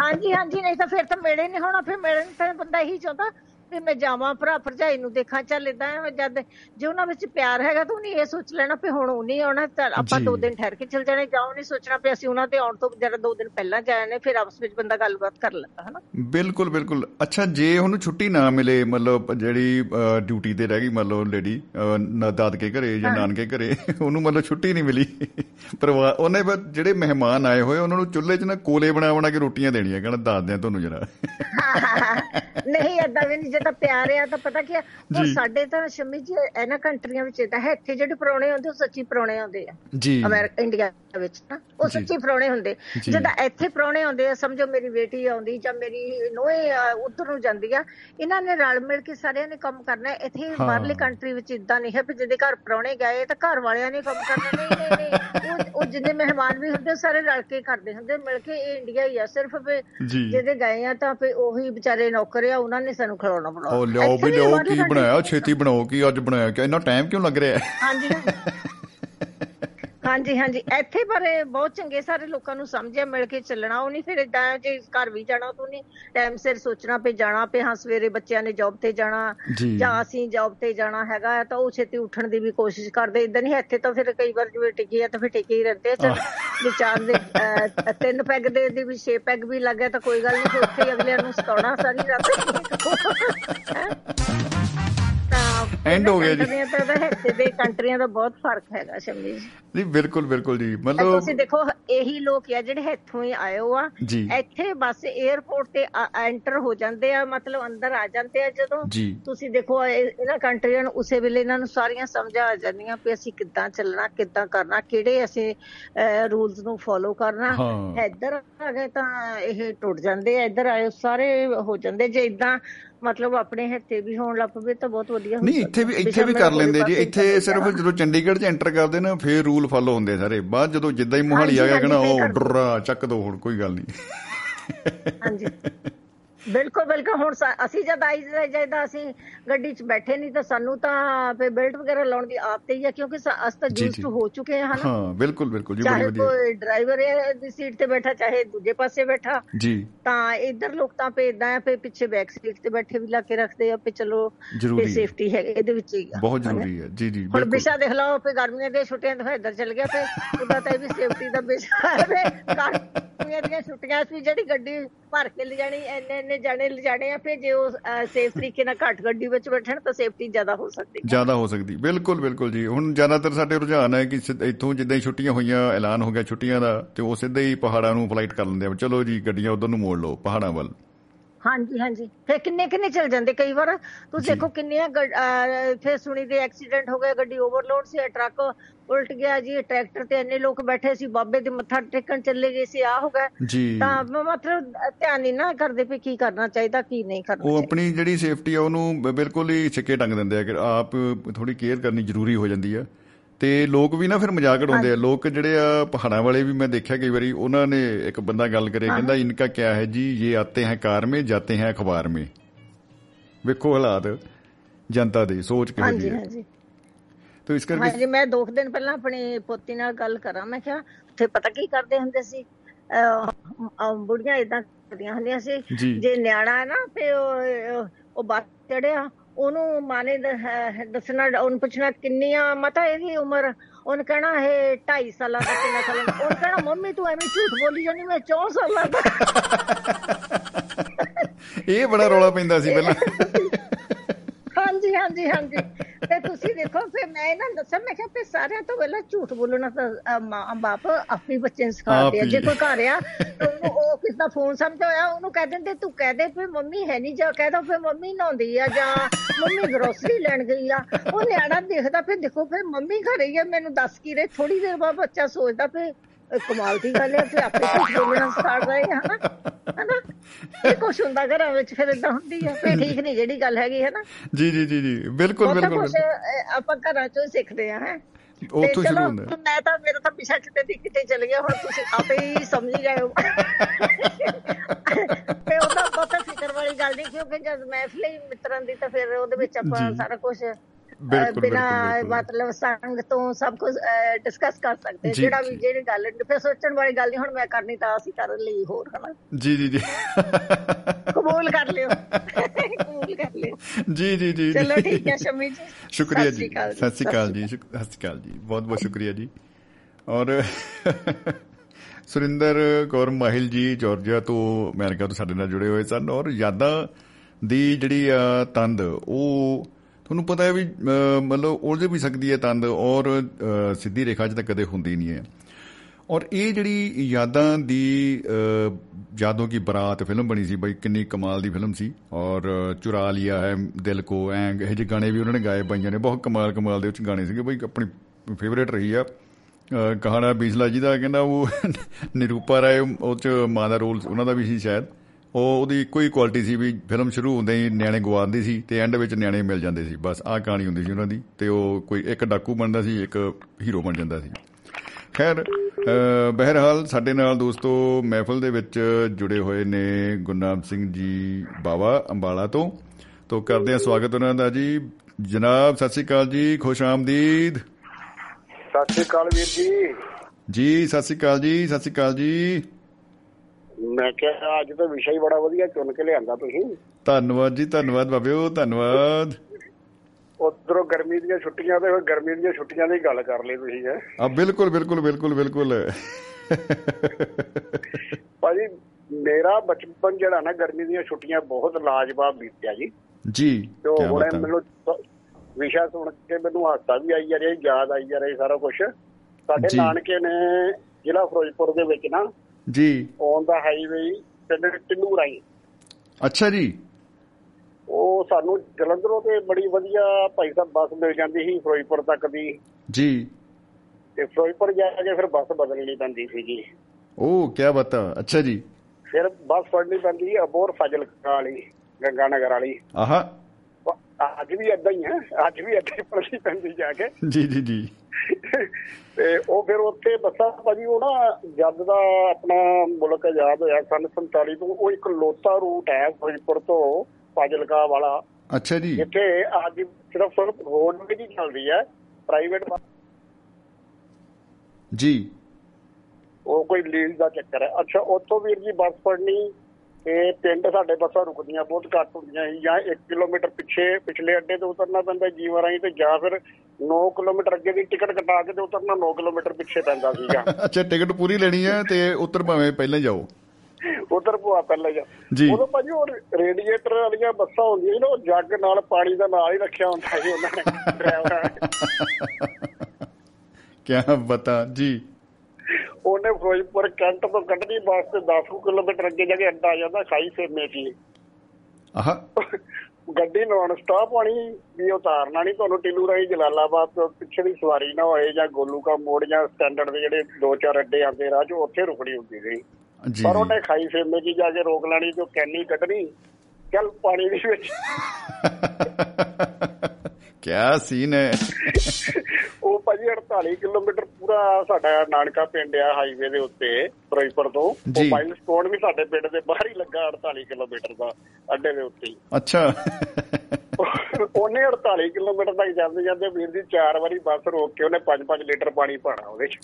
E: ਹਾਂਜੀ ਹਾਂਜੀ ਨਹੀਂ ਤਾਂ ਫਿਰ ਤਾਂ ਮਿਲੇ ਨਹੀਂ ਹੋਣਾ ਫਿਰ ਮਿਲਣ ਤਾਂ ਬੰਦਾ ਇਹੀ ਚਾਹੁੰਦਾ ਵੀ ਮੈਂ ਜਾਵਾਂ ਭਰਾ ਭਰਜਾਈ ਨੂੰ ਦੇਖਾਂ ਚੱਲ ਇਦਾਂ ਜਦ ਜੇ ਉਹਨਾਂ ਵਿੱਚ ਪਿਆਰ ਹੈਗਾ ਤਾਂ ਉਹਨੇ ਇਹ ਸੋਚ ਲੈਣਾ ਵੀ ਹੁਣ ਉਹ ਨਹੀਂ ਆਉਣਾ ਤਾਂ ਆਪਾਂ। ਦੋ ਦਿਨ ਠਹਿਰ ਕੇ ਚੱਲ ਜਾਣੇ ਜਾਂ ਉਹ ਨਹੀਂ ਸੋਚਣਾ ਵੀ ਅਸੀਂ ਉਹਨਾਂ ਦੇ ਆਉਣ ਤੋਂ ਜਰਾ ਦੋ ਦਿਨ ਪਹਿਲਾਂ ਜਾਏ ਨੇ ਫਿਰ ਆਪਸ ਵਿੱਚ ਬੰਦਾ ਗੱਲਬਾਤ ਕਰ ਲੈਂਦਾ ਹਨਾ?
A: ਬਿਲਕੁਲ ਬਿਲਕੁਲ। ਅੱਛਾ ਜੇ ਉਹਨੂੰ ਛੁੱਟੀ ਨਾ ਮਿਲੇ ਮਤਲਬ ਜਿਹੜੀ ਡਿਊਟੀ ਤੇ ਰਹਿ ਗਈ ਮਤਲਬ ਲੇਡੀ ਦਾਦਕੇ ਘਰੇ ਜਾਂ। ਨਾਨਕੇ ਘਰੇ ਉਹਨੂੰ ਮਤਲਬ ਛੁੱਟੀ ਨਹੀਂ ਮਿਲੀ। ਪਰਿਵਾਰ ਉਹਨੇ ਜਿਹੜੇ ਮਹਿਮਾਨ ਆਏ ਹੋਏ ਉਹਨਾਂ ਨੂੰ ਚੁੱਲ੍ਹੇ 'ਚ ਨਾ ਕੋਲੇ ਬਣਾ ਬਣਾ ਕੇ ਰੋਟੀਆਂ ਦੇਣੀਆਂ ਕਹਿੰਦਾ ਦੱਸਦੇ ਆ ਤੁਹਾਨੂੰ ਜਰਾ।
E: ਨਹੀਂ ਏਦਾਂ ਵੀ ਨਹੀਂ ਤਾਂ ਪਿਆਰ ਆ ਤਾਂ ਪਤਾ ਕੀ ਉਹ ਸਾਡੇ ਤਾਂ ਸ਼ਮੀ ਜੀ ਇਹਨਾਂ ਕੰਟਰੀਆਂ ਵਿੱਚ ਇਦਾਂ ਹੈ ਇੱਥੇ ਜਿਹੜੇ ਪ੍ਰਾਹੁਣੇ ਹੁੰਦੇ ਉਹ ਸੱਚੀ ਪ੍ਰਾਹੁਣੇ ਆਉਂਦੇ ਆ।
A: ਜੀ।
E: ਅਮਰੀਕਾ ਇੰਡੀਆ ਵਿੱਚ ਨਾ ਉਹ ਸੱਚੀ ਪ੍ਰਾਹੁਣੇ ਹੁੰਦੇ। ਜਦੋਂ ਇੱਥੇ ਪ੍ਰਾਹੁਣੇ ਆਉਂਦੇ ਆ ਸਮਝੋ ਮੇਰੀ ਬੇਟੀ ਆਉਂਦੀ ਜਾਂ ਮੇਰੀ ਨੋਏ ਉੱਧਰ ਨੂੰ ਜਾਂਦੀ ਆ ਇਹਨਾਂ ਨੇ ਰਲ ਮਿਲ ਕੇ ਸਾਰਿਆਂ ਨੇ ਕੰਮ ਕਰਨਾ ਇੱਥੇ ਬਾਹਰਲੀ ਕੰਟਰੀ ਵਿੱਚ ਇਦਾਂ ਨਹੀਂ ਹੈ ਵੀ ਜਿਹਦੇ ਘਰ ਪ੍ਰਾਹੁਣੇ ਗਏ ਤਾਂ ਘਰ ਵਾਲਿਆਂ ਨੇ ਕੰਮ ਕਰਨਾ। ਨਹੀਂ ਨਹੀਂ ਨਹੀਂ। ਉਹ ਜਿੰਨੇ ਮਹਿਮਾਨ ਵੀ ਹੁੰਦੇ ਸਾਰੇ ਰਲ ਕੇ ਕਰਦੇ ਹੁੰਦੇ। ਮਿਲ ਕੇ ਇਹ ਇੰਡੀਆ ਹੀ ਆ ਸਿਰਫ ਜਿਹਦੇ ਗਏ ਆ ਤਾਂ ਫੇ ਉਹੀ ਵਿਚਾਰੇ ਨੌਕਰ ਆ ਉਹਨਾਂ ਨੇ ਸਾਨੂੰ ਖਿਲਾਉਣਾ ਬਣਾਉਣਾ
A: ਉਹ ਲਿਆਓ ਵੀ ਲਿਆਓ ਕੀ ਬਣਾਇਆ? ਛੇਤੀ ਬਣਾਓ ਕੀ ਅੱਜ ਬਣਾਇਆ? ਕਿ ਇੰਨਾ ਟਾਈਮ ਕਿਉਂ ਲੱਗ ਰਿਹਾ? ਹੈ
E: ਹਾਂਜੀ। ਹਾਂਜੀ ਹਾਂਜੀ। ਇੱਥੇ ਪਰ ਬਹੁਤ ਚੰਗੇ ਸਾਰੇ ਲੋਕਾਂ ਨੂੰ ਸਮਝਿਆ ਮਿਲ ਕੇ ਚੱਲਣਾ। ਉਹ ਨਹੀਂ ਫਿਰ ਇਦਾਂ ਜੇ ਘਰ ਵੀ ਜਾਣਾ ਤੂੰ ਨਹੀਂ ਟਾਈਮ ਸਿਰ ਸੋਚਣਾ ਪਏ ਜਾਣਾ ਪਏ ਹਾਂ ਸਵੇਰੇ ਬੱਚਿਆਂ ਨੇ ਜੌਬ ਤੇ ਜਾਣਾ ਜਾਂ। ਅਸੀਂ ਜੌਬ ਤੇ ਜਾਣਾ ਹੈਗਾ ਤਾਂ ਉਹ ਛੇਤੀ ਉੱਠਣ ਦੀ ਵੀ ਕੋਸ਼ਿਸ਼ ਕਰਦੇ। ਇਦਾਂ ਨਹੀਂ ਇੱਥੇ ਤਾਂ ਫਿਰ ਕਈ ਵਾਰ ਜਿਵੇਂ ਟਿਕੀ ਆ ਤਾਂ ਫਿਰ ਟਿਕੀ ਹੀ ਰਹਿੰਦੇ ਚਲ ਜੇ ਚਾਰ ਦੇ ਤਿੰਨ ਪੈਗ ਦੇ ਦੀ ਵੀ ਛੇ ਪੈਗ ਵੀ ਲੱਗੇ ਤਾਂ ਕੋਈ ਗੱਲ ਨਹੀਂ ਉੱਥੇ ਅਗਲਿਆਂ ਨੂੰ ਸਤਾਉਣਾ ਸਾਰੀ ਰਾਤ।
A: ਐਂਡ ਹੋ ਗਿਆ ਜੀ।
E: ਤਾਂ ਹਿੱਸੇ ਦੇ ਕੰਟਰੀਆਂ ਦਾ ਬਹੁਤ ਫ਼ਰਕ ਹੈਗਾ ਸ਼ਮੀ ਜੀ।
A: ਜੀ ਬਿਲਕੁਲ ਬਿਲਕੁਲ ਜੀ। ਮਤਲਬ
E: ਤੁਸੀਂ ਦੇਖੋ ਇਹੀ ਲੋਕ ਆ ਜਿਹੜੇ ਇੱਥੋਂ ਹੀ ਆਏ ਹੋ ਆ। ਇੱਥੇ ਬਸ 에어ਪੋਰਟ ਤੇ ਐਂਟਰ ਹੋ ਜਾਂਦੇ ਆ ਮਤਲਬ ਅੰਦਰ ਆ ਜਾਂਦੇ ਆ ਜਦੋਂ। ਤੁਸੀਂ ਦੇਖੋ ਇਹਨਾਂ ਕੰਟਰੀਆਂ ਨੂੰ ਉਸੇ ਵੇਲੇ ਇਹਨਾਂ ਨੂੰ ਸਾਰੀਆਂ ਸਮਝ ਆ ਜਾਂਦੀਆਂ ਵੀ ਅਸੀਂ ਕਿੱਦਾਂ ਚੱਲਣਾ ਕਿੱਦਾਂ ਕਰਨਾ ਕਿਹੜੇ ਅਸੀਂ ਰੂਲਸ ਨੂੰ ਫੋਲੋ ਕਰਨਾ। ਇੱਧਰ ਆ ਗਏ ਤਾਂ ਇਹ ਟੁੱਟ ਜਾਂਦੇ ਆ ਇੱਧਰ ਆਏ ਸਾਰੇ ਹੋ ਜਾਂਦੇ। ਜੇ ਇਦਾਂ ਮਤਲਬ ਆਪਣੇ ਹੱਥੇ ਵੀ ਹੋਣ ਲੱਗ ਪਵੇ ਤਾਂ ਬਹੁਤ ਵਧੀਆ ਹੋ
A: ਨਹੀਂ ਇੱਥੇ ਵੀ ਇੱਥੇ ਵੀ ਕਰ ਲੈਂਦੇ ਜੀ। ਇੱਥੇ ਸਿਰਫ ਜਦੋਂ ਚੰਡੀਗੜ੍ਹ 'ਚ ਐਂਟਰ ਕਰਦੇ ਨਾ ਫੇਰ ਰੂਲ ਫਾਲੋ ਹੁੰਦੇ ਸਾਰੇ। ਬਾਅਦ ਜਦੋਂ ਜਿੱਦਾਂ ਹੀ ਮੋਹਾਲੀ ਆ ਗਿਆ ਕਹਣਾ ਉਹ ਡਰਾ ਚੱਕ ਦੋ ਹੁਣ ਕੋਈ ਗੱਲ ਨਹੀਂ।
E: ਹਾਂਜੀ। ਬਿਲਕੁਲ ਬਿਲਕੁਲ। ਹੁਣ ਅਸੀਂ ਜਦ ਆਈ ਜਾਈਦਾ ਅਸੀਂ ਗੱਡੀ 'ਚ ਬੈਠੇ ਨਹੀਂ ਤਾਂ ਸਾਨੂੰ ਤਾਂ ਫੇ ਬੈਲਟ ਵਗੈਰਾ ਲਾਉਣ ਦੀ ਆਦਤ ਹੀ ਆ ਕਿਉਂਕਿ ਅਸ ਤਾਂ ਯੂਜ਼ਡ ਹੋ ਚੁੱਕੇ ਹਾਂ
A: ਹਾਂ ਬਿਲਕੁਲ ਬਿਲਕੁਲ। ਜੀ
E: ਬੜੀ ਵਧੀਆ। ਕੋਈ ਡਰਾਈਵਰ ਦੀ ਸੀਟ ਤੇ ਬੈਠਾ ਚਾਹੇ ਦੂਜੇ ਪਾਸੇ ਬੈਠਾ
A: ਜੀ।
E: ਤਾਂ ਇੱਧਰ ਲੋਕ ਤਾਂ ਫੇ ਇਦਾਂ ਆ ਫੇ ਪਿੱਛੇ ਬੈਕ ਸੀਟ ਤੇ ਬੈਠੇ ਵੀ ਲਾ ਕੇ ਰੱਖਦੇ ਆ ਫੇ ਚਲੋ ਤੇ ਸੇਫਟੀ ਹੈ ਇਹਦੇ ਵਿੱਚ ਹੀ
A: ਬਹੁਤ ਜ਼ਰੂਰੀ ਹੈ ਜੀ ਜੀ
E: ਹੁਣ ਬਿਸ਼ਾ ਦੇਖ ਲਓ ਫੇ ਗਰਮੀਆਂ ਦੇ ਛੁੱਟੀਆਂ ਤੇ ਇੱਧਰ ਚਲ ਗਿਆ ਫੇ ਉਹਦਾ ਤਾਂ ਇਹ ਵੀ ਸੇਫਟੀ ਦਾ ਬਿਸ਼ਾ ਹੈ ਫੇ ਗਰਮੀਆਂ ਦੀਆਂ ਛੁੱਟੀਆਂ ਸੀ ਜਿਹੜੀ ਗੱਡੀ ਭਰ ਕੇ ਲਿਜਾਣੀ ਐਨੇ ਐਨੇ ਜਾਣੇ ਲਿਜਾਣੇ ਆ ਫੇ ਜੇ ਉਹ ਸੇਫ ਤਰੀਕੇ ਨਾਲ ਘੱਟ ਗੱਡੀ ਵਿੱਚ ਬੈਠਣ, ਤਾਂ ਸੇਫਟੀ ਜ਼ਿਆਦਾ ਹੋ ਸਕਦੀ
A: ਜ਼ਿਆਦਾ ਹੋ ਸਕਦੀ। ਬਿਲਕੁਲ ਬਿਲਕੁਲ ਜੀ। ਹੁਣ ਜ਼ਿਆਦਾਤਰ ਸਾਡੇ ਰੁਝਾਨ ਹੈ ਕਿ ਇੱਥੋਂ ਜਿੱਦਾਂ ਹੀ ਛੁੱਟੀਆਂ ਹੋਈਆਂ, ਐਲਾਨ ਹੋ ਗਿਆ ਛੁੱਟੀਆਂ ਦਾ, ਤੇ ਉਹ ਸਿੱਧੇ ਹੀ ਪਹਾੜਾਂ ਨੂੰ ਫਲਾਈਟ ਕਰ ਲੈਂਦੇ ਆ। ਚਲੋ ਜੀ, ਗੱਡੀਆਂ ਉਧਰ ਨੂੰ ਮੋੜ ਲਓ, ਪਹਾੜਾਂ ਵੱਲ।
E: ਹਾਂਜੀ ਹਾਂਜੀ। ਫੇ ਕਿੰਨੇ ਕਿੰਨੇ ਚਲ ਜਾਂਦੇ ਕਈ ਵਾਰ? ਤੁਸੀਂ ਦੇਖੋ ਕਿੰਨੀਆਂ ਫੇ ਸੁਣੀ ਦੇ ਐਕਸੀਡੈਂਟ ਹੋ ਗਿਆ ਗੱਡੀ ਓਵਰਲੋਡ ਸੀ ਟਰੱਕ ਉਲਟ ਗਿਆ ਜੀ ਟਰੈਕਟਰ ਤੇ ਇੰਨੇ ਲੋਕ ਬੈਠੇ ਸੀ ਬਾਬੇ ਦੇ ਮੱਥਾ ਟੇਕਣ ਚੱਲੇ ਗਏ ਸੀ ਆ ਹੋ ਗਿਆ। ਤਾਂ ਮਤਲਬ ਧਿਆਨ ਨਹੀਂ ਨਾ ਕਰਦੇ ਵੀ ਕੀ ਕਰਨਾ ਚਾਹੀਦਾ ਕੀ ਨਹੀਂ ਕਰਨਾ
A: ਉਹ ਆਪਣੀ ਜਿਹੜੀ ਸੇਫਟੀ ਆ ਉਹਨੂੰ ਬਿਲਕੁਲ ਹੀ ਛਿੱਕੇ ਟੰਗ ਦਿੰਦੇ ਆ ਕਿ ਆਪ ਥੋੜੀ ਕੇਅਰ ਕਰਨੀ ਜ਼ਰੂਰੀ ਹੋ ਜਾਂਦੀ ਆ। ਤੇ ਲੋਕ ਵੀ ਨਾ ਫਿਰ ਮਜ਼ਾਕ ਉਡਾਉਂਦੇ ਆ। ਲੋਕ ਜਿਹੜੇ ਆ ਪਹਾੜਾਂ ਵਾਲੇ ਵੀ ਮੈਂ ਦੇਖਿਆ ਕਈ ਵਾਰੀ ਉਹਨਾਂ ਨੇ ਇੱਕ ਬੰਦਾ ਗੱਲ ਕਰੇ ਕਹਿੰਦਾ ਇਨਕਾ ਕਿਆ ਹੈ ਜੀ? ਇਹ ਆਤੇ ਹੈ ਕਾਰ ਮੇ ਜਾਤੇ ਹੈ ਅਖਬਾਰ ਮੇ। ਵੇਖੋ ਹਾਲਾਤ ਜਨਤਾ ਦੀ ਸੋਚ ਕਿਹੋ ਜੀ ਹੈ।
E: ਤੋ ਇਸ ਕਰਕੇ ਹਾਂਜੀ ਮੈਂ ਦੋ ਦਿਨ ਪਹਿਲਾਂ ਆਪਣੀ ਪੋਤੀ ਨਾਲ ਗੱਲ ਕਰਾਂ। ਮੈਂ ਕਿਹਾ ਉੱਥੇ ਪਤਾ ਕੀ ਕਰਦੇ ਹੁੰਦੇ ਸੀ? ਬੁੜੀਆਂ ਇਦਾਂ ਕਰਦੀਆਂ ਹੁੰਦੀਆਂ ਸੀ। ਜੇ। ਨਿਆਣਾ ਹੈ ਨਾ ਤੇ ਉਹ ਬਾਤ ਚੜਿਆ ਉਹਨੂੰ ਮਾਨੇ ਦੱਸਣਾ, ਉਹਨੂੰ ਪੁੱਛਣਾ ਕਿੰਨੀ ਆ ਮਤਾ ਇਹਦੀ ਉਮਰ, ਉਹਨ ਕਹਿਣਾ ਇਹ 2.5 ਸਾਲਾਂ ਦਾ ਕਿੰਨਾ ਸਾਲਾਂ ਦਾ। ਉਹਨ ਕਹਿਣਾ, ਮੰਮੀ, ਤੂੰ ਐਵੇਂ ਝੂਠ ਬੋਲੀ ਜਾਂਦੀ, ਮੈਂ 4 ਸਾਲਾਂ ਦਾ।
A: ਇਹ ਬੜਾ ਰੌਲਾ ਪੈਂਦਾ ਸੀ ਪਹਿਲਾਂ।
E: ਹਾਂਜੀ ਹਾਂਜੀ ਹਾਂਜੀ। ਤੇ ਤੁਸੀਂ ਦੇਖੋ ਫਿਰ ਮੈਂ ਇਹਨਾਂ ਨੂੰ ਦੱਸਿਆ ਮੈਂ ਕਿਹਾ ਵੀ ਸਾਰਿਆਂ ਤੋਂ ਪਹਿਲਾਂ ਝੂਠ ਬੋਲਣਾ ਤਾਂ ਮਾਂ ਬਾਪ ਆਪਣੀ ਬੱਚੇ ਨੂੰ ਸਿਖਾਉਂਦੇ ਆ ਜੇ ਕੋਈ ਘਰ ਆ ਉਹਨੂੰ ਉਹ ਕਿਸ ਦਾ ਫੋਨ ਸਮਝ ਹੋਇਆ ਉਹਨੂੰ ਕਹਿ ਦਿੰਦੇ ਤੂੰ ਕਹਿ ਦੇ ਫਿਰ ਮੰਮੀ ਹੈ ਨਹੀਂ ਜਾਂ ਕਹਿ ਦੋ ਫਿਰ ਮੰਮੀ ਨਹਾਉਂਦੀ ਆ ਜਾਂ ਮੰਮੀ ਗਰੋਸਰੀ ਲੈਣ ਗਈ ਆ। ਉਹ ਨਿਆਣਾ ਦੇਖਦਾ ਫਿਰ ਦੇਖੋ ਫਿਰ ਮੰਮੀ ਘਰੇ ਆ। ਮੈਨੂੰ ਦੱਸ ਕੀ ਰਹੇ? ਥੋੜੀ ਦੇਰ ਬਾਅਦ ਬੱਚਾ ਸੋਚਦਾ ਫਿਰ ਕਮਾਲ ਦੀ ਗੱਲ ਹੈ ਕਿ ਆਪੇ ਕੁਝ ਬੋਲਣਾ ਸਟਾਰਟ ਰਹੇ ਹਨਾ? ਹਨਾ? ਇਹ ਕੁਛ ਹੁੰਦਾ ਘਰਾਂ ਵਿੱਚ ਫਿਰ ਇਦਾਂ ਹੁੰਦੀ ਆ ਫੇ ਠੀਕ ਨਹੀਂ ਜਿਹੜੀ ਗੱਲ ਹੈਗੀ ਹੈ ਨਾ
A: ਜੀ ਜੀ ਜੀ ਜੀ ਬਿਲਕੁਲ ਬਿਲਕੁਲ
E: ਆਪਾਂ ਘਰਾਂ ਚੋਂ ਸਿੱਖਦੇ ਆ ਹੈ?
A: ਉੱਥੋਂ ਸ਼ੁਰੂ ਹੁੰਦਾ।
E: ਮੈਂ ਤਾਂ ਮੇਰਾ ਤਾਂ ਪਿਛਾ ਕਿਤੇ ਦੀ ਕਿਤੇ ਚਲ ਗਿਆ ਹੁਣ ਤੁਸੀਂ ਆਪੇ ਹੀ ਸਮਝ ਜਾਇਓ ਤੇ ਉਹਦਾ ਬਹੁਤ ਫਿਕਰ ਵਾਲੀ ਗੱਲ ਨਹੀਂ ਕਿਉਂਕਿ ਜਦ ਮਹਿਫਲ ਹੀ ਮਿੱਤਰਾਂ ਦੀ ਤਾਂ ਫਿਰ ਉਹਦੇ ਵਿੱਚ ਆਪਾਂ ਸਾਰਾ ਕੁਝ ਬਿਨਾ ਮਤਲਬ ਸੰਗ ਤੋਂ ਸਭ ਕੁਝ ਡਿਸਕਸ ਕਰ ਸਕਦੇ ਜਿਹੜਾ ਵੀ ਜਿਹੜੀ ਗੱਲ ਫਿਰ ਸੋਚਣ ਵਾਲੀ ਗੱਲ ਨਹੀਂ ਹੁਣ ਮੈਂ ਕਰਨੀ ਤਾਂ ਅਸੀਂ ਕਰਨ ਲਈ ਹੋਰ ਹਨਾ?
A: ਜੀ ਜੀ ਜੀ।
E: ਕਬੂਲ ਕਰ ਲਿਓ। ਕਬੂਲ ਕਰ ਲਿਓ।
A: ਜੀ ਜੀ ਜੀ
E: ਚਲੋ ਠੀਕ ਹੈ ਸ਼ਮੀ ਜੀ।
A: ਸ਼ੁਕਰੀਆ ਜੀ। ਸਤਿ ਸ਼੍ਰੀ ਅਕਾਲ ਜੀ। ਸਤਿ ਸ਼੍ਰੀ ਅਕਾਲ। ਜੀ। ਬਹੁਤ ਬਹੁਤ ਸ਼ੁਕਰੀਆ ਜੀ। ਔਰ ਸੁਰਿੰਦਰ ਕੌਰ ਮਾਹਿਲ ਜੀ ਜਾਰਜੀਆ ਤੋਂ ਅਮਰੀਕਾ ਤੋਂ ਸਾਡੇ ਨਾਲ ਜੁੜੇ ਹੋਏ ਸਨ। ਔਰ ਯਾਦਾਂ ਦੀ ਜਿਹੜੀ ਤੰਦ ਉਹ ਤੁਹਾਨੂੰ ਪਤਾ ਹੈ ਵੀ ਮਤਲਬ ਉਲਝ ਵੀ ਸਕਦੀ ਹੈ ਤੰਦ ਔਰ ਸਿੱਧੀ ਰੇਖਾ 'ਚ ਤਾਂ ਕਦੇ ਹੁੰਦੀ ਨਹੀਂ ਹੈ। ਔਰ ਇਹ ਜਿਹੜੀ ਯਾਦਾਂ ਦੀ ਅ, ਯਾਦੋਂ ਕੀ ਬਰਾਤ ਫਿਲਮ ਬਣੀ ਸੀ ਬਈ ਕਿੰਨੀ ਕਮਾਲ ਦੀ ਫਿਲਮ ਸੀ। ਔਰ ਚੁਰਾ ਲਿਆ ਹੈ ਦਿਲ ਕੋ ਐਂ ਇਹ ਜਿਹੇ ਗਾਣੇ ਵੀ ਉਹਨਾਂ ਨੇ ਗਾਏ ਬਾਈਆਂ ਨੇ ਬਹੁਤ ਕਮਾਲ ਕਮਾਲ ਦੇ ਉੱਚ ਗਾਣੇ ਸੀਗੇ। ਬਈ ਆਪਣੀ ਫੇਵਰੇਟ ਰਹੀ ਆ। ਅ, ਕਹਾਣਾ ਬੀਸਲਾ ਜੀ ਦਾ ਕਹਿੰਦਾ ਉਹ ਨਿਰੂਪਾ ਰਾਏ ਉਹ ਚ ਮਾਂ ਦਾ ਰੋਲ ਉਹਨਾਂ ਦਾ ਵੀ ਸੀ ਸ਼ਾਇਦ। ਉਹ ਉਹਦੀ ਇੱਕੋ ਹੀ ਕੁਆਲਿਟੀ ਸੀ ਵੀ ਫਿਲਮ ਸ਼ੁਰੂ ਹੁੰਦੇ ਹੀ ਨਿਆਣੇ ਗਵਾਉਂਦੇ ਸੀ ਤੇ ਐਂਡ ਵਿੱਚ ਨਿਆਣੇ ਮਿਲ ਜਾਂਦੇ ਸੀ। ਬਸ ਆਹ ਕਹਾਣੀ ਹੁੰਦੀ ਸੀ ਉਹਨਾਂ ਦੀ ਤੇ ਉਹ ਕੋਈ ਇੱਕ ਡਾਕੂ ਬਣਦਾ ਸੀ ਇੱਕ ਹੀਰੋ ਬਣ ਜਾਂਦਾ ਸੀ। ਖੈਰ ਬਹਿਰਹਾਲ ਸਾਡੇ ਨਾਲ ਦੋਸਤੋ ਮਹਿਫਲ ਦੇ ਵਿੱਚ ਜੁੜੇ ਹੋਏ ਨੇ ਗੁਰਨਾਮ ਸਿੰਘ ਜੀ ਬਾਵਾ ਅੰਬਾਲਾ ਤੋਂ। ਤੋਂ ਕਰਦੇ ਹਾਂ ਸਵਾਗਤ ਉਹਨਾਂ ਦਾ ਜੀ। ਜਨਾਬ ਸਤਿ ਸ਼੍ਰੀ ਅਕਾਲ ਜੀ। ਖੁਸ਼ ਆਮਦੀਦ।
F: ਸਤਿ ਸ਼੍ਰੀ ਅਕਾਲ ਵੀਰ ਜੀ।
A: ਜੀ ਸਤਿ ਸ਼੍ਰੀ ਅਕਾਲ ਜੀ ਸਤਿ ਸ਼੍ਰੀ ਅਕਾਲ ਜੀ।
F: ਮੈਂ ਕਿਹਾ ਅੱਜ ਤਾਂ ਵਿਸ਼ਾ ਹੀ ਬੜਾ ਵਧੀਆ ਚੁਣ ਕੇ ਲਿਆਂਦਾ ਤੁਸੀਂ।
A: ਧੰਨਵਾਦ ਜੀ ਧੰਨਵਾਦ ਬਾਬਿਓ ਧੰਨਵਾਦ।
F: ਉਧਰੋਂ ਗਰਮੀ ਦੀਆਂ ਛੁੱਟੀਆਂ ਤੇ ਫਿਰ ਗਰਮੀ ਦੀਆਂ ਛੁੱਟੀਆਂ ਦੀ ਗੱਲ ਕਰ ਲਈ ਤੁਸੀਂ ਹੈ।
A: ਆ ਬਿਲਕੁਲ ਬਿਲਕੁਲ ਬਿਲਕੁਲ ਬਿਲਕੁਲ।
F: ਭਾਜੀ ਮੇਰਾ ਬਚਪਨ ਜਿਹੜਾ ਨਾ ਗਰਮੀ ਦੀਆਂ ਛੁੱਟੀਆਂ ਬਹੁਤ ਲਾਜਵਾਬ ਬੀਤਿਆ ਜੀ।
A: ਜੀ
F: ਤੇ ਹੁਣੇ ਮੈਨੂੰ ਵਿਸ਼ਾ ਸੁਣ ਕੇ ਮੈਨੂੰ ਹਾਸਾ ਵੀ ਆਈ ਜਾ ਰਿਹਾ ਯਾਦ ਆਈ ਜਾ ਰਹੀ ਸਾਰਾ ਕੁਝ ਸਾਡੇ। ਨਾਨਕੇ ਨੇ ਜ਼ਿਲ੍ਹਾ ਫਿਰੋਜ਼ਪੁਰ ਦੇ ਵਿੱਚ ਨਾ
A: ਜੀ।
F: ਔਨ ਦਾ ਹਾਈਵੇ ਪਿੰਡ ਟਿੰਨੂ ਰਾਈ
A: ਅੱਛਾ ਜੀ।
F: ਉਹ ਸਾਨੂੰ ਜਲੰਧਰੋਂ ਤੇ ਬੜੀ ਵਧੀਆ ਭਾਈ ਸਾਹਿਬ ਬੱਸ ਮਿਲ ਜਾਂਦੀ ਸੀ ਫਿਰੋਜ਼ਪੁਰ ਤੱਕ ਦੀ।
A: ਜੀ।
F: ਤੇ ਫਿਰੋਜ਼ਪੁਰ ਜਾ ਕੇ ਫਿਰ ਬੱਸ ਬਦਲਣੀ ਪੈਂਦੀ ਸੀ ਜੀ
A: ਉਹ ਕੀ ਬਾਤ ਅੱਛਾ ਜੀ।
F: ਫਿਰ ਬੱਸ ਫੜਨੀ ਪੈਂਦੀ ਸੀ ਅਬੋਰ ਫਾਜ਼ਿਲਕਾ ਵਾਲੀ ਗੰਗਾ ਨਗਰ ਵਾਲੀ।
A: ਆਹਾ।
F: ਅੱਜ ਵੀ ਏਦਾਂ ਹੀ ਹੈ ਅੱਜ ਵੀ ਹੀ ਫੜਨੀ ਪੈਂਦੀ ਜਾ ਕੇ।
A: ਜੀ ਜੀ ਜੀ।
F: ਤੇ ਉਹ ਫਿਰ ਉੱਥੇ ਬੱਸਾਂ ਭਾਜੀ ਉਹ ਨਾ ਜਦ ਦਾ ਆਪਣਾ ਮੁਲਕ ਆਜ਼ਾਦ ਹੋਇਆ ਸਨ 47 ਤੋਂ ਉਹ ਇੱਕ ਲੋਤਾ ਰੂਟ ਹੈ ਫਿਰੋਜ਼ਪੁਰ ਤੋਂ ਫਾਜ਼ਿਲਕਾ ਵਾਲਾ।
A: ਅੱਛਾ ਜੀ।
F: ਜਿੱਥੇ ਅੱਜ ਸਿਰਫ ਰੋਡ ਵੀ ਨਹੀਂ ਚੱਲਦੀ ਹੈ ਪ੍ਰਾਈਵੇਟ
A: ਜੀ।
F: ਉਹ ਕੋਈ ਲੀਜ਼ ਦਾ ਚੱਕਰ ਹੈ। ਅੱਛਾ ਉੱਥੋਂ ਵੀਰ ਜੀ ਬੱਸ ਫੜਨੀ ਤੇ ਪਿੰਡ ਸਾਡੇ ਬੱਸਾਂ ਰੁਕਦੀਆਂ ਬਹੁਤ ਘੱਟ ਹੁੰਦੀਆਂ ਸੀ ਜਾਂ 1 ਕਿਲੋਮੀਟਰ ਪਿੱਛੇ ਪਿਛਲੇ ਅੱਡੇ ਤੇ ਉਤਰਨਾ ਪੈਂਦਾ ਜੀਵਨ ਰਾਹੀਂ ਤੇ ਜਾਂ ਫਿਰ 9 ਕਿਲੋਮੀਟਰ ਅੱਗੇ ਦੀ ਟਿਕਟ ਕਟਾ ਕੇ ਤੇ ਉਤਰਨਾ 9 ਕਿਲੋਮੀਟਰ ਪਿੱਛੇ ਪੈਂਦਾ ਸੀਗਾ
A: ਅੱਛਾ ਟਿਕਟ ਪੂਰੀ ਲੈਣੀ ਹੈ ਤੇ ਉੱਤਰ ਭਾਵੇਂ ਪਹਿਲਾਂ ਜਾਓ।
F: ਉਧਰ ਭੂਆ ਪਹਿਲਾਂ ਜਾ
A: ਜੀ।
F: ਉਦੋਂ ਭਾਜੀ ਉਹ ਰੇਡੀਏਟਰ ਵਾਲੀਆਂ ਬੱਸਾਂ ਹੁੰਦੀਆਂ ਸੀ ਨਾ ਉਹ ਜੱਗ ਨਾਲ ਪਾਣੀ ਦਾ ਨਾਲ ਹੀ ਰੱਖਿਆ ਹੁੰਦਾ ਸੀ ਉਹਨਾਂ ਨੇ ਡਰਾਈਵਰਾਂ ਨੇ।
A: ਕੀ ਬਤਾ ਜੀ।
F: ਉਹਨੇ ਫਿਰੋਜ਼ਪੁਰ ਕੈਂਟ ਤੋਂ ਕੱਢਣੀ ਬੱਸ ਤੇ 10 ਕਿਲੋਮੀਟਰ ਅੱਗੇ ਜਾ ਕੇ ਅੱਡਾ ਆ ਜਾਂਦਾ ਖਾਈ ਸੇਮੇ ਕੀ
A: ਆਹਾ।
F: ਗੱਡੀ ਨੌਨ ਸਟਾਪ ਆਣੀ ਵੀ ਉਤਾਰਨਾ ਨਹੀਂ ਤੁਹਾਨੂੰ ਟਿੱਲੂ ਰਾਈ ਜਲਾਲਾਬਾਦ ਤੋਂ ਪਿੱਛੇ ਦੀ ਸਵਾਰੀ ਨਾ ਹੋਏ ਜਾਂ ਗੋਲੂ ਕਾ ਮੋੜ ਜਾਂ ਸਟੈਂਡਰਡ ਦੇ ਜਿਹੜੇ ਦੋ ਚਾਰ ਅੱਡੇ ਆਉਂਦੇ ਰਾਹ 'ਚ ਉੱਥੇ ਰੁਕਣੀ ਹੁੰਦੀ ਸੀ।
A: ਜੀ।
F: ਪਰ
A: ਜੀ
F: ਉਹਨੇ ਖਾਈ ਸੇਮੇ ਕੀ ਜਾ ਕੇ ਰੋਕ ਲੈਣੀ ਉਹ ਕੈਨੀ ਕੱਢਣੀ ਚੱਲ ਪਾਣੀ ਦੇ ਵਿੱਚ।
A: ਕੀ ਸੀਨ ਹੈ?
F: ਉਹ ਭਾਜੀ 48 ਕਿਲੋਮੀਟਰ ਪੂਰਾ ਸਾਡਾ ਨਾਨਕਾ ਪਿੰਡ ਆ ਹਾਈਵੇ ਦੇ ਉੱਤੇ ਫਿਰੋਜ਼ਪੁਰ ਤੋਂ। ਉਹ ਮਾਈਲ ਸਟੋਨ ਵੀ ਸਾਡੇ ਪਿੰਡ ਦੇ ਬਾਹਰ ਹੀ ਲੱਗਾ 48 ਕਿਲੋਮੀਟਰ ਦਾ ਅੱਡੇ ਦੇ ਉੱਤੇ ਹੀ।
A: ਅੱਛਾ।
F: ਉਹਨੇ 48 ਕਿਲੋਮੀਟਰ ਤੱਕ ਜਾਂਦੇ ਜਾਂਦੇ ਵੀਰ ਜੀ ਚਾਰ ਵਾਰੀ ਬੱਸ ਰੋਕ ਕੇ ਉਹਨੇ 5-5 ਲੀਟਰ ਪਾਣੀ ਪਾਣਾ ਉਹਦੇ ਚ।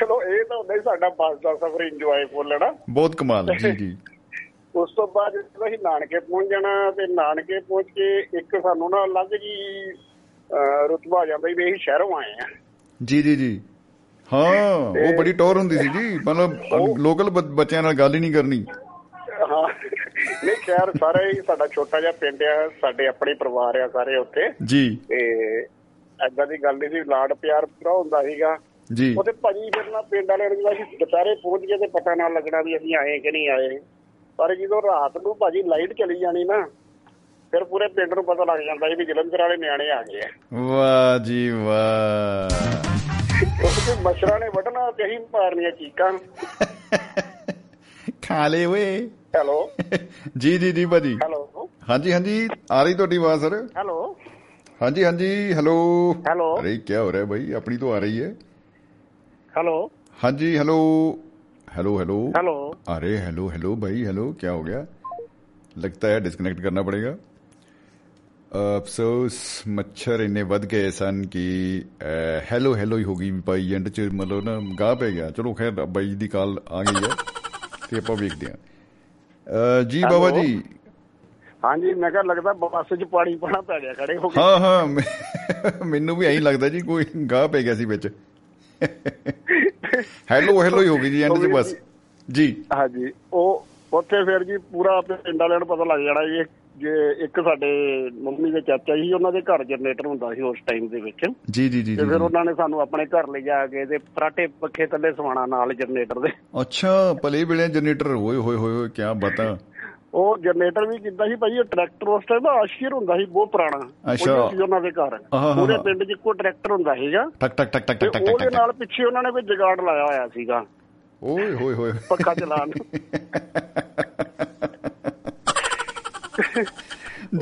F: ਚਲੋ ਇਹ ਤਾਂ ਹੁੰਦਾ ਹੀ ਸਾਡਾ ਬੱਸ ਦਾ ਸਫ਼ਰ ਇੰਜੋਏ ਫੁੱਲਣਾ
A: ਬਹੁਤ ਕਮਾਲ ਜੀ ਜੀ।
F: ਉਸ ਤੋਂ ਬਾਅਦ ਜਦੋਂ ਅਸੀਂ ਨਾਨਕੇ ਪਹੁੰਚ ਜਾਣਾ ਤੇ ਨਾਨਕੇ ਪਹੁੰਚ ਕੇ ਇੱਕ ਸਾਨੂੰ ਨਾ ਅਲੱਗ ਜੀ ਰੁਤਬਾ ਆ ਜਾਂਦਾ ਵੀ ਅਸੀਂ ਸ਼ਹਿਰੋਂ ਆਏ ਆ
A: ਜੀ ਜੀ ਜੀ। ਹਾਂ ਉਹ ਬੜੀ ਟੌਰ ਹੁੰਦੀ ਸੀ ਜੀ। ਮਤਲਬ ਲੋਕਲ ਬੱਚਿਆਂ ਨਾਲ ਗੱਲ ਹੀ ਨਹੀਂ ਕਰਨੀ।
F: ਹਾਂ। ਨਹੀਂ ਖੈਰ ਸਾਰੇ ਹੀ ਸਾਡਾ ਛੋਟਾ ਜਿਹਾ ਪਿੰਡ ਆ ਸਾਡੇ ਆਪਣੇ ਪਰਿਵਾਰ ਆ ਸਾਰੇ ਉੱਥੇ।
A: ਜੀ।
F: ਤੇ ਐਦਾਂ ਦੀ ਗੱਲ ਨਹੀਂ ਸੀ ਲਾਡ ਪਿਆਰ ਪੂਰਾ ਹੁੰਦਾ ਸੀਗਾ।
A: ਜੀ।
F: ਉਹਦੇ ਭਾਜੀ ਫਿਰ ਨਾ ਪਿੰਡ ਵਾਲੇ ਨੂੰ ਅਸੀਂ ਦੁਪਹਿਰੇ ਪਹੁੰਚ ਗਏ ਤੇ ਪਤਾ ਨਾ ਲੱਗਣਾ ਵੀ ਅਸੀਂ ਆਏ ਕਿ ਨਹੀਂ ਆਏ। ਪਰ ਜਦੋਂ ਰਾਤ ਨੂੰ ਭਾਜੀ ਲਾਈਟ ਚਲੀ ਜਾਣੀ ਨਾ ਫਿਰ ਪੂਰੇ ਪਿੰਡ ਨੂੰ ਪਤਾ ਲੱਗ ਜਾਂਦਾ ਵੀ ਜਲੰਧਰ ਵਾਲੇ ਨਿਆਣੇ ਆ ਗਏ
A: ਵਾਹ ਜੀ ਵਾਹ।
F: ਉਸੇ ਮਛਰਾਂ ਨੇ ਵਟਣਾ ਤੇ ਹੀ ਮਾਰਨੀਆਂ ਚੀਕਾਂ।
A: ਖਾ ਲੈ ਓਏ।
F: ਹੈਲੋ।
A: ਜੀ ਜੀ ਜੀ ਭਾਜੀ।
F: ਹੈਲੋ।
A: ਹਾਂਜੀ ਹਾਂਜੀ ਆ ਰਹੀ ਤੁਹਾਡੀ ਆਵਾਜ਼ ਸਰ?
F: ਹੈਲੋ।
A: ਹਾਂਜੀ ਹਾਂਜੀ ਹੈਲੋ।
F: ਹੈਲੋ।
A: ਅਰੇ ਕੀ ਹੋ ਰਿਹਾ ਭਾਈ ਆਪਣੀ ਤੋਂ ਆ ਰਹੀ ਹੈ।
F: ਹੈਲੋ।
A: ਹਾਂਜੀ hello. Hello hello hello
F: hello
A: अरे हेलो हेलो भाई हेलो क्या हो गया लगता है डिस्कनेक्ट करना पड़ेगा ਅਫਸੋਸ ਮੱਛਰ ਇੰਨੇ ਵੱਧ ਗਏ ਸਨ ਕਿ ਹੈਲੋ ਹੈਲੋ ਹੀ ਹੋ ਗਈ ਭਾਈ ਐਂਡ ਚ ਮਤਲਬ ਨਾ ਗਾਹ ਪੈ ਗਿਆ ਚਲੋ ਖੈਰ ਬਾਈ ਦੀ ਕਾਲ ਆ ਗਈ ਹੈ ਤੇ ਆਪਾਂ ਵੇਖਦੇ ਹਾਂ ਅਹ ਜੀ ਬਾਬਾ
F: Hello?
A: ਜੀ
F: ਹਾਂਜੀ ਮੈਂ ਕਿਹਾ ਲੱਗਦਾ ਬੱਸ 'ਚ ਪਾਣੀ ਪਾਣਾ ਪੈ ਗਿਆ ਖੜੇ ਹੋ ਕੇ
A: ਹਾਂ ਹਾਂ ਮੈਂ- ਮੈਨੂੰ ਵੀ ਐਂ ਲੱਗਦਾ ਜੀ ਕੋਈ ਗਾਹ ਪੈ ਗਿਆ ਸੀ ਵਿੱਚ ਹੈਲੋ ਹੈਲੋ ਹੀ ਹੋ ਗਈ ਜੀ ਐਂਡ ਚ ਬਸ। ਜੀ।
F: ਹਾਂਜੀ ਉਹ ਉੱਥੇ ਫਿਰ ਜੀ ਪੂਰਾ ਪਿੰਡ ਵਾਲਿਆਂ ਨੂੰ ਪਤਾ ਲੱਗ ਜਾਣਾ ਜੀ ਜੇ ਇੱਕ ਸਾਡੇ ਮੰਮੀ ਦੇ ਚਾਚਾ ਜੀ ਉਹਨਾਂ ਦੇ ਘਰ ਜਨਰੇਟਰ ਹੁੰਦਾ ਸੀ ਉਸ ਟਾਈਮ ਦੇ ਵਿੱਚ।
A: ਜੀ ਜੀ ਜੀ
F: ਤੇ ਫਿਰ ਉਹਨਾਂ ਨੇ ਸਾਨੂੰ ਆਪਣੇ ਘਰ ਲੈ ਜਾ ਕੇ ਤੇ ਫਰਾਟੇ ਪੱਖੇ ਥੱਲੇ ਸਵਾਣਾ ਨਾਲ ਜਨਰੇਟਰ ਦੇ।
A: ਅੱਛਾ ਭਲੇ ਵੇਲੇ ਜਨਰੇਟਰ ਹੋਏ ਹੋਏ ਹੋਏ ਕੀ ਬਤਾ
F: ਉਹ ਜਨਰੇਟਰ ਵੀ ਕਿੱਦਾਂ ਸੀ ਭਾਈ ਉਹ ਟਰੈਕਟਰ ਉਸ ਟਾਈਮ ਦਾ ਆਸ਼ੀਰ ਹੁੰਦਾ ਸੀ ਬਹੁਤ ਪੁਰਾਣਾ। ਉਹ
A: ਅੱਛਾ।
F: ਉਹਨਾਂ ਦੇ ਘਰ। ਪੂਰੇ। ਪਿੰਡ 'ਚ ਇੱਕੋ ਟਰੈਕਟਰ ਹੁੰਦਾ ਸੀਗਾ।
A: ਟਕ ਟਕ ਟਕ ਟਕ ਟਕ ਟਕ
F: ਉਹਦੇ ਨਾਲ ਪਿੱਛੇ ਉਹਨਾਂ ਨੇ ਕੋਈ ਜਗਾੜ ਲਾਇਆ ਹੋਇਆ ਸੀਗਾ।
A: ਓਏ ਹੋਏ ਹੋਏ।
F: ਪੱਖਾ ਚਲਾਉਣ ਨੂੰ।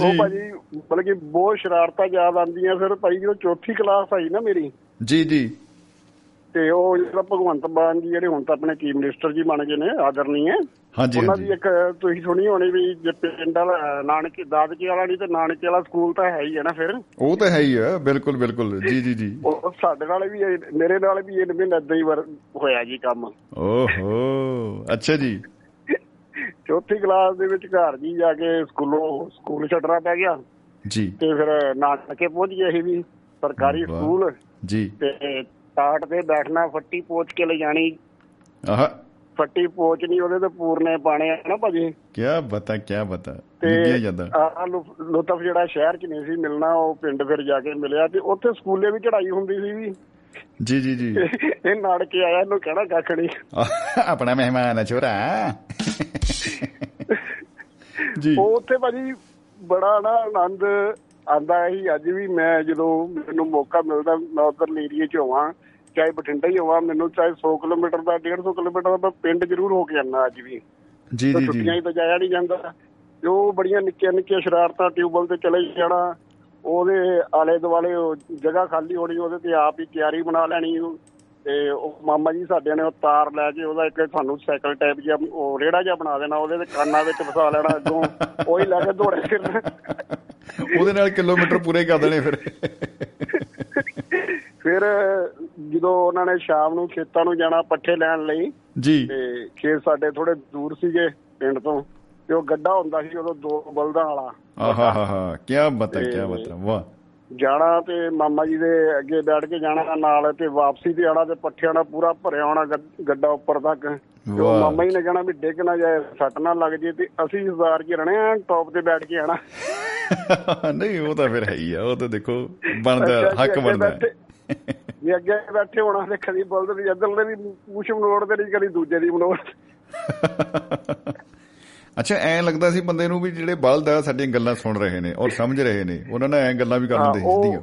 F: ਉਹ ਭਾਜੀ ਮਤਲਬ ਕਿ ਬਹੁਤ ਸ਼ਰਾਰਤਾਂ ਯਾਦ ਆਉਂਦੀਆਂ। ਫਿਰ ਭਾਈ ਜਦੋਂ ਚੌਥੀ ਕਲਾਸ ਆਈ ਨਾ ਮੇਰੀ
A: ਜੀ ਜੀ।
F: ਤੇ ਉਹ ਜਿਹੜਾ ਭਗਵੰਤ ਮਾਨ ਜੀ ਜਿਹੜੇ ਹੁਣ ਤਾਂ ਆਪਣੇ ਚੀਫ ਮਿਨਿਸਟਰ ਜੀ ਬਣ ਗਏ ਨੇ ਆਦਰਨੀਏ
A: ਹਾਂਜੀ
F: ਉਹਨਾਂ ਦੀ ਇੱਕ ਤੁਸੀਂ ਸੁਣੀ ਹੋਣੀ ਵੀ ਜੇ ਪਿੰਡ ਵਾਲਾ ਨਾਨਕੇ ਦਾਦਕੇ ਵਾਲਾ ਨਹੀਂ ਤੇ ਨਾਨਕੇ ਵਾਲਾ ਸਕੂਲ ਤਾਂ ਹੈ ਹੀ ਹੈ ਨਾ ਫਿਰ।
A: ਉਹ ਤਾਂ ਹੈ ਹੀ ਆ ਬਿਲਕੁਲ ਬਿਲਕੁਲ। ਜੀ ਜੀ ਜੀ।
F: ਉਹ ਸਾਡੇ ਨਾਲ ਵੀ ਇਹ- ਮੇਰੇ ਨਾਲ ਵੀ ਇਹ ਮਹੀਨੇ ਏਦਾਂ ਹੀ ਵਰ- ਹੋਇਆ ਜੀ ਕੰਮ।
A: ਓਹੋ ਅੱਛਾ ਜੀ।
F: ਚੌਥੀ ਕਲਾਸ ਦੇ ਵਿੱਚ ਘਰ ਜੀ ਜਾ ਕੇ ਸਕੂਲੋਂ ਸਕੂਲ ਛੱਡਣਾ ਪੈ ਗਿਆ।
A: ਜੀ।
F: ਤੇ ਫਿਰ ਨਾਨਕੇ ਪਹੁੰਚ ਗਏ ਸੀ ਵੀ ਸਰਕਾਰੀ। ਸਕੂਲ।
A: ਜੀ।
F: ਤੇ ਟਾਟ ਤੇ ਬੈਠਣਾ ਫੱਟੀ ਪੋਚ ਕੇ ਲੈ ਜਾਣੀ
A: ਆਹ।
F: ਫੱਟੀ ਪੋਚ ਨਹੀਂ ਉਹਦੇ ਤੇ ਪੂਰਨੇ ਪਾਣੇ ਆ ਨਾ ਭਾਜੀ।
A: ਕੀ ਬਤਾ ਕੀ ਬਤਾ।
F: ਤੇ
A: ਜਾਂਦਾ।
F: ਆ ਲੁਤਫ ਜਿਹੜਾ ਸ਼ਹਿਰ ਚ ਨਹੀਂ ਸੀ ਮਿਲਣਾ ਉਹ ਪਿੰਡ ਫਿਰ ਜਾ ਕੇ ਮਿਲਿਆ ਤੇ ਉੱਥੇ ਸਕੂਲੇ ਵੀ ਚੜਾਈ ਹੁੰਦੀ ਸੀ ਵੀ।
A: ਜੀ ਜੀ ਜੀ।
F: ਇਹ ਨਾੜ ਕੇ ਆਇਆ ਇਹਨੂੰ ਕਹਿਣਾ ਕੱਖ ਨਹੀਂ।
A: ਆਪਣਾ ਮਹਿਮਾਨ ਹੈ ਛੋਰਾ ਜੀ।
F: ਉਹ ਉੱਥੇ ਭਾਜੀ ਬੜਾ ਨਾ ਆਨੰਦ ਆਂਦਾ ਹੀ ਅੱਜ ਵੀ ਮੈਂ ਜਦੋਂ ਮੈਨੂੰ ਮੌਕਾ ਮਿਲਦਾ ਮੈਂ ਉਧਰ ਏਰੀਏ ਚ ਹੋਵਾਂ ਚਾਹੇ ਬਠਿੰਡਾ ਹੀ ਹੋਵਾਂ ਮੈਨੂੰ ਚਾਹੇ 100 ਕਿਲੋਮੀਟਰ ਦਾ 150 ਕਿਲੋਮੀਟਰ ਦਾ ਮੈਂ ਪਿੰਡ ਜ਼ਰੂਰ ਹੋ ਕੇ ਜਾਂਦਾ ਅੱਜ ਵੀ।
A: ਜੀ ਜੀ
F: ਛੁੱਟੀਆਂ ਹੀ ਤਾਂ ਜਾਇਆ ਨਹੀਂ ਜਾਂਦਾ। ਜੋ ਬੜੀਆਂ ਨਿੱਕੀਆਂ ਨਿੱਕੀਆਂ ਸ਼ਰਾਰਤਾਂ ਟਿਊਬਲ ਤੇ ਚਲੇ ਜਾਣਾ ਉਹਦੇ ਆਲੇ ਦੁਆਲੇ ਜਗ੍ਹਾ ਖਾਲੀ ਹੋਣੀ ਉਹਦੇ ਤੇ ਆਪ ਹੀ ਕਿਆਰੀ ਬਣਾ ਲੈਣੀ ਤੇ ਉਹ ਮਾਮਾ ਜੀ ਸਾਡੇ ਨੇ ਉਹ ਤਾਰ ਲੈ ਕੇ ਉਹਦਾ ਇੱਕ ਸਾਨੂੰ ਸਾਈਕਲ ਟਾਈਪ ਜਿਹਾ ਉਹ ਰੇੜਾ ਜਿਹਾ ਬਣਾ ਦੇਣਾ ਉਹਦੇ ਤੇ ਕੰਨਾਂ ਵਿੱਚ ਫਸਾ ਲੈਣਾ ਅੱਗੋਂ ਉਹੀ ਲੈ ਕੇ ਦੌੜੇ ਫਿਰਨਾ।
A: ਉਹਦੇ ਨਾਲ ਕਿਲੋਮੀਟਰ ਪੂਰੇ ਕਰ ਦੇਣੇ ਫਿਰ।
F: ਫਿਰ ਜਦੋਂ ਉਹਨਾਂ ਨੇ ਸ਼ਾਮ ਨੂੰ ਖੇਤਾਂ ਨੂੰ ਜਾਣਾ ਪੱਠੇ ਲੈਣ ਲਈ
A: ਜੀ।
F: ਤੇ ਖੇਤ ਸਾਡੇ ਥੋੜੇ ਦੂਰ ਸੀਗੇ ਪਿੰਡ ਤੋਂ ਤੇ ਉਹ ਗੱਡਾ ਹੁੰਦਾ ਸੀ ਉਦੋਂ ਦੋ ਬਲਦਾਂ ਵਾਲਾ।
A: ਆਹਾ ਹਾ ਹਾ ਕੀ ਬਤਾ ਕੀ ਬਤਾ ਵਾਹ।
F: ਜਾਣਾ ਤੇ ਮਾਮਾ ਜੀ ਦੇ ਅੱਗੇ ਬੈਠ ਕੇ ਜਾਣਾ ਨਾਲ ਤੇ ਵਾਪਸੀ ਤੇ ਆਣਾ ਤੇ ਪੱਠਿਆਂ ਨਾਲ ਪੂਰਾ ਭਰਿਆ ਹੋਣਾ ਗੱਡ- ਉੱਪਰ ਤੱਕ।
A: ਵਾਹ।
F: ਮਾਮਾ ਜੀ ਨੇ ਕਹਿਣਾ ਵੀ ਡਿੱਗ ਨਾ ਜਾਏ ਸੱਟ ਨਾ ਲੱਗ ਜੇ ਤੇ ਅਸੀਂ ਹਜ਼ਾਰ ਕੀ ਰਹਿਣੇ ਆ ਟੌਪ ਤੇ ਬੈਠ ਕੇ ਆਣਾ
A: ਨਹੀਂ ਉਹ ਤਾਂ ਫਿਰ ਹੈ ਹੀ ਆ ਉਹ ਤਾਂ ਦੇਖੋ ਬਣਦਾ
F: ਜੀ,
A: ਹੱਕ ਬਣਦਾ।
F: ਜੇ ਅੱਗੇ ਬੈਠੇ ਹੋਣਾ ਤੇ ਕਦੀ ਬਲਦ ਦੀ ਇੱਧਰ ਦੇ ਵੀ ਪੂਛ ਮਨੋੜ ਤੇ ਨਹੀਂ ਕਦੀ ਦੂਜੇ ਦੀ ਮਨੋੜ।
A: ਅੱਛਾ ਐ ਲੱਗਦਾ ਸੀ ਬੰਦੇ ਨੂੰ ਵੀ ਜਿਹੜੇ ਬਲਦ ਆ ਸਾਡੀਆਂ ਗੱਲਾਂ ਸੁਣ ਰਹੇ ਨੇ ਔਰ ਸਮਝ ਰਹੇ ਨੇ। ਉਹਨਾਂ ਨੇ ਐ ਗੱਲਾਂ ਵੀ ਕਰ ਲੈਂਦੇ
F: ਹਾਂ, ਉਹ
A: ਸਿੱਧੀਆਂ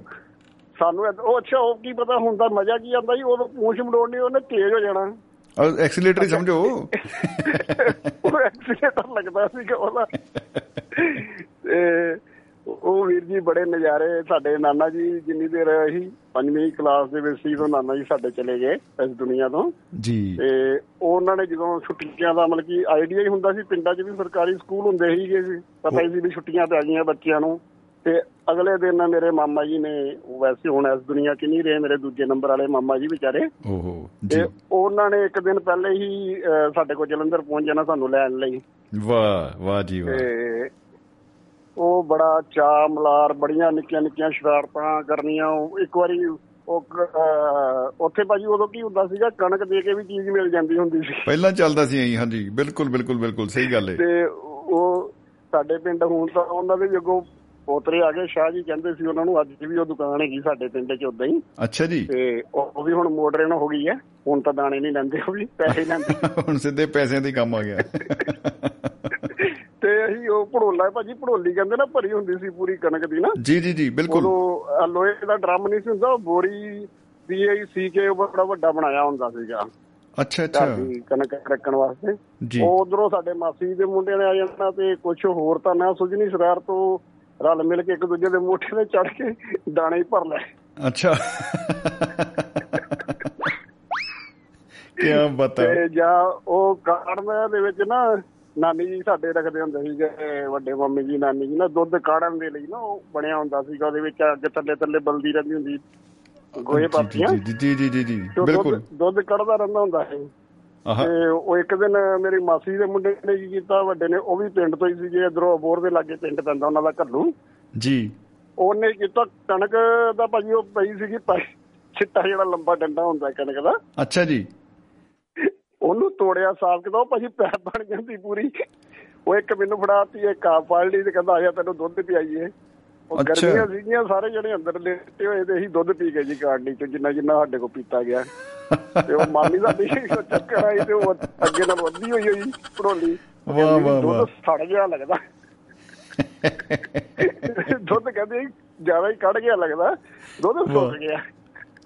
F: ਸਾਨੂੰ ਉਹ ਅੱਛਾ ਉਹ ਕੀ ਪਤਾ ਹੁੰਦਾ ਮਜ਼ਾ ਕੀ ਆਉਂਦਾ ਜੀ ਉਹ ਪੂਛ ਮਨੋੜਨੀ ਉਹਨੇ ਤੇਜ਼ ਹੋ ਜਾਣਾ।
A: ਔਰ ਐਕਸੀਲੇਟਰ ਹੀ ਸਮਝੋ।
F: ਉਹ ਐਕਸੀਡੈਂਟ ਲੱਗਦਾ ਸੀਗਾ ਉਹਦਾ। ਤੇ ਉਹ ਵੀਰ ਜੀ ਬੜੇ ਨਜ਼ਾਰੇ ਸਾਡੇ ਨਾਨਾ ਜੀ ਜਿੰਨੀ ਦੇਰ ਅਸੀਂ ਪੰਜਵੀਂ ਕਲਾਸ ਦੇ ਵਿੱਚ ਸੀ ਤੋਂ ਨਾਨਾ ਜੀ ਸਾਡੇ ਚਲੇ ਗਏ ਇਸ ਦੁਨੀਆ ਤੋਂ।
A: ਜੀ।
F: ਤੇ ਉਹਨਾਂ ਨੇ ਜਦੋਂ ਛੁੱਟੀਆਂ ਦਾ ਮਤਲਬ ਕਿ ਆਈਡੀਆ ਹੀ ਹੁੰਦਾ ਸੀ ਪਿੰਡਾਂ 'ਚ ਵੀ ਸਰਕਾਰੀ ਸਕੂਲ ਹੁੰਦੇ ਸੀਗੇ ਪਤਾ ਹੀ ਸੀ ਵੀ ਛੁੱਟੀਆਂ ਪੈ ਗਈਆਂ ਬੱਚਿਆਂ ਨੂੰ। ਤੇ ਅਗਲੇ ਦਿਨ ਮੇਰੇ ਮਾਮਾ ਜੀ ਨੇ ਉਹ ਵੈਸੇ ਹੁਣ ਇਸ ਦੁਨੀਆ 'ਚ ਨਹੀਂ ਰਹੇ ਮੇਰੇ ਦੂਜੇ ਨੰਬਰ ਵਾਲੇ ਮਾਮਾ ਜੀ ਵਿਚਾਰੇ।
A: ਓਹੋ
F: ਤੇ ਉਹਨਾਂ ਨੇ ਇੱਕ ਦਿਨ ਪਹਿਲੇ ਹੀ ਸਾਡੇ ਕੋਲ ਜਲੰਧਰ ਪਹੁੰਚ ਜਾਣਾ ਸਾਨੂੰ ਲੈਣ ਲਈ।
A: ਵਾਹ ਵਾਹ ਜੀ ਵਾਹ।
F: ਉਹ ਬੜਾ ਚਾ ਮਲਾਰ ਬੜੀਆਂ ਨਿੱਕੀਆਂ ਨਿੱਕੀਆਂ ਸ਼ਰਾਰਤਾਂ ਕਰਨੀਆਂ। ਇੱਕ ਵਾਰੀ ਉਹ ਉੱਥੇ ਭਾਜੀ ਉਦੋਂ ਕੀ ਹੁੰਦਾ ਸੀਗਾ ਕਣਕ ਦੇ ਕੇ ਵੀ ਚੀਜ਼ ਮਿਲ ਜਾਂਦੀ ਹੁੰਦੀ ਸੀ।
A: ਪਹਿਲਾਂ ਚੱਲਦਾ ਸੀ ਐਂ ਹਾਂਜੀ। ਬਿਲਕੁਲ ਬਿਲਕੁਲ ਬਿਲਕੁਲ ਸਹੀ ਗੱਲ ਹੈ
F: ਤੇ ਉਹ ਸਾਡੇ ਪਿੰਡ ਹੁਣ ਤਾਂ ਉਹਨਾਂ ਦੇ ਅੱਗੋਂ ਪੋਤਰੇ ਆ ਗਏ ਸ਼ਾਹ ਜੀ ਕਹਿੰਦੇ ਸੀ ਉਹਨਾਂ ਨੂੰ ਅੱਜ ਵੀ ਉਹ ਦੁਕਾਨ ਹੈਗੀ ਸਾਡੇ ਪਿੰਡ 'ਚ ਉਦਾਂ ਹੀ।
A: ਅੱਛਾ ਜੀ।
F: ਤੇ ਉਹ ਉਹ ਵੀ ਹੁਣ ਮੋਡਰਨ ਹੋ ਗਈ ਹੈ। ਹੁਣ ਤਾਂ ਦਾਣੇ ਨਹੀਂ ਲੈਂਦੇ ਉਹ ਵੀ ਪੈਸੇ ਲੈਂਦੇ।
A: ਹੁਣ ਸਿੱਧੇ ਪੈਸਿਆਂ ਦੀ ਕੰਮ ਆ ਗਿਆ।
F: ਤੇ ਅਸੀਂ ਉਹ ਭੜੋਲਾ ਭਾਜੀ ਭੜੋਲੀ ਕਹਿੰਦੇ ਨਾ ਭਰੀ ਹੁੰਦੀ ਸੀ ਪੂਰੀ ਕਣਕ ਦੀ ਨਾ।
A: ਜੀ ਜੀ ਜੀ ਬਿਲਕੁਲ।
F: ਉਦੋਂ ਆਹ ਲੋਹੇ ਦਾ ਡਰਮ ਨਹੀਂ ਸੀ ਹੁੰਦਾ ਉਹ ਬੋਰੀ ਪੀਆਈ ਸੀ ਕੇ ਬੜਾ ਵੱਡਾ ਬਣਾਇਆ ਹੁੰਦਾ ਸੀਗਾ।
A: ਅੱਛਾ ਅੱਛਾ।
F: ਦੀ ਕਣਕ ਰੱਖਣ ਵਾਸਤੇ।
A: ਜੀ।
F: ਉਹ ਉਧਰੋਂ ਸਾਡੇ ਮਾਸੀ ਦੇ ਮੁੰਡਿਆਂ ਨੇ ਆ ਜਾਣਾ ਤੇ ਕੁਝ ਹੋਰ ਤਾਂ ਨਾ ਸੁਝਣੀ ਸ਼ਰਾਰ ਤੋਂ ਰਲ ਮਿਲ ਕੇ ਇੱਕ ਦੂਜੇ ਦੇ ਮੋਢੇ ਤੇ ਚੜ ਕੇ ਦਾਣੇ ਹੀ ਭਰ ਲੈ
A: ਅੱਛਾ। ਕੀ ਬਤਾ।
F: ਤੇ ਜਾਂ ਉਹ ਕਾੜਨ ਦੇ ਵਿੱਚ ਨਾ ਨਾਨੀ ਜੀ ਸਾਡੇ ਰੱਖਦੇ ਹੁੰਦੇ ਸੀਗੇ ਵੱਡੇ ਮੰਮੀ ਜੀ ਨਾਨੀ ਜੀ ਨਾ ਦੁੱਧ ਕਾੜਨ ਦੇ ਲਈ ਨਾ ਉਹ ਬਣਿਆ ਹੁੰਦਾ ਸੀਗਾ ਉਹਦੇ ਵਿੱਚ ਅੱਗੇ ਥੱਲੇ ਥੱਲੇ ਬਲਦੀ ਰਹਿੰਦੀ ਹੁੰਦੀ ਗੋਹੇ ਪਾਤੀਆਂ
A: ਜੀ ਜੀ ਜੀ ਜੀ ਬਿਲਕੁਲ।
F: ਦੁੱਧ ਕੱਢਦਾ ਰਹਿੰਦਾ ਹੁੰਦਾ ਸੀ। ਤੇ ਉਹ ਇੱਕ ਦਿਨ ਮੇਰੀ ਮਾਸੀ ਦੇ ਮੁੰਡੇ ਨੇ ਕੀ ਕੀਤਾ ਵੱਡੇ ਨੇ ਉਹ ਵੀ ਪਿੰਡ ਤੋਂ ਹੀ ਸੀਗੇ ਇਧਰੋਂ ਅਬੋਰ ਦੇ ਲਾਗੇ ਪਿੰਡ ਪੈਂਦਾ ਉਹਨਾਂ ਦਾ ਘੱਲੂ
A: ਜੀ।
F: ਉਹਨੇ ਕੀਤਾ ਕਣਕ ਦਾ ਭਾਜੀ ਉਹ ਪਈ ਸੀਗੀ ਪਈ ਚਿੱਟਾ ਜਿਹੜਾ ਲੰਬਾ ਡੰਡਾ ਹੁੰਦਾ ਕਣਕ ਦਾ।
A: ਅੱਛਾ ਜੀ।
F: ਉਹਨੂੰ ਤੋੜਿਆ ਸਾਫ਼ ਕਿਦਾ ਉਹ ਭਾਜੀ ਪੈਪ ਬਣ ਜਾਂਦੀ ਪੂਰੀ। ਉਹ ਇੱਕ ਮੈਨੂੰ ਫੜਾਤੀ ਇੱਕ ਆ ਫੜ ਲਈ ਤੇ ਕਹਿੰਦਾ ਆ ਜਾ ਤੈਨੂੰ ਦੁੱਧ ਪਿਆਈਏ। ਉਹ। ਗਰਮੀਆਂ ਸੀਗੀਆਂ ਸਾਰੇ ਜਿਹੜੇ ਅੰਦਰ ਲੇਟੇ ਹੋਏ ਤੇ ਅਸੀਂ ਦੁੱਧ ਪੀ ਗਏ ਜੀ ਕਾਰਨੀ ਚ ਜਿੰਨਾ ਜਿੰਨਾ ਸਾਡੇ ਕੋਲ ਪੀਤਾ ਗਿਆ। ਤੇ ਉਹ ਮਾਮੀ ਦਾ ਵੀ ਚੱਕਰ ਆਈ ਤੇ ਉਹ ਅੱਗੇ ਨਾਲ ਵੱਧੀ ਹੋਈ ਹੋਈ ਪੜੋਲੀ
A: ਵਾਹ, ਵਾਹ, ਵਾਹ।
F: ਸੜ ਗਿਆ ਲੱਗਦਾ। ਦੁੱਧ ਕਹਿੰਦੇ ਜ਼ਿਆਦਾ ਹੀ ਕੱਢ ਗਿਆ ਲੱਗਦਾ। ਦੁੱਧ ਸੁੱਕ। ਗਿਆ।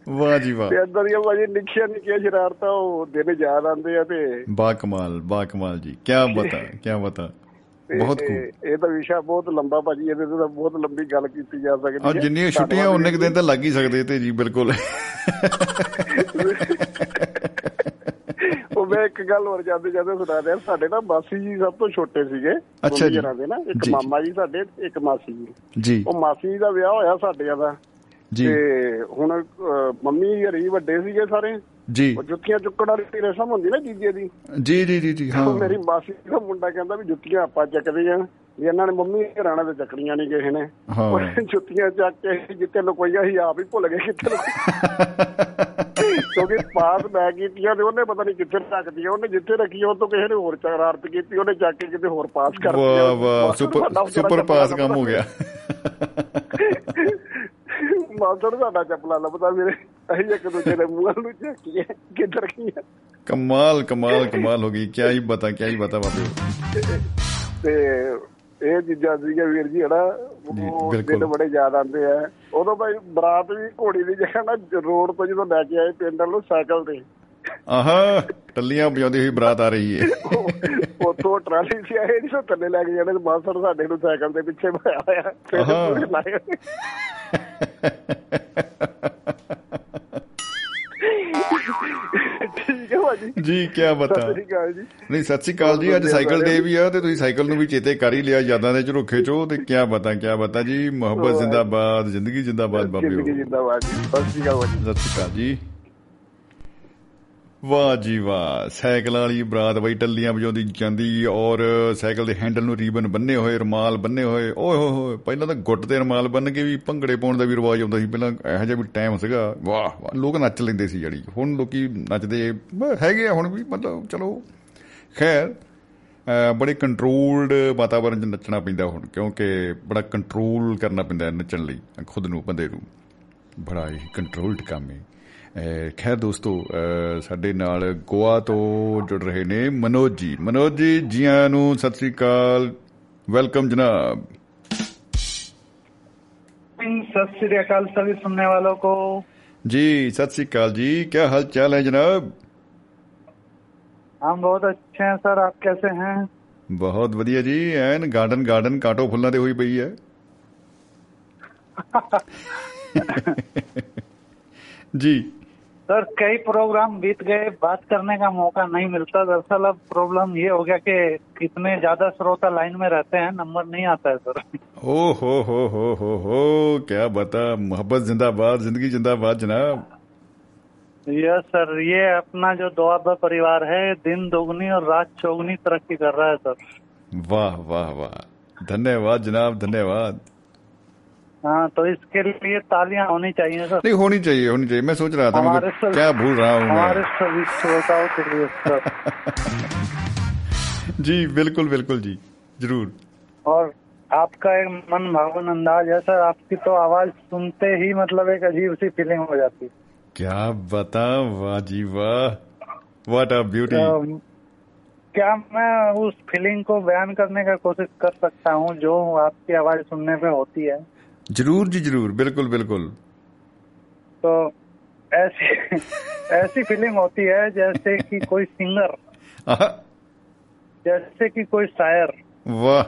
A: ਵਾਹ ਜੀ ਵਾਹ।
F: ਤੇ ਅੰਦਰ ਦੀਆਂ ਭਾਜੀ ਨਿੱਕੀਆਂ ਨਿੱਕੀਆਂ ਸ਼ਰਾਰਤਾਂ ਉਹ ਦਿਨ ਯਾਦ ਆਉਂਦੇ ਆ ਤੇ
A: ਬਾ ਕਮਾਲ ਬਾ ਕਮਾਲ ਜੀ। ਕੀ ਬਤਾ ਕੀ ਬਤਾ। ਬਹੁਤ ਖੂਬ।
F: ਇਹ ਤਾਂ ਵਿਸ਼ਾ ਬਹੁਤ ਲੰਬਾ ਭਾਜੀ ਇਹਦੇ ਤੇ ਤਾਂ ਬਹੁਤ ਲੰਬੀ ਗੱਲ ਕੀਤੀ ਜਾ ਸਕਦੀ
A: ਆ ਜਿੰਨੀਆਂ ਛੁੱਟੀਆਂ ਉਹਨੇ ਕੁ ਦਿਨ ਤਾਂ ਲੱਗ ਹੀ ਸਕਦੇ ਤੇ ਜੀ ਬਿਲਕੁਲ।
F: ਉਹ ਮੈਂ ਇੱਕ ਗੱਲ ਹੋਰ ਜਾਂਦੇ ਜਾਂਦੇ ਸੁਣਾ ਦਿਆਂ ਸਾਡੇ ਨਾ ਮਾਸੀ ਜੀ ਸਭ ਤੋਂ ਛੋਟੇ ਸੀਗੇ
A: ਅੱਛਾ ਜੀ।
F: ਨਾ ਇੱਕ। ਮਾਮਾ ਜੀ ਸਾਡੇ ਇੱਕ ਮਾਸੀ ਜੀ।
A: ਜੀ।
F: ਉਹ ਮਾਸੀ ਜੀ ਦਾ ਵਿਆਹ ਹੋਇਆ ਸਾਡੇ ਦਾ। ਤੇ ਹੁਣ ਮੰਮੀ ਹਰੀ ਵੱਡੇ ਸੀਗੇ ਸਾਰੇ।
A: ਜੀ।
F: ਉਹ ਜੁੱਤੀਆਂ ਚੁੱਕਣ ਵਾਲੀ ਰਸਮ ਹੁੰਦੀ ਨਾ ਜੀਜੇ ਦੀ।
A: ਜੀ ਜੀ ਜੀ ਜੀ ਹਾਂ।
F: ਮੇਰੀ ਮਾਸੀ ਦਾ ਮੁੰਡਾ ਕਹਿੰਦਾ ਵੀ ਜੁੱਤੀਆਂ ਆਪਾਂ ਚੱਕਦੇ ਆ। ਵੀ ਇਹਨਾਂ ਨੇ ਮੰਮੀ ਘਰਾਣਾ ਤੇ ਚੱਕਣੀਆਂ ਨਹੀਂ ਕਿਸੇ ਨੇ।
A: ਹਾਂ।
F: ਜੁੱਤੀਆਂ ਚੱਕ ਕੇ ਜਿੱਤੇ ਲੁਕੋਈਆਂ ਸੀ ਆਪ ਹੀ ਭੁੱਲ ਗਏ ਕਿੱਥੇ। ਕਿਉਂਕਿ ਪਾਸ ਮੈਂ ਕੀਤੀਆਂ ਤੇ ਉਹਨੇ ਪਤਾ ਨਹੀਂ ਕਿੱਥੇ ਰੱਖਦੀਆਂ ਉਹਨੇ ਜਿੱਥੇ ਰੱਖੀ ਉਹ ਤੋਂ ਕਿਸੇ ਨੇ ਹੋਰ ਸ਼ਰਾਰਤ ਕੀਤੀ ਉਹਨੇ ਚੱਕ ਕੇ ਕਿਤੇ ਹੋਰ ਪਾਸ ਕਰ ਦਿੱਤੀ
A: ਵਾਹ ਵਾਹ ਸੁਪਰ ਸੁਪਰ ਪਾਸ ਕੰਮ ਹੋ ਗਿਆ।
F: ਮਾਸੜ ਸਾਡਾ ਚੱਪਲਾ ਲੱਭਦਾ ਮੇਰੇ ਅਸੀਂ ਇੱਕ ਦੂਜੇ ਦੇ ਮੂੰਹ ਨੂੰ ਝਾਕੀਏ। ਕਿੱਧਰ ਗਈਆਂ?
A: ਕਮਾਲ ਕਮਾਲ ਕਮਾਲ ਹੋ ਗਈ। ਕੀ ਹੀ ਬਤਾ ਕੀ ਹੀ ਬਤਾ ਬਾਬੇ।
F: ਤੇ ਇਹ ਚੀਜ਼ਾਂ ਸੀਗੀਆਂ ਵੀਰ ਜੀ ਹਨਾ? ਉਹ। ਦਿਨ ਬੜੇ ਯਾਦ ਆਉਂਦੇ ਆ। ਉਦੋਂ ਭਾਈ ਬਰਾਤ ਵੀ ਘੋੜੀ ਦੀ ਜਗ੍ਹਾ ਨਾ ਰੋਡ ਤੋਂ ਜਦੋਂ ਲੈ ਕੇ ਆਏ ਪਿੰਡ ਵੱਲੋਂ ਸਾਈਕਲ ਤੇ।
A: ਆਹਾ ਟੱਲੀਆਂ ਵਜਾਉਂਦੀ ਹੋਈ ਬਰਾਤ ਆ ਰਹੀ
F: ਉਹ- ਉੱਥੋਂ ਟਰਾਲੀ ਸੀ ਆਏ ਨਹੀਂ ਥੱਲੇ ਲੈ ਕੇ ਜਾਣੇ ਮਾਸੜ ਸਾਡੇ ਨੂੰ ਸਾਈਕਲ ਦੇ ਪਿੱਛੇ ਪਾਇਆ ਹੋਇਆ। ਫਿਰ ਹੋਏ। ਠੀਕ ਹੈ ਭਾਜੀ।
A: ਜੀ ਕੀ ਬਤਾ।
F: ਜੀ।
A: ਨਹੀਂ ਸਤਿ ਸ੍ਰੀ ਅਕਾਲ ਜੀ ਅੱਜ ਸਾਈਕਲ ਡੇ ਵੀ ਆ ਤੇ ਤੁਸੀਂ ਸਾਈਕਲ ਨੂੰ ਵੀ ਚੇਤੇ ਕਰ ਹੀ ਲਿਆ ਯਾਦਾਂ ਦੇ ਝਰੋਖੇ ਚੋਂ ਤੇ ਕੀ ਬਤਾ ਕੀ ਬਤਾ ਜੀ ਮੁਹੱਬਤ ਜ਼ਿੰਦਾਬਾਦ ਜ਼ਿੰਦਗੀ ਜ਼ਿੰਦਾਬਾਦ
F: ਜ਼ਿੰਦਗੀ
A: ਬਾਬਿਓ
F: ਜਿੰਦਾਬਾਦ ਜੀ। ਸਤਿ ਸ਼੍ਰੀ ਅਕਾਲ ਭਾਜੀ।
A: ਸਤਿ ਸ਼੍ਰੀ ਅਕਾਲ ਜੀ। ਵਾਹ ਜੀ ਵਾਹ। ਸਾਈਕਲ ਵਾਲੀ ਬਰਾਤ ਬਈ ਟੱਲੀਆਂ ਵਜਾਉਂਦੀ ਜਾਂਦੀ ਔਰ ਸਾਈਕਲ ਦੇ ਹੈਂਡਲ ਨੂੰ ਰੀਬਨ ਬੰਨੇ ਹੋਏ, ਰਮਾਲ ਬੰਨੇ ਹੋਏ। ਓਏ ਹੋਏ ਹੋਏ, ਪਹਿਲਾਂ ਤਾਂ ਗੁੱਟ ਤੇ ਰਮਾਲ ਬੰਨ ਕੇ ਵੀ ਭੰਗੜੇ ਪਾਉਣ ਦਾ ਵੀ ਰਿਵਾਜ ਆਉਂਦਾ ਸੀ। ਪਹਿਲਾਂ ਇਹੋ ਜਿਹਾ ਵੀ ਟਾਈਮ ਸੀਗਾ। ਵਾਹ ਵਾਹ। ਲੋਕ ਨੱਚ ਲੈਂਦੇ ਸੀ ਜੜੀ ਹੁਣ ਲੋਕੀ ਨੱਚਦੇ ਬ- ਹੈਗੇ ਆ ਹੁਣ ਵੀ, ਮਤਲਬ ਚਲੋ। ਖੈਰ ਅਹ ਬੜੇ ਕੰਟਰੋਲਡ ਵਾਤਾਵਰਣ 'ਚ ਨੱਚਣਾ ਪੈਂਦਾ ਹੁਣ, ਕਿਉਂਕਿ ਬੜਾ ਕੰਟਰੋਲ ਕਰਨਾ ਪੈਂਦਾ ਹੈ ਨੱਚਣ ਲਈ, ਖੁਦ ਨੂੰ, ਬੰਦੇ ਨੂੰ। ਬੜਾ ਹੀ ਕੰਟਰੋਲਡ ਕੰਮ ਹੈ। ਅਹ ਖੈਰ ਦੋਸਤੋ ਅਹ ਸਾਡੇ ਨਾਲ ਗੋਆ ਤੋਂ ਜੁੜ ਰਹੇ ਨੇ ਮਨੋਜ ਜੀ ਮਨੋਜ ਜੀ ਜੀ ਆਇਆਂ ਨੂੰ ਸਤਿ ਸ੍ਰੀ ਅਕਾਲ ਵੈਲਕਮ ਜਨਾਬ
G: सत श्री अकाल सभी सुनने वालों को
A: जी सत श्री अकाल जी क्या हाल चाल है जनाब
G: हम बहुत अच्छे हैं सर आप कैसे हैं
A: ਬਹੁਤ ਵਧੀਆ ਜੀ ਐਨ ਗਾਰਡਨ ਗਾਰਡਨ ਕਾਟੋ ਫੁੱਲਾਂ ਤੇ ਹੋਈ ਪਈ ਹੈ ਜੀ
G: सर कई प्रोग्राम बीत गए बात करने का मौका नहीं मिलता। दरअसल अब प्रॉब्लम ये हो गया कि इतने ज़्यादा श्रोता लाइन में रहते हैं नंबर नहीं आता है सर।
A: ओ हो हो हो हो हो क्या बता मोहब्बत जिंदाबाद ज़िंदगी जिंदाबाद जनाब।
G: यस सर ये अपना जो दुआबा परिवार है दिन दोगुनी और रात चौगुनी तरक्की कर रहा है सर।
A: वाह वाह वाह। धन्यवाद जनाब धन्यवाद।
G: हाँ तो इसके लिए तालियाँ होनी चाहिए सर।
A: नहीं होनी चाहिए होनी चाहिए। मैं सोच रहा था मैं
G: हमारे
A: कुछ- क्या भूल रहा हूँ
G: हमारे सभी श्रोताओं के लिए सर।
A: जी बिल्कुल बिल्कुल जी ज़रूर।
G: और आपका एक मन भावन अंदाज है सर आपकी तो आवाज़ सुनते ही मतलब एक अजीब सी फीलिंग हो जाती। है
A: क्या बता वाह जी वाह व्हाट अ ब्यूटी
G: क्या मैं उस फीलिंग को बयान करने का कोशिश कर सकता हूँ जो आपकी आवाज़ सुनने पे होती है?
A: ज़रूर जी ज़रूर। बिल्कुल बिल्कुल।
G: तो ऐसी ऐसी फीलिंग होती है जैसे कि कोई सिंगर जैसे कि कोई शायर।
A: वाह।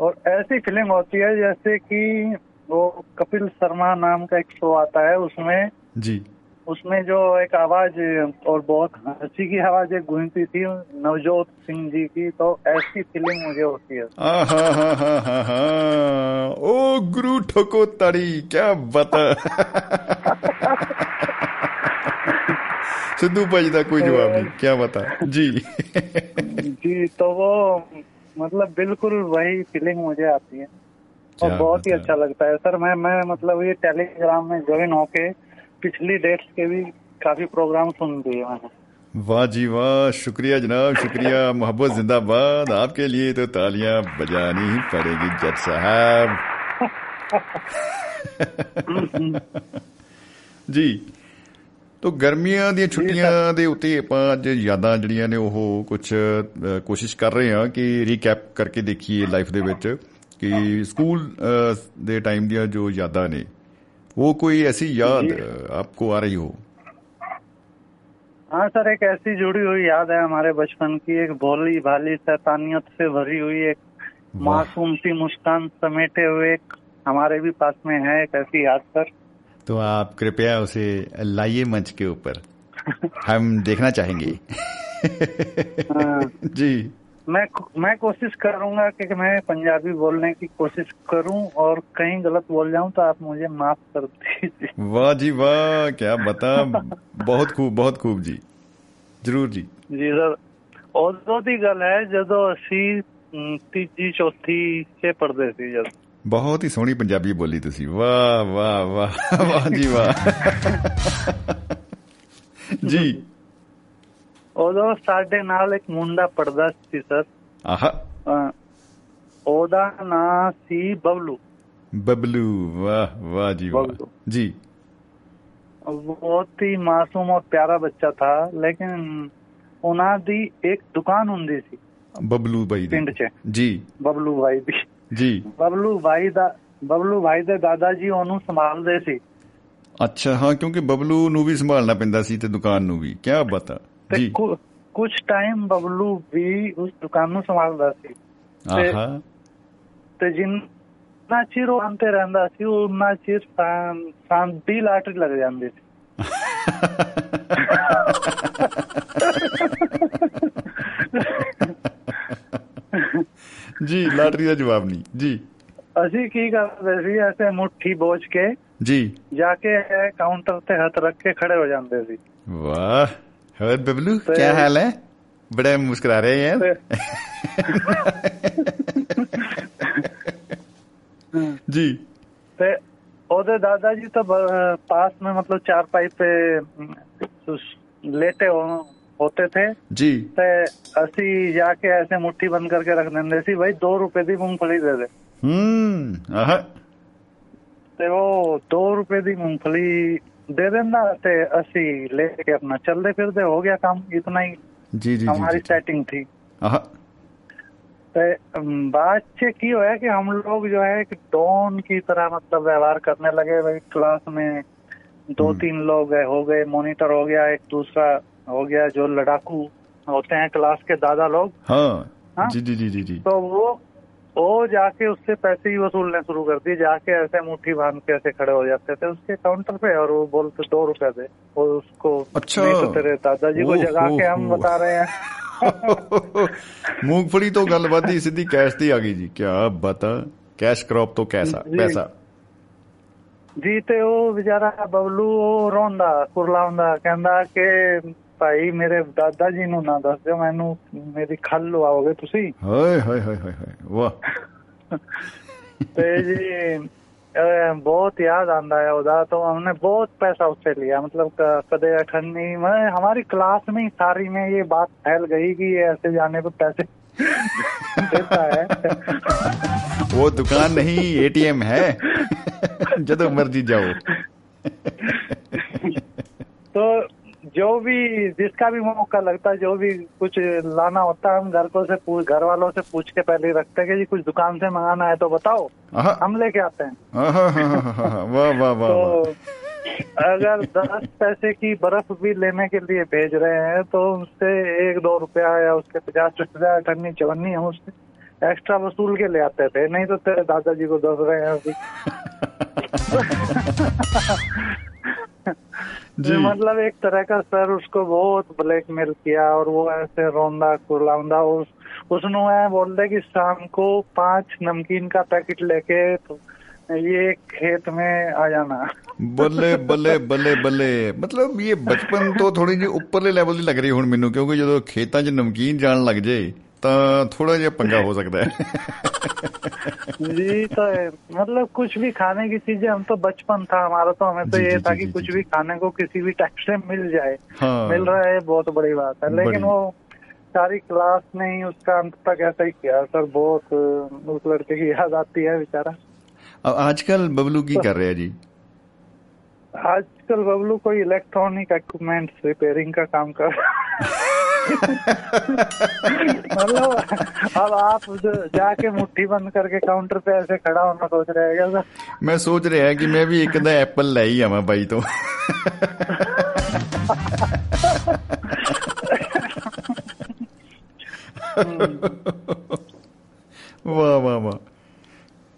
G: और ऐसी फीलिंग होती है जैसे कि वो कपिल शर्मा नाम का एक शो आता है उसमें
A: जी।
G: उसमें जो एक आवाज़ और बहुत हँसी की आवाज़ एक गूंजती थी नवजोत सिंह जी की तो ऐसी फीलिंग मुझे होती है।
A: ओ गुरु ठोको ताड़ी क्या बता सिद्धू भाई का कोई जवाब नहीं क्या बता जी।
G: जी तो वो मतलब बिल्कुल वही फीलिंग मुझे आती है। और बहुत ही अच्छा लगता है। सर मैं मैं मतलब ये टेलीग्राम में ज्वाइन होके पिछली डेट्स के भी काफी प्रोग्राम सुन लिए मैंने
A: वाह जी वाह शुक्रिया जनाब शुक्रिया मोहब्बत जिंदाबाद आपके लिए तो तालियां बजानी ही पड़ेगी जज साहब ਜੀ ਤੋ ਗਰਮੀਆਂ ਦੀਆਂ ਛੁੱਟੀਆਂ ਦੇ ਉੱਤੇ ਆਪਾਂ ਅੱਜ ਯਾਦਾਂ ਜਿਹੜੀਆਂ ਨੇ ਉਹ ਕੁਝ ਕੋਸ਼ਿਸ਼ ਕਰ ਰਹੇ ਹਾਂ ਕਿ ਰੀਕੈਪ ਕਰਕੇ ਦੇਖੀਏ ਲਾਈਫ ਦੇ ਵਿੱਚ ਕਿ ਸਕੂਲ ਦੇ ਟਾਈਮ ਦੀਆਂ ਜੋ ਯਾਦਾਂ ਨੇ वो कोई ऐसी याद आपको आ रही हो?
G: हाँ सर एक ऐसी जुड़ी हुई याद है हमारे बचपन की। एक भोली भाली शैतानियत से भरी हुई एक मासूम सी मुस्कान समेटे हुए एक हमारे भी पास में है एक ऐसी याद सर।
A: तो आप कृपया उसे लाइए मंच के ऊपर। हम देखना चाहेंगे। हाँ। जी।
G: मैं मैं कोशिश करूंगा कि मैं पंजाबी बोलने की कोशिश करूं और कहीं गलत बोल जाऊं तो आप मुझे माफ कर दीजिए
A: वाह जी वाह क्या बता ਬਹੁਤ ਖੂਬ ਬਹੁਤ ਖੂਬ ਜੀ ਜਰੂਰ ਜੀ
G: ਜੀ ਸਰ ਉਦੋਂ ਦੀ ਗੱਲ ਹੈ ਜਦੋਂ ਅਸੀਂ ਤੀਜੀ ਚੌਥੀ ਚ ਪੜਦੇ ਸੀ ਜਦ
A: ਬਹੁਤ ਹੀ ਸੋਹਣੀ ਪੰਜਾਬੀ ਬੋਲੀ ਤੁਸੀਂ ਵਾਹ ਵਾਹ ਵਾਹ ਵਾਹ ਜੀ ਵਾਹ ਜੀ
G: ਉਦੋਂ ਸਾਡੇ ਨਾਲ ਇੱਕ ਮੁੰਡਾ ਪੜਦਾ ਸੀ ਸਰ।
A: ਆਹਾ।
G: ਉਹਦਾ ਨਾਂ ਸੀ ਬਬਲੂ।
A: ਬਬਲੂ ਵਾਹ ਵਾਹ ਜੀ ਵਾਹ। ਜੀ।
G: ਬਹੁਤ ਹੀ ਮਾਸੂਮ ਔਰ ਪਿਆਰਾ ਬੱਚਾ ਥਾ ਲੇਕਿਨ ਉਹਨਾਂ ਦੀ ਇੱਕ ਦੁਕਾਨ ਹੁੰਦੀ ਸੀ।
A: ਬਬਲੂ ਭਾਈ ਦੀ।
G: ਪਿੰਡ 'ਚ।
A: ਜੀ।
G: ਬਬਲੂ ਭਾਈ ਦੀ।
A: ਜੀ।
G: ਬਬਲੂ ਭਾਈ ਦਾ ਬਬਲੂ ਭਾਈ ਦੇ ਦਾਦਾ ਜੀ ਉਹਨੂੰ ਸੰਭਾਲਦੇ ਸੀ।
A: ਅੱਛਾ ਹਾਂ ਕਿਉਂਕਿ ਬਬਲੂ ਨੂੰ ਵੀ ਸੰਭਾਲਣਾ ਪੈਂਦਾ ਸੀ ਤੇ ਦੁਕਾਨ ਨੂੰ ਵੀ। ਕੀ ਬਤਾ ਜੀ।
G: ਕੁਝ ਟਾਈਮ ਬਬਲੂ ਵੀ ਉਸ ਦੁਕਾਨ ਨੂੰ ਸੰਭਾਲਦਾ ਸੀ।
A: ਆਹਾ।
G: ਤੇ ਜਿੰਨ ਜਿੰਨਾ ਚਿਰ ਉਹ ਆਂਤੇ ਰਹਿੰਦਾ ਸੀ ਉਹਨਾਂ ਚਿਰ ਸ਼ਾਂਤੀ ਲਾਟਰੀ ਲੱਗ ਜਾਂਦੀ ਸੀ।
A: ਜੀ ਲਾਟਰੀ ਦਾ ਜਵਾਬ ਨਹੀਂ। ਜੀ।
G: ਅਸੀਂ ਕੀ ਕਰਦੇ ਸੀ ਐਸੇ ਮੁੱਠੀ ਬੋਝ ਕੇ
A: ਜੀ।
G: ਜਾ ਕੇ ਕਾਊਂਟਰ ਤੇ ਹੱਥ ਰੱਖ ਕੇ ਖੜੇ ਹੋ ਜਾਂਦੇ ਸੀ।
A: ਵਾਹ। ਹੋਰ ਬਬਲੂ ਕੀ ਹਾਲ ਹੈ ਬੜਾ ਮੁਸਕਰਾ ਰਹੇ ਯਾਰ जी
G: ਤੇ ਉਹਦੇ ਦਾਦਾ ਜੀ ਤਾਂ पास में मतलब चारपाई पे लेटे होते थे
A: जी
G: ਤੇ ਅਸੀਂ ਜਾ ਕੇ ਐਸੇ ਮੁੱਠੀ ਬੰਦ ਕਰਕੇ ਰੱਖ ਦਿੰਦੇ ਸੀ ਭਾਈ 2 ਰੁਪਏ ਦੀ ਮੂੰਗਫਲੀ ਦੇ ਦੇ
A: ਹੂੰ ਆਹ
G: ਤੇ ਉਹ 2 ਰੁਪਏ ਦੀ ਮੂੰਗਫਲੀ दे देना ते असी लेके अपना चलते फिरते हो गया काम इतना ही
A: जी जी
G: हमारी सेटिंग थी बात से की होया कि हम लोग जो है कि डॉन की तरह मतलब व्यवहार करने लगे भाई क्लास में दो तीन लोग हो गए मॉनिटर हो गया एक दूसरा हो गया जो लड़ाकू होते हैं क्लास के दादा लोग
A: हाँ,
G: हाँ?
A: जी जी जी जी
G: तो वो वो जाके उससे पैसे ही वसूलने शुरू कर दिए जाके ऐसे मुट्ठी बांध के ऐसे खड़े हो जाते थे उसके काउंटर पे और वो बोलते दो रुपए दे वो उसको
A: अच्छा
G: नहीं तो तेरे दादाजी को जगा के हम बता रहे हैं
A: मूंगफली तो गल ਵਧੀ ਸਿੱਧੀ ਕੈਸ਼ ਤੇ ਆ ਗਈ ਜੀ ਕੀ ਬਤਾ ਕੈਸ਼ ਕ੍ਰੌਪ ਤੋਂ ਕੈਸਾ ਪੈਸਾ
G: ਜੀ ਤੇ ਉਹ ਵਿਚਾਰਾ ਬਬਲੂ ਉਹ ਰੋਂਦਾ ਕੁਰਲਾਉਂਦਾ ਕਹਿੰਦਾ ਕਿ ਭਾਈ ਮੇਰੇ ਦਾਦਾ ਜੀ ਨੂੰ ਨਾ ਦੱਸ ਦਿਓ ਮੈਨੂੰ ਮੇਰੀ ਖੱਲ ਲਵਾਓਗੇ ਤੁਸੀਂ
A: ਹਾਏ ਹਾਏ ਹਾਏ ਹਾਏ ਵਾਹ
G: ਤੇ ਜੀ बहुत याद आंदा है उदा तो हमने बहुत पैसा उससे लिया मतलब कदे अठन्नी मैं हमारी क्लास में ही सारी में ये बात फैल गई कि ये ऐसे जाने पे पैसे देता है
A: वो दुकान नहीं एटीएम है जब मर्जी जाओ
G: तो जो भी जिसका भी मौका लगता है जो भी कुछ लाना होता है हम घर को से घर वालों से पूछ के पहले रखते हैं कि जी कुछ दुकान से मंगाना है तो बताओ। हम लेके आते हैं।
A: वाह वाह वाह
G: तो अगर दस पैसे की बर्फ़ भी लेने के लिए भेज रहे हैं तो उससे एक दो रुपया या उसके पचास रुपया अठन्नी चवन्नी हम उससे एक्स्ट्रा वसूल के ले आते थे। नहीं तो तेरे दादाजी को दस रहे हैं अभी। मतलब एक तरह का सर उसको बहुत ब्लैकमेल किया और वो ऐसे रोंदा कुरलाउंदा उस उसने है बोल दे कि शाम को पांच नमकीन का पैकेट लेके तो ये खेत में आ जाना
A: ਬੱਲੇ ਬੱਲੇ ਬੱਲੇ ਬੱਲੇ ਮਤਲਬ ਇਹ ਬਚਪਨ ਤੋਂ ਥੋੜੀ ਜਿਹੀ ਉੱਪਰਲੇ ਲੈਵਲ ਦੀ ਲੱਗ ਰਹੀ ਹੁਣ ਮੈਨੂੰ ਕਿਉਂਕਿ ਜਦੋਂ ਖੇਤਾਂ 'ਚ ਨਮਕੀਨ ਜਾਣ ਲੱਗ ਜੇ ਤਾਂ ਥੋੜਾ ਜਿਹਾ ਪੰਗਾ ਹੋ ਸਕਦਾ ਹੈ
G: जी तो मतलब कुछ भी खाने की चीजें हम तो बचपन था हमारा तो हमें तो
A: जी,
G: ये
A: जी,
G: था
A: जी,
G: कि
A: जी,
G: कुछ
A: जी।
G: भी खाने को किसी भी टैक्स से मिल जाए
A: हाँ
G: मिल रहा है बहुत बड़ी बात है
A: बड़ी।
G: लेकिन वो सारी क्लास ने ही उसका अंत तक ऐसा ही किया सर बहुत अ, उस लड़के की याद आती है बेचारा
A: अब आजकल बबलू की कर रहे हैं जी
G: आजकल बबलू कोई इलेक्ट्रॉनिक इक्विपमेंट्स रिपेयरिंग का काम कर मतलब अब आप जो जाके मुट्ठी बंद करके काउंटर पे ऐसे खड़ा होना सोच रहे हैं क्या सर
A: ਮੈਂ ਸੋਚ ਰਿਹਾ ਕਿ ਮੈਂ ਵੀ ਇੱਕ ਦਾ ਐਪਲ ਲੈ ਹੀ ਆਵਾਂ ਬਾਈ ਤੋਂ वाह वाह वाह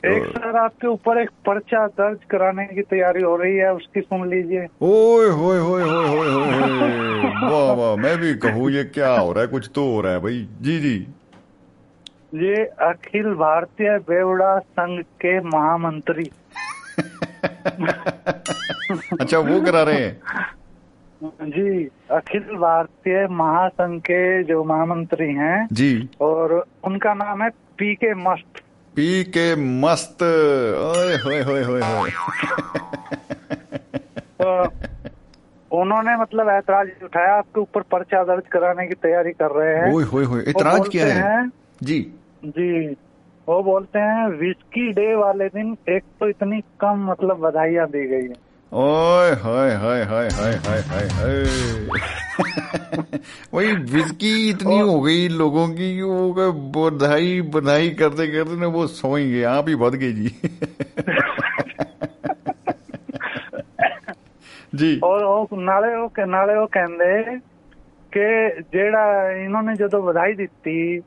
G: एक सर आपके ऊपर एक पर्चा दर्ज कराने की तैयारी हो रही है उसकी सुन लीजिए।
A: ओए होए होए होए होए होए। वाह वाह मैं भी कहूँ ये क्या हो रहा है? कुछ तो हो रहा है भाई। जी जी।
G: ये अखिल भारतीय बेवड़ा संघ के महामंत्री।
A: अच्छा वो करा रहे हैं?
G: जी अखिल भारतीय महासंघ के जो महामंत्री हैं
A: जी।
G: और उनका नाम है पी के मस्त।
A: पी के मस्त। ओए होए होए होए होए।
G: तो उन्होंने मतलब ऐतराज उठाया आपके ऊपर पर्चा दर्ज कराने की तैयारी कर रहे हैं।
A: ओए होए होए ऐतराज किया है? जी।
G: जी वो बोलते हैं विस्की डे वाले दिन एक तो इतनी कम मतलब बधाइयाँ दी गई है।
A: ਓਏ ਹਾਏ ਹਾਏ ਹਾਏ ਹਾਏ ਹਾਏ ਹਾਏ ਹਾਏ। वही विजकी इतनी हो गई लोगों की वो बधाई बधाई करते करते ना वो सो ही गए आप ही बद गए जी ਜੀ।
G: ਉਹ ਨਾਲੇ ਉਹ ਨਾਲੇ ਉਹ ਕਹਿੰਦੇ ਕਿ ਜਿਹੜਾ ਇਹਨਾਂ ਨੇ ਜਦੋਂ ਵਧਾਈ ਦਿੱਤੀ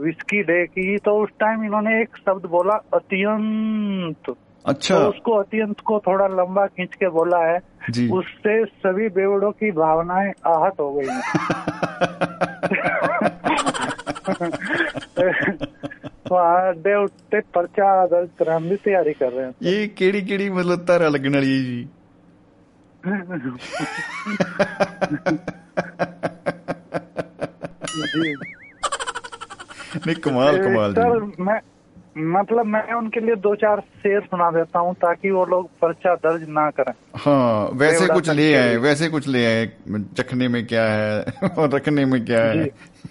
G: ਵਿਸਕੀ ਡੇ ਕੀ ਤਾਂ ਉਸ ਟਾਈਮ ਇਹਨਾਂ ਨੇ ਇੱਕ ਸ਼ਬਦ ਬੋਲਾ ਅਤਿਅੰਤ।
A: अच्छा
G: तो उसको अत्यंत को थोड़ा लंबा खींच के बोला है
A: जी
G: उससे सभी बेवड़ों की भावनाएं आहत हो गई हैं तो आडे ਉੱਤੇ ਪਰਚਾ ਦਰਜ ਕਰਾਉਣ ਦੀ ਤਿਆਰੀ ਕਰ ਰਹੇ ਹਾਂ
A: ਇਹ ਕਿਹੜੀ ਕਿਹੜੀ ਮਤਲਬ ਧਾਰਾ ਲੱਗਣ ਵਾਲੀ ਹੈ ਜੀ
G: जी
A: ਨਹੀਂ ਕਮਾਲ ਕਮਾਲ
G: सर
A: ਜੀ
G: मैं मतलब मैं उनके लिए दो चार शेर सुना देता हूँ ताकि वो लोग पर्चा दर्ज ना करें।
A: हाँ वैसे कुछ ले आए वैसे कुछ ले आए चखने में क्या है और रखने में क्या है?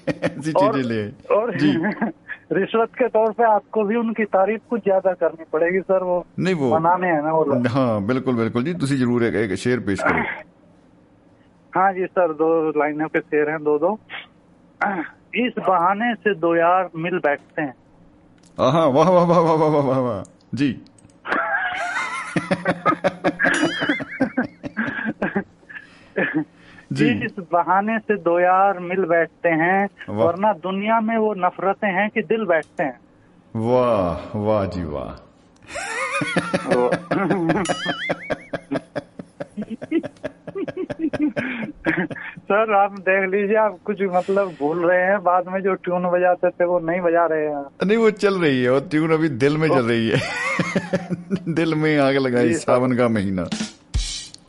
A: ऐसी चीज़ें ले
G: और
A: जी।
G: रिश्वत के तौर पे आपको भी उनकी तारीफ़ कुछ ज़्यादा करनी पड़ेगी सर वो
A: नहीं वो
G: बनाने हैं ना वो
A: हाँ बिल्कुल बिल्कुल जी तुम ज़रूर एक, एक शेर पेश करो।
G: हाँ जी सर दो लाइनों के शेर हैं दो दो। इस बहाने से दो यार मिल बैठते हैं।
A: हाँ वाह वाह वाह वाह वाह वाह वाह जी। जी।
G: इस बहाने से दो यार मिल बैठते हैं वरना दुनिया में वो नफरतें हैं कि दिल बैठते हैं।
A: वाह वाह जी वाह।
G: सर आप देख लीजिए आप कुछ मतलब भूल रहे हैं बाद में जो ट्यून बजाते थे वो नहीं बजा रहे हैं
A: नहीं वो चल रही है वो ट्यून अभी दिल में चल रही है दिल में आग लगाई
G: जी, सर।
A: सावन का महीना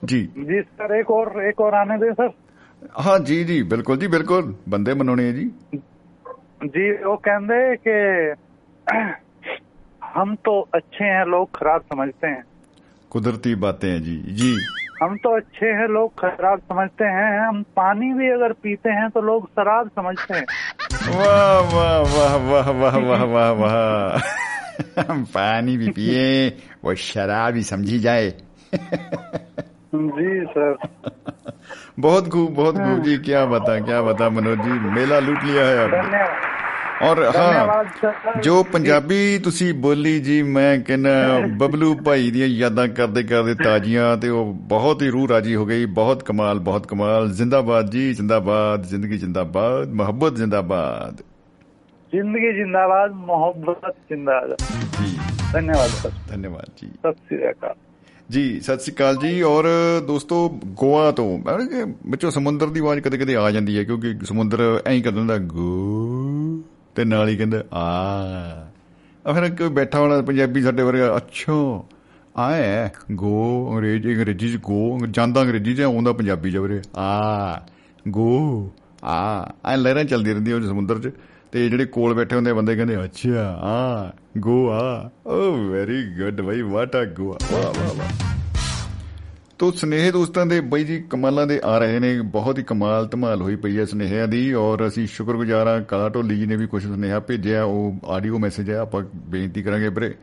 A: जी
G: जी सर एक और एक और आने दे सर
A: हाँ जी जी बिल्कुल जी बिल्कुल बंदे मनोने जी
G: जी वो कहते कि हम तो अच्छे हैं लोग खराब समझते हैं
A: कुदरती बातें हैं जी। जी।
G: हम तो अच्छे हैं लोग खराब समझते हैं हम पानी भी अगर पीते हैं तो लोग शराब समझते हैं।
A: वाह वाह वाह वाह वाह वाह वाह वाह। हम पानी भी पिए वो शराब ही समझी जाए।
G: जी सर।
A: बहुत खूब बहुत खूब जी क्या बता क्या बता मनोज जी? मेला लूट लिया है
G: धन्यवाद।
A: ਔਰ ਹਾਂ ਜੋ ਪੰਜਾਬੀ ਤੁਸੀਂ ਬੋਲੀ ਜੀ ਮੈਂ ਕਹਿੰਦਾ ਬਬਲੂ ਭਾਈ ਦੀਆਂ ਯਾਦਾਂ ਕਰਦੇ ਕਰਦੇ ਤਾਜ਼ੀਆਂ ਤੇ ਉਹ ਬਹੁਤ ਹੀ ਰੂਹ ਰਾਜੀ ਹੋ ਗਈ। ਬਹੁਤ ਕਮਾਲ ਬਹੁਤ ਕਮਾਲ। ਜ਼ਿੰਦਾਬਾਦ ਜੀ ਜ਼ਿੰਦਾਬਾਦ। ਜ਼ਿੰਦਗੀ ਜ਼ਿੰਦਾਬਾਦ ਮੁਹੱਬਤ ਜ਼ਿੰਦਾਬਾਦ।
G: ਜ਼ਿੰਦਗੀ ਜ਼ਿੰਦਾਬਾਦ ਮੁਹੱਬਤ ਜ਼ਿੰਦਾਬਾਦ।
A: ਜੀ।
G: ਧੰਨਵਾਦ ਸਰ।
A: ਧੰਨਵਾਦ ਜੀ।
G: ਸਤਿ ਸ੍ਰੀ ਅਕਾਲ।
A: ਜੀ ਸਤਿ ਸ੍ਰੀ ਅਕਾਲ ਜੀ। ਔਰ ਦੋਸਤੋ ਗੋਆ ਤੋਂ ਵਿੱਚੋਂ ਸਮੁੰਦਰ ਦੀ ਆਵਾਜ਼ ਕਦੇ ਕਦੇ ਆ ਜਾਂਦੀ ਹੈ ਕਿਉਂਕਿ ਸਮੁੰਦਰ ਐਂ ਕਰ ਦਿੰਦਾ ਗੋ। ਤੇ ਨਾਲ ਹੀ ਕਹਿੰਦਾ, ਆ। ਆ ਫਿਰ ਕੋਈ ਬੈਠਾ ਹੋਣਾ ਪੰਜਾਬੀ ਸਾਡੇ ਵਰਗਾ, ਅੱਛਾ ਆ ਹੈ, ਗੋ ਅੰਗਰੇਜ਼ੀ ਅੰਗਰੇਜ਼ੀ ਚ ਗੋ, ਜਾਂਦਾ ਅੰਗਰੇਜ਼ੀ ਚ, ਆਉਂਦਾ ਪੰਜਾਬੀ ਚ ਵੀਰੇ, ਆ, ਗੋ, ਆ। ਐ ਲਹਿਰਾਂ ਚੱਲਦੀ ਰਹਿੰਦੀਆਂ ਉਹ ਸਮੁੰਦਰ ਚ ਤੇ ਜਿਹੜੇ ਕੋਲ ਬੈਠੇ ਹੁੰਦੇ ਬੰਦੇ ਕਹਿੰਦੇ, ਅੱਛਾ, ਆ ਗੋਆ ਓ ਵੈਰੀ ਗੁੱਡ ਬਈ ਵਾਟ ਆ ਗੋਆ, ਵਾਹ ਵਾਹ ਵਾਹ। ਤੋ ਸਨੇਹ ਦੋਸਤਾਂ ਦੇ ਬਈ ਜੀ ਕਮਾਲਾਂ ਦੇ ਆ ਰਹੇ ਨੇ ਬਹੁਤ ਹੀ ਕਮਾਲ ਧਮਾਲ ਹੋਈ ਪਈ ਹੈ ਸਨੇਹਿਆਂ ਦੀ ਔਰ ਅਸੀਂ ਸ਼ੁਕਰਗੁਜ਼ਾਰ ਹਾਂ ਕਾਲਾ ਢੋਲੀ ਜੀ ਨੇ ਵੀ ਕੁਝ ਸੁਨੇਹਾ ਭੇਜਿਆ ਉਹ ਆਡੀਓ ਮੈਸੇਜ ਹੈ ਆਪਾਂ ਬੇਨਤੀ ਕਰਾਂਗੇ ਵੀਰੇ।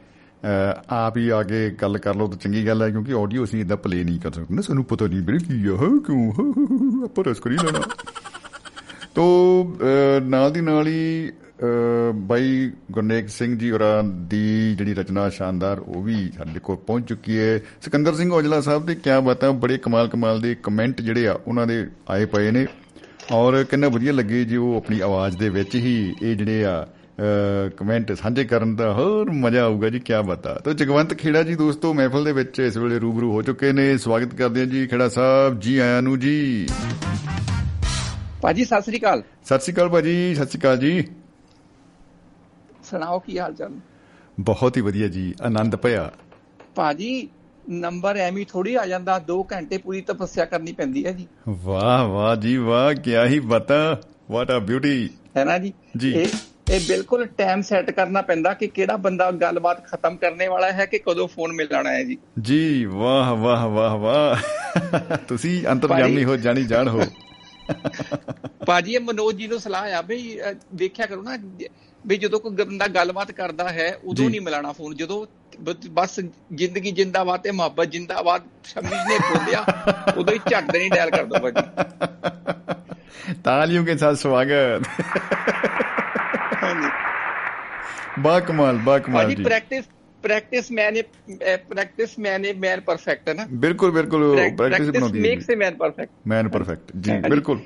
A: ਅਹ ਆਪ ਹੀ ਆ ਕੇ ਗੱਲ ਕਰ ਲਓ ਤਾਂ ਚੰਗੀ ਗੱਲ ਹੈ ਕਿਉਂਕਿ ਆਡੀਓ ਅਸੀਂ ਇਦਾਂ ਪਲੇ ਨਹੀਂ ਕਰ ਸਕਦੇ। ਨਾ ਸਾਨੂੰ ਪਤਾ ਨਹੀਂ ਵੀਰੇ ਕੀ ਆ ਕਿਉਂ ਆਪਾਂ ਰਸ ਕਰੀ ਲੈਣਾ ਤੋ ਅਹ, ਨਾਲ ਦੀ ਨਾਲ ਹੀ ਅਹ, ਬਾਈ ਗੁਰਨੇਕ ਸਿੰਘ ਜੀ ਹੋਰਾਂ ਦੀ ਜਿਹੜੀ ਰਚਨਾ ਸ਼ਾਨਦਾਰ ਉਹ ਵੀ ਸਾਡੇ ਕੋਲ ਪਹੁੰਚ ਚੁੱਕੀ ਹੈ। ਸਿਕੰਦਰ ਸਿੰਘ ਔਜਲਾ ਸਾਹਿਬ ਦੇ ਕਿਆ ਬਾਤਾਂ ਬੜੇ ਕਮਾਲ ਕਮਾਲ ਦੇ ਕਮੈਂਟ ਜਿਹੜੇ ਆ ਉਹਨਾਂ ਦੇ ਆਏ ਪਏ ਨੇ। ਔਰ ਕਿੰਨਾ ਵਧੀਆ ਲੱਗੇ ਜੀ ਉਹ ਆਪਣੀ ਆਵਾਜ਼ ਦੇ ਵਿੱਚ ਹੀ ਇਹ ਜਿਹੜੇ ਆ ਕਮੈਂਟ ਸਾਂਝੇ ਕਰਨ ਦਾ ਹੋਰ ਮਜ਼ਾ ਆਊਗਾ ਜੀ ਕਿਆ ਬਤਾ ਤੋ ਜਗਵੰਤ ਖੇੜਾ ਜੀ ਦੋਸਤੋ ਮਹਿਫਲ ਦੇ ਵਿੱਚ ਇਸ ਵੇਲੇ ਰੂਬਰੂ ਹੋ ਚੁੱਕੇ ਨੇ। ਸਵਾਗਤ ਕਰਦੇ ਹਾਂ ਜੀ ਖੇੜਾ ਸਾਹਿਬ ਜੀ ਆਇਆਂ ਨੂੰ ਜੀ।
H: ਭਾਜੀ ਸਤਿ ਸ੍ਰੀ ਅਕਾਲ।
A: ਸਤਿ ਸ਼੍ਰੀ ਅਕਾਲ ਭਾਜੀ ਸਤਿ ਸ਼੍ਰੀ ਅਕਾਲ ਜੀ।
H: ਸੁਣਾਓ ਕੀ ਹਾਲ ਚਾਲ?
A: ਬਹੁਤ ਹੀ ਵਧੀਆ ਜੀ ਆਨੰਦ ਭਇਆ
H: ਭਾਜੀ ਨੰਬਰ ਐਵੇਂ ਥੋੜੀ ਆ ਜਾਂਦਾ 2 ਘੰਟੇ ਪੂਰੀ ਤਪੱਸਿਆ ਕਰਨੀ ਪੈਂਦੀ ਹੈ ਜੀ।
A: ਵਾਹ ਵਾਹ ਜੀ ਵਾਹ ਕਿਆ ਹੀ ਬਤਾ ਵਾਟ ਆ ਬਿਊਟੀ
H: ਹੈ ਨਾ ਜੀ?
A: ਜੀ।
H: ਇਹ ਇਹ ਬਿਲਕੁਲ ਟਾਈਮ ਸੈੱਟ ਕਰਨਾ ਪੈਂਦਾ ਕਿ ਕਿਹੜਾ ਬੰਦਾ ਗੱਲਬਾਤ ਖਤਮ ਕਰਨੇ ਵਾਲਾ ਹੈ ਕਿ ਕਦੋਂ ਫੋਨ ਮਿਲਣਾ ਹੈ ਜੀ।
A: ਜੀ ਵਾਹ ਵਾਹ ਵਾਹ ਵਾਹ। ਤੁਸੀਂ ਅੰਤਰਜਾਮੀ ਹੋ ਜਾਣੀ ਜਾਣ ਹੋ।
H: ਭਾਜੀ ਇਹ ਮਨੋਜ ਜੀ ਨੂੰ ਸਲਾਹ ਆ ਅਹ, ਦੇਖਿਆ ਕਰੋ ਨਾ ਵੀ ਜਦੋਂ ਕੋਈ ਬੰਦਾ ਗੱਲਬਾਤ ਕਰਦਾ ਹੈ ਉਦੋਂ। ਨਹੀਂ ਮਿਲਾਣਾ ਫੋਨ ਜਦੋਂ ਬਸ ਜ਼ਿੰਦਗੀ ਜਿੰਦਾਬਾਦ ਤੇ ਮੁਹੱਬਤ ਜਿੰਦਾਬਾਦ ਸ਼ਮੀ ਨੇ ਬੋਲਿਆ ਉਦੋਂ ਹੀ ਝੱਟ ਦੇ ਨਹੀਂ ਡਾਇਲ ਕਰ ਦੋ ਭਾਜੀ।
A: ਤਾਲੀਆਂ ਕੇ ਸਾਥ ਸਵਾਗਤ। ਬਾ ਕਮਾਲ ਬਾ ਕਮਾਲ ਜੀ।
H: Practice practice man practice man man perfect ਹੈ ਨਾ।
A: ਬਿਲਕੁਲ ਬਿਲਕੁਲ। ਪ੍ਰੈਕਟਿਸ
H: ਪ੍ਰੈਕਟਿਸ
A: ਬਣਾਉਂਦੀ ਹੈ
H: makes a man perfect
A: man perfect ਜੀ
H: ਹਾਂਜੀ।
A: ਬਿਲਕੁਲ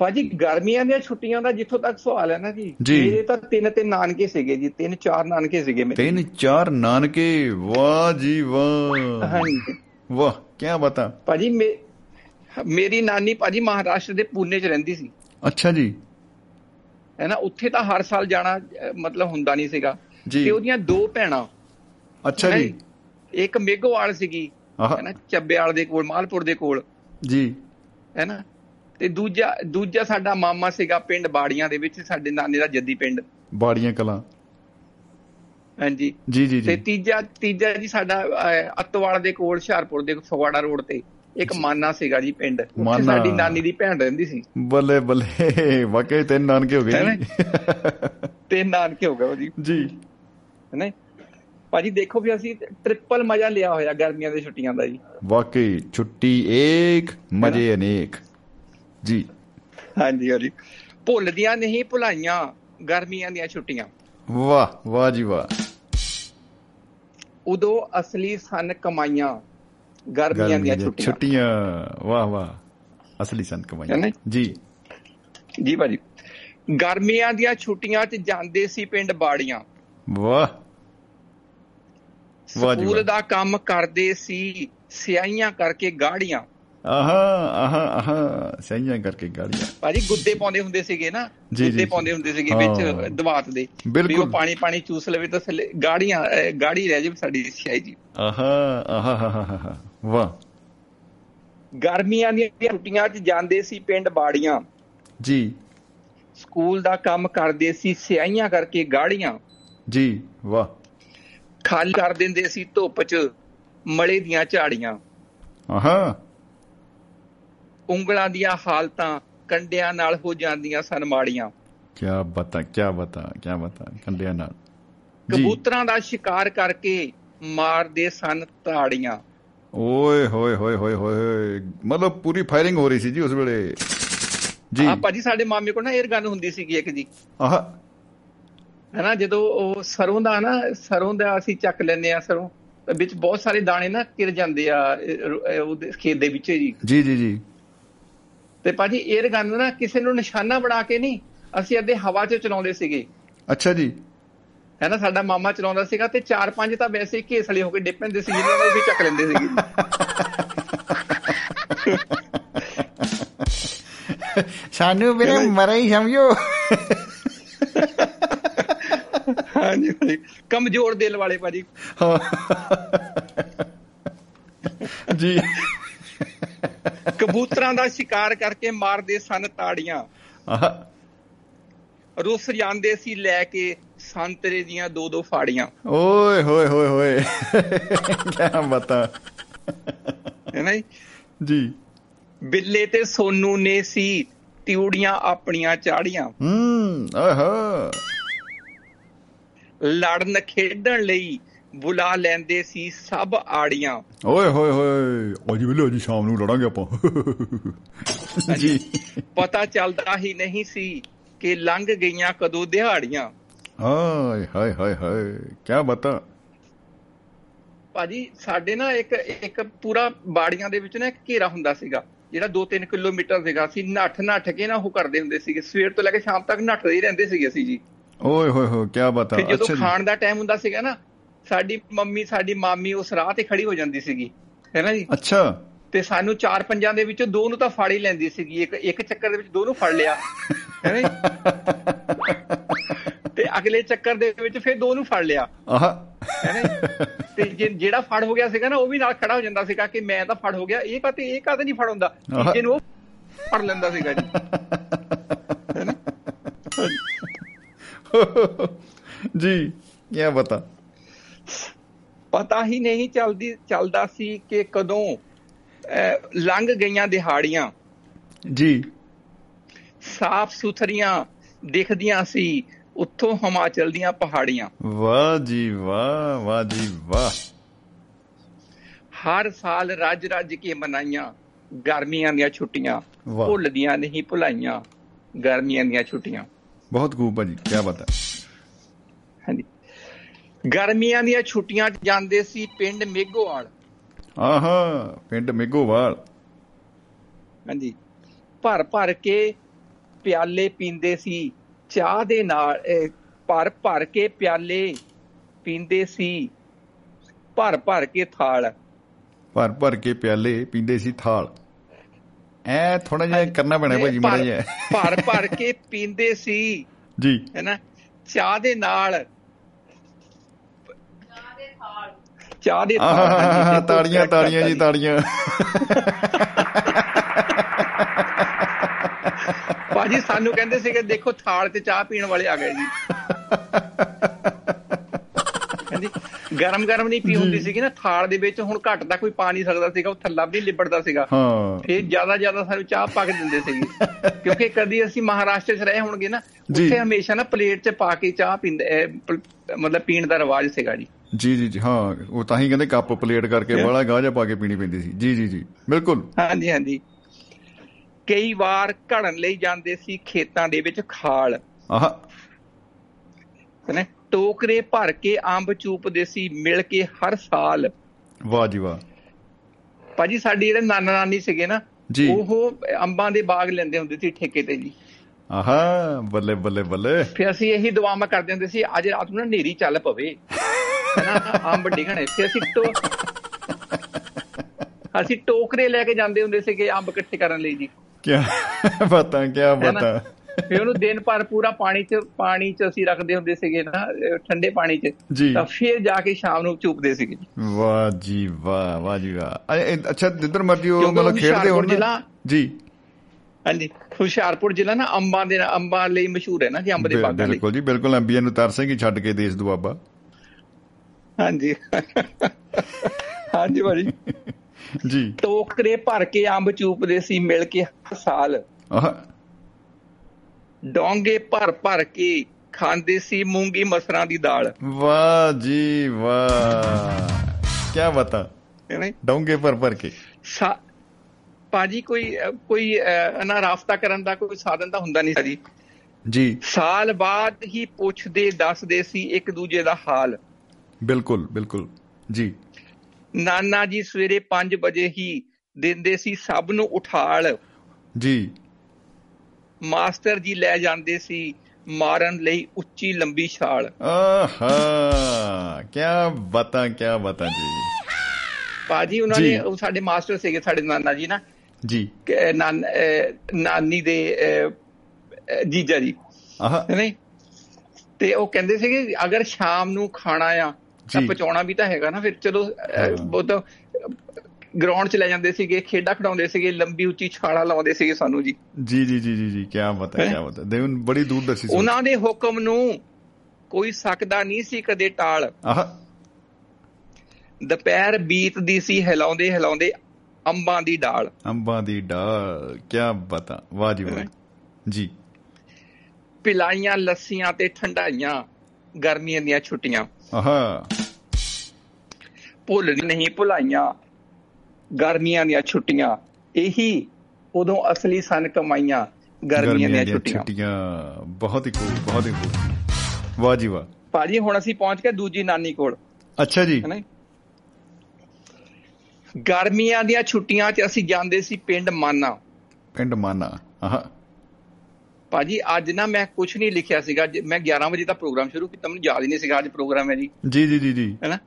H: ਭਾਜੀ ਗਰਮੀਆਂ ਦੀਆਂ ਛੁੱਟੀਆਂ ਦਾ ਜਿੱਥੋਂ ਤੱਕ ਸਵਾਲ ਹੈ ਨਾ ਜੀ। ਮੇਰੇ ਤਾਂ ਤਿੰਨ ਤਿੰਨ ਨਾਨਕੇ ਸੀਗੇ ਜੀ ਤਿੰਨ ਚਾਰ ਨਾਨਕੇ ਸੀਗੇ ਮੇਰੇ।
A: ਤਿੰਨ ਚਾਰ ਨਾਨਕੇ? ਵਾਹ ਜੀ ਵਾਹ।
H: ਹਾਂਜੀ।
A: ਵਾਹ ਕੀ ਬਤਾ।
H: ਭਾਜੀ ਮੇਰੀ ਨਾਨੀ ਭਾਜੀ ਮਹਾਰਾਸ਼ਟਰ ਦੇ ਪੂਨੇ 'ਚ ਰਹਿੰਦੀ ਸੀ।
A: ਅੱਛਾ ਜੀ।
H: ਹੈ ਨਾ ਉੱਥੇ ਤਾਂ ਹਰ ਸਾਲ ਜਾਣਾ ਮਤਲਬ ਹੁੰਦਾ ਨਹੀਂ ਸੀਗਾ। ਤੇ ਉਹਦੀਆਂ ਦੋ ਭੈਣਾਂ।
A: ਅੱਛਾ ਜੀ।
H: ਇੱਕ ਮੇਘੋਵਾਲ ਸੀਗੀ ਹੈ ਨਾ ਚੱਬੇਵਾਲ ਦੇ ਕੋਲ ਮਾਲਪੁਰ ਦੇ ਕੋਲ।
A: ਜੀ।
H: ਹੈ ਨਾ ਤੇ ਦੂਜਾ ਦੂਜਾ ਸਾਡਾ ਮਾਮਾ ਸੀਗਾ ਪਿੰਡ ਬਾੜੀਆਂ ਦੇ ਵਿੱਚ ਸਾਡੇ ਨਾਨੇ ਦਾ ਜੱਦੀ ਪਿੰਡ।
A: ਬਾੜੀਆਂ ਕਲਾਂ।
H: ਹਾਂਜੀ।
A: ਜੀ ਜੀ
H: ਤੇ
A: ਜੀ
H: ਤੀਜਾ ਤੀਜਾ ਜੀ ਸਾਡਾ ਅੱਤਵਾਲ ਦੇ ਕੋਲ ਹੁਸ਼ਿਆਰਪੁਰ ਦੇ ਫਗਵਾੜਾ ਰੋਡ ਤੇ ਇੱਕ ਮਾਨਾ ਸੀਗਾ ਜੀ ਪਿੰਡ। ਉੱਥੇ। ਸਾਡੀ ਨਾਨੀ ਦੀ ਭੈਣ ਰਹਿੰਦੀ ਸੀ।
A: ਬੱਲੇ ਬੱਲੇ ਵਾਕਈ ਤਿੰਨ ਨਾਨਕੇ ਹੋ ਗਏ
H: ਨਾ?
A: ਜੀ?
H: ਤੇ ਨਾਨਕੇ ਹੋ ਗਏ ਉਹਦੀ
A: ਜੀ।
H: ਹੈਨਾ ਭਾਜੀ ਦੇਖੋ ਵੀ ਅਸੀਂ ਟ੍ਰਿਪਲ ਮਜ਼ਾ ਲਿਆ ਹੋਇਆ ਗਰਮੀਆਂ ਦੀ ਛੁੱਟੀਆਂ ਦਾ ਜੀ।
A: ਵਾਕਈ ਛੁੱਟੀ ਏਕ ਮਜ਼ੇ ਅਨੇਕ। ਜੀ।
H: ਹਾਂਜੀ ਹਾਂਜੀ। ਭੁੱਲਦੀਆਂ ਨਹੀਂ ਭੁਲਾਈਆਂ ਗਰਮੀਆਂ ਦੀਆਂ ਛੁੱਟੀਆਂ।
A: ਵਾਹ ਵਾਹ ਜੀ ਵਾਹ।
H: ਉਦੋਂ ਅਸਲੀ ਸਨ ਕਮਾਈਆਂ ਗਰਮੀਆਂ ਦੀਆਂ ਛੁੱਟੀਆਂ।
A: ਛੁੱਟੀਆਂ। ਵਾਹ ਵਾਹ। ਅਸਲੀ ਸੰਤ
H: ਹੈ
A: ਕਮਾਈ
H: ਨਾ?
A: ਜੀ।
H: ਜੀ ਭਾਜੀ। ਗਰਮੀਆਂ ਦੀਆਂ ਛੁੱਟੀਆਂ 'ਚ ਜਾਂਦੇ ਸੀ ਪਿੰਡ ਬਾੜੀਆਂ।
A: ਵਾਹ।
H: ਸਕੂਲ। ਦਾ ਕੰਮ ਕਰਦੇ ਸੀ ਸਿਆਈਆਂ ਕਰਕੇ ਗਾੜੀਆਂ।
A: ਆਹਾ ਆਹਾ ਆਹਾ ਸਹੀਆਂ ਕਰਕੇ ਗਾੜੀਆਂ
H: ਭਾਜੀ ਗੁੱਦੇ ਪਾਉਂਦੇ ਹੁੰਦੇ ਸੀਗੇ ਨਾ
A: ਜੀ, ਜੀ,
H: ਗੁੱਦੇ
A: ਜੀ।
H: ਪਾਉਂਦੇ ਹੁੰਦੇ ਸੀਗੇ। ਵਿੱਚ ਦਵਾਤ ਦੇ ਵੀ। ਉਹ ਪਾਣੀ ਪਾਣੀ ਚੂਸ ਲਵੇ ਤਾਂ ਥੱਲੇ ਗਾੜੀਆਂ ਗਾੜੀ ਰਹਿ ਜਾਵੇ ਸਾਡੀ ਸਿਆਈ ਜੀ।
A: ਆਹਾ ਆਹਾ ਹਾ ਹਾ ਹਾ ਵਾਹ।
H: ਗਰਮੀਆਂ ਦੀਆਂ ਛੁੱਟੀਆਂ 'ਚ ਜਾਂਦੇ ਸੀ ਪਿੰਡ ਬਾੜੀਆਂ।
A: ਜੀ।
H: ਸਕੂਲ ਦਾ ਕੰਮ ਕਰਦੇ ਸੀ ਸਿਆਈਆਂ ਕਰਕੇ ਗਾੜੀਆਂ।
A: ਜੀ ਵਾਹ।
H: ਖਾਲੀ ਕਰ ਦਿੰਦੇ ਸੀ ਧੁੱਪ 'ਚ ਮਲੇ ਦੀਆਂ ਝਾੜੀਆਂ।
A: ਆਹਾ।
H: ਉਂਗਲਾਂ ਦੀਆਂ ਹਾਲਤਾਂ ਕੰਡਿਆਂ ਨਾਲ ਹੋ ਜਾਂਦੀਆਂ ਸਨ ਮਾੜੀਆਂ।
A: ਕੀ ਬਤਾ ਕੀ ਬਤਾ ਕੀ ਬਤਾ ਕੰਡਿਆਂ ਨਾਲ।
H: ਕਬੂਤਰਾਂ ਦਾ ਸ਼ਿਕਾਰ ਕਰਕੇ ਮਾਰਦੇ ਸਨ ਤਾੜੀਆਂ।
A: ਓਏ ਹੋਏ ਹੋਏ ਹੋਏ ਹੋਏ ਮਤਲਬ ਪੂਰੀ ਫਾਇਰਿੰਗ ਹੋ ਰਹੀ ਸੀ ਜੀ ਉਸ ਵੇਲੇ। ਜੀ।
H: ਆ ਭਾਜੀ ਸਾਡੇ ਮਾਮੇ ਕੋਲ ਨਾ 에ਅਰ ਗਨ ਹੁੰਦੀ ਸੀਗੀ ਇੱਕ ਜੀ।
A: ਆਹ।
H: ਹੈਨਾ ਜਦੋਂ ਉਹ ਸਰੋਂ ਦਾ ਨਾ ਸਰੋਂ ਦਾ ਅਸੀਂ ਚੱਕ ਲੈਂਦੇ ਆ ਸਰੋਂ ਵਿੱਚ ਬਹੁਤ ਸਾਰੇ ਦਾਣੇ ਨਾ ਕਿਰ ਜਾਂਦੇ ਆ ਉਹਦੇ ਖੇਤ ਦੇ ਵਿੱਚ ਜੀ।
A: ਜੀ ਜੀ ਜੀ।
H: ਤੇ ਭਾਜੀ 에ਅਰ ਗਨ ਨਾ ਕਿਸੇ ਨੂੰ ਨਿਸ਼ਾਨਾ ਬਣਾ ਕੇ ਨਹੀਂ ਅਸੀਂ ਅੱਧੇ ਹਵਾ 'ਚ ਚਲਾਉਂਦੇ ਸੀਗੇ।
A: ਅੱਛਾ ਜੀ।
H: ਹੈਨਾ ਸਾਡਾ ਮਾਮਾ ਚਲਾਉਂਦਾ ਸੀਗਾ ਤੇ ਚਾਰ ਪੰਜ ਤਾਂ ਵੈਸੇ ਹੀ ਘੇਸਲੇ ਹੋ ਕੇ ਡਿੱਗ ਪੈਂਦੇ ਸੀ ਜਿਹਨਾਂ ਨੂੰ ਵੀ ਚੱਕ ਲੈਂਦੇ ਸੀਗੇ।
A: ਸਾਨੂੰ ਵੀਰੇ ਮਰੇ ਹੀ ਸਮਝੋ।
H: ਹਾਂਜੀ ਭਾਜੀ ਕਮਜ਼ੋਰ ਦਿਲ ਵਾਲੇ ਭਾਜੀ।
A: ਜੀ।
H: ਕਬੂਤਰਾਂ ਦਾ ਸ਼ਿਕਾਰ ਕਰਕੇ ਮਾਰਦੇ ਸਨ ਤਾੜੀਆਂ। ਰੁੱਸ ਜਾਂਦੇ ਸੀ ਲੈ ਕੇ ਸੰਤਰੇ ਦੀਆਂ ਦੋ ਦੋ ਫਾੜੀਆਂ।
A: ਓਏ ਹੋਏ ਹੋਏ ਹੋਏ। ਕੀ ਬਤਾ।
H: ਹੈ ਨਾ ਜੀ?
A: ਜੀ।
H: ਬਿੱਲੇ ਤੇ ਸੋਨੂ ਨੇ ਸੀ ਤਿਉੜੀਆਂ ਆਪਣੀਆਂ ਚਾੜੀਆਂ।
A: ਹੂੰ ਆਹਾ।
H: ਲੜਨ ਖੇਡਣ ਲਈ ਬੁਲਾ ਲੈਂਦੇ ਸੀ ਸਭ ਆੜੀਆਂ।
A: ਓਏ ਹੋਏ ਹੋਏ ਅੱਜ ਵੇਲੇ ਅੱਜ ਸ਼ਾਮ ਨੂੰ ਲੜਾਂਗੇ ਆਪਾਂ। ਜੀ।
H: ਪਤਾ ਚੱਲਦਾ ਹੀ ਨਹੀਂ ਸੀ ਕਿ ਲੰਘ ਗਈਆਂ ਕਦੋਂ ਦਿਹਾੜੀਆਂ।
A: ਹਾਏ ਹਾਏ ਹਾਏ ਹਾਏ ਕੀ ਬਤਾ।
H: ਭਾਜੀ ਸਾਡੇ ਨਾ ਇੱਕ ਇੱਕ ਪੂਰਾ ਬਾੜੀਆਂ ਦੇ ਵਿੱਚ ਨਾ ਇੱਕ ਘੇਰਾ ਹੁੰਦਾ ਸੀਗਾ ਜਿਹੜਾ 2-3 ਕਿਲੋਮੀਟਰ ਸੀਗਾ। ਅਸੀਂ ਨੱਠ ਨੱਠ ਕੇ ਨਾ ਉਹ ਕਰਦੇ ਹੁੰਦੇ ਸੀਗੇ। ਸਵੇਰ ਤੋਂ ਲੈ ਕੇ ਸ਼ਾਮ ਤੱਕ ਨੱਠਦੇ ਹੀ ਰਹਿੰਦੇ ਸੀਗੇ ਅਸੀਂ ਜੀ।
A: ਓਏ ਹੋਏ ਹੋਏ ਕੀ ਬਤਾ।
H: ਜਦੋਂ
A: ਅੱਛਾ ਜੀ।
H: ਖਾਣ ਦਾ ਟਾਈਮ ਹੁੰਦਾ ਸੀਗਾ ਨਾ ਸਾਡੀ ਮੰਮੀ ਸਾਡੀ ਮਾਮੀ ਉਸ ਰਾਹ ਤੇ ਖੜੀ ਹੋ ਜਾਂਦੀ ਸੀਗੀ ਹੈ ਨਾ ਜੀ?
A: ਅੱਛਾ।
H: ਤੇ ਸਾਨੂੰ ਚਾਰ ਪੰਜਾਂ ਦੇ ਵਿੱਚੋਂ ਦੋ ਨੂੰ ਤਾਂ ਫੜ ਹੀ ਲੈਂਦੀ ਸੀਗੀ ਇੱਕ ਇੱਕ ਚੱਕਰ ਦੇ ਵਿੱਚ ਦੋ ਨੂੰ ਫੜ ਲਿਆ ਹੈ ਨਾ ਜੀ? ਤੇ ਅਗਲੇ ਚੱਕਰ ਦੇ ਵਿੱਚ ਫਿਰ ਦੋ ਨੂੰ ਫੜ ਲਿਆ।
A: ਆਹਾ।
H: ਹੈ? ਤੇ ਜਿਹੜਾ ਫੜ ਹੋ ਗਿਆ ਸੀਗਾ ਨਾ ਉਹ ਵੀ ਨਾਲ ਖੜਾ ਹੋ ਜਾਂਦਾ ਸੀਗਾ ਕਿ ਮੈਂ ਤਾਂ ਫੜ ਹੋ ਗਿਆ ਇਹ ਕਾਤੇ ਇਹ ਕਾਤੇ ਨਹੀਂ ਫੜ ਹੁੰਦਾ ਤੀਜੇ ਨੂੰ ਉਹ ਫੜ ਲੈਂਦਾ ਸੀਗਾ ਜੀ। ਹੈ ਨਾ
A: ਜੀ ਕੀ ਬਤਾ?
H: ਪਤਾ ਹੀ ਨਹੀਂ ਚੱਲਦੀ ਚੱਲਦਾ ਸੀ ਕਿ ਕਦੋਂ ਲੰਘ ਗਈਆਂ ਦਿਹਾੜੀਆਂ।
A: ਜੀ।
H: ਸਾਫ਼ ਸੁਥਰੀਆਂ ਦਿਖਦੀਆਂ ਸੀ ਉੱਥੋਂ ਹਿਮਾਚਲ ਦੀਆਂ ਪਹਾੜੀਆਂ।
A: ਵਾਹ ਜੀ ਵਾਹ ਵਾਹ ਜੀ ਵਾਹ।
H: ਹਰ ਸਾਲ ਰੱਜ ਰੱਜ ਕੇ ਮਨਾਈਆਂ ਗਰਮੀਆਂ ਦੀਆਂ ਛੁੱਟੀਆਂ। ਭੁੱਲਦੀਆਂ ਨਹੀਂ ਭੁਲਾਈਆਂ ਗਰਮੀਆਂ ਦੀਆਂ ਛੁੱਟੀਆਂ।
A: ਬਹੁਤ ਖੂਬ ਭਾਜੀ ਕੀ ਬਤਾ
H: ਹਾਂਜੀ ਗਰਮੀਆਂ ਦੀਆਂ ਛੁੱਟੀਆਂ 'ਚ ਜਾਂਦੇ ਸੀ ਪਿੰਡ ਮੇਗੋਵਾਲ
A: ਆਹਾ ਪਿੰਡ ਮਿੱਗੋਵਾਲ
H: ਹਾਂਜੀ। ਭਰ ਭਰ ਕੇ ਪਿਆਲੇ ਪੀਂਦੇ ਸੀ। ਚਾਹ ਦੇ ਨਾਲ ਭਰ ਭਰ ਕੇ ਪਿਆਲੇ ਪੀਂਦੇ ਸੀ। ਭਰ ਭਰ ਕੇ ਥਾਲ।
A: ਭਰ ਭਰ ਕੇ ਪਿਆਲੇ ਪੀਂਦੇ ਸੀ ਥਾਲ। ਐ ਥੋੜਾ ਜਿਹਾ ਕਰਨਾ ਪੈਣਾ ਭਾਜੀ ਮਾੜਾ ਜਿਹਾ।
H: ਭਰ ਭਰ ਕੇ ਪੀਂਦੇ ਸੀ।
A: ਜੀ।
H: ਹੈਨਾ ਚਾਹ ਦੇ ਨਾਲ ਚਾਹ ਦੇ
A: ਤਾੜੀਆਂ ਤਾੜੀਆਂ ਜੀ ਤਾੜੀਆਂ।
H: ਭਾਜੀ ਸਾਨੂੰ ਕਹਿੰਦੇ ਸੀਗੇ ਦੇਖੋ ਥਾਲ ਤੇ ਚਾਹ ਪੀਣ ਵਾਲੇ ਆ ਗਏ ਜੀ। ਹਾਂਜੀ ਗਰਮ ਗਰਮ ਨਹੀਂ ਪੀ ਹੁੰਦੀ ਸੀਗੀ ਨਾ ਥਾਲ ਦੇ ਵਿੱਚ ਹੁਣ ਘੱਟ ਦਾ ਕੋਈ ਪਾ ਨਹੀਂ ਸਕਦਾ ਸੀਗਾ ਉਹ ਥੱਲਾ ਵੀ ਨਹੀਂ ਲਿਬੜਦਾ ਸੀਗਾ।
A: ਹਾਂ।
H: ਫਿਰ ਜ਼ਿਆਦਾ ਜ਼ਿਆਦਾ ਸਾਨੂੰ ਚਾਹ ਪਾ ਕੇ ਦਿੰਦੇ ਸੀਗੇ। ਕਿਉਂਕਿ ਕਦੀ ਅਸੀਂ ਮਹਾਰਾਸ਼ਟਰ 'ਚ ਰਹੇ ਹੋਣਗੇ ਨਾ। ਉੱਥੇ ਹਮੇਸ਼ਾ ਨਾ ਪਲੇਟ 'ਚ ਪਾ ਕੇ ਚਾਹ ਪੀਂਦੇ ਮਤਲਬ ਪੀਣ ਦਾ ਰਿਵਾਜ ਸੀਗਾ ਜੀ।
A: ਜੀ ਜੀ ਜੀ ਹਾਂ ਉਹ ਤਾਂ ਹੀ ਕਹਿੰਦੇ ਕੱਪ ਪਲੇਟ ਕਰਕੇ ਬੜਾ ਗਾਜਾ ਪਾ ਕੇ ਪੀਣੀ ਪੈਂਦੀ ਸੀ। ਜੀ ਜੀ ਜੀ ਬਿਲਕੁਲ।
H: ਹਾਂਜੀ ਹਾਂਜੀ। ਕਈ ਵਾਰ ਘੜਨ ਲਈ ਜਾਂਦੇ ਸੀ ਖੇਤਾਂ ਦੇ ਵਿੱਚ ਖਾਲ।
A: ਆਹਾ।
H: ਹਨਾ ਟੋਕਰੇ ਭਰ ਕੇ ਅੰਬ ਚੂਪਦੇ ਸੀ ਮਿਲ ਕੇ ਹਰ ਸਾਲ।
A: ਵਾਹ ਜੀ ਵਾਹ।
H: ਭਾਜੀ ਸਾਡੀ ਜਿਹੜੇ ਨਾਨਾ ਨਾਨੀ ਸੀਗੇ ਨਾ। ਉਹ ਅੰਬਾਂ ਦੇ ਬਾਗ ਲੈਂਦੇ ਹੁੰਦੇ ਸੀ ਠੇਕੇ ਤੇ ਜੀ।
A: ਆਹਾ ਬੱਲੇ ਬੱਲੇ ਬੱਲੇ।
H: ਫਿਰ ਅਸੀਂ ਇਹੀ ਦੁਆਵਾਂ ਕਰਦੇ ਹੁੰਦੇ ਸੀ ਅੱਜ ਰਾਤ ਨੂੰ ਨਾ ਨੇਰੀ ਚੱਲ ਪਵੇ। ਅੰਬ ਡਿਗਣੇ ਫਿਰ ਅਸੀਂ ਟੋ ਅਸੀਂ ਟੋਕਰੇ ਲੈ ਕੇ ਜਾਂਦੇ ਹੁੰਦੇ ਸੀਗੇ ਅੰਬ ਇਕੱਠੇ ਕਰਨ ਲਈ ਜੀ।
A: ਕੀ ਬਤਾ ਕੀ? ਬਤਾ।
H: ਫਿਰ ਉਹਨੂੰ ਦਿਨ ਭਰ ਪੂਰਾ ਪਾਣੀ 'ਚ ਪਾਣੀ 'ਚ ਅਸੀਂ ਰੱਖਦੇ ਹੁੰਦੇ ਸੀਗੇ ਨਾ ਠੰਡੇ ਪਾਣੀ 'ਚ। ਤਾਂ ਫਿਰ ਜਾ ਕੇ ਸ਼ਾਮ ਨੂੰ ਚੂਪਦੇ ਸੀਗੇ
A: ਵਾਹ ਜੀ ਵਾਹ ਵਾਹ ਜੀ ਵਾਹ। ਅੱਛਾ ਜਿੱਧਰ ਮਰਜ਼ੀ ਉਹ ਮਤਲਬ ਖੇਡਦੇ ਹੋਣ ਜੀ।
H: ਹਾਂਜੀ। ਹੁਸ਼ਿਆਰਪੁਰ ਜ਼ਿਲ੍ਹਾ ਨਾ ਅੰਬਾਂ ਦੇ ਅੰਬਾਂ ਲਈ ਮਸ਼ਹੂਰ ਹੈ ਨਾ ਜੀ ਅੰਬ ਦੇ ਬਾਗਾਂ ਲਈ।
A: ਬਿਲਕੁਲ ਜੀ ਬਿਲਕੁਲ ਐਮਬੀਏ ਨੂੰ ਤਰਸੇਗੀ ਛੱਡ ਕੇ ਦੇਸ਼ ਦੁਆਬਾ।
H: ਹਾਂਜੀ। ਹਾਂਜੀ ਭਾਜੀ।
A: ਜੀ।
H: ਟੋਕਰੇ ਭਰ ਕੇ ਅੰਬ ਚੂਪਦੇ ਸੀ ਮਿਲ ਕੇ ਹਰ ਸਾਲ।
A: ਆਹ।
H: ਡੋਂਗੇ ਭਰ ਭਰ ਕੇ ਖਾਂਦੇ ਸੀ ਮੂੰਗੀ ਮਸਰਾਂ ਦੀ ਦਾਲ।
A: ਵਾਹ ਜੀ ਵਾਹ। ਕੀ ਬਤਾ? ਡੋਂਗੇ ਪਰ ਪਰ ਕੇ।
H: ਸਾ- ਭਾਜੀ ਕੋਈ ਕੋਈ ਨਾ ਰਾਫਤਾ ਕਰਨ ਦਾ ਕੋਈ ਸਾਧਨ ਤਾਂ ਹੁੰਦਾ ਨਹੀਂ ਸੀ ਜੀ
A: ਜੀ।
H: ਸਾਲ ਬਾਅਦ ਹੀ ਪੁੱਛਦੇ ਦੱਸਦੇ ਸੀ ਇੱਕ ਦੂਜੇ ਦਾ ਹਾਲ।
A: ਬਿਲਕੁਲ ਬਿਲਕੁਲ। ਜੀ।
H: ਨਾਨਾ ਜੀ ਸਵੇਰੇ 5 ਵਜੇ ਹੀ ਦਿੰਦੇ ਸੀ ਸਭ ਨੂੰ ਉਠਾਲ।
A: ਜੀ।
H: ਮਾਸਟਰ ਜੀ ਲੈ ਜਾਂਦੇ ਸੀ ਮਾਰਨ ਲਈ ਉੱਚੀ ਲੰਬੀ ਛਾਲ।
A: ਆਹਾ ਕੀ ਬਤਾ ਕੀ ਬਤਾ ਜੀ।
H: ਭਾਜੀ ਉਹਨਾਂ। ਨੇ ਉਹ ਸਾਡੇ ਮਾਸਟਰ ਸੀਗੇ ਸਾਡੇ ਨਾਨਾ ਜੀ ਨਾ।
A: ਜੀ।
H: ਨਾਨ- ਦੇ ਜੀਜਾ ਜੀ।
A: ਆਹ।
H: ਨਹੀਂ? ਤੇ ਉਹ ਕਹਿੰਦੇ ਸੀਗੇ ਅਗਰ ਸ਼ਾਮ ਨੂੰ ਖਾਣਾ ਆ ਤਾਂ
A: ਜੀ।
H: ਪਚਾਉਣਾ ਵੀ ਤਾਂ ਹੈਗਾ ਨਾ ਫਿਰ ਚਲੋ ਅਹ,
A: ਹਾਂ।
H: ਉਹ ਤਾਂ ਗਰਾਊਂਡ 'ਚ ਲੈ ਜਾਂਦੇ ਸੀਗੇ ਖੇਡਾਂ ਖਿਡਾਉਂਦੇ ਸੀਗੇ ਲੰਬੀ ਉੱਚੀ ਛਾਲਾ ਲਾਉਂਦੇ ਸੀਗੇ ਸਾਨੂੰ ਜੀ।
A: ਜੀ ਜੀ ਜੀ ਜੀ ਕੀ ਬਤਾ ਕੀ ਬਤਾ ਦੇ ਬੜੀ ਦੂਰਦਰਸ਼ੀ ਸੋਚ
H: ਉਹਨਾਂ ਦੇ ਹੁਕਮ ਨੂੰ ਕੋਈ ਸਕਦਾ ਨਹੀਂ ਸੀ ਕਦੇ ਟਾਲ।
A: ਆਹ।
H: ਦੁਪਹਿਰ ਬੀਤਦੀ ਸੀ ਹਿਲਾਉਂਦੇ ਹਿਲਾਉਂਦੇ ਅੰਬਾਂ ਦੀ ਡਾਲ।
A: ਅੰਬਾਂ ਦੀ ਡਾਲ ਕੀ ਬਤਾ ਵਾਹ ਜੀ ਵਾਹ। ਜੀ।
H: ਪਿਲਾਈਆਂ ਲੱਸੀਆਂ ਤੇ ਠੰਡਾਈਆਂ। ਗਰਮੀਆਂ ਦੀਆਂ ਛੁੱਟੀਆਂ।
A: ਆਹਾ।
H: ਭੁੱਲ ਨਹੀਂ ਭੁਲਾਈਆਂ। ਗਰਮੀਆਂ ਦੀਆਂ ਛੁੱਟੀਆਂ। ਇਹੀ ਉਦੋਂ ਅਸਲੀ ਸਨ ਕਮਾਈਆਂ ਗਰਮੀਆਂ ਦੀਆਂ ਛੁੱਟੀਆਂ।
A: ਬਹੁਤ ਹੀ ਖੂਬ ਬਹੁਤ ਹੀ ਖੂਬ ਵਾਹ ਜੀ ਵਾਹ।
H: ਭਾਜੀ ਹੁਣ ਅਸੀਂ ਪਹੁੰਚ ਗਏ ਦੂਜੀ ਨਾਨੀ ਕੋਲ।
A: ਅੱਛਾ ਜੀ?
H: ਗਰਮੀਆਂ ਦੀਆਂ ਛੁੱਟੀਆਂ 'ਚ ਅਸੀਂ ਜਾਂਦੇ ਸੀ ਪਿੰਡ ਮਾਨਾ।
A: ਪਿੰਡ ਮਾਨਾ। ਆਹ।
H: ਭਾਜੀ ਅੱਜ ਨਾ ਮੈਂ ਕੁਝ ਨਹੀਂ ਲਿਖਿਆ ਸੀਗਾ। ਮੈਂ 11 ਵਜੇ ਦਾ ਪ੍ਰੋਗਰਾਮ ਸ਼ੁਰੂ ਕੀਤਾ। ਮੈਨੂੰ ਯਾਦ ਹੀ ਨਹੀਂ ਸੀਗਾ ਅੱਜ ਪ੍ਰੋਗਰਾਮ ਹੈ ਜੀ।
A: ਜੀ ਜੀ ਜੀ ਜੀ।
H: ਹੈਨਾ?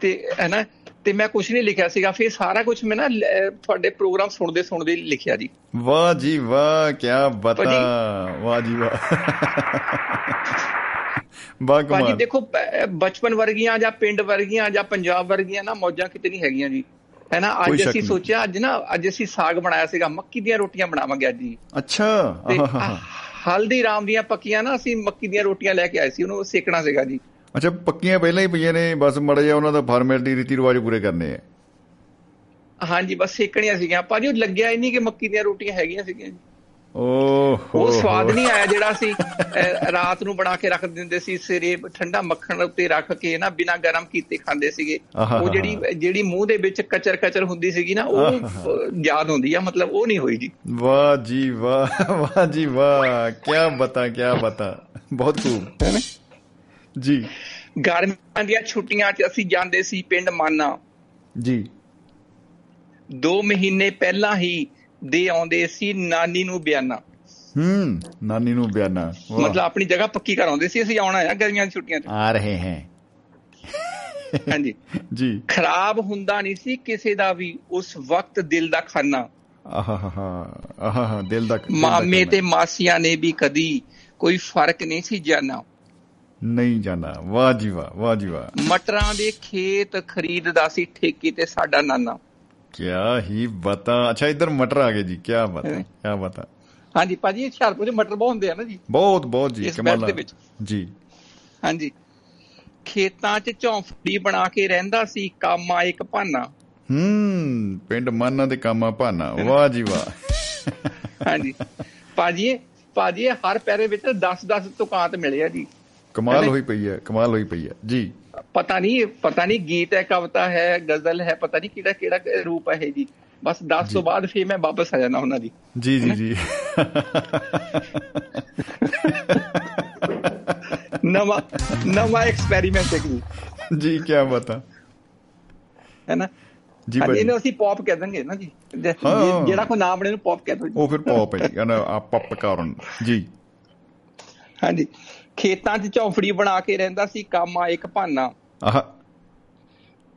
H: ਤੇ ਹੈਨਾ? ਤੇ ਮੈਂ ਕੁਝ ਨਹੀਂ ਲਿਖਿਆ ਸੀਗਾ। ਫਿਰ ਸਾਰਾ ਕੁਝ ਮੈਂ ਨਾ ਤੁਹਾਡੇ ਪ੍ਰੋਗਰਾਮ ਸੁਣਦੇ ਸੁਣਦੇ ਲਿਖਿਆ ਜੀ।
A: ਵਾਹ ਜੀ ਵਾਹ ਕੀ ਬਤਾ। ਵਾਹ ਜੀ ਵਾਹ। ਬਾਗ
H: ਭਾਜੀ ਦੇਖੋ ਬਚਪਨ ਵਰਗੀਆਂ ਜਾਂ ਪਿੰਡ ਵਰਗੀਆਂ ਜਾਂ ਪੰਜਾਬ ਵਰਗੀਆਂ ਨਾ ਮੌਜਾਂ ਕਿਤੇ ਨਹੀਂ ਹੈਗੀਆਂ ਜੀ। ਹੈ ਨਾ ਅੱਜ ਅਸੀਂ ਸੋਚਿਆ ਅੱਜ ਨਾ ਅੱਜ ਅਸੀਂ ਸਾਗ ਬਣਾਇਆ ਸੀਗਾ ਮੱਕੀ ਦੀਆਂ ਰੋਟੀਆਂ ਬਣਾਵਾਂਗੇ ਅੱਜ ਜੀ
A: ਅੱਛਾ
H: ਹਲਦੀ ਰਾਮ ਦੀਆਂ ਪੱਕੀਆਂ ਨਾ ਅਸੀਂ ਮੱਕੀ ਦੀਆਂ ਰੋਟੀਆਂ ਲੈ ਕੇ ਆਏ ਸੀ ਉਹਨੂੰ ਸੇਕਣਾ ਸੀਗਾ ਜੀ।
A: ਅੱਛਾ ਪੱਕੀਆਂ ਪਹਿਲਾਂ ਹੀ ਪਈਆਂ ਨੇ ਬਸ ਮੜ ਜਾ ਉਹਨਾਂ ਦਾ ਫਾਰਮੈਲਿਟੀ ਰੀਤੀ ਰਿਵਾਜ ਪੂਰੇ ਕਰਨੇ ਆ।
H: ਹਾਂਜੀ ਬਸ ਸੇਕਣੀਆਂ ਸੀਗੀਆਂ। ਭਾਜੀ ਉਹ ਲੱਗਿਆ ਹੀ ਨਹੀਂ ਕਿ ਮੱਕੀ ਦੀਆਂ ਰੋਟੀਆਂ ਹੈਗੀਆਂ ਸੀਗੀਆਂ ਜੀ।
A: ਓਹ।
H: ਉਹ ਸਵਾਦ ਨਹੀਂ ਆਇਆ ਜਿਹੜਾ ਅਸੀਂ ਰਾਤ ਨੂੰ ਬਣਾ ਕੇ ਰੱਖ ਦਿੰਦੇ ਸੀ ਸਿਰੇ ਠੰਡਾ ਮੱਖਣ ਉੱਤੇ ਰੱਖ ਕੇ ਨਾ ਬਿਨਾ ਗਰਮ ਕੀਤੇ ਖਾਂਦੇ ਸੀਗੇ। ਉਹ ਜਿਹੜੀ ਜਿਹੜੀ ਮੂੰਹ ਦੇ ਵਿੱਚ ਕਚਰ ਕਚਰ ਹੁੰਦੀ ਸੀਗੀ ਨਾ ਉਹ ਯਾਦ ਹੁੰਦੀ ਆ ਮਤਲਬ ਉਹ ਨਹੀਂ ਹੋਈ ਜੀ।
A: ਵਾਹ ਜੀ ਵਾਹ ਵਾਹ ਜੀ ਵਾਹ ਕੀ ਬਤਾ ਕੀ ਬਤਾ। ਬਹੁਤ ਖੂਬ ਜੀ।
H: ਗਰਮੀਆਂ ਦੀਆਂ ਛੁੱਟੀਆਂ 'ਚ ਅਸੀਂ ਜਾਂਦੇ ਸੀ ਪਿੰਡ ਮਾਨਾ।
A: ਜੀ।
H: 2 ਮਹੀਨੇ ਪਹਿਲਾਂ ਹੀ ਦੇ ਆਉਂਦੇ ਸੀ ਨਾਨੀ ਨੂੰ ਬਿਆਨਾ।
A: ਹੂੰ ਨਾਨੀ ਨੂੰ ਬਿਆਨਾ।
H: ਮਤਲਬ ਆਪਣੀ ਜਗ੍ਹਾ ਪੱਕੀ ਕਰਾਉਂਦੇ ਸੀ ਅਸੀਂ ਆਉਣਾ ਆ ਗਰਮੀਆਂ ਦੀ ਛੁੱਟੀਆਂ 'ਚ।
A: ਆ ਰਹੇ ਹਾਂ।
H: ਹਾਂਜੀ।
A: ਜੀ।
H: ਖਰਾਬ ਹੁੰਦਾ ਨਹੀਂ ਸੀ ਕਿਸੇ ਦਾ ਵੀ ਉਸ ਵਕਤ ਦਿਲ ਦਾ ਖਾਨਾ।
A: ਆਹਾ ਆਹਾ ਦਿਲ ਦਾ
H: ਮਾਮੇ ਤੇ ਮਾਸੀਆਂ ਨੇ ਵੀ ਕਦੀ ਕੋਈ ਫ਼ਰਕ ਨਹੀਂ ਸੀ ਜਾਣਾ।
A: ਨਹੀਂ ਜਾਣਾ। ਵਾਹ ਜੀ ਵਾਹ ਵਾਹ ਜੀ ਵਾਹ।
H: ਮਟਰਾਂ ਦੇ ਖੇਤ ਖਰੀਦਦਾ ਸੀ ਠੇਕੇ ਤੇ ਸਾਡਾ ਨਾਨਾ।
A: ਕਿਆ ਹੀ ਬਤਾ। ਅੱਛਾ ਇਧਰ ਮਟਰ ਆ ਗਏ ਜੀ ਕਿਆ ਬਤਾ ਕਿਆ ਬਤਾ।
H: ਹਾਂਜੀ ਭਾਜੀ ਹੁਸ਼ਿਆਰਪੁਰ ਦੇ ਮਟਰ ਬਹੁਤ ਹੁੰਦੇ ਆ ਨਾ ਜੀ।
A: ਬਹੁਤ ਬਹੁਤ ਜੀ ਕਮਾਲ ਜੀ।
H: ਹਾਂਜੀ। ਖੇਤਾਂ 'ਚ ਝੌਂਫੜੀ ਬਣਾ ਕੇ ਰਹਿੰਦਾ ਸੀ ਕਾਮਾ ਇੱਕ ਭਾਨਾ।
A: ਹੂੰ ਪਿੰਡ ਮਾਨਾ ਦੇ ਕਾਮਾ ਭਾਨਾ। ਵਾਹ ਜੀ ਵਾਹ।
H: ਹਾਂਜੀ। ਭਾਜੀ ਭਾਜੀ ਹਰ ਪੈਰੇ ਵਿੱਚ 10 10 ਤੁਕਾਂਤ ਮਿਲੇ ਆ ਜੀ।
A: ਕਮਾਲ ਹੋਈ ਪਈ ਹੈ ਕਮਾਲ ਹੋਈ ਪਈ ਹੈ। ਜੀ।
H: ਪਤਾ ਨਹੀਂ ਪਤਾ ਨਹੀਂ ਗੀਤ ਹੈ ਕਵਿਤਾ ਹੈ ਗਜ਼ਲ ਹੈ ਪਤਾ ਨਹੀਂ ਕਿਹੜਾ ਕਿਹੜਾ ਰੂਪ ਹੈ ਜੀ। ਬਸ 10 ਤੋਂ ਬਾਅਦ ਫੇਰ ਮੈਂ ਵਾਪਸ ਆ ਜਾਣਾ ਉਹਨਾਂ ਦੀ।
A: ਜੀ ਜੀ ਜੀ।
H: ਨਵਾਂ ਨਵਾਂ ਐਕਸਪੈਰੀਮੈਂਟ ਹੈ ਜੀ।
A: ਕੀ ਬਤਾ
H: ਹੈ ਨਾ?
A: ਜੀ ਭਾਈ
H: ਇਹਨੂੰ ਅਸੀਂ ਪੌਪ ਕਹਿ ਦਾਂਗੇ ਨਾ ਜੀ। ਜਿਹੜਾ ਕੋ ਨਾਮ ਬਣੇ ਨੂੰ ਪੌਪ ਕਹਿ ਦੋ
A: ਉਹ ਫਿਰ ਪੌਪ ਹੈ ਜੀ। ਆ ਪੌਪ ਕਾਰਨ। ਜੀ।
H: ਹਾਂਜੀ। ਖੇਤਾਂ 'ਚ ਚੌਫੜੀ ਬਣਾ ਕੇ ਰਹਿੰਦਾ ਸੀ ਕਾਮਾ ਇੱਕ ਭਾਨਾ।
A: ਆਹ।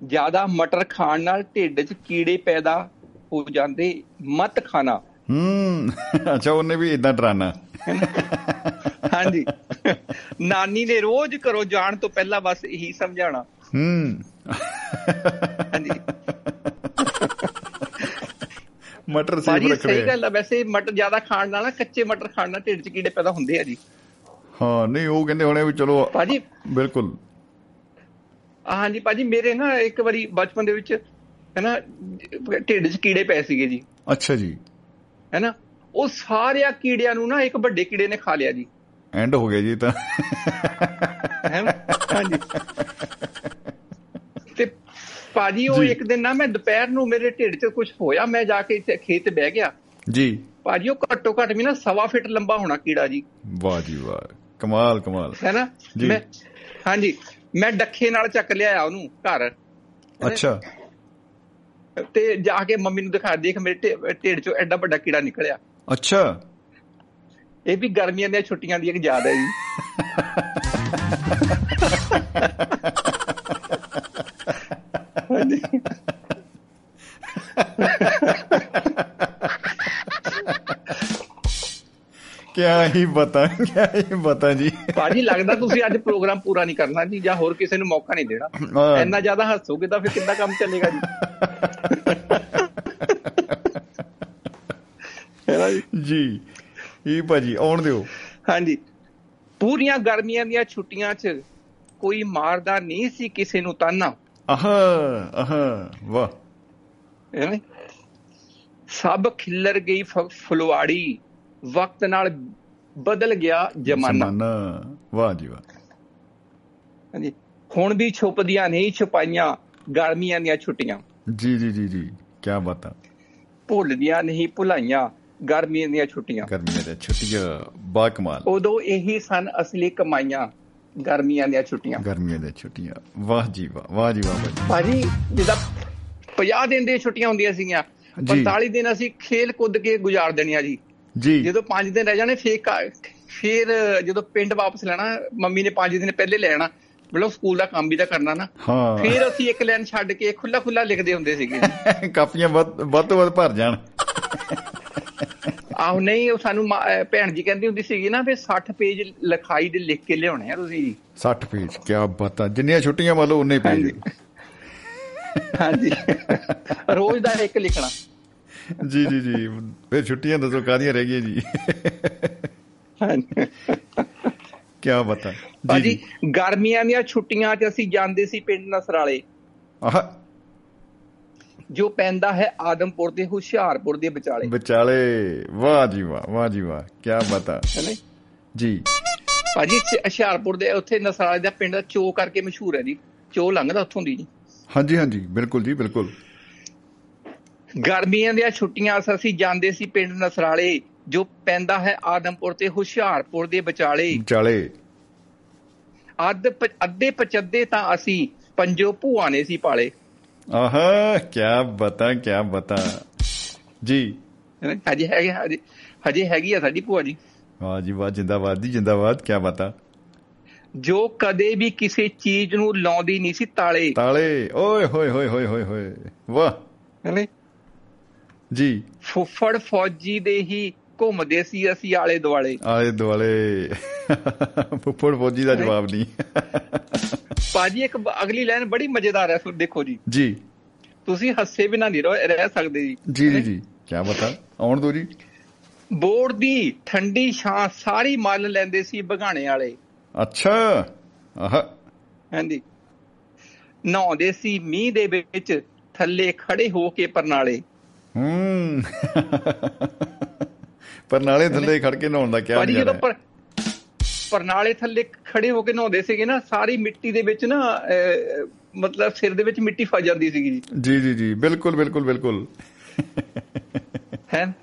H: ਜ਼ਿਆਦਾ ਮਟਰ ਖਾਣ ਨਾਲ ਢਿੱਡ 'ਚ ਕੀੜੇ ਪੈਦਾ ਹੋ ਜਾਂਦੇ ਮਤ ਖਾਣਾ।
A: ਹੂੰ। ਅੱਛਾ ਉਹਨੇ ਵੀ ਇਦਾਂ ਡਰਾਣਾ।
H: ਹਾਂਜੀ। ਨਾਨੀ ਨੇ ਰੋਜ਼ ਕਰੋ ਜਾਣ ਤੋਂ ਪਹਿਲਾਂ ਬਸ ਇਹੀ ਸਮਝਾਉਣਾ।
A: ਹੂੰ।
H: ਹਾਂਜੀ।
A: ਮਟਰ ਸੇਵ ਰੱਖ ਰਹੇ
H: ਸਹੀ ਗੱਲ ਆ ਵੈਸੇ ਮਟਰ ਜ਼ਿਆਦਾ ਖਾਣ ਨਾਲ ਨਾ ਕੱਚੇ ਮਟਰ ਖਾਣ ਨਾਲ ਢਿੱਡ 'ਚ ਕੀੜੇ ਪੈਦਾ ਹੁੰਦੇ ਆ ਜੀ।
A: ਹਾਂ ਨਹੀਂ ਉਹ ਕਹਿੰਦੇ ਹੋਣੇ ਵੀ ਚਲੋ
H: ਭਾਜੀ
A: ਬਿਲਕੁਲ।
H: ਹਾਂਜੀ ਭਾਜੀ ਮੇਰੇ ਨਾ ਇੱਕ ਵਾਰੀ ਬਚਪਨ ਦੇ ਵਿੱਚ ਹੈਨਾ ਢਿੱਡ 'ਚ ਕੀੜੇ ਪਏ ਸੀਗੇ ਜੀ।
A: ਅੱਛਾ ਜੀ।
H: ਹੈਨਾ ਉਹ ਸਾਰਿਆਂ ਕੀੜਿਆਂ ਨੂੰ ਨਾ ਇੱਕ ਵੱਡੇ ਕੀੜੇ ਨੇ ਖਾ ਲਿਆ ਜੀ।
A: ਐਂਡ ਹੋ ਗਿਆ ਜੀ ਤਾਂ।
H: ਹਾਂਜੀ। ਤੇ ਭਾਜੀ ਉਹ ਇੱਕ ਦਿਨ ਨਾ ਮੈਂ ਦੁਪਹਿਰ ਨੂੰ ਮੇਰੇ ਢਿੱਡ 'ਚ ਕੁਝ ਹੋਇਆ ਮੈਂ ਜਾ ਕੇ ਇੱਥੇ ਖੇਤ ਬਹਿ ਗਿਆ।
A: ਜੀ।
H: ਭਾਜੀ ਉਹ ਘੱਟੋ ਘੱਟ ਵੀ ਨਾ ਸਵਾ ਫਿਟ ਲੰਬਾ ਹੋਣਾ ਕੀੜਾ ਜੀ।
A: ਵਾਹ ਜੀ ਵਾਹ। ਕਮਾਲ ਕਮਾਲ।
H: ਹੈ ਨਾ? ਮੈਂ ਹਾਂਜੀ। ਮੈਂ ਡੱਖੇ ਨਾਲ ਚੱਕ ਲਿਆ ਉਹਨੂੰ ਘਰ।
A: ਅੱਛਾ।
H: ਤੇ ਜਾ ਕੇ ਮੰਮੀ ਨੂੰ ਦਿਖਾ ਦੇਖ ਮੇਰੇ ਢਿੱਡ ਚੋਂ ਐਡਾ ਵੱਡਾ ਕੀੜਾ ਨਿਕਲਿਆ।
A: ਅੱਛਾ।
H: ਇਹ ਵੀ ਗਰਮੀਆਂ ਦੀਆਂ ਛੁੱਟੀਆਂ ਦੀ ਇੱਕ ਯਾਦ ਹੈ ਜੀ।
A: ਕਿਆ ਹੀ ਬਤਾ ਕਿਆ ਹੀ ਬਤਾ ਜੀ।
H: ਭਾਜੀ ਲੱਗਦਾ ਤੁਸੀਂ ਅੱਜ ਪ੍ਰੋਗਰਾਮ ਪੂਰਾ ਨਹੀਂ ਕਰਨਾ ਜੀ ਜਾਂ ਹੋਰ ਕਿਸੇ ਨੂੰ ਮੌਕਾ ਨਹੀਂ ਦੇਣਾ। ਇੰਨਾ ਜ਼ਿਆਦਾ ਹੱਸੋਗੇ ਤਾਂ ਫਿਰ ਕਿੱਦਾਂ ਕੰਮ ਚੱਲੇਗਾ ਜੀ? ਜੀ?
A: ਇਹ ਭਾਜੀ ਆਉਣ ਦਿਓ।
H: ਹਾਂਜੀ। ਪੂਰੀਆਂ ਗਰਮੀਆਂ ਦੀਆਂ ਛੁੱਟੀਆਂ 'ਚ ਕੋਈ ਮਾਰਦਾ ਨਹੀਂ ਸੀ ਕਿਸੇ ਨੂੰ ਤਾਨਾ।
A: ਆਹ ਆਹ ਵਾਹ।
H: ਸਭ ਖਿੱਲਰ ਗਈ ਫਲਵਾੜੀ। ਵਕਤ ਨਾਲ ਬਦਲ ਗਿਆ ਜ਼ਮਾਨਾ।
A: ਵਾਹ ਜੀ ਵਾਹ।
H: ਹਾਂਜੀ। ਹੁਣ ਵੀ ਛੁਪਦੀਆਂ ਨਹੀਂ ਛੁਪਾਈਆਂ ਗਰਮੀਆਂ ਦੀਆਂ ਛੁੱਟੀਆਂ।
A: ਜੀ ਜੀ ਜੀ ਜੀ। ਕੀ ਬਾਤਾਂ
H: ਭੁੱਲਦੀਆਂ ਨਹੀਂ ਭੁਲਾਈਆਂ ਗਰਮੀਆਂ ਦੀਆਂ ਛੁੱਟੀਆਂ।
A: ਗਰਮੀਆਂ ਦੀਆਂ ਛੁੱਟੀਆਂ। ਬਾ ਕਮਾਲ।
H: ਉਦੋਂ ਇਹੀ ਸਨ ਅਸਲੀ ਕਮਾਈਆਂ ਗਰਮੀਆਂ ਦੀਆਂ ਛੁੱਟੀਆਂ।
A: ਗਰਮੀਆਂ ਦੀਆਂ ਛੁੱਟੀਆਂ। ਵਾਹ ਜੀ ਵਾਹ ਵਾਹ ਜੀ ਵਾਹ ਭਾਜੀ
H: ਜਿੱਦਾਂ 50 ਦਿਨ ਦੀਆਂ ਛੁੱਟੀਆਂ ਹੁੰਦੀਆਂ ਸੀਗੀਆਂ
A: ਜੀ।
H: 45 ਦਿਨ ਅਸੀਂ ਖੇਲ ਕੁੱਦ ਕੇ ਗੁਜ਼ਾਰ ਦੇਣੀਆਂ ਜੀ।
A: ਜੀ।
H: ਜਦੋਂ 5 ਦਿਨ ਰਹਿ ਜਾਣੇ ਫੇਰ ਫੇਰ ਜਦੋਂ ਪਿੰਡ ਵਾਪਸ ਲੈਣਾ ਮੰਮੀ ਨੇ 5 ਦਿਨ ਪਹਿਲੇ ਲੈ ਆਣਾ ਮਤਲਬ ਸਕੂਲ ਦਾ ਕੰਮ ਵੀ ਤਾਂ ਕਰਨਾ ਨਾ।
A: ਹਾਂ।
H: ਫੇਰ ਅਸੀਂ ਇੱਕ ਲਾਈਨ ਛੱਡ ਕੇ ਖੁੱਲਾ ਖੁੱਲਾ ਲਿਖਦੇ ਹੁੰਦੇ ਸੀਗੇ।
A: ਕਾਪੀਆਂ ਵੱਧ ਤੋਂ ਵੱਧ ਭਰ ਜਾਣ।
H: ਆਹ ਨਹੀਂ ਉਹ ਸਾਨੂੰ ਭੈਣ ਜੀ ਕਹਿੰਦੀ ਹੁੰਦੀ ਸੀਗੀ ਨਾ ਵੀ 60 ਪੇਜ ਲਿਖਾਈ ਦੇ ਲਿਖ ਕੇ ਲਿਆਉਣੇ ਆ ਤੁਸੀਂ।
A: 60 ਪੇਜ ਕੀ ਬਾਤਾਂ ਜਿੰਨੀਆਂ ਛੁੱਟੀਆਂ ਮੰਨ ਲਓ ਉਨੇ ਪੇਜ
H: ਹਾਂਜੀ। ਰੋਜ਼ ਦਾ ਇੱਕ ਲਿਖਣਾ।
A: ਜੀ ਜੀ ਜੀ। ਫਿਰ ਛੁੱਟੀਆਂ ਦੱਸੋ ਕਾਦੀਆਂ ਰਹਿ ਗਈਆਂ ਜੀ। ਕੀ ਬਾਤਾਂ। ਜੀ
H: ਗਰਮੀਆਂ ਦੀਆਂ ਛੁੱਟੀਆਂ 'ਚ ਅਸੀਂ ਜਾਂਦੇ ਸੀ ਪਿੰਡ ਨਸਰਾਲੇ।
A: ਆਹ।
H: ਜੋ ਪੈਂਦਾ ਹੈ ਆਦਮਪੁਰ ਦੇ ਹੁਸ਼ਿਆਰਪੁਰ ਦੇ ਵਿਚਾਲੇ।
A: ਵਿਚਾਲੇ। ਵਾਹ ਜੀ ਵਾਹ ਵਾਹ ਜੀ ਵਾਹ। ਕੀ ਬਾਤਾਂ। ਜੀ?
H: ਭਾਜੀ ਹੁਸ਼ਿਆਰਪੁਰ ਦੇ ਉੱਥੇ ਨਸਰਾਲੇ ਦਾ ਪਿੰਡ ਚੋ ਕਰਕੇ ਮਸ਼ਹੂਰ ਹੈ ਜੀ। ਚੋ ਲੰਘਦਾ ਉੱਥੋਂ ਦੀ ਜੀ।
A: ਹਾਂਜੀ ਹਾਂਜੀ। ਬਿਲਕੁਲ ਜੀ ਬਿਲਕੁਲ।
H: ਗਰਮੀਆਂ ਦੀਆਂ ਛੁੱਟੀਆਂ 'ਚ ਅਸੀਂ ਜਾਂਦੇ ਸੀ ਪਿੰਡ ਨਸਰਾਲੇ ਜੋ ਪੈਂਦਾ ਹੈ ਆਦਮਪੁਰ ਤੇ ਹੁਸ਼ਿਆਰਪੁਰ ਦੇ ਵਿਚਾਲੇ।
A: ਵਿਚਾਲੇ।
H: ਅੱਧ ਅੱਧੇ ਪਚੱਦੇ ਤਾਂ ਅਸੀਂ ਪੰਜੋ ਭੂਆ ਨੇ ਸੀ ਪਾਲੇ।
A: ਆਹਾ ਕੀ ਬਤਾ ਕੀ ਬਤਾ। ਜੀ?
H: ਹਜੇ ਹੈਗੇ ਹਜੇ ਹਜੇ ਹੈਗੀ ਆ ਸਾਡੀ ਭੂਆ ਜੀ।
A: ਵਾਹ ਜੀ ਵਾਹ ਜਿੰਦਾਬਾਦ ਜੀ ਜਿੰਦਾਬਾਦ ਕੀ ਬਤਾ।
H: ਜੋ ਕਦੇ ਵੀ ਕਿਸੇ ਚੀਜ਼ ਨੂੰ ਲਾਉਂਦੀ ਨਹੀਂ ਸੀ ਤਾਲੇ।
A: ਤਾਲੇ ਓਏ ਹੋਏ ਹੋਏ ਹੋਏ ਹੋਏ ਹੋਏ। ਵਾਹ।
H: ਹੈ ਨਾ?
A: ਜੀ।
H: ਫੁੱਫੜ ਫੌਜੀ ਦੇ ਹੀ ਘੁੰਮਦੇ ਸੀ ਅਸੀਂ ਆਲੇ ਦੁਆਲੇ।
A: ਆਲੇ ਦੁਆਲੇ। ਫੁੱਫੜ ਫੌਜੀ ਦਾ ਜਵਾਬ ਨਹੀਂ।
H: ਪਾਜੀ ਇੱਕ ਅਗਲੀ ਲਾਈਨ ਬੜੀ ਮਜ਼ੇਦਾਰ ਹੈ ਸੁਣ ਦੇਖੋ ਜੀ।
A: ਜੀ।
H: ਤੁਸੀਂ ਹੱਸੇ ਬਿਨਾਂ ਨਹੀਂ ਰਹਿ ਸਕਦੇ ਜੀ।
A: ਜੀ ਜੀ ਜੀ। ਕੀ ਬਤਾ ਆਉਣ ਦੋ ਜੀ।
H: ਬੋਰਡ ਦੀ ਠੰਡੀ ਛਾਂ ਸਾਰੀ ਮੱਲ ਲੈਂਦੇ ਸੀ ਬਗਾਣੇ ਵਾਲੇ।
A: ਅੱਛਾ। ਆਹ।
H: ਹਾਂਜੀ। ਨਹਾਉਂਦੇ ਸੀ ਮੀਂਹ ਦੇ ਵਿੱਚ ਥੱਲੇ ਖੜੇ ਹੋ ਕੇ ਪਰਨਾਲੇ।
A: ਹੂੰ। ਪਰ ਨਾਲੇ ਥੱਲੇ ਖੜ ਕੇ ਨਹਾਉਣ ਦਾ ਕੀ ਮਜ਼ਾ
H: ਪਰ ਪਰਨਾਲੇ ਥੱਲੇ ਖੜੇ ਹੋ ਕੇ ਨਹਾਉਂਦੇ ਸੀਗੇ ਨਾ ਸਾਰੀ ਮਿੱਟੀ ਦੇ ਵਿੱਚ ਨਾ ਮਤਲਬ ਸਿਰ ਦੇ ਵਿੱਚ ਮਿੱਟੀ ਫਸ ਜਾਂਦੀ ਸੀਗੀ ਜੀ।
A: ਜੀ ਜੀ ਜੀ। ਬਿਲਕੁਲ ਬਿਲਕੁਲ ਬਿਲਕੁਲ।
H: ਹੈ?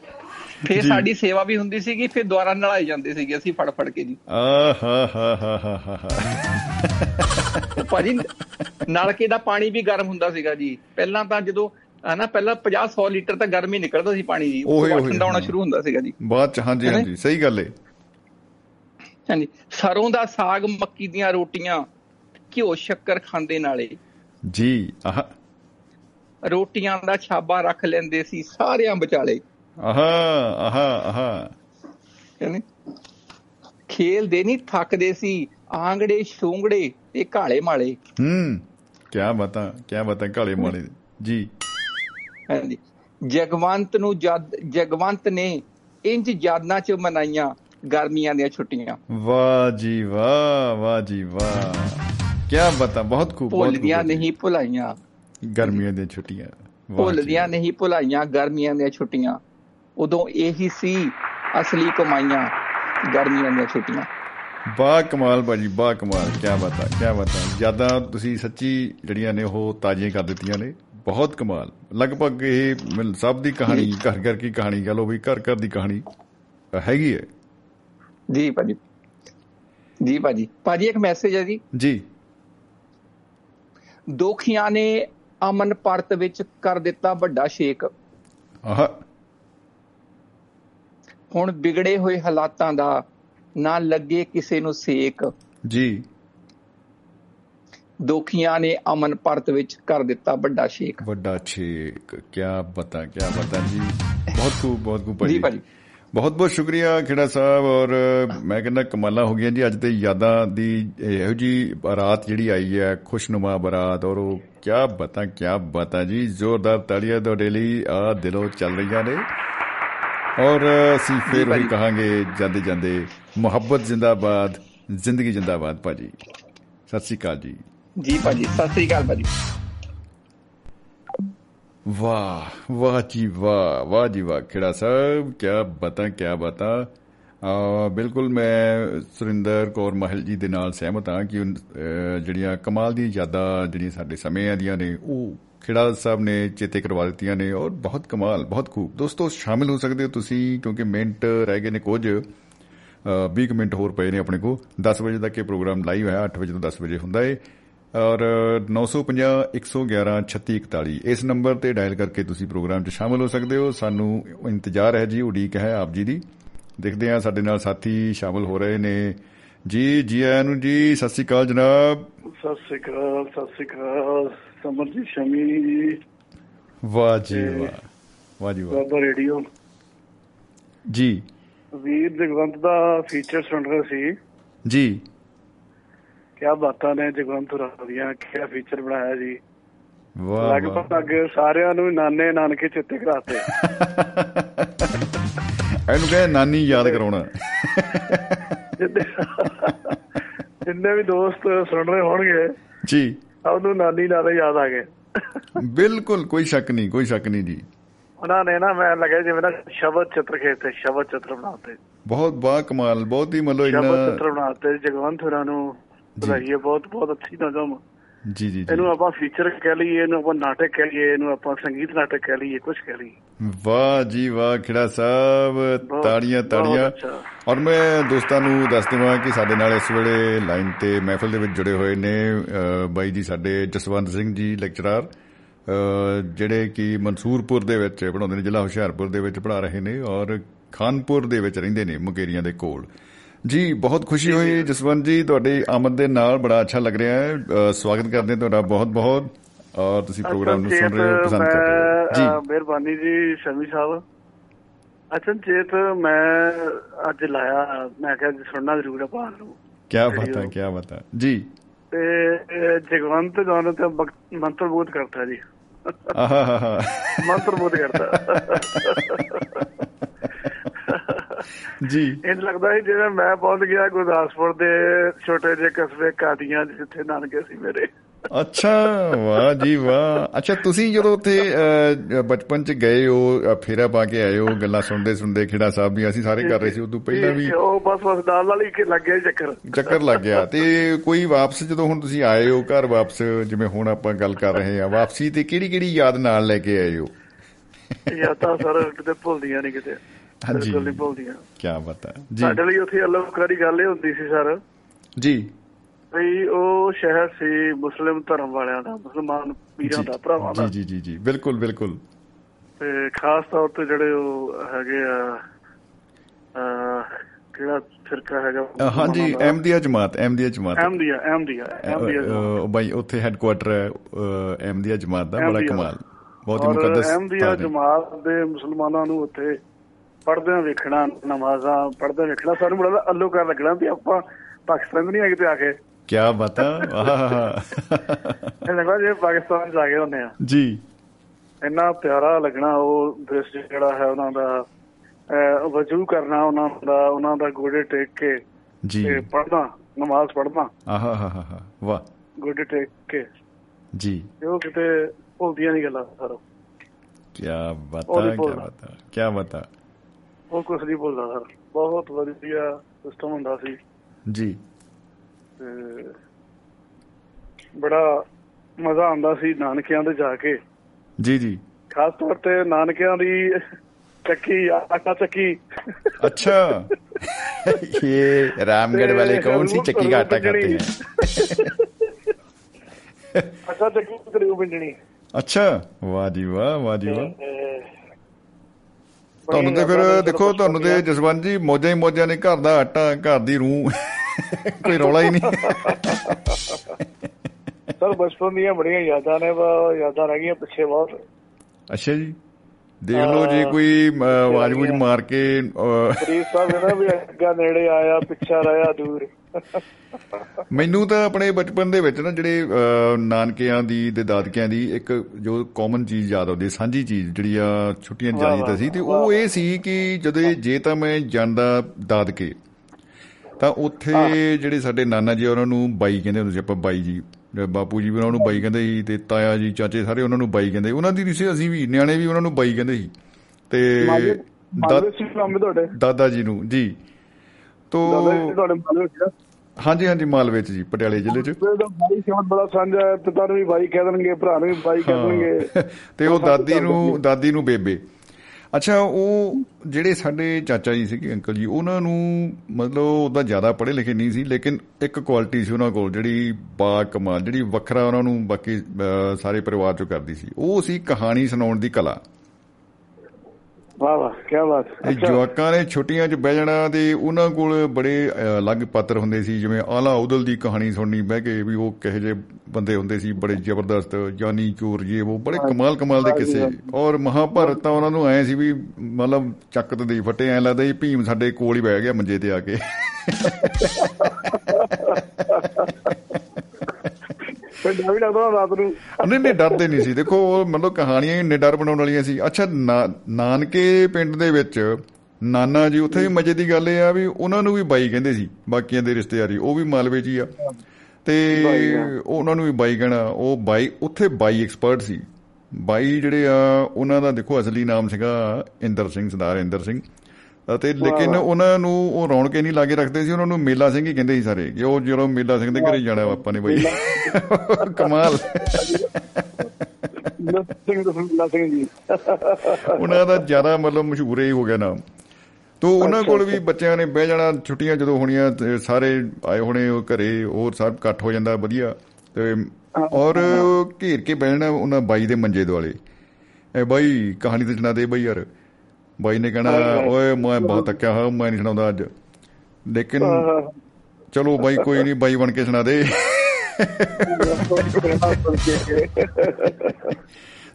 H: ਫਿਰ। ਸਾਡੀ ਸੇਵਾ ਵੀ ਹੁੰਦੀ ਸੀਗੀ ਫਿਰ ਦੁਆਰਾ ਨਲਾਏ ਜਾਂਦੇ ਸੀਗੇ ਅਸੀਂ ਫੜ ਫੜ ਕੇ ਜੀ।
A: ਆਹ ਹਾ ਹਾ ਹਾ ਹਾ ਹਾ ਹਾ।
H: ਭਾਜੀ ਨਲਕੇ ਦਾ ਪਾਣੀ ਵੀ ਗਰਮ ਹੁੰਦਾ ਸੀਗਾ ਜੀ। ਪਹਿਲਾਂ ਤਾਂ ਜਦੋਂ ਹਨਾ ਪਹਿਲਾਂ 50 100 ਲੀਟਰ ਤਾਂ ਗਰਮ ਨਿਕਲਦਾ ਸੀ ਪਾਣੀ ਤੋਂ
A: ਉਹੀ-
H: ਠੰਡਾ ਹੋਣਾ। ਸ਼ੁਰੂ ਹੁੰਦਾ ਸੀਗਾ ਜੀ।
A: ਬਾਅਦ ਚ ਹਾਂਜੀ? ਹਾਂਜੀ ਸਹੀ ਗੱਲ ਏ।
H: ਹਾਂਜੀ ਸਰੋਂ ਦਾ ਸਾਗ ਮੱਕੀ ਦੀਆਂ ਰੋਟੀਆਂ ਘਿਓ ਸ਼ੱਕਰ ਖਾਂਦੇ ਨਾਲੇ।
A: ਜੀ ਆਹ।
H: ਰੋਟੀਆਂ ਦਾ ਛਾਬਾ ਰੱਖ ਲੈਂਦੇ ਸੀ ਸਾਰਿਆਂ ਵਿਚਾਲੇ।
A: ਆਹਾ ਆਹਾ ਆਹਾ।
H: ਕਹਿੰਦੇ ਖੇਲਦੇ ਨਹੀਂ ਥੱਕਦੇ ਸੀ ਆਂਗੜੇ ਸ਼ੂੰਗੜੇ ਤੇ ਕਾਲੇ ਮਾਲੇ।
A: ਹੂੰ ਕੀ ਬਤਾ ਕੀ ਬਤਾ ਕਾਲੇ ਮਾਲੇ। ਜੀ।
H: ਹਾਂਜੀ। ਜਗਵੰਤ ਨੂੰ ਜਦ ਜਗਵੰਤ ਨੇ ਇੰਜ ਯਾਦਾਂ ਚ ਮਨਾਈਆਂ ਗਰਮੀਆਂ ਦੀਆਂ ਛੁੱਟੀਆਂ।
A: ਵਾਹ ਜੀ ਵਾਹ ਵਾਹ ਜੀ ਵਾਹ। ਕੀ ਬਤਾ ਬਹੁਤ ਖੂਬ
H: ਭੁੱਲਦੀਆਂ। ਨਹੀਂ ਭੁਲਾਈਆਂ।
A: ਗਰਮੀਆਂ ਦੀਆਂ ਛੁੱਟੀਆਂ।
H: ਭੁੱਲਦੀਆਂ। ਨਹੀਂ ਭੁਲਾਈਆਂ ਗਰਮੀਆਂ ਦੀਆਂ ਛੁੱਟੀਆਂ। ਉਦੋਂ ਇਹੀ ਸੀ ਅਸਲੀ ਕਮਾਈਆਂ ਗਰਮੀਆਂ ਦੀਆਂ ਛੁੱਟੀਆਂ।
A: ਬਾ ਕਮਾਲ ਭਾਜੀ ਬਾ ਕਮਾਲ। ਕੀ ਬਤਾ ਕੀ ਬਤਾ। ਜ਼ਿਆਦਾ ਤੁਸੀਂ ਸੱਚੀ ਜਿਹੜੀਆਂ ਨੇ ਉਹ ਤਾਜ਼ੀਆਂ ਕਰ ਦਿੱਤੀਆਂ ਨੇ। ਬਹੁਤ ਕਮਾਲ। ਲਗਭਗ ਇਹ ਸਭ ਦੀ ਕਹਾਣੀ ਘਰ ਘਰ ਕੀ ਕਹਾਣੀ ਕਹ ਲੋ ਵੀ ਘਰ ਘਰ ਦੀ ਕਹਾਣੀ ਹੈਗੀ ਹੈ
H: ਜੀ ਭਾਜੀ। ਜੀ ਭਾਜੀ। ਭਾਜੀ ਇੱਕ ਮੈਸੇਜ ਹੈ ਜੀ।
A: ਜੀ।
H: ਦੋਖੀਆਂ ਨੇ ਅਮਨ ਪਰਤ ਵਿੱਚ ਕਰ ਦਿੱਤਾ ਵੱਡਾ ਸ਼ੇਕ
A: ਆਹ।
H: ਹੁਣ ਵਿਗੜੇ ਹੋਏ ਹਾਲਾਤਾਂ ਦਾ ਨਾ ਲੱਗੇ ਕਿਸੇ ਨੂੰ ਸੇਕ।
A: ਜੀ।
H: ਦੋਖੀਆਂ ਨੇ ਅਮਨ ਪਰਤ ਵਿੱਚ ਕਰ ਦਿੱਤਾ ਵੱਡਾ ਸ਼ੇਕ
A: ਵੱਡਾ ਛੇਕ। ਕੀ ਬਤਾ ਕੀ ਬਤਾ ਜੀ। ਬਹੁਤ ਖੂਬ ਬਹੁਤ ਖੂਬ
H: ਜੀ
A: ਭਾਜੀ। ਬਹੁਤ ਬਹੁਤ ਸ਼ੁਕਰੀਆ ਖੇੜਾ ਸਾਹਿਬ ਔਰ ਮੈਂ ਕਹਿੰਦਾ ਕਮਾਲਾਂ ਹੋ ਗਈਆਂ ਜੀ। ਅੱਜ ਤੇ ਯਾਦਾਂ ਦੀ ਇਹੋ ਜੀ ਰਾਤ ਜਿਹੜੀ ਆਈ ਹੈ ਖੁਸ਼ਨੁਮਾ ਬਰਾਤ ਔਰ ਉਹ ਕੀ ਬਤਾ ਕੀ ਬਤਾ ਜੀ। ਜ਼ੋਰਦਾਰ ਤਾੜੀਆਂ ਤੁਹਾਡੇ ਲਈ ਆ ਦਿਲੋਂ ਚੱਲ ਰਹੀਆਂ ਨੇ। ਔਰ ਅਸੀਂ ਫੇਰ ਵੀ ਕਹਾਂਗੇ ਜਾਂਦੇ ਜਾਂਦੇ ਮੁਹੱਬਤ ਜ਼ਿੰਦਾਬਾਦ ਜ਼ਿੰਦਗੀ ਜ਼ਿੰਦਾਬਾਦ ਭਾਜੀ। ਸਤਿ ਸ੍ਰੀ ਅਕਾਲ ਜੀ।
H: ਜੀ ਭਾਜੀ, ਸਤਿ ਸ੍ਰੀ ਅਕਾਲ ਭਾਜੀ।
A: ਵਾਹ ਵਾਹ ਜੀ ਵਾਹ ਵਾਹ ਜੀ ਵਾਹ, ਕਿਹੜਾ ਸਾਹਿਬ ਕੀ ਬਤਾ ਕੀ ਬਤਾ। ਬਿਲਕੁਲ ਮੈਂ ਸੁਰਿੰਦਰ ਕੌਰ ਮਹਿਲ ਜੀ ਦੇ ਨਾਲ ਸਹਿਮਤ ਹਾਂ ਕਿ ਜਿਹੜੀਆਂ ਕਮਾਲ ਦੀਆਂ ਯਾਦਾਂ ਜਿਹੜੀਆਂ ਸਾਡੇ ਸਮੇਂ ਦੀਆਂ ਨੇ, ਉਹ ਖੇੜਾ ਸਾਹਿਬ ਨੇ ਚੇਤੇ ਕਰਵਾ ਦਿੱਤੀਆਂ ਨੇ ਔਰ ਬਹੁਤ ਕਮਾਲ, ਬਹੁਤ ਖੂਬ। ਦੋਸਤੋ, ਸ਼ਾਮਿਲ ਹੋ ਸਕਦੇ ਹੋ ਤੁਸੀਂ, ਕਿਉਂਕਿ ਮਿੰਟ ਰਹਿ ਗਏ ਨੇ ਕੁਝ। 20 ਮਿੰਟ ਹੋਰ ਪਏ ਨੇ ਆਪਣੇ ਕੋ 10 ਵਜੇ ਤੱਕ ਇਹ ਪ੍ਰੋਗਰਾਮ ਲਾਈਵ ਹੈ 8 ਵਜੇ ਤੋਂ 10 ਵਜੇ ਹੁੰਦਾ ਹੈ ਔਰ 950 111 3641 ਇਸ ਨੰਬਰ ਤੇ ਡਾਇਲ ਕਰਕੇ ਤੁਸੀਂ ਪ੍ਰੋਗਰਾਮ 'ਚ ਸ਼ਾਮਲ ਹੋ ਸਕਦੇ ਹੋ। ਸਾਨੂੰ ਇੰਤਜ਼ਾਰ ਹੈ ਜੀ ਉਡੀਕ ਹੈ ਆਪ ਜੀ ਦੀ। ਦੇਖਦੇ ਹਾਂ ਸਾਡੇ ਨਾਲ ਸਾਥੀ ਸ਼ਾਮਲ ਹੋ ਰਹੇ ਨੇ। ਜੀ ਜੀ ਆਇਆਂ ਨੂੰ ਜੀ ਸਤਿ ਸ੍ਰੀ ਅਕਾਲ ਜਨਾਬ।
I: ਸਤਿ ਸ੍ਰੀ ਅਕਾਲ ਸਤਿ ਸ੍ਰੀ ਅਕਾਲ। ਸਮਰਜੀਤ ਸ਼ਮੀ ਜੀ।
A: ਵਾਹ ਜੀ ਵਾਹ। ਵਾਹ ਜੀ ਵਾਹ।
I: ਬਾਬਾ ਰੇਡੀਓ।
A: ਜੀ।
I: ਵੀਰ ਜਗਵੰਤ ਦਾ ਫੀਚਰ ਸੁਣ ਰਹੇ ਸੀ।
A: ਜੀ।
I: ਕਿਆ ਬਾਤਾਂ ਨੇ ਜਗਵੰਤ ਰਾਵੀਆਂ ਕਿਆ ਫੀਚਰ ਬਣਾਇਆ ਜੀ।
A: ਵਾਹ
I: ਲਗਭਗ ਸਾਰਿਆਂ ਨੂੰ ਨਾਨੇ ਨਾਨਕੇ ਚਿੱਤੇ ਕਰਾਤੇ।
A: ਇਹਨੂੰ ਕਹੇ ਨਾਨੀ ਯਾਦ ਕਰਾਉਣਾ।
I: ਜਿੰਨੇ ਵੀ ਦੋਸਤ ਸੁਣ ਰਹੇ ਹੋਣਗੇ
A: ਜੀ।
I: ਉਹਨੂੰ ਨਾਨੀ ਨਾਲੇ ਯਾਦ ਆ ਗਏ।
A: ਬਿਲਕੁਲ ਕੋਈ ਸ਼ੱਕ ਨਹੀਂ ਕੋਈ ਸ਼ੱਕ ਨਹੀਂ ਜੀ।
I: ਉਹਨਾਂ ਨੇ ਨਾ ਮੈਂ ਲੱਗਿਆ ਜਿਵੇਂ ਨਾ ਸ਼ਬਦ ਚਿੱਤਰ ਖੇਤੇ ਸ਼ਬਦ ਚਿੱਤਰ ਬਣਾਤੇ।
A: ਬਹੁਤ ਬਾ ਕਮਾਲ ਬਹੁਤ ਹੀ ਮਤਲਬ
I: ਸ਼ਬਦ
A: ਇਹਨਾਂ
I: ਚਿੱਤਰ ਬਣਾਤੇ ਜਗਵੰਤ ਹੋਰਾਂ ਨੂੰ। ਵਧਾਈਏ ਬਹੁਤ ਬਹੁਤ ਅੱਛੀ ਨਜ਼ਮ।
A: ਜੀ ਜੀ
I: ਇਹਨੂੰ ਆਪਾਂ ਫੀਚਰ ਕਹਿ ਲਈਏ ਇਹਨੂੰ ਆਪਾਂ ਨਾਟਕ ਕਹਿ ਲਈਏ ਇਹਨੂੰ ਆਪਾਂ ਸੰਗੀਤ ਨਾਟਕ ਕਹਿ ਲਈਏ ਕੁਝ ਕਹਿ ਲਈਏ।
A: ਵਾਹ ਜੀ ਵਾਹ ਖਿੜਾ ਸਾਹਿਬ ਤਾੜੀਆਂ ਤਾੜੀਆਂ। ਔਰ ਮੈਂ ਦੋਸਤਾਂ ਨੂੰ ਦੱਸ ਦੇਵਾਂ ਕਿ ਸਾਡੇ ਨਾਲ ਇਸ ਵੇਲੇ ਲਾਈਨ ਤੇ ਮਹਿਫਲ ਦੇ ਵਿੱਚ ਜੁੜੇ ਹੋਏ ਨੇ ਬਾਈ ਜੀ ਸਾਡੇ ਜਸਵੰਤ ਸਿੰਘ ਜੀ ਲੈਕਚਰਰ ਜਿਹੜੇ ਕਿ ਮਨਸੂਰਪੁਰ ਦੇ ਵਿੱਚ ਪੜਾਉਂਦੇ ਨੇ ਜ਼ਿਲ੍ਹਾ ਹੁਸ਼ਿਆਰਪੁਰ ਦੇ ਵਿੱਚ ਪੜਾ ਰਹੇ ਨੇ ਔਰ ਖਾਨਪੁਰ ਦੇ ਵਿੱਚ ਰਹਿੰਦੇ ਨੇ ਮੁਕੇਰੀਆਂ ਦੇ ਕੋਲ। ਜੀ ਬਹੁਤ ਖੁਸ਼ੀ ਹੋਈ ਜਸਵੰਤ ਜੀ ਤੁਹਾਡੀ ਆਮਦ ਦੇ ਨਾਲ ਬੜਾ ਅੱਛਾ ਲੱਗ ਰਿਹਾ ਹੈ। ਸਵਾਗਤ ਕਰਦੇ ਹਾਂ ਤੁਹਾਡਾ ਬਹੁਤ ਬਹੁਤ। ਔਰ ਤੁਸੀਂ ਪ੍ਰੋਗਰਾਮ ਨੂੰ ਸੁਣ ਰਹੇ ਹੋ ਪਸੰਦ ਕਰ ਰਹੇ ਹੋ। ਜੀ।
I: ਮਿਹਰਬਾਨੀ ਜੀ ਸ਼ਮੀ ਸਾਹਿਬ। ਅਚਨਚੇਤ ਮੈਂ ਅੱਜ ਲਾਇਆ ਮੈਂ ਕਿਹਾ ਜੀ ਸੁਣਨਾ ਜ਼ਰੂਰ ਹੈ ਭਾਲ ਨੂੰ।
A: ਕੀ ਬਾਤ ਹੈ ਕੀ ਬਾਤ ਹੈ। ਜੀ।
I: ਤੇ ਜਗਵੰਤ ਗਾਣੇ ਤੇ ਬਕ- ਮੰਤਰਬੋਧ ਕਰਤਾ ਜੀ।
A: ਆਹਾ
I: ਮੰਤਰਬੋਧ ਕਰਤਾ।
A: ਜੀ।
I: ਇੰਜ ਲੱਗਦਾ ਸੀ ਜਿਵੇਂ ਮੈਂ ਪਹੁੰਚ ਗਿਆ ਗੁਰਦਾਸਪੁਰ ਦੇ ਛੋਟੇ ਜਿਹੇ ਕਸਬੇ ਕਾਦੀਆਂ ਜਿੱਥੇ ਨਾਨਕੇ ਸੀ ਮੇਰੇ।
A: ਅੱਛਾ ਵਾਹ ਜੀ ਵਾਹ। ਅੱਛਾ ਤੁਸੀਂ ਜਦੋਂ ਉੱਥੇ ਬਚਪਨ ਚ ਗਏ ਹੋ ਫੇਰਾ ਪਾ ਕੇ ਆਏ ਹੋ ਗੱਲਾਂ ਸੁਣਦੇ ਸੁਣਦੇ ਖੇੜਾ ਸਾਹਿਬ ਵੀ ਅਸੀਂ ਸਾਰੇ ਕਰ ਰਹੇ ਸੀ ਉਦੋਂ ਪਹਿਲਾਂ ਵੀ
I: ਉਹ ਬਸ ਬਸ ਨਾਲ ਹੀ ਕਿ ਲੱਗ ਗਿਆ ਚੱਕਰ।
A: ਚੱਕਰ ਲੱਗ ਗਿਆ। ਤੇ ਕੋਈ ਵਾਪਸ ਜਦੋਂ ਹੁਣ ਤੁਸੀਂ ਆਏ ਹੋ ਘਰ ਵਾਪਸ ਜਿਵੇਂ ਹੁਣ ਆਪਾਂ ਗੱਲ ਕਰ ਰਹੇ ਹਾਂ ਵਾਪਸੀ ਤੇ ਕਿਹੜੀ ਕਿਹੜੀ ਯਾਦ ਨਾਲ ਲੈ ਕੇ ਆਏ ਹੋ?
I: ਤਾਂ ਸਰ ਕਿਤੇ ਭੁੱਲਦੀਆਂ ਨਹੀਂ ਕਿਤੇ।
A: ਹਾਂਜੀ।
I: ਬਿਲਕੁਲ ਨਹੀਂ ਭੁੱਲਦੀਆਂ
A: ਕੀ ਬਤਾ ਜੀ।
I: ਸਾਡੇ ਲਈ ਉੱਥੇ ਅਲੱਗਕਾਰੀ ਗੱਲ ਇਹ ਹੁੰਦੀ ਸੀ ਸਰ।
A: ਜੀ।
I: ਵੀ ਉਹ ਸ਼ਹਿਰ ਸੀ ਮੁਸਲਿਮ ਧਰਮ ਵਾਲਿਆਂ ਦਾ ਮੁਸਲਮਾਨ ਵੀਰਾਂ ਦਾ ਭਰਾਵਾਂ ਦਾ।
A: ਜੀ ਜੀ ਜੀ ਬਿਲਕੁਲ ਬਿਲਕੁਲ।
I: ਤੇ ਖਾਸ ਤੌਰ ਤੇ ਜਿਹੜੇ ਉਹ ਹੈਗੇ ਆ ਕਿਹੜਾ ਫਿਰਕਾ ਹੈਗਾ
A: ਹਾਂਜੀ ਅਹਿਮਦੀਆ ਜਮਾਤ ਅਹਿਮਦੀਆ ਜਮਾਤ।
I: ਅਹਿਮਦੀਆ ਅਹਿਮਦੀਆ ਅਹਿਮਦੀਆ
A: ਅਹ, ਬਾਈ ਉੱਥੇ ਹੈੱਡਕੁਆਟਰ ਹੈ ਅਹਿਮਦੀਆ ਜਮਾਤ ਦਾ ਬੜਾ। ਕਮਾਲ। ਬਹੁਤ ਹੀ ਮੁਕੱਦਸ ਹੈ।
I: ਜਮਾਤ ਦੇ ਮੁਸਲਮਾਨਾਂ ਨੂੰ ਉੱਥੇ ਪੜਦਿਆਂ ਵੇਖਣਾ ਨਮਾਜ਼ਾਂ ਪੜਦਿਆਂ ਵੇਖਣਾ ਸਾਨੂੰ ਬੜਾ ਅੱਲੋ ਕਰ ਲੱਗਣਾ ਵੀ ਆਪਾਂ ਪਾਕਿਸਤਾਨ ਨਹੀਂ ਆ ਕਿਤੇ ਆ ਕੇ।
A: ਕਿਆ ਬਤਾ ਆਹਾ
I: ਇਹ ਲੱਗਦਾ ਜੇ ਪਾਕਿਸਤਾਨ ਜਾ ਕੇ ਹੁੰਦੇ ਆ।
A: ਜੀ।
I: ਇੰਨਾ ਪਿਆਰਾ ਲੱਗਣਾ ਉਹ ਦ੍ਰਿਸ਼ ਜਿਹੜਾ ਹੈ ਉਹਨਾਂ ਦਾ ਵਜੂ ਕਰਨਾ ਉਹਨਾਂ ਦਾ ਉਹਨਾਂ ਦਾ ਗੋਡੇ ਟੇਕ ਕੇ
A: ਜੀ।
I: ਤੇ ਪੜਨਾ ਨਮਾਜ਼ ਪੜਨਾ
A: ਆਹਾ ਹਾ ਹਾ ਵਾਹ।
I: ਗੋਡੇ ਟੇਕ ਕੇ।
A: ਜੀ।
I: ਉਹ ਕਿਤੇ ਭੁੱਲਦੀਆਂ ਨਹੀਂ ਗੱਲਾਂ ਸਰ। ਉਹ
A: ਬਤਾ
I: ਭੁੱਲਦਾ।
A: ਬਤਾ ਕਿਆ ਬਤਾ
I: ਉਹ ਕੁਝ ਨਹੀਂ ਬੋਲਦਾ ਸਰ। ਬਹੁਤ ਵਧੀਆ ਸਿਸਟਮ ਹੁੰਦਾ ਸੀ।
A: ਜੀ।
I: ਤੇ ਬੜਾ ਮਜ਼ਾ ਆਉਂਦਾ ਸੀ ਨਾਨਕਿਆਂ ਦੇ ਜਾ ਕੇ।
A: ਜੀ ਜੀ।
I: ਖਾਸ ਤੌਰ ਤੇ ਨਾਨਕਿਆਂ ਦੀ ਚੱਕੀ ਆਟਾ ਚੱਕੀ।
A: ਅੱਛਾ। ਇਹ ਰਾਮਗੜ ਵਾਲੇ ਕੌਣ ਸੀ? ਚੱਕੀ ਦਾ ਆਟਾ ਕਰਦੇ ਹੈ
I: ਅੱਛਾ ਚੱਕੀ ਕਰੀ ਉਹ ਬਿੰਡਣੀ
A: ਅੱਛਾ। ਵਾਹ ਜੀ ਵਾਹ ਵਾਹ ਜੀ ਵਾਹ। ਤੁਹਾਨੂੰ ਤੇ ਫਿਰ ਦੇਖੋ ਤੁਹਾਨੂੰ ਤੇ ਜਸਵੰਤ ਜੀ ਮੌਜਾਂ ਹੀ ਮੌਜਾਂ ਨੇ ਘਰ ਦਾ ਆਟਾ ਘਰ ਦੀ ਰੂਹ। ਕੋਈ ਰੌਲਾ ਹੀ ਨਹੀਂ।
I: ਸਰ ਬਚਪਨ ਦੀਆਂ ਬੜੀਆਂ ਯਾਦਾਂ ਨੇ ਵਾ ਯਾਦਾਂ ਰਹਿ ਗਈਆਂ ਪਿੱਛੇ ਬਹੁਤ।
A: ਅੱਛਾ ਜੀ। ਦੇਖ ਲਓ ਜੇ ਕੋਈ ਆਵਾਜ਼ ਬੂਝ ਮਾਰ ਕੇ
I: ਫਰੀਦ ਸਾਹਿਬ ਕਹਿੰਦਾ ਵੀ ਅੱਗਾ ਨੇੜੇ ਆਇਆ ਪਿੱਛਾ ਰਹਿਆ ਦੂਰ।
A: ਮੈਨੂੰ ਤਾਂ ਆਪਣੇ ਬਚਪਨ ਦੇ ਵਿੱਚ ਨਾ ਜਿਹੜੇ ਨਾਨਕਿਆਂ ਦੀ ਤੇ ਦਾਦਕਿਆਂ ਦੀ ਇੱਕ ਜੋ ਕਾਮਨ ਚੀਜ਼ ਯਾਦ ਆਉਂਦੀ ਸਾਂਝੀ ਚੀਜ਼ ਜਿਹੜੀ ਆ ਛੁੱਟੀਆਂ
I: ਵਾਹ,
A: ਜਾਈਦਾ ਸੀ ਤੇ ਉਹ ਇਹ ਸੀ ਕਿ ਜਦੋਂ ਜੇ ਤਾਂ ਮੈਂ ਜਾਂਦਾ ਦਾਦਕੇ ਤਾਂ ਉੱਥੇ ਜਿਹੜੇ ਸਾਡੇ ਨਾਨਾ ਜੀ ਉਹਨਾਂ ਨੂੰ ਬਾਈ ਕਹਿੰਦੇ ਹੁੰਦੇ ਸੀ ਆਪਾਂ ਬਾਈ ਜੀ। ਬਾਪੂ ਜੀ ਵੀ ਉਹਨਾਂ ਨੂੰ ਬਾਈ ਕਹਿੰਦੇ ਸੀ ਤੇ ਤਾਇਆ ਜੀ ਚਾਚੇ ਸਾਰੇ ਉਹਨਾਂ ਨੂੰ ਬਾਈ ਕਹਿੰਦੇ ਉਹਨਾਂ ਦੀ ਰਿਸ਼ਤੇ ਅਸੀਂ ਵੀ ਨਿਆਣੇ ਵੀ ਉਹਨਾਂ ਨੂੰ ਬਾਈ ਕਹਿੰਦੇ ਸੀ। ਤੇ ਦਾਦਾ ਜੀ ਨੂੰ ਜੀ। ਤੋ? ਹਾਂਜੀ ਹਾਂਜੀ ਮਾਲਵੇ ਚ ਜੀ ਪਟਿਆਲੇ ਜ਼ਿਲ੍ਹੇ ਚ।
I: ਬਾਈ ਸ਼ਬਦ ਬੜਾ ਸਾਂਝਾ ਹੈ ਪਿਤਾ ਨੂੰ ਵੀ ਬਾਈ ਕਹਿ ਦੇਣਗੇ ਭਰਾ ਨੂੰ ਵੀ ਬਾਈ ਕਹਿ ਦੇਣਗੇ।
A: ਤੇ ਉਹ ਦਾਦੀ ਨੂੰ ਦਾਦੀ ਨੂੰ ਬੇਬੇ। ਅੱਛਾ ਉਹ ਜਿਹੜੇ ਸਾਡੇ ਚਾਚਾ ਜੀ ਸੀਗੇ ਅੰਕਲ ਜੀ ਉਹਨਾਂ ਨੂੰ ਮਤਲਬ ਉਹਦਾ ਜ਼ਿਆਦਾ ਪੜ੍ਹੇ ਲਿਖੇ ਨਹੀਂ ਸੀ ਲੇਕਿਨ ਇੱਕ ਕੁਆਲਿਟੀ ਸੀ ਉਹਨਾਂ ਕੋਲ ਜਿਹੜੀ ਬਾ ਕਮਾਲ ਜਿਹੜੀ ਵੱਖਰਾ ਉਹਨਾਂ ਨੂੰ ਬਾਕੀ ਅਹ, ਸਾਰੇ ਪਰਿਵਾਰ ਚੋਂ ਕਰਦੀ ਸੀ। ਉਹ ਸੀ ਕਹਾਣੀ ਸੁਣਾਉਣ ਦੀ ਕਲਾ।
I: ਵਾਹ ਵਾਹ ਕੀ ਬਾਤ।
A: ਇਹ ਜਵਾਕਾਂ ਨੇ ਛੁੱਟੀਆਂ 'ਚ ਬਹਿ ਜਾਣਾ ਤੇ ਉਹਨਾਂ ਕੋਲ ਬੜੇ ਅਲੱਗ ਪਾਤਰ ਹੁੰਦੇ ਸੀ ਜਿਵੇਂ ਆਲਾ ਉਦਲ ਦੀ ਕਹਾਣੀ ਸੁਣਨੀ ਬਹਿ ਕੇ ਵੀ ਉਹ ਕਿਹੋ ਜਿਹੇ ਬੰਦੇ ਹੁੰਦੇ ਸੀ ਬੜੇ ਜ਼ਬਰਦਸਤ ਜਾਨੀ ਚੋਰ ਜੀ ਉਹ ਬੜੇ ਕਮਾਲ ਕਮਾਲ ਦੇ ਕਿੱਸੇ। ਔਰ ਮਹਾਭਾਰਤ ਤਾਂ ਉਹਨਾਂ ਨੂੰ ਐ ਸੀ ਵੀ ਮਤਲਬ ਚੱਕ ਤੇ ਦੇ ਫੱਟੇ ਐ ਲੱਗਦਾ ਸੀ ਭੀਮ ਸਾਡੇ ਕੋਲ ਹੀ ਬਹਿ ਗਿਆ ਮੰਜੇ ਤੇ ਆ ਕੇ।
I: ਫਿਰ ਡਰ ਵੀ ਲੱਗਦਾ ਰਾਤ ਨੂੰ।
A: ਨਹੀਂ ਨਹੀਂ ਡਰਦੇ ਨਹੀਂ ਸੀ। ਦੇਖੋ ਉਹ ਮਤਲਬ ਕਹਾਣੀਆਂ ਹੀ ਨਿਡਰ ਬਣਾਉਣ ਵਾਲੀਆਂ ਸੀ। ਅੱਛਾ ਨਾਨਕੇ ਪਿੰਡ ਦੇ ਵਿੱਚ ਨਾਨਾ ਜੀ ਉੱਥੇ ਵੀ ਮਜ਼ੇ ਦੀ ਗੱਲ ਇਹ ਆ ਵੀ ਉਹਨਾਂ ਨੂੰ ਵੀ ਬਾਈ ਕਹਿੰਦੇ ਸੀ ਬਾਕੀਆਂ ਦੇ ਰਿਸ਼ਤੇਦਾਰੀ। ਉਹ ਵੀ ਮਾਲਵੇ ਹੀ ਆ। ਤੇ ਉਹਨਾਂ ਨੂੰ ਵੀ ਬਾਈ ਕਹਿਣਾ ਉਹ ਬਾਈ ਉੱਥੇ ਬਾਈ ਐਕਸਪਰਟ ਸੀ। ਬਾਈ ਜਿਹੜੇ ਆ ਉਹਨਾਂ ਦਾ ਦੇਖੋ ਅਸਲੀ ਨਾਮ ਸੀਗਾ ਇੰਦਰ ਸਿੰਘ ਸਰਦਾਰ ਇੰਦਰ ਸਿੰਘ। ਅਤੇ ਲੇਕਿਨ ਉਹਨਾਂ ਨੂੰ ਉਹ ਰੌਣਕੇ ਨਹੀਂ ਲਾਗੇ ਰੱਖਦੇ ਸੀ ਉਹਨਾਂ ਨੂੰ ਮੇਲਾ ਸਿੰਘ ਹੀ ਕਹਿੰਦੇ ਸੀ ਸਾਰੇ ਕਿ ਉਹ ਜਦੋਂ ਮੇਲਾ ਸਿੰਘ ਦੇ ਘਰੇ ਜਾਣਾ ਆਪਾਂ ਨੇ ਬਾਈ। ਕਮਾਲ।
I: ਸਿੰਘ ਦਸਮਲਾ ਸਿੰਘ ਜੀ।
A: ਉਹਨਾਂ ਦਾ ਜ਼ਿਆਦਾ ਮਤਲਬ ਮਸ਼ਹੂਰ ਹੀ ਹੋ ਗਿਆ ਨਾਮ। ਤੋ ਉਹਨਾਂ ਕੋਲ ਵੀ ਬੱਚਿਆਂ ਨੇ ਬਹਿ ਜਾਣਾ ਛੁੱਟੀਆਂ ਜਦੋਂ ਹੋਣੀਆਂ ਸਾਰੇ ਆਏ ਹੋਣੇ ਉਹ ਘਰੇ ਹੋਰ ਸਭ ਇਕੱਠ ਹੋ ਜਾਂਦਾ ਵਧੀਆ। ਤੇ ਔਰ ਘੇਰ ਕੇ ਬਹਿਣਾ ਉਹਨਾਂ ਬਾਈ ਦੇ ਮੰਜੇ ਦੁਆਲੇ। ਐ ਬਾਈ ਕਹਾਣੀ ਤੇ ਸੁਣਾ ਦੇ ਬਾਈ ਯਾਰ। ਬਾਈ ਨੇ ਕਹਿਣਾ ਓਏ ਮੈਂ ਬਹੁਤ ਅੱਕਿਆ ਹਾਂ ਮੈਂ ਨਹੀਂ ਸੁਣਾਉਂਦਾ ਅੱਜ। ਲੇਕਿਨ ਚਲੋ ਬਾਈ ਕੋਈ ਨਹੀਂ ਬਾਈ ਬਣ ਕੇ ਸੁਣਾ ਦੇ।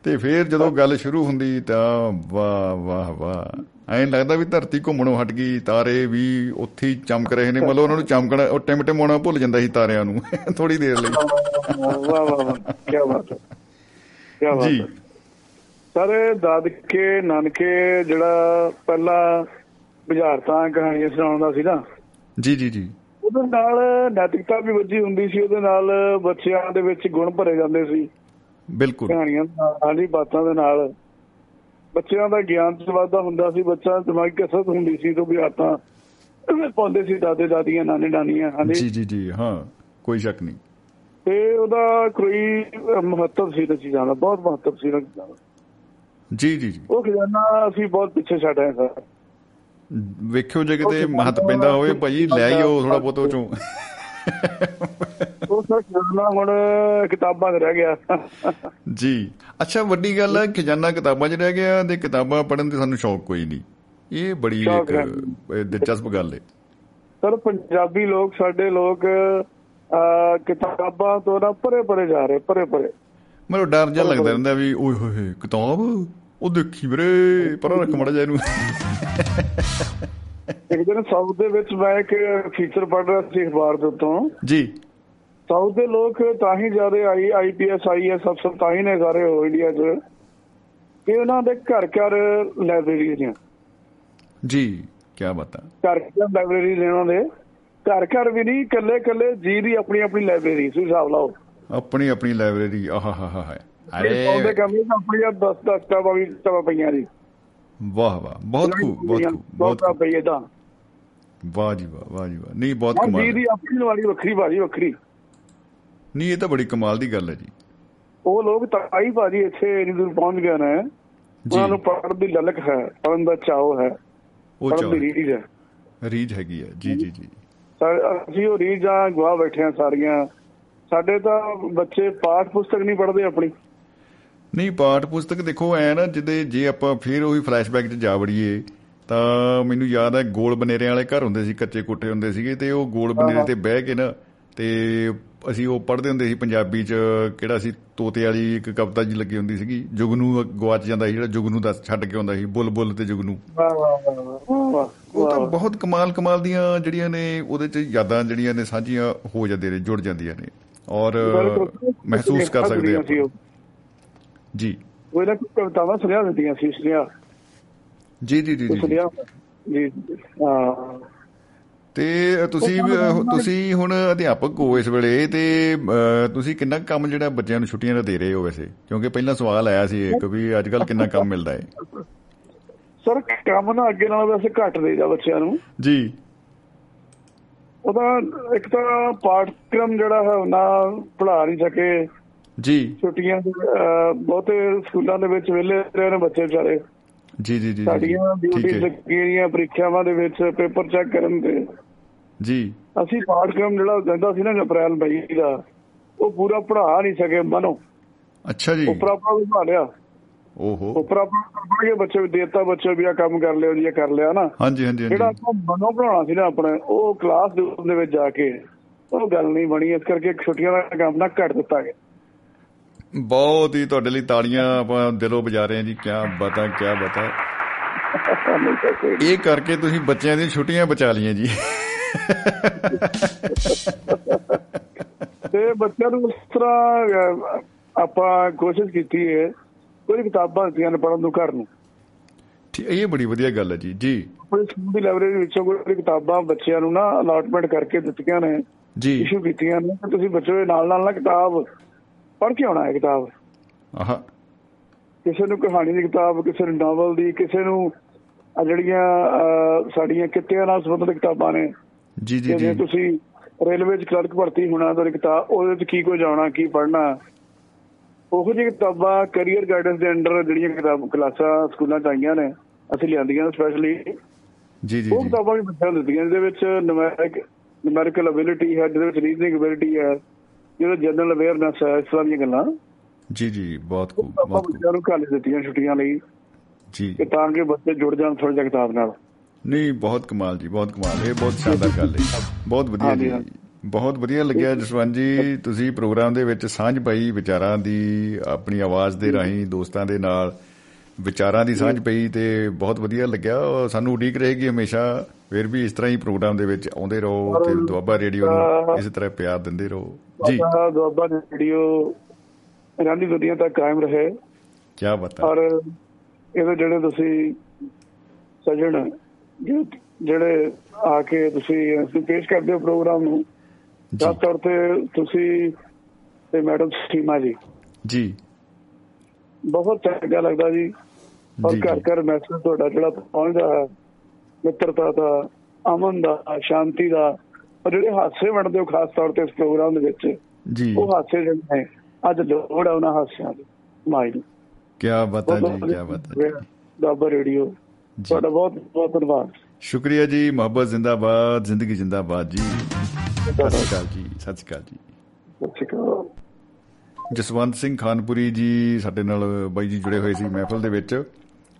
A: ਤੇ ਫਿਰ ਜਦੋਂ ਗੱਲ ਸ਼ੁਰੂ ਹੁੰਦੀ ਤਾਂ ਵਾਹ ਵਾਹ ਵਾਹ। ਐਂ ਲੱਗਦਾ ਵੀ ਧਰਤੀ ਘੁੰਮਣੋਂ ਹਟ ਗਈ ਤਾਰੇ ਵੀ ਉੱਥੇ ਚਮਕ ਰਹੇ ਨੇ। ਮਤਲਬ ਉਹਨਾਂ ਨੂੰ ਚਮਕਣਾ ਉਹ ਟਿਮ ਟਿਮਾਉਣਾ ਭੁੱਲ ਜਾਂਦਾ ਸੀ ਤਾਰਿਆਂ ਨੂੰ ਥੋੜੀ ਦੇਰ ਲਈ।
I: ਵਾਹ ਵਾਹ ਵਾਹ। ਕੀ ਬਾਤ ਹੈ। ਕੀ ਬਾਤ ਹੈ। ਸਾਰੇ ਦਾਦਕੇ ਨਾਨਕੇ ਜਿਹੜਾ ਪਹਿਲਾਂ ਬੁਝਾਰਤਾਂ ਕਹਾਣੀਆਂ ਸੁਣਾਉਂਦਾ ਸੀ ਨਾ
A: ਜੀ ਜੀ ਜੀ।
I: ਉਹਦੇ ਨਾਲ ਨੈਤਿਕਤਾ ਵੀ ਵੱਜੀ ਹੁੰਦੀ ਸੀ ਉਹਦੇ ਨਾਲ ਬੱਚਿਆਂ ਦੇ ਵਿੱਚ ਗੁਣ ਭਰੇ ਜਾਂਦੇ ਸੀ।
A: ਬਿਲਕੁਲ।
I: ਕਹਾਣੀਆਂ ਦੇ ਨਾਲ, ਹਾਲੀ ਬਾਤਾਂ ਦੇ ਨਾਲ। ਬੱਚਿਆਂ ਦਾ ਗਿਆਨ ਚ ਵਾਧਾ ਹੁੰਦਾ ਸੀ ਬੱਚਾ ਦਿਮਾਗੀ ਕਸਰਤ ਹੁੰਦੀ ਸੀ ਤੋਂ ਬੁਝਾਰਤਾਂ ਪਾਉਂਦੇ ਸੀ ਦਾਦੇ ਦਾਦੀਆਂ ਨਾਨੇ ਨਾਨੀਆਂ ਹਾਂਜੀ।
A: ਜੀ ਜੀ ਜੀ ਹਾਂ ਕੋਈ ਸ਼ੱਕ ਨਹੀਂ।
I: ਤੇ ਉਹਦਾ ਕੋਈ ਮਹੱਤਵ ਸੀ ਤੇ ਚੀਜ਼ਾਂ ਦਾ ਬਹੁਤ ਮਹੱਤਵ ਸੀ ਦਾ
A: ਜੀ ਜੀ ਜੀ।
I: ਉਹ ਖਜ਼ਾਨਾ ਅਸੀਂ ਬਹੁਤ ਪਿੱਛੇ ਛੱਡ ਆਏ ਸਰ।
A: ਵੇਖਿਓ ਜੇ ਕਿਤੇ ਮਹੱਤ ਪੈਂਦਾ ਹੋਵੇ ਭਾਈ ਲੈ ਆਇਓ ਥੋੜਾ ਬਹੁਤ ਉਹ ਚੋਂ
I: ਉਹ ਸਰ ਖਜ਼ਾਨਾ ਹੁਣ ਕਿਤਾਬਾਂ 'ਚ ਰਹਿ ਗਿਆ।
A: ਜੀ। ਅੱਛਾ ਵੱਡੀ ਗੱਲ ਹੈ ਖਜ਼ਾਨਾ ਕਿਤਾਬਾਂ 'ਚ ਰਹਿ ਗਿਆ ਤੇ ਕਿਤਾਬਾਂ ਪੜ੍ਹਨ ਦੇ ਸਾਨੂੰ ਸ਼ੌਕ ਕੋਈ ਨਹੀਂ। ਇਹ ਬੜੀ ਇੱਕ ਦਿਲਚਸਪ ਗੱਲ ਹੈ
I: ਸਰ ਪੰਜਾਬੀ ਲੋਕ ਸਾਡੇ ਲੋਕ ਕਿਤਾਬਾਂ ਤੋਂ ਨਾ ਪਰੇ ਪਰੇ ਜਾ ਰਹੇ ਪਰੇ ਪਰੇ
A: ਮੈਨੂੰ ਡਰ ਜਿਹਾ ਲੱਗਦਾ ਰਹਿੰਦਾ ਵੀ ਓਏ ਹੋਏ ਕਿਤਾਬ? ਉਹ ਦੇਖੀ ਵੀਰੇ ਪਰਾਂ ਰੱਖ ਮੜਾ ਜਾ ਇਹਨੂੰ।
I: ਇੱਕ ਦਿਨ ਸਾਊਥ ਦੇ ਵਿੱਚ ਮੈਂ ਇੱਕ ਫੀਚਰ ਪੜ੍ਹ ਰਿਹਾ ਸੀ ਅਖਬਾਰ ਦੇ ਉੱਤੋਂ।
A: ਜੀ।
I: ਸਾਊਥ ਦੇ ਲੋਕ ਤਾਂ ਹੀ ਜ਼ਿਆਦਾ ਆਈ ਆਈਪੀਐਸ ਆਈਐਸ ਅਫਸਰ ਤਾਂ ਹੀ ਨੇ ਸਾਰੇ ਹੋ ਇੰਡੀਆ 'ਚ। ਕਿ ਉਹਨਾਂ ਦੇ ਘਰ ਘਰ ਲਾਇਬ੍ਰੇਰੀਜ਼ ਨੇ।
A: ਜੀ ਕੀ ਬਤਾ।
I: ਘਰ ਘਰ ਲਾਇਬ੍ਰੇਰੀਜ਼ ਨੇ ਉਹਨਾਂ ਦੇ। ਘਰ ਘਰ ਵੀ ਨਹੀਂ ਇਕੱਲੇ ਇਕੱਲੇ ਜੀ ਦੀ ਆਪਣੀ ਆਪਣੀ ਲਾਇਬ੍ਰੇਰੀ ਸੀ ਹਿਸਾਬ ਲਾਓ।
A: ਆਪਣੀ ਆਪਣੀ ਲਾਇਬ੍ਰੇਰੀ ਆਹਾ ਹਾ ਹਾ ਹਾ
I: ਉਹਦੇ
A: ਅਰੇ
I: ਕਮਰੇ ਆਪਣੀਆਂ 10 10 ਕਿਤਾਬਾਂ ਵੀ ਕਿਤਾਬਾਂ ਪਈਆਂ ਜੀ
A: ਵਾਹ ਵਾਹ ਬਹੁਤ ਖੂਬ ਬਹੁਤ ਖੂਬ ਬਹੁਤ
I: ਬਹੁਤ ਪਈ ਏਦਾਂ
A: ਵਾਹ ਜੀ ਵਾਹ ਵਾਹ ਜੀ ਵਾਹ। ਨਹੀਂ ਬਹੁਤ
I: ਹਾਂ ਜੀ
A: ਕਮਾਲ
I: ਦੀ ਆਪਣੀ ਵਾਲੀ ਵੱਖਰੀ ਬਾਜੀ ਵੱਖਰੀ।
A: ਨਹੀਂ ਇਹ ਤਾਂ ਬੜੀ ਕਮਾਲ ਦੀ ਗੱਲ ਹੈ ਜੀ।
I: ਉਹ ਲੋਕ ਤਾਂ ਹੀ ਬਾਜੀ ਇੱਥੇ ਇੰਨੀ ਦੂਰ ਪਹੁੰਚ ਗਏ ਨੇ। ਉਹਨਾਂ ਨੂੰ ਪੜ੍ਹਨ ਦੀ ਲਲਕ ਹੈ ਪੜ੍ਹਨ ਦਾ ਚਾਅ ਹੈ
A: ਉਹ ਚਾਹ
I: ਰੀਝ ਹੈ।
A: ਰੀਜ ਹੈਗੀ ਹੈ। ਜੀ ਜੀ ਜੀ।
I: ਸਾ- ਅਸੀਂ ਉਹ ਰੀਝਾਂ ਗਵਾ ਬੈਠੇ ਹਾਂ ਸਾਰੀਆਂ। ਸਾਡੇ ਤਾਂ ਬੱਚੇ ਪਾਠ ਪੁਸਤਕ ਨਹੀਂ ਪੜ੍ਹਦੇ ਆਪਣੀ।
A: ਨਹੀਂ ਪਾਠ ਪੁਸਤਕ ਦੇਖੋ ਐ ਨਾ ਜਿੱਦੇ ਜੇ ਆਪਾਂ ਫੇਰ ਉਹੀ ਫਲੈਸ਼ਬੈਕ 'ਚ ਜਾ ਵੜੀਏ ਤਾਂ ਮੈਨੂੰ ਯਾਦ ਹੈ ਗੋਲ ਬਨੇਰਿਆਂ ਵਾਲੇ ਘਰ ਹੁੰਦੇ ਸੀ ਕੱਚੇ ਕੋਠੇ ਹੁੰਦੇ ਸੀਗੇ ਤੇ ਉਹ ਗੋਲ ਬਨੇਰੇ ਤੇ ਬਹਿ ਕੇ ਨਾ ਤੇ ਅਸੀਂ ਉਹ ਪੜ੍ਹਦੇ ਹੁੰਦੇ ਸੀ ਪੰਜਾਬੀ ਚ ਕਿਹੜਾ ਸੀ ਤੋਤੇ ਵਾਲੀ ਇੱਕ ਕਵਿਤਾ ਜੀ ਲੱਗੀ ਹੁੰਦੀ ਸੀਗੀ ਜੁਗਨੂ ਗਵਾਚ ਜਾਂਦਾ ਸੀ ਜਿਹੜਾ ਜੁਗਨੂ ਦਾ ਛੱਡ ਕੇ ਆਉਂਦਾ ਸੀ ਬੁੱਲ ਬੁੱਲ ਤੇ ਜੁਗਨੂ। ਉਹ ਤਾਂ ਬਹੁਤ ਕਮਾਲ ਕਮਾਲ ਦੀਆਂ ਜਿਹੜੀਆਂ ਨੇ ਉਹਦੇ ਚ ਯਾਦਾਂ ਜਿਹੜੀਆਂ ਨੇ ਸਾਂਝੀਆਂ ਹੋ ਜਾਂਦੀਆਂ ਨੇ ਜੁੜ ਜਾਂਦੀਆਂ ਨੇ। ਔਰ। ਮਹਿਸੂਸ ਕਰ ਸਕਦੇ
I: ਉਹ।
A: ਜੀ।
I: ਉਹ ਇਹਨਾਂ ਕੋਈ ਕਵਿਤਾਵਾਂ ਸੁਣਿਆ ਦਿੰਦੀਆਂ ਸੀ ਸੁਣਿਆ।
A: ਜੀ ਜੀ ਜੀ
I: ਸੁਣਿਆ। ਜੀ
A: ਤੇ ਤੁਸੀਂ ਤੁਸੀਂ ਹੁਣ ਅਧਿਆਪਕ ਹੋ ਇਸ ਵੇਲੇ ਤੇ ਤੁਸੀਂ ਕਿੰਨਾ ਕੰਮ ਜਿਹੜਾ ਬੱਚਿਆਂ ਨੂੰ ਛੁੱਟੀਆਂ ਦਾ ਦੇ ਰਹੇ ਹੋ ਵੈਸੇ? ਕਿਉਂਕਿ ਪਹਿਲਾਂ ਸਵਾਲ ਆਇਆ ਸੀ ਇੱਕ ਵੀ ਅੱਜ ਕੱਲ ਕਿੰਨਾ ਕੰਮ ਮਿਲਦਾ ਹੈ?
I: ਸਰ ਕੰਮ ਨਾ ਅੱਗੇ ਨਾਲੋਂ ਵੈਸੇ ਘੱਟ ਦੇਈਦਾ ਬੱਚਿਆਂ ਨੂੰ।
A: ਜੀ।
I: ਉਹਦਾ ਇੱਕ ਤਾਂ ਪਾਠਕ੍ਰਮ ਜਿਹੜਾ ਹੈ ਨਾ ਪੜ੍ਹਾ ਨਹੀਂ ਸਕੇ।
A: ਜੀ।
I: ਛੁੱਟੀਆਂ ਦੇ, ਬਹੁਤੇ ਸਕੂਲਾਂ ਦੇ ਵਿੱਚ ਵਿਹਲੇ ਰਹੇ ਨੇ ਬੱਚੇ ਵਿਚਾਰੇ।
A: ਜੀ ਜੀ ਜੀ,
I: ਸਾਡੀਆਂ ਡਿਊਟੀਆਂ ਲੱਗੀਆਂ ਪ੍ਰੀਖਿਆਵਾਂ ਦੇ ਵਿੱਚ ਪੇਪਰ ਚੈੱਕ ਕਰਨ ਤੇ।
A: ਜੀ।
I: ਅਸੀਂ ਪਾਠਕ੍ਰਮ ਜਿਹੜਾ ਜਾਂਦਾ ਸੀ ਨਾ ਅਪ੍ਰੈਲ ਮਈ ਦਾ ਉਹ ਪੂਰਾ ਪੜ੍ਹਾ ਨਹੀਂ ਸਕੇ ਮਨੋਂ।
A: ਅੱਛਾ ਜੀ।
I: ਉਪਰਾ ਬਣਾ ਲਿਆ।
A: ਓਹੋ।
I: ਉਪਰਾ ਕੇ ਬੱਚੇ ਵੀ ਦੇਤਾ ਬੱਚੇ ਵੀ ਆ ਕੰਮ ਕਰ ਲਿਓ ਜੀ ਇਹ ਕਰ ਲਿਆ ਨਾ।
A: ਹਾਂਜੀ ਹਾਂਜੀ
I: ਜਿਹੜਾ ਆਪਾਂ ਮਨੋਂ ਪੜਾਉਣਾ ਸੀ ਨਾ ਆਪਣੇ ਉਹ ਕਲਾਸ ਦੇ ਵਿੱਚ ਜਾ ਕੇ ਉਹ ਗੱਲ ਨਹੀਂ ਬਣੀ ਇਸ ਕਰਕੇ ਛੁੱਟੀਆਂ ਦਾ ਕੰਮ ਨਾ ਘੱਟ ਦਿੱਤਾ ਗਿਆ।
A: ਬਹੁਤ ਹੀ ਤੁਹਾਡੇ ਲਈ ਤਾੜੀਆਂ ਆਪਾਂ ਦਿਲੋਂ ਵਜਾ ਰਹੇ ਹਾਂ ਜੀ ਕੀ ਬਤਾ ਕੀ ਬਤਾ। ਇਹ ਕਰਕੇ ਤੁਸੀਂ ਬੱਚਿਆਂ ਦੀਆਂ ਛੁੱਟੀਆਂ ਬਚਾ ਲਈਆਂ ਜੀ।
I: ਤੇ ਬੱਚਿਆਂ ਨੂੰ ਉਸ ਤਰ੍ਹਾਂ ਆਪਾਂ ਕੋਸ਼ਿਸ਼ ਕੀਤੀ ਹੈ ਕੋਈ ਕਿਤਾਬਾਂ ਦਿੱਤੀਆਂ ਨੇ ਪੜ੍ਹਨ ਨੂੰ ਘਰ ਨੂੰ।
A: ਠੀਕ ਇਹ ਬੜੀ ਵਧੀਆ ਗੱਲ ਹੈ ਜੀ ਜੀ।
I: ਆਪਣੇ ਸਕੂਲ ਦੀ ਲਾਇਬ੍ਰੇਰੀ ਵਿੱਚੋਂ ਕੋਈ ਕਿਤਾਬਾਂ ਬੱਚਿਆਂ ਨੂੰ ਨਾ ਅਲਾਟਮੈਂਟ ਕਰਕੇ ਦਿੱਤੀਆਂ ਨੇ
A: ਜੀ।
I: ਇਸ਼ੂ ਕੀਤੀਆਂ ਨੇ ਕਿ ਤੁਸੀਂ ਬੱਚੇ ਦੇ ਨਾਲ ਨਾਲ ਨਾ ਕਿਤਾਬ ਪੜ੍ਹ ਕੇ ਆਉਣਾ ਹੈ ਕਿਤਾਬ।
A: ਆਹ।
I: ਕਿਸੇ ਨੂੰ ਕਹਾਣੀ ਦੀ ਕਿਤਾਬ ਕਿਸੇ ਨੂੰ ਨਾਵਲ ਦੀ ਕਿਸੇ ਨੂੰ ਆ ਜਿਹੜੀਆਂ ਸਾਡੀਆਂ ਕਿੱਤਿਆਂ ਨਾਲ ਸੰਬੰਧਿਤ ਕਿਤਾਬਾਂ ਨੇ।
A: ਜੀ ਜੀ
I: ਜੇ ਤੁਸੀਂ ਰੇਲਵੇ 'ਚ ਕਲਰਕ ਭਰਤੀ ਹੋਣਾ ਤਾਂ ਕਿਤਾਬ ਉਹਦੇ 'ਚ ਕੀ ਕੁਝ ਆਉਣਾ ਕੀ ਪੜ੍ਹਨਾ? ਉਹੋ ਜਿਹੀ ਕਿਤਾਬਾਂ ਕੈਰੀਅਰ ਗਾਈਡੈਂਸ ਦੇ ਅੰਡਰ ਜਿਹੜੀਆਂ ਕਿਤਾਬ ਕਲਾਸਾਂ ਸਕੂਲਾਂ 'ਚ ਆਈਆਂ ਨੇ ਅਸੀਂ ਲਿਆਂਦੀਆਂ ਸਪੈਸ਼ਲੀ
A: ਜੀ ਜੀ
I: ਉਹ ਕਿਤਾਬਾਂ ਵੀ ਬੱਚਿਆਂ ਨੂੰ ਦਿੱਤੀਆਂ ਜਿਹਦੇ ਵਿੱਚ ਨੁਮੈਰਿਕ ਨੁਮੈਰੀਕਲ ਅਬਿਲਿਟੀ ਹੈ ਜਿਹਦੇ ਵਿੱਚ ਰੀਜ਼ਨਿੰਗ ਅਬਿਲਿਟੀ ਹੈ ਜਿਹਦੇ ਜਨਰਲ ਅਵੇਅਰਨੈਸ ਹੈ ਇਸ ਤਰ੍ਹਾਂ ਦੀਆਂ ਗੱਲਾਂ।
A: ਜੀ ਜੀ ਬਹੁਤ ਖੂਬ ਬਹੁਤ ਖੂਬ।
I: ਬੱਚਿਆਂ ਨੂੰ ਘੱਲ ਦਿੱਤੀਆਂ ਛੁੱਟੀਆਂ ਲਈ
A: ਜੀ।
I: ਕਿ ਤਾਂ ਕਿ ਬੱਚੇ ਜੁੜ ਜਾਣ ਥੋੜਾ ਜਿਹਾ ਕਿਤਾਬ ਨਾਲ।
A: ਨਹੀਂ ਬਹੁਤ ਕਮਾਲ ਜੀ ਬਹੁਤ ਕਮਾਲ। ਇਹ ਬਹੁਤ ਸ਼ਾਨਦਾਰ ਗੱਲ ਹੈ। ਬਹੁਤ ਵਧੀਆ ਜੀ। ਬਹੁਤ ਵਧੀਆ ਲੱਗਿਆ ਜਸਵੰਤ ਜੀ ਤੁਸੀਂ ਪ੍ਰੋਗਰਾਮ ਦੇ ਵਿੱਚ ਸਾਂਝ ਪਾਈ ਵਿਚਾਰਾਂ ਦੀ ਆਪਣੀ ਆਵਾਜ਼ ਦੇ ਰਾਹੀਂ ਦੋਸਤਾਂ ਦੇ ਨਾਲ ਵਿਚਾਰਾਂ ਦੀ ਸਾਂਝ ਪਈ ਤੇ ਬਹੁਤ ਵਧੀਆ ਲੱਗਿਆ। ਸਾਨੂੰ ਉਡੀਕ ਰਹੇਗੀ ਹਮੇਸ਼ਾ ਫਿਰ ਵੀ ਇਸ ਤਰ੍ਹਾਂ ਹੀ ਪ੍ਰੋਗਰਾਮ ਦੇ ਵਿੱਚ ਆਉਂਦੇ ਰਹੋ ਤੇ ਦੁਆਬਾ ਰੇਡੀਓ ਨੂੰ ਇਸੇ ਤਰ੍ਹਾਂ ਪਿਆਰ ਦਿੰਦੇ ਰਹੋ। ਜੀ।
I: ਦੁਆਬਾ ਦੀ ਵੀਡੀਓ ਰਾਨੀ ਦੁਨੀਆ ਤੱਕ ਕਾਇਮ ਰਹੇ।
A: ਕੀ ਬਤਾ
I: ਔਰ ਇਹਦੇ ਜਿਹੜੇ ਤੁਸੀਂ ਸਜਣ ਜਿਹੜੇ- ਆ ਕੇ ਤੁਸੀਂ ਪੇਸ਼ ਕਰਦੇ ਹੋ ਪ੍ਰੋਗਰਾਮ ਨੂੰ ਖਾਸ ਤੌਰ ਤੇ ਤੁਸੀਂ ਤੇ ਮੈਡਮ ਸੀਮਾ ਜੀ।
A: ਜੀ।
I: ਬਹੁਤ ਚੰਗਾ ਲੱਗਦਾ ਜੀ। ਔਰ ਘਰ। ਘਰ ਮੈਸੇਜ ਤੁਹਾਡਾ ਜਿਹੜਾ ਪਹੁੰਚਦਾ ਹੈ ਮਿੱਤਰਤਾ ਦਾ ਅਮਨ ਦਾ ਸ਼ਾਂਤੀ ਦਾ ਔਰ ਜਿਹੜੇ ਹਾਸੇ ਵੰਡਦੇ ਹੋ ਖਾਸ ਤੌਰ ਤੇ ਇਸ ਪ੍ਰੋਗਰਾਮ ਦੇ ਵਿੱਚ
A: ਜੀ।
I: ਉਹ ਹਾਸੇ ਜਿਹੜੇ ਨੇ ਅੱਜ ਲੋੜ ਆ ਉਹਨਾਂ ਹਾਸਿਆਂ ਦੀ। ਮਾਈ
A: ਕੀ ਬਤਾ ਜੀ ਕੀ ਬਤਾ
I: ਦਾਬਾ ਰੇਡੀਓ। ਤੁਹਾਡਾ ਬਹੁਤ ਬਹੁਤ ਧੰਨਵਾਦ।
A: ਸ਼ੁਕਰੀਆ ਜੀ ਮੁਹੱਬਤ ਜ਼ਿੰਦਾਬਾਦ ਜ਼ਿੰਦਗੀ ਜ਼ਿੰਦਾਬਾਦ ਜੀ। ਸਤਿ ਸ਼੍ਰੀ ਅਕਾਲ ਜੀ ਸਤਿ ਸ਼੍ਰੀ ਅਕਾਲ ਜੀ।
I: ਸਤਿ ਸ਼੍ਰੀ ਅਕਾਲ।
A: ਜਸਵੰਤ ਸਿੰਘ ਖਾਨਪੁਰੀ ਜੀ ਸਾਡੇ ਨਾਲ ਬਾਈ ਜੀ ਜੁੜੇ ਹੋਏ ਸੀ ਮਹਿਫਲ ਦੇ ਵਿੱਚ।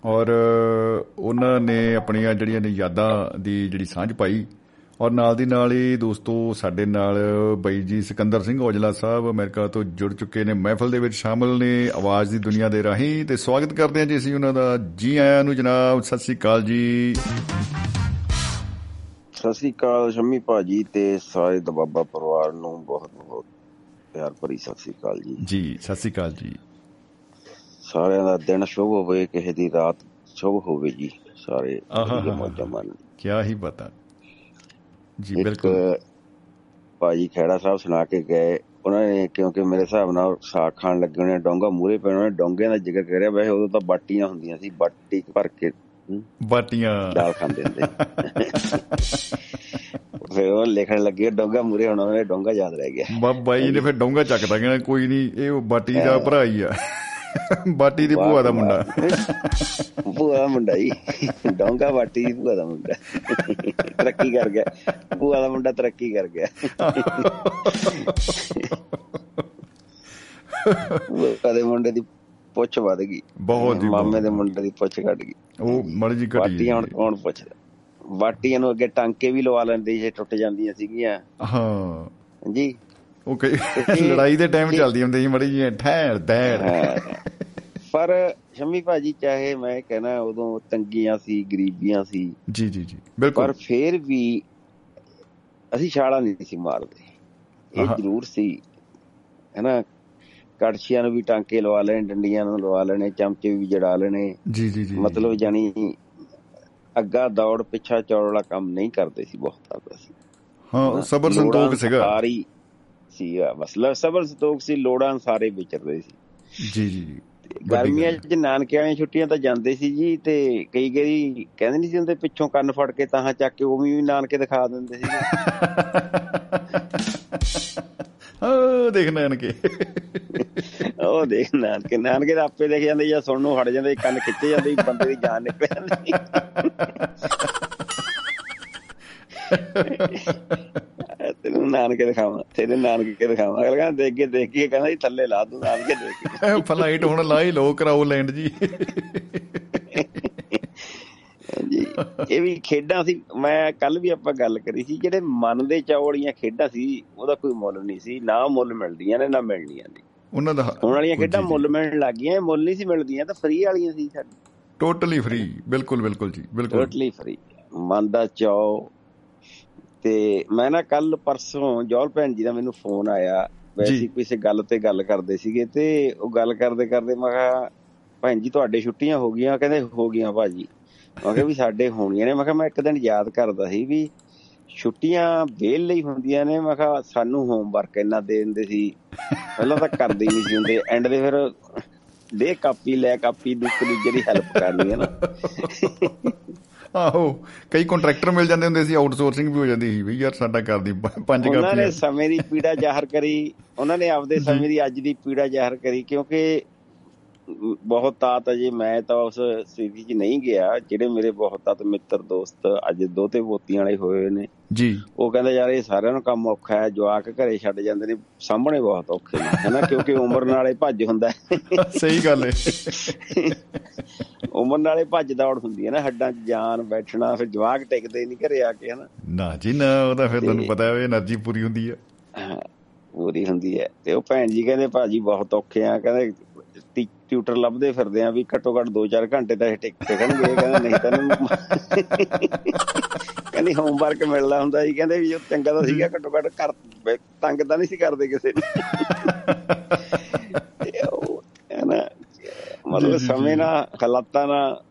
A: ਔਰ ਉਹਨਾਂ ਨੇ ਆਪਣੀਆਂ ਜਿਹੜੀਆਂ ਨੇ ਯਾਦਾਂ ਦੀ ਜਿਹੜੀ ਸਾਂਝ ਪਾਈ ਔਰ ਨਾਲ ਦੀ ਨਾਲ ਹੀ ਦੋਸਤੋ ਸਾਡੇ ਨਾਲ ਬਾਈ ਜੀ ਸਿਕੰਦਰ ਸਿੰਘ ਔਜਲਾ ਸਾਹਿਬ ਅਮਰੀਕਾ ਤੋਂ ਜੁੜ ਚੁੱਕੇ ਨੇ। ਮਹਿਫਲ ਦੇ ਵਿੱਚ ਸ਼ਾਮਲ ਨੇ ਆਵਾਜ਼ ਦੀ ਦੁਨੀਆ ਦੇ ਰਾਹੀਂ ਤੇ ਸਵਾਗਤ ਕਰਦੇ ਹਾਂ ਜੀ ਅਸੀਂ ਉਹਨਾਂ ਦਾ। ਜੀ ਆਇਆਂ ਨੂੰ ਜਨਾਬ ਸਤਿ ਸ੍ਰੀ ਅਕਾਲ ਜੀ।
J: ਸਤਿ ਸ੍ਰੀ ਅਕਾਲ ਸ਼ੰਮੀ ਭਾਜੀ ਤੇ ਸਾਰੇ ਦਬਾਬਾ ਪਰਿਵਾਰ ਨੂੰ ਬਹੁਤ ਬਹੁਤ ਪਿਆਰ ਭਰੀ ਸਤਿ ਸ੍ਰੀ ਅਕਾਲ ਜੀ।
A: ਜੀ ਸਤਿ ਸ੍ਰੀ ਅਕਾਲ ਜੀ।
J: ਸਾਰਿਆਂ ਦਾ ਦਿਨ ਸ਼ੁਭ ਹੋਵੇ ਕਿਸੇ ਦੀ ਰਾਤ ਸ਼ੁਭ ਹੋਵੇ ਜੀ ਸਾਰੇ। ਮੌਜਾਂ ਮਾਣਨ।
A: ਕੀ ਹੀ ਪਤਾ ਜੀ ਬਿਲਕੁਲ।
J: ਭਾਜੀ ਖੈੜਾ ਸਾਹਿਬ ਸੁਣਾ ਕੇ ਗਏ। ਉਹਨਾਂ ਨੇ ਕਿਉਂਕਿ ਮੇਰੇ ਹਿਸਾਬ ਨਾਲ ਸਾਗ ਖਾਣ ਲੱਗੇ ਹੋਣੇ ਡੋਂਗਾ ਮੂਰੇ ਪੈਣ ਉਹਨੇ ਡੋਂਗੇ ਦਾ ਜ਼ਿਕਰ ਕਰਿਆ ਵੈਸੇ ਉਦੋਂ ਤਾਂ ਬਾਟੀਆਂ ਹੁੰਦੀਆਂ ਸੀ ਬਾਟੀ ਭਰ ਕੇ
A: ਬਾਟੀਆਂ।
J: ਦਾਲ ਖਾਂਦੇ ਹੁੰਦੇ ਫਿਰ ਉਹ ਲਿਖਣ ਲੱਗੇ ਡੋਂਗਾ ਮੂਰੇ ਹੁਣ ਉਹਨੇ ਡੋਂਗਾ ਯਾਦ ਰਹਿ ਗਿਆ।
A: ਬਾਬਾ ਜੀ ਨੇ ਫਿਰ ਡੋਂਗਾ ਚੱਕਦਾ ਕਹਿੰਦਾ ਕੋਈ ਨਹੀਂ ਇਹ ਬਾਟੀ ਦਾ ਭਰਾ ਹੀ ਆ। ਬਾਟੀ ਦੀ ਭੂਆ ਦਾ ਮੁੰਡਾ।
J: ਭੂਆ ਦਾ ਮੁੰਡਾ ਜੀ। ਡੋਂਗਾ ਬਾਟੀ ਦੀ ਭੂਆ ਦਾ ਮੁੰਡਾ। ਤਰੱਕੀ ਕਰ ਗਿਆ। ਭੂਆ ਦਾ ਮੁੰਡਾ ਤਰੱਕੀ ਕਰ ਗਿਆ। ਭੂਆ ਦੇ ਮੁੰਡੇ ਦੀ ਪੁੱਛ ਵੱਧ ਗਈ।
A: ਬਹੁਤ ਜੀ,
J: ਮਾਮੇ। ਦੇ ਮੁੰਡੇ ਦੀ ਪੁੱਛ ਘਟ ਗਈ।
A: ਉਹ ਮੜ ਜੀ ਘਟੀ
J: ਬਾਟੀਆਂ ਹੁਣ ਕੌਣ ਪੁੱਛਦਾ? ਬਾਟੀਆਂ ਨੂੰ ਅੱਗੇ ਟਾਂਕੇ ਵੀ ਲਵਾ ਲੈਂਦੇ ਜੇ ਟੁੱਟ ਜਾਂਦੀਆਂ ਸੀਗੀਆਂ।
A: ਹਾਂ।
J: ਜੀ।
A: ਉਹ ਕਈ ਲੜਾਈ ਦੇ ਟਾਈਮ ਚੱਲਦੀ ਹੁੰਦੀ ਸੀ ਮੜੀ ਜੀ ਠਹਿਰ ਦੈਰ
J: ਪਰ ਸ਼ਮੀ ਭਾਜੀ ਚਾਹੇ ਮੈਂ ਕਹਿਣਾ ਉਦੋਂ ਤੰਗੀਆਂ ਸੀ ਗਰੀਬੀਆਂ ਸੀ
A: ਜੀ ਜੀ ਜੀ ਬਿਲਕੁਲ।
J: ਪਰ ਫੇਰ ਵੀ ਅਸੀਂ ਛਾਲਾ ਨਹੀਂ ਸੀ ਮਾਰਦੇ। ਇਹ ਜ਼ਰੂਰ ਸੀ ਹੈਨਾ? ਕੜਛੀਆਂ ਨੂੰ ਵੀ ਟਾਂਕੇ ਲਵਾ ਲੈਣੇ ਡੰਡੀਆਂ ਨੂੰ ਲਵਾ ਲੈਣੇ ਚਮਚੇ ਵੀ ਜੜਾ ਲੈਣੇ।
A: ਜੀ ਜੀ ਜੀ
J: ਮਤਲਬ ਜਾਨੀ ਅੱਗਾ ਦੌੜ ਪਿੱਛਾ ਚੌੜ ਵਾਲਾ ਕੰਮ ਨਹੀਂ ਕਰਦੇ ਸੀ ਬਹੁਤ ਜ਼ਿਆਦਾ ਸੀ
A: ਹਾਂ ਸਬਰ ਸੰਤੋਖ ਸੀਗਾ।
J: ਸਾਰੀ ਸੀ ਮਸਲਾ ਸਬਰ ਸੰਤੋਖ ਸੀ ਲੋੜਾਂ ਸਾਰੇ ਵਿਚਰਦੇ ਸੀ।
A: ਜੀ ਜੀ
J: ਗਰਮੀਆਂ 'ਚ ਨਾਨਕੇ ਵਾਲੀਆਂ ਛੁੱਟੀਆਂ ਤਾਂ ਜਾਂਦੇ ਸੀ ਜੀ ਤੇ ਕਈ ਵਾਰੀ ਕਹਿੰਦੇ ਨਹੀਂ ਸੀ ਹੁੰਦੇ ਪਿੱਛੋਂ ਕੰਨ ਫੜ ਕੇ ਤਾਹਾਂ ਚੱਕ ਕੇ ਉਹ ਵੀ ਨਾਨਕੇ ਦਿਖਾ ਦਿੰਦੇ ਸੀ
A: ਹਾਂ ਦੇਖ ਨਾਨਕੇ।
J: ਉਹ ਦੇਖ ਨਾਨਕੇ। ਨਾਨਕੇ ਦਾ ਆਪੇ ਦੇਖ ਜਾਂਦੇ ਜਾਂ ਸੁਣਨ ਨੂੰ ਹਟ ਜਾਂਦੇ ਕੰਨ ਖਿੱਚੇ ਜਾਂਦੇ ਬੰਦੇ ਦੀ ਜਾਨ ਨਿਕਲ ਜਾਂਦੀ। ਤੈਨੂੰ ਨਾਨਕੇ ਦਿਖਾਵਾਂ ਤੇਰੇ ਨਾਨਕੇ ਦਿਖਾਵਾਂ। ਅਗਲਾ ਕਹਿੰਦਾ ਦੇਖ ਕੇ ਦੇਖ ਕੇ ਕਹਿੰਦਾ ਜੀ ਥੱਲੇ ਲਾ ਦੂੰ ਨਾਨਕੇ ਦੇਖ
A: ਕੇ। ਫਲਾਈਟ ਹੁਣ ਲਾ ਹੀ ਲੋ ਕਰਾਓ ਲੈਂਡ ਜੀ।
J: ਜੀ ਇਹ ਵੀ ਖੇਡਾਂ ਸੀ। ਮੈਂ ਕੱਲ ਵੀ ਆਪਾਂ ਗੱਲ ਕਰੀ ਸੀ ਜਿਹੜੇ ਮਨ ਦੇ ਚੌੜੀਆਂ ਖੇਡਾਂ ਸੀ ਉਹਦਾ ਕੋਈ ਮੁੱਲ ਨਹੀਂ ਸੀ। ਨਾ ਮੁੱਲ ਮਿਲਦੀਆਂ ਨੇ ਨਾ ਮਿਲਣੀਆਂ ਨੇ।
A: ਉਹਨਾਂ ਦਾ
J: ਹੁਣ ਵਾਲੀਆਂ ਖੇਡਾਂ ਮੁੱਲ ਮਿਲਣ ਲੱਗ ਗਈਆਂ ਮੁੱਲ ਨਹੀਂ ਸੀ ਮਿਲਦੀਆਂ ਤਾਂ ਫ੍ਰੀ ਵਾਲੀਆਂ ਸੀ ਸਾਡੀ।
A: ਟੋਟਲੀ ਫ੍ਰੀ ਬਿਲਕੁਲ ਬਿਲਕੁਲ ਜੀ ਬਿਲਕੁਲ।
J: ਟੋਟਲੀ ਫ੍ਰੀ ਮਨ ਦਾ ਚਾਅ ਤੇ ਮੈਂ ਨਾ ਕੱਲ ਪਰਸੋਂ ਜੋਲ ਭੈਣ ਜੀ ਦਾ ਮੈਨੂੰ ਫੋਨ ਆਇਆ ਵੈਸੇ ਕਿਸੇ ਗੱਲ ਤੇ ਗੱਲ ਕਰਦੇ ਸੀਗੇ ਤੇ ਉਹ ਗੱਲ ਕਰਦੇ ਕਰਦੇ ਮੈਂ ਕਿਹਾ ਭੈਣ ਜੀ ਤੁਹਾਡੇ ਛੁੱਟੀਆਂ ਹੋ ਗਈਆਂ? ਕਹਿੰਦੇ ਹੋ ਗਈਆਂ ਭਾਜੀ। ਮੈਂ ਕਿਹਾ ਵੀ ਸਾਡੇ ਹੋਣੀਆਂ ਨੇ। ਮੈਂ ਕਿਹਾ ਮੈਂ ਇੱਕ ਦਿਨ ਯਾਦ ਕਰਦਾ ਸੀ ਵੀ ਛੁੱਟੀਆਂ ਵੇਲ ਲਈ ਹੁੰਦੀਆਂ ਨੇ। ਮੈਂ ਕਿਹਾ ਸਾਨੂੰ ਹੋਮਵਰਕ ਇੰਨਾ ਦੇ ਦਿੰਦੇ ਸੀ। ਪਹਿਲਾਂ ਤਾਂ ਕਰਦੇ ਹੀ ਨਹੀਂ ਸੀ ਹੁੰਦੇ। ਐਂਡ ਦੇ ਫਿਰ ਦੇ ਕਾਪੀ ਲੈ ਕਾਪੀ ਦੂਸਰੀ ਦੀ ਹੈਲਪ ਕਰਨੀ ਹੈ ਨਾ।
A: ਆਹੋ ਕਈ ਕੰਟਰੈਕਟਰ ਮਿਲ ਜਾਂਦੇ ਹੁੰਦੇ ਸੀ ਆਊਟਸੋਰਸਿੰਗ ਵੀ ਹੋ ਜਾਂਦੀ ਸੀ ਵੀ ਯਾਰ ਸਾਡਾ ਕਰਦੀ ਪੰਜ ਕਾਪੀਆਂ
J: ਉਹਨਾਂ ਨੇ ਸਮੇਂ ਦੀ ਪੀੜਾ ਜ਼ਾਹਰ ਕਰੀ ਉਹਨਾਂ ਨੇ ਆਪਦੇ ਸਮੇਂ ਦੀ ਅੱਜ ਦੀ ਪੀੜਾ ਜ਼ਾਹਰ ਕਰੀ ਕਿਉਂਕਿ ਬਹੁਤ ਤਾਤ ਅਜੇ ਮੈਂ ਤਾਂ ਉਸ ਸਥਿਤੀ 'ਚ ਨਹੀਂ ਗਿਆ। ਜਿਹੜੇ ਮੇਰੇ ਬਹੁਤ ਤਾਤ ਮਿੱਤਰ ਦੋਸਤ ਅੱਜ ਦੋਤੇ ਬੋਤੀਆਂ ਵਾਲੇ ਹੋਏ ਨੇ।
A: ਜੀ।
J: ਉਹ ਕਹਿੰਦਾ ਯਾਰ ਇਹ ਸਾਰਿਆਂ ਨੂੰ ਕੰਮ ਔਖਾ ਹੈ ਜਵਾਕ ਘਰੇ ਛੱਡ ਜਾਂਦੇ ਨੇ ਸਾਹਮਣੇ ਬਹੁਤ ਔਖੇ ਨੇ ਹੈਨਾ? ਕਿਉਂਕਿ ਉਮਰ ਨਾਲੇ ਭੱਜ ਹੁੰਦਾ
A: ਸਹੀ ਗੱਲ ਹੈ।
J: ਉਮਰ ਨਾਲੇ ਭੱਜ ਦੌੜ ਹੁੰਦੀ ਹੈ ਨਾ ਹੱਡਾਂ 'ਚ ਜਾਨ ਬੈਠਣਾ ਫਿਰ ਜਵਾਕ ਟਿਕਦੇ ਨਹੀਂ ਘਰੇ ਆ ਕੇ ਹੈਨਾ?
A: ਨਾ ਜੀ ਨਾ ਉਹਦਾ ਫਿਰ ਤੁਹਾਨੂੰ ਪਤਾ ਹੈ એનર્ਜੀ ਪੂਰੀ ਹੁੰਦੀ ਹੈ
J: ਪੂਰੀ ਹੁੰਦੀ ਹੈ। ਤੇ ਉਹ ਭੈਣ ਜੀ ਕਹਿੰਦੇ ਭਾਜੀ ਬਹੁਤ ਔਖੇ ਆ। ਕਹਿੰਦੇ ਟਿਊਟਰ ਲੱਭਦੇ ਫਿਰਦੇ ਆ ਵੀ ਘੱਟੋ ਘੱਟ 2-4 ਘੰਟੇ ਤਾਂ ਇਹ ਟਿਕ ਟਿਕਣਗੇ ਕਹਿੰਦਾ ਨਹੀਂ ਤੈਨੂੰ ਕਹਿੰਦੀ ਹੋਮਵਰਕ ਮਿਲਦਾ ਹੁੰਦਾ ਸੀ ਕਹਿੰਦੇ ਵੀ ਉਹ ਚੰਗਾ ਤਾਂ ਸੀਗਾ ਘੱਟੋ ਘੱਟ ਕਰ ਤੰਗ ਤਾਂ ਨਹੀਂ ਸੀ ਕਰਦੇ ਕਿਸੇ ਨੂੰ ਨਾ ਮਤਲਬ ਸਮੇਂ ਨਾਲ ਹਾਲਾਤਾਂ ਨਾਲ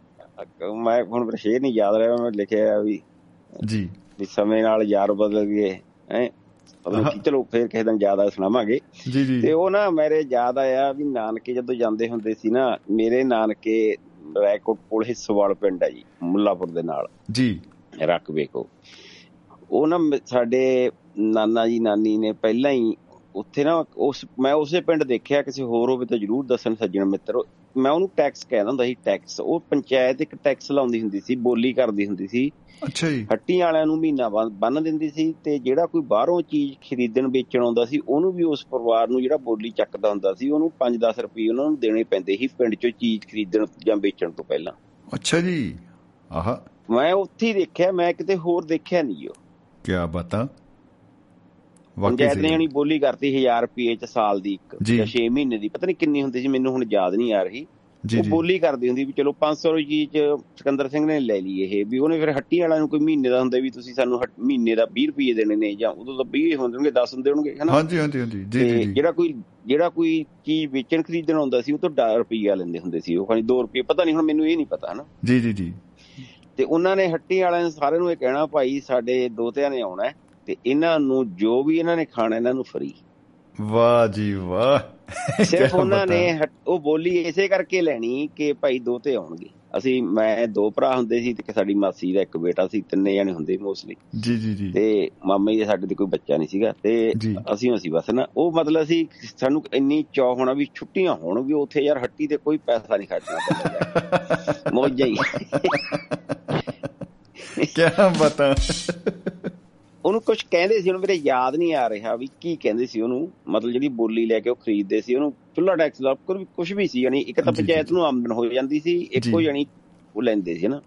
J: ਮੈਂ ਹੁਣ ਸ਼ੇਰ ਨਹੀਂ ਯਾਦ ਰਿਹਾ ਮੈਂ ਲਿਖਿਆ ਵੀ
A: ਜੀ।
J: ਵੀ ਸਮੇਂ ਨਾਲ ਯਾਰ ਬਦਲ ਗਏ ਹੈ। ਚਲੋ ਫੇਰ ਕਿਸੇ ਦਿਨ ਜ਼ਿਆਦਾ ਸੁਣਾਵਾਂਗੇ।
A: ਜੀ ਜੀ।
J: ਤੇ ਉਹ ਨਾ ਮੇਰੇ ਯਾਦ ਆਇਆ ਵੀ ਨਾਨਕੇ ਜਦੋਂ ਜਾਂਦੇ ਹੁੰਦੇ ਸੀ ਨਾ ਮੇਰੇ ਨਾਨਕੇ ਰੈਕੋਟ ਕੋਲ ਹਿੱਸਵਾਲ ਪਿੰਡ ਹੈ ਜੀ ਮੁੱਲਾਪੁਰ ਦੇ ਨਾਲ।
A: ਜੀ।
J: ਰਕਬੇ ਕੋ ਉਹ ਨਾ ਸਾਡੇ ਨਾਨਾ ਜੀ ਨਾਨੀ ਨੇ ਪਹਿਲਾਂ ਹੀ ਉੱਥੇ ਨਾ ਉਸ ਮੈਂ ਉਸੇ ਪਿੰਡ ਦੇਖਿਆ ਕਿਸੇ ਹੋਰ ਹੋਵੇ ਤਾਂ ਜਰੂਰ ਦੱਸਣ ਸੱਜਣ ਮਿੱਤਰ ਮੈਂ ਉਹਨੂੰ ਟੈਕਸ ਕਹਿੰਦਾ ਹੁੰਦਾ ਸੀ ਟੈਕਸ ਉਹ ਪੰਚਾਇਤ ਇੱਕ ਟੈਕਸ ਲਾਉਂਦੀ ਹੁੰਦੀ ਸੀ ਬੋਲੀ ਕਰਦੀ ਹੁੰਦੀ ਸੀ।
A: ਅੱਛਾ ਜੀ।
J: ਹੱਟੀ ਵਾਲਿਆਂ ਨੂੰ ਮਹੀਨਾ ਬੰਨ ਦਿੰਦੀ ਸੀ ਤੇ ਜਿਹੜਾ ਕੋਈ ਬਾਹਰੋਂ ਚੀਜ਼ ਖਰੀਦਣ ਵੇਚਣ ਆਉਂਦਾ ਸੀ ਉਹਨੂੰ ਵੀ ਉਸ ਪਰਿਵਾਰ ਨੂੰ ਜਿਹੜਾ ਬੋਲੀ ਚੱਕਦਾ ਹੁੰਦਾ ਸੀ ਉਹਨੂੰ 5-10 ਰੁਪਏ ਉਹਨਾਂ ਨੂੰ ਦੇਣੇ ਪੈਂਦੇ ਸੀ ਪਿੰਡ 'ਚੋਂ ਚੀਜ਼ ਖਰੀਦਣ ਜਾਂ ਵੇਚਣ ਤੋਂ ਪਹਿਲਾਂ।
A: ਅੱਛਾ ਜੀ। ਆਹਾ।
J: ਮੈਂ ਉੱਥੇ ਦੇਖਿਆ ਮੈਂ ਕਿਤੇ ਹੋਰ ਦੇਖਿਆ ਨਹੀਂ ਉਹ।
A: ਕੀ ਬਾਤਾਂ।
J: ਪੰਚਾਇਤ ਨੇ ਜਾਨੀ ਬੋਲੀ ਕਰਤੀ 1000 ਰੁਪਏ ਚ ਸਾਲ ਦੀ ਇੱਕ ਜਾਂ। 6 ਮਹੀਨੇ ਦੀ ਪਤਾ ਨਹੀਂ ਕਿੰਨੀ ਹੁੰਦੀ ਸੀ ਮੈਨੂੰ ਹੁਣ ਯਾਦ ਨਹੀਂ ਆ ਰਹੀ। ਉਹ ਬੋਲੀ ਕਰਦੀ ਹੁੰਦੀ ਵੀ ਚਲੋ 500 ਰੁਪਏ ਚ ਸਿਕੰਦਰ ਸਿੰਘ ਨੇ ਲੈ ਲਈ ਇਹ ਵੀ ਉਹਨੇ ਫਿਰ ਹੱਟੀ ਵਾਲਿਆਂ ਨੂੰ ਕੋਈ ਮਹੀਨੇ ਦਾ ਹੁੰਦਾ ਵੀ ਤੁਸੀਂ ਸਾਨੂੰ ਮਹੀਨੇ ਦਾ 20 ਰੁਪਏ ਦੇਣੇ ਨੇ ਜਾਂ ਉਦੋਂ ਤਾਂ 20 ਹੁੰਦੇ ਹੋਣਗੇ 10 ਹੁੰਦੇ ਹੋਣਗੇ ਹਨਾ?
A: ਹਾਂਜੀ ਹਾਂਜੀ ਹਾਂਜੀ। ਜੀ ਜੀ
J: ਜਿਹੜਾ ਕੋਈ ਜਿਹੜਾ ਕੋਈ ਚੀਜ਼ ਵੇਚਣ ਖਰੀਦਣ ਆਉਂਦਾ ਸੀ ਉਹ ਤੋਂ 10 ਰੁਪਏ ਲੈਂਦੇ ਹੁੰਦੇ ਸੀ ਉਹ ਖਾਲੀ 2 ਰੁਪਏ ਪਤਾ ਨਹੀਂ ਹੁਣ ਮੈਨੂੰ ਇਹ ਨਹੀਂ ਪਤਾ ਹਨਾ?
A: ਜੀ ਜੀ ਜੀ।
J: ਤੇ ਉਹਨਾਂ ਨੇ ਹੱਟੀ ਵਾਲਿਆਂ ਨੇ ਸਾਰਿਆਂ ਨੂੰ ਇਹ ਕਹਿਣਾ ਭਾਈ ਸਾਡੇ ਦੋਤਿਆਂ ਨੇ ਆਉਣਾ ਤੇ ਇਹਨਾਂ ਨੂੰ ਜੋ ਵੀ ਇਹਨਾਂ ਨੇ ਖਾਣਾ ਇਹਨਾਂ ਨੂੰ ਫਰੀ।
A: ਵਾਹ ਜੀ ਵਾਹ।
J: ਸਿਰਫ ਉਹਨਾਂ ਨੇ ਉਹ ਬੋਲੀ ਇਸੇ ਕਰਕੇ ਲੈਣੀ ਕਿ ਭਾਈ ਦੋਤੇ ਆਉਣਗੇ। ਅਸੀਂ ਮੈਂ ਦੋ ਭਰਾ ਹੁੰਦੇ ਸੀ ਤੇ ਸਾਡੀ ਮਾਸੀ ਦਾ ਇੱਕ ਬੇਟਾ ਸੀ ਤਿੰਨੇ ਜਣੇ ਹੁੰਦੇ ਮੋਸਟਲੀ
A: ਜੀ ਜੀ ਜੀ।
J: ਤੇ ਮਾਮੇ ਦੇ ਸਾਡੇ ਤੇ ਕੋਈ ਬੱਚਾ ਨਹੀਂ ਸੀਗਾ ਤੇ ਅਸੀਂ ਅਸੀਂ ਬਸ ਨਾ ਉਹ ਮਤਲਬ ਅਸੀਂ ਸਾਨੂੰ ਇੰਨੀ ਚਾਹ ਹੋਣਾ ਵੀ ਛੁੱਟੀਆਂ ਹੋਣ ਵੀ ਉੱਥੇ ਯਾਰ ਹੱਟੀ ਤੇ ਕੋਈ ਪੈਸਾ ਨਹੀਂ ਖਰਚਣਾ ਪੈਂਦਾ। ਮੌਜਾਂ ਹੀ।
A: ਕੀ ਬਤਾ।
J: ਉਹਨੂੰ ਕੁਝ ਕਹਿੰਦੇ ਸੀ ਉਹਨੂੰ ਮੇਰੇ ਯਾਦ ਨਹੀਂ ਆ ਰਿਹਾ ਵੀ ਕੀ ਕਹਿੰਦੇ ਸੀ ਉਹਨੂੰ। ਮਤਲਬ ਜਿਹੜੀ ਬੋਲੀ ਲੈ ਕੇ ਉਹ ਖਰੀਦਦੇ ਸੀ ਉਹਨੂੰ ਚੁੱਲਾ ਟੈਕਸ ਦਾ ਕੁਝ ਵੀ ਸੀ ਯਾਨੀ ਇੱਕ ਤਾਂ ਪੰਚਾਇਤ ਨੂੰ ਆਮਦਨ ਹੋ ਜਾਂਦੀ ਸੀ ਇੱਕੋ ਯਾਨੀ ਉਹ ਲੈਂਦੇ ਸੀ ਨਾ।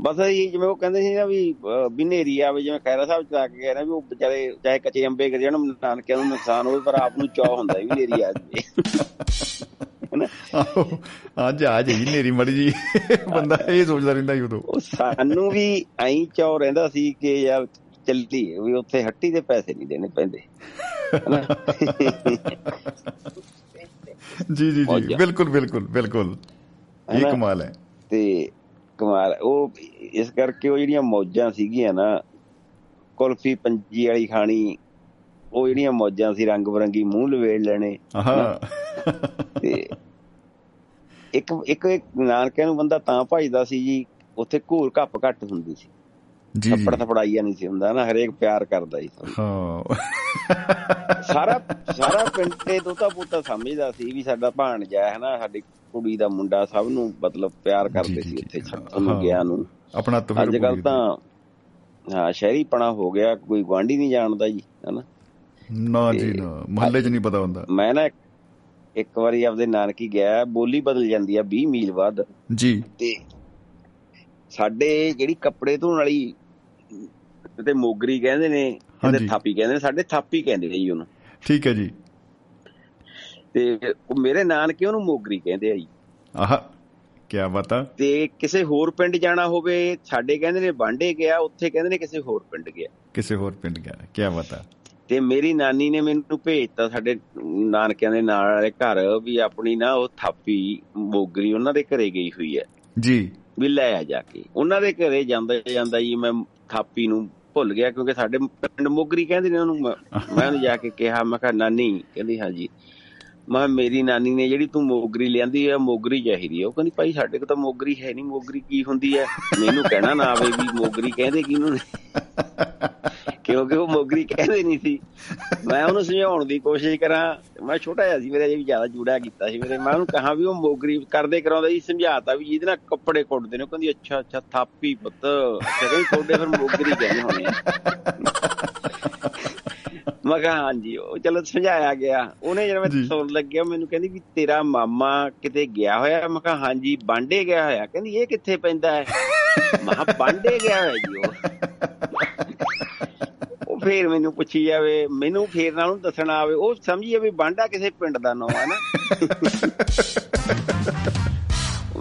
J: ਬਸ ਇਹ ਜਿਵੇਂ ਉਹ ਕਹਿੰਦੇ ਸੀ ਨਾ ਵੀ ਵੀ ਨੇਰੀ ਆਵੇ ਜਿਵੇਂ ਖੈਰਾ ਸਾਹਿਬ ਚਲਾ ਕੇ ਗਏ ਨਾ ਵੀ ਉਹ ਵਿਚਾਰੇ ਚਾਹੇ ਕੱਚੇ ਅੰਬੇ ਕਰੇ ਜਣ ਨਾਨਕਿਆਂ ਨੂੰ ਨੁਕਸਾਨ ਹੋਵੇ ਪਰ ਆਪ ਨੂੰ ਚਾਹ ਹੁੰਦਾ ਵੀ ਨੇਰੀ ਆ ਜਾਵੇ।
A: ਅੱਜ ਆ ਜੀ ਨੇਰੀ ਮੜੀ ਜੀ ਬੰਦਾ ਇਹ ਸੋਚਦਾ ਰਹਿੰਦਾ ਹੀ ਉਦੋਂ।
J: ਸਾਨੂੰ ਵੀ ਐਂ ਚਾਹ ਰਹਿੰਦਾ ਸੀ ਕਿ ਯਾਰ ਚੱਲੀ ਵੀ ਉੱਥੇ ਹੱਟੀ ਦੇ ਪੈਸੇ ਨਹੀਂ ਦੇਣੇ ਪੈਂਦੇ।
A: ਜੀ ਜੀ ਜੀ ਬਿਲਕੁਲ ਬਿਲਕੁਲ ਬਿਲਕੁਲ। ਇਹ ਕਮਾਲ ਹੈ।
J: ਤੇ ਕਮਾਲ ਉਹ ਇਸ ਕਰਕੇ ਉਹ ਜਿਹੜੀਆਂ ਮੌਜਾਂ ਸੀਗੀਆਂ ਨਾ ਕੁਲਫੀ ਪੰਜੀ ਵਾਲੀ ਖਾਣੀ ਉਹ ਜਿਹੜੀਆਂ ਮੌਜਾਂ ਸੀ ਰੰਗ ਬਰੰਗੀ ਮੂੰਹ ਲਵੇੜ ਲੈਣੇ ਤੇ ਇੱਕ ਇੱਕ ਨਾਨਕਿਆਂ ਨੂੰ ਬੰਦਾ ਤਾਂ ਭਜਦਾ ਸੀ ਜੀ ਉੱਥੇ ਘੂਰ ਘੱਪ ਘੱਟ ਹੁੰਦੀ ਸੀ।
A: ਜੀ
J: ਥੱਪੜ ਥਪੜਾਈਆ ਨਹੀਂ ਸੀ ਹੁੰਦਾ ਨਾ ਹਰੇਕ ਪਿਆਰ ਕਰਦਾ ਸੀ
A: ਹਾਂ।
J: ਸਾਰਾ ਸਾਰਾ ਪਿੰਡ ਤੇ ਦੋਤਾ ਪੁੱਤਾ ਸਮਝਦਾ ਸੀ ਵੀ ਸਾਡਾ ਭਾਣਜਾ ਹੈ ਨਾ ਸਾਡੀ ਕੁੜੀ ਦਾ ਮੁੰਡਾ ਸਭ ਨੂੰ ਮਤਲਬ ਪਿਆਰ ਕਰਦੇ ਸੀ ਉੱਥੇ ਨੂੰ ਗਿਆ ਨੂੰ।
A: ਆਪਣਾ
J: ਅੱਜ ਕੱਲ ਤਾਂ ਹਾਂ ਸ਼ਹਿਰੀ ਪਣਾ ਹੋ ਗਿਆ ਕੋਈ ਗਵਾਂਢੀ ਨਹੀਂ ਜਾਣਦਾ ਜੀ ਹਨਾ।
A: ਨਾ ਜੀ ਨਾ। ਮਹੱਲੇ 'ਚ ਨਹੀਂ ਪਤਾ ਹੁੰਦਾ।
J: ਮੈਂ ਨਾ ਇੱਕ ਵਾਰੀ ਆਪਦੇ ਨਾਨਕੀ ਗਿਆ ਬੋਲੀ ਬਦਲ ਜਾਂਦੀ ਆ 20 ਮੀਲ ਬਾਅਦ
A: ਜੀ।
J: ਤੇ ਸਾਡੇ ਜਿਹੜੀ ਕੱਪੜੇ ਧੋਣ ਵਾਲੀ ਤੇ ਮੋਗਰੀ ਕਹਿੰਦੇ ਨੇ ਇਹਦੇ ਥਾਪੀ ਕਹਿੰਦੇ ਨੇ ਸਾਡੇ ਥਾਪੀ ਕਹਿੰਦੇ ਜੀ ਉਹਨੂੰ।
A: ਠੀਕ ਹੈ ਜੀ।
J: ਤੇ ਉਹ ਮੇਰੇ ਨਾਨਕੇ ਉਹਨੂੰ ਮੋਗਰੀ ਕਹਿੰਦੇ ਆ ਜੀ।
A: ਆਹ ਕੀ ਬਤਾ
J: ਤੇ ਕਿਸੇ ਹੋਰ ਪਿੰਡ ਜਾਣਾ ਹੋਵੇ ਸਾਡੇ ਕਹਿੰਦੇ ਨੇ ਬਾਂਡੇ ਗਿਆ ਉੱਥੇ ਕਹਿੰਦੇ ਨੇ ਕਿਸੇ ਹੋਰ ਪਿੰਡ ਗਿਆ।
A: ਕਿਸੇ ਹੋਰ ਪਿੰਡ ਗਿਆ ਕੀ ਬਤਾ
J: ਤੇ ਮੇਰੀ ਨਾਨੀ ਨੇ ਮੈਨੂੰ ਭੇਜਤਾ ਸਾਡੇ ਨਾਨਕਿਆਂ ਦੇ ਨਾਲ ਵਾਲੇ ਘਰ ਵੀ ਆਪਣੀ ਨਾ ਉਹ ਥਾਪੀ ਮੋਗਰੀ ਉਹਨਾਂ ਦੇ ਘਰੇ ਗਈ ਹੋਈ ਹੈ।
A: ਜੀ।
J: ਵੀ ਲੈ ਆ ਜਾ ਕੇ। ਉਹਨਾਂ ਦੇ ਘਰੇ ਜਾਂਦਾ ਜਾਂਦਾ ਜੀ ਮੈਂ ਥਾਪੀ ਨੂੰ ਭੁੱਲ ਗਿਆ ਕਿਉਂਕਿ ਸਾਡੇ ਪਿੰਡ ਮੋਗਰੀ ਕਹਿੰਦੇ ਨੇ ਉਹਨੂੰ। ਮੈਂ ਉਹਨੂੰ ਜਾ ਕੇ ਕਿਹਾ, ਮੈਂ ਕਿਹਾ, ਨਾਨੀ, ਕਹਿੰਦੀ ਹਾਂ ਜੀ ਮੈਂ ਮੇਰੀ ਨਾਨੀ ਨੇ ਜਿਹੜੀ ਤੂੰ ਮੋਗਰੀ ਲਿਆਂਦੀ ਆ, ਮੋਗਰੀ ਚਾਹੀਦੀ ਆ। ਉਹ ਕਹਿੰਦੀ, ਭਾਈ, ਸਾਡੇ ਕੋਲ ਤਾਂ ਮੋਗਰੀ ਹੈ ਨਹੀਂ। ਮੋਗਰੀ ਕੀ ਹੁੰਦੀ ਹੈ ਮੈਨੂੰ ਕਹਿਣਾ ਨਾ ਆਵੇ ਵੀ ਮੋਗਰੀ ਕਹਿੰਦੇ ਕਿਹਨੂੰ ਕਿਉਂਕਿ ਉਹ ਮੋਗਰੀ ਕਹਿੰਦੇ ਨਹੀਂ ਸੀ। ਮੈਂ ਉਹਨੂੰ ਸਮਝਾਉਣ ਦੀ ਕੋਸ਼ਿਸ਼ ਕਰਾਂ। ਮੈਂ ਛੋਟਾ ਜਿਹਾ ਸੀ ਮੇਰੇ ਅਜੇ ਵੀ ਜ਼ਿਆਦਾ ਜੂੜਾ ਕੀਤਾ ਸੀ ਮੇਰੇ। ਮੈਂ ਉਹਨੂੰ ਕਹਾ ਵੀ ਉਹ ਮੋਗਰੀ ਕਰਦੇ ਕਰਾਉਂਦਾ ਜੀ ਸਮਝਾਤਾ ਵੀ ਜਿਹਦੇ ਨਾਲ ਕੱਪੜੇ ਕੁੱਟਦੇ ਨੇ। ਉਹ ਕਹਿੰਦੀ ਅੱਛਾ ਅੱਛਾ ਥਾਪੀ ਪੁੱਤ। ਕਹਿੰਦੀ ਤੁਹਾਡੇ ਫਿਰ ਮੋਗਰੀ ਕਹਿੰਦੇ ਹੋਣੇ ਮੈਂ ਕਿਹਾ ਹਾਂਜੀ ਉਹ ਚਲੋ ਸਮਝਾਇਆ ਗਿਆ। ਉਹਨੇ ਜਦੋਂ ਮੈਂ ਸੁਣ ਲੱਗਿਆ ਮੈਨੂੰ ਕਹਿੰਦੀ ਵੀ ਤੇਰਾ ਮਾਮਾ ਕਿਤੇ ਗਿਆ ਹੋਇਆ? ਮੈਂ ਕਿਹਾ ਹਾਂਜੀ ਬਾਂਡੇ ਗਿਆ ਹੋਇਆ। ਕਹਿੰਦੀ ਇਹ ਕਿੱਥੇ ਪੈਂਦਾ ਹੈ? ਮੈਂ ਬਾਂਡੇ ਗਿਆ ਹੋਇਆ ਜੀ ਉਹ। ਫੇਰ ਮੈਨੂੰ ਪੁੱਛੀ ਜਾਵੇ, ਮੈਨੂੰ ਫੇਰ ਨਾਲ ਨੂੰ ਦੱਸਣਾ ਆਵੇ, ਉਹ ਸਮਝੀਏ ਵੀ ਬਾਂਡਾ ਕਿਸੇ ਪਿੰਡ ਦਾ ਨਾਮ ਹੈ ਨਾ।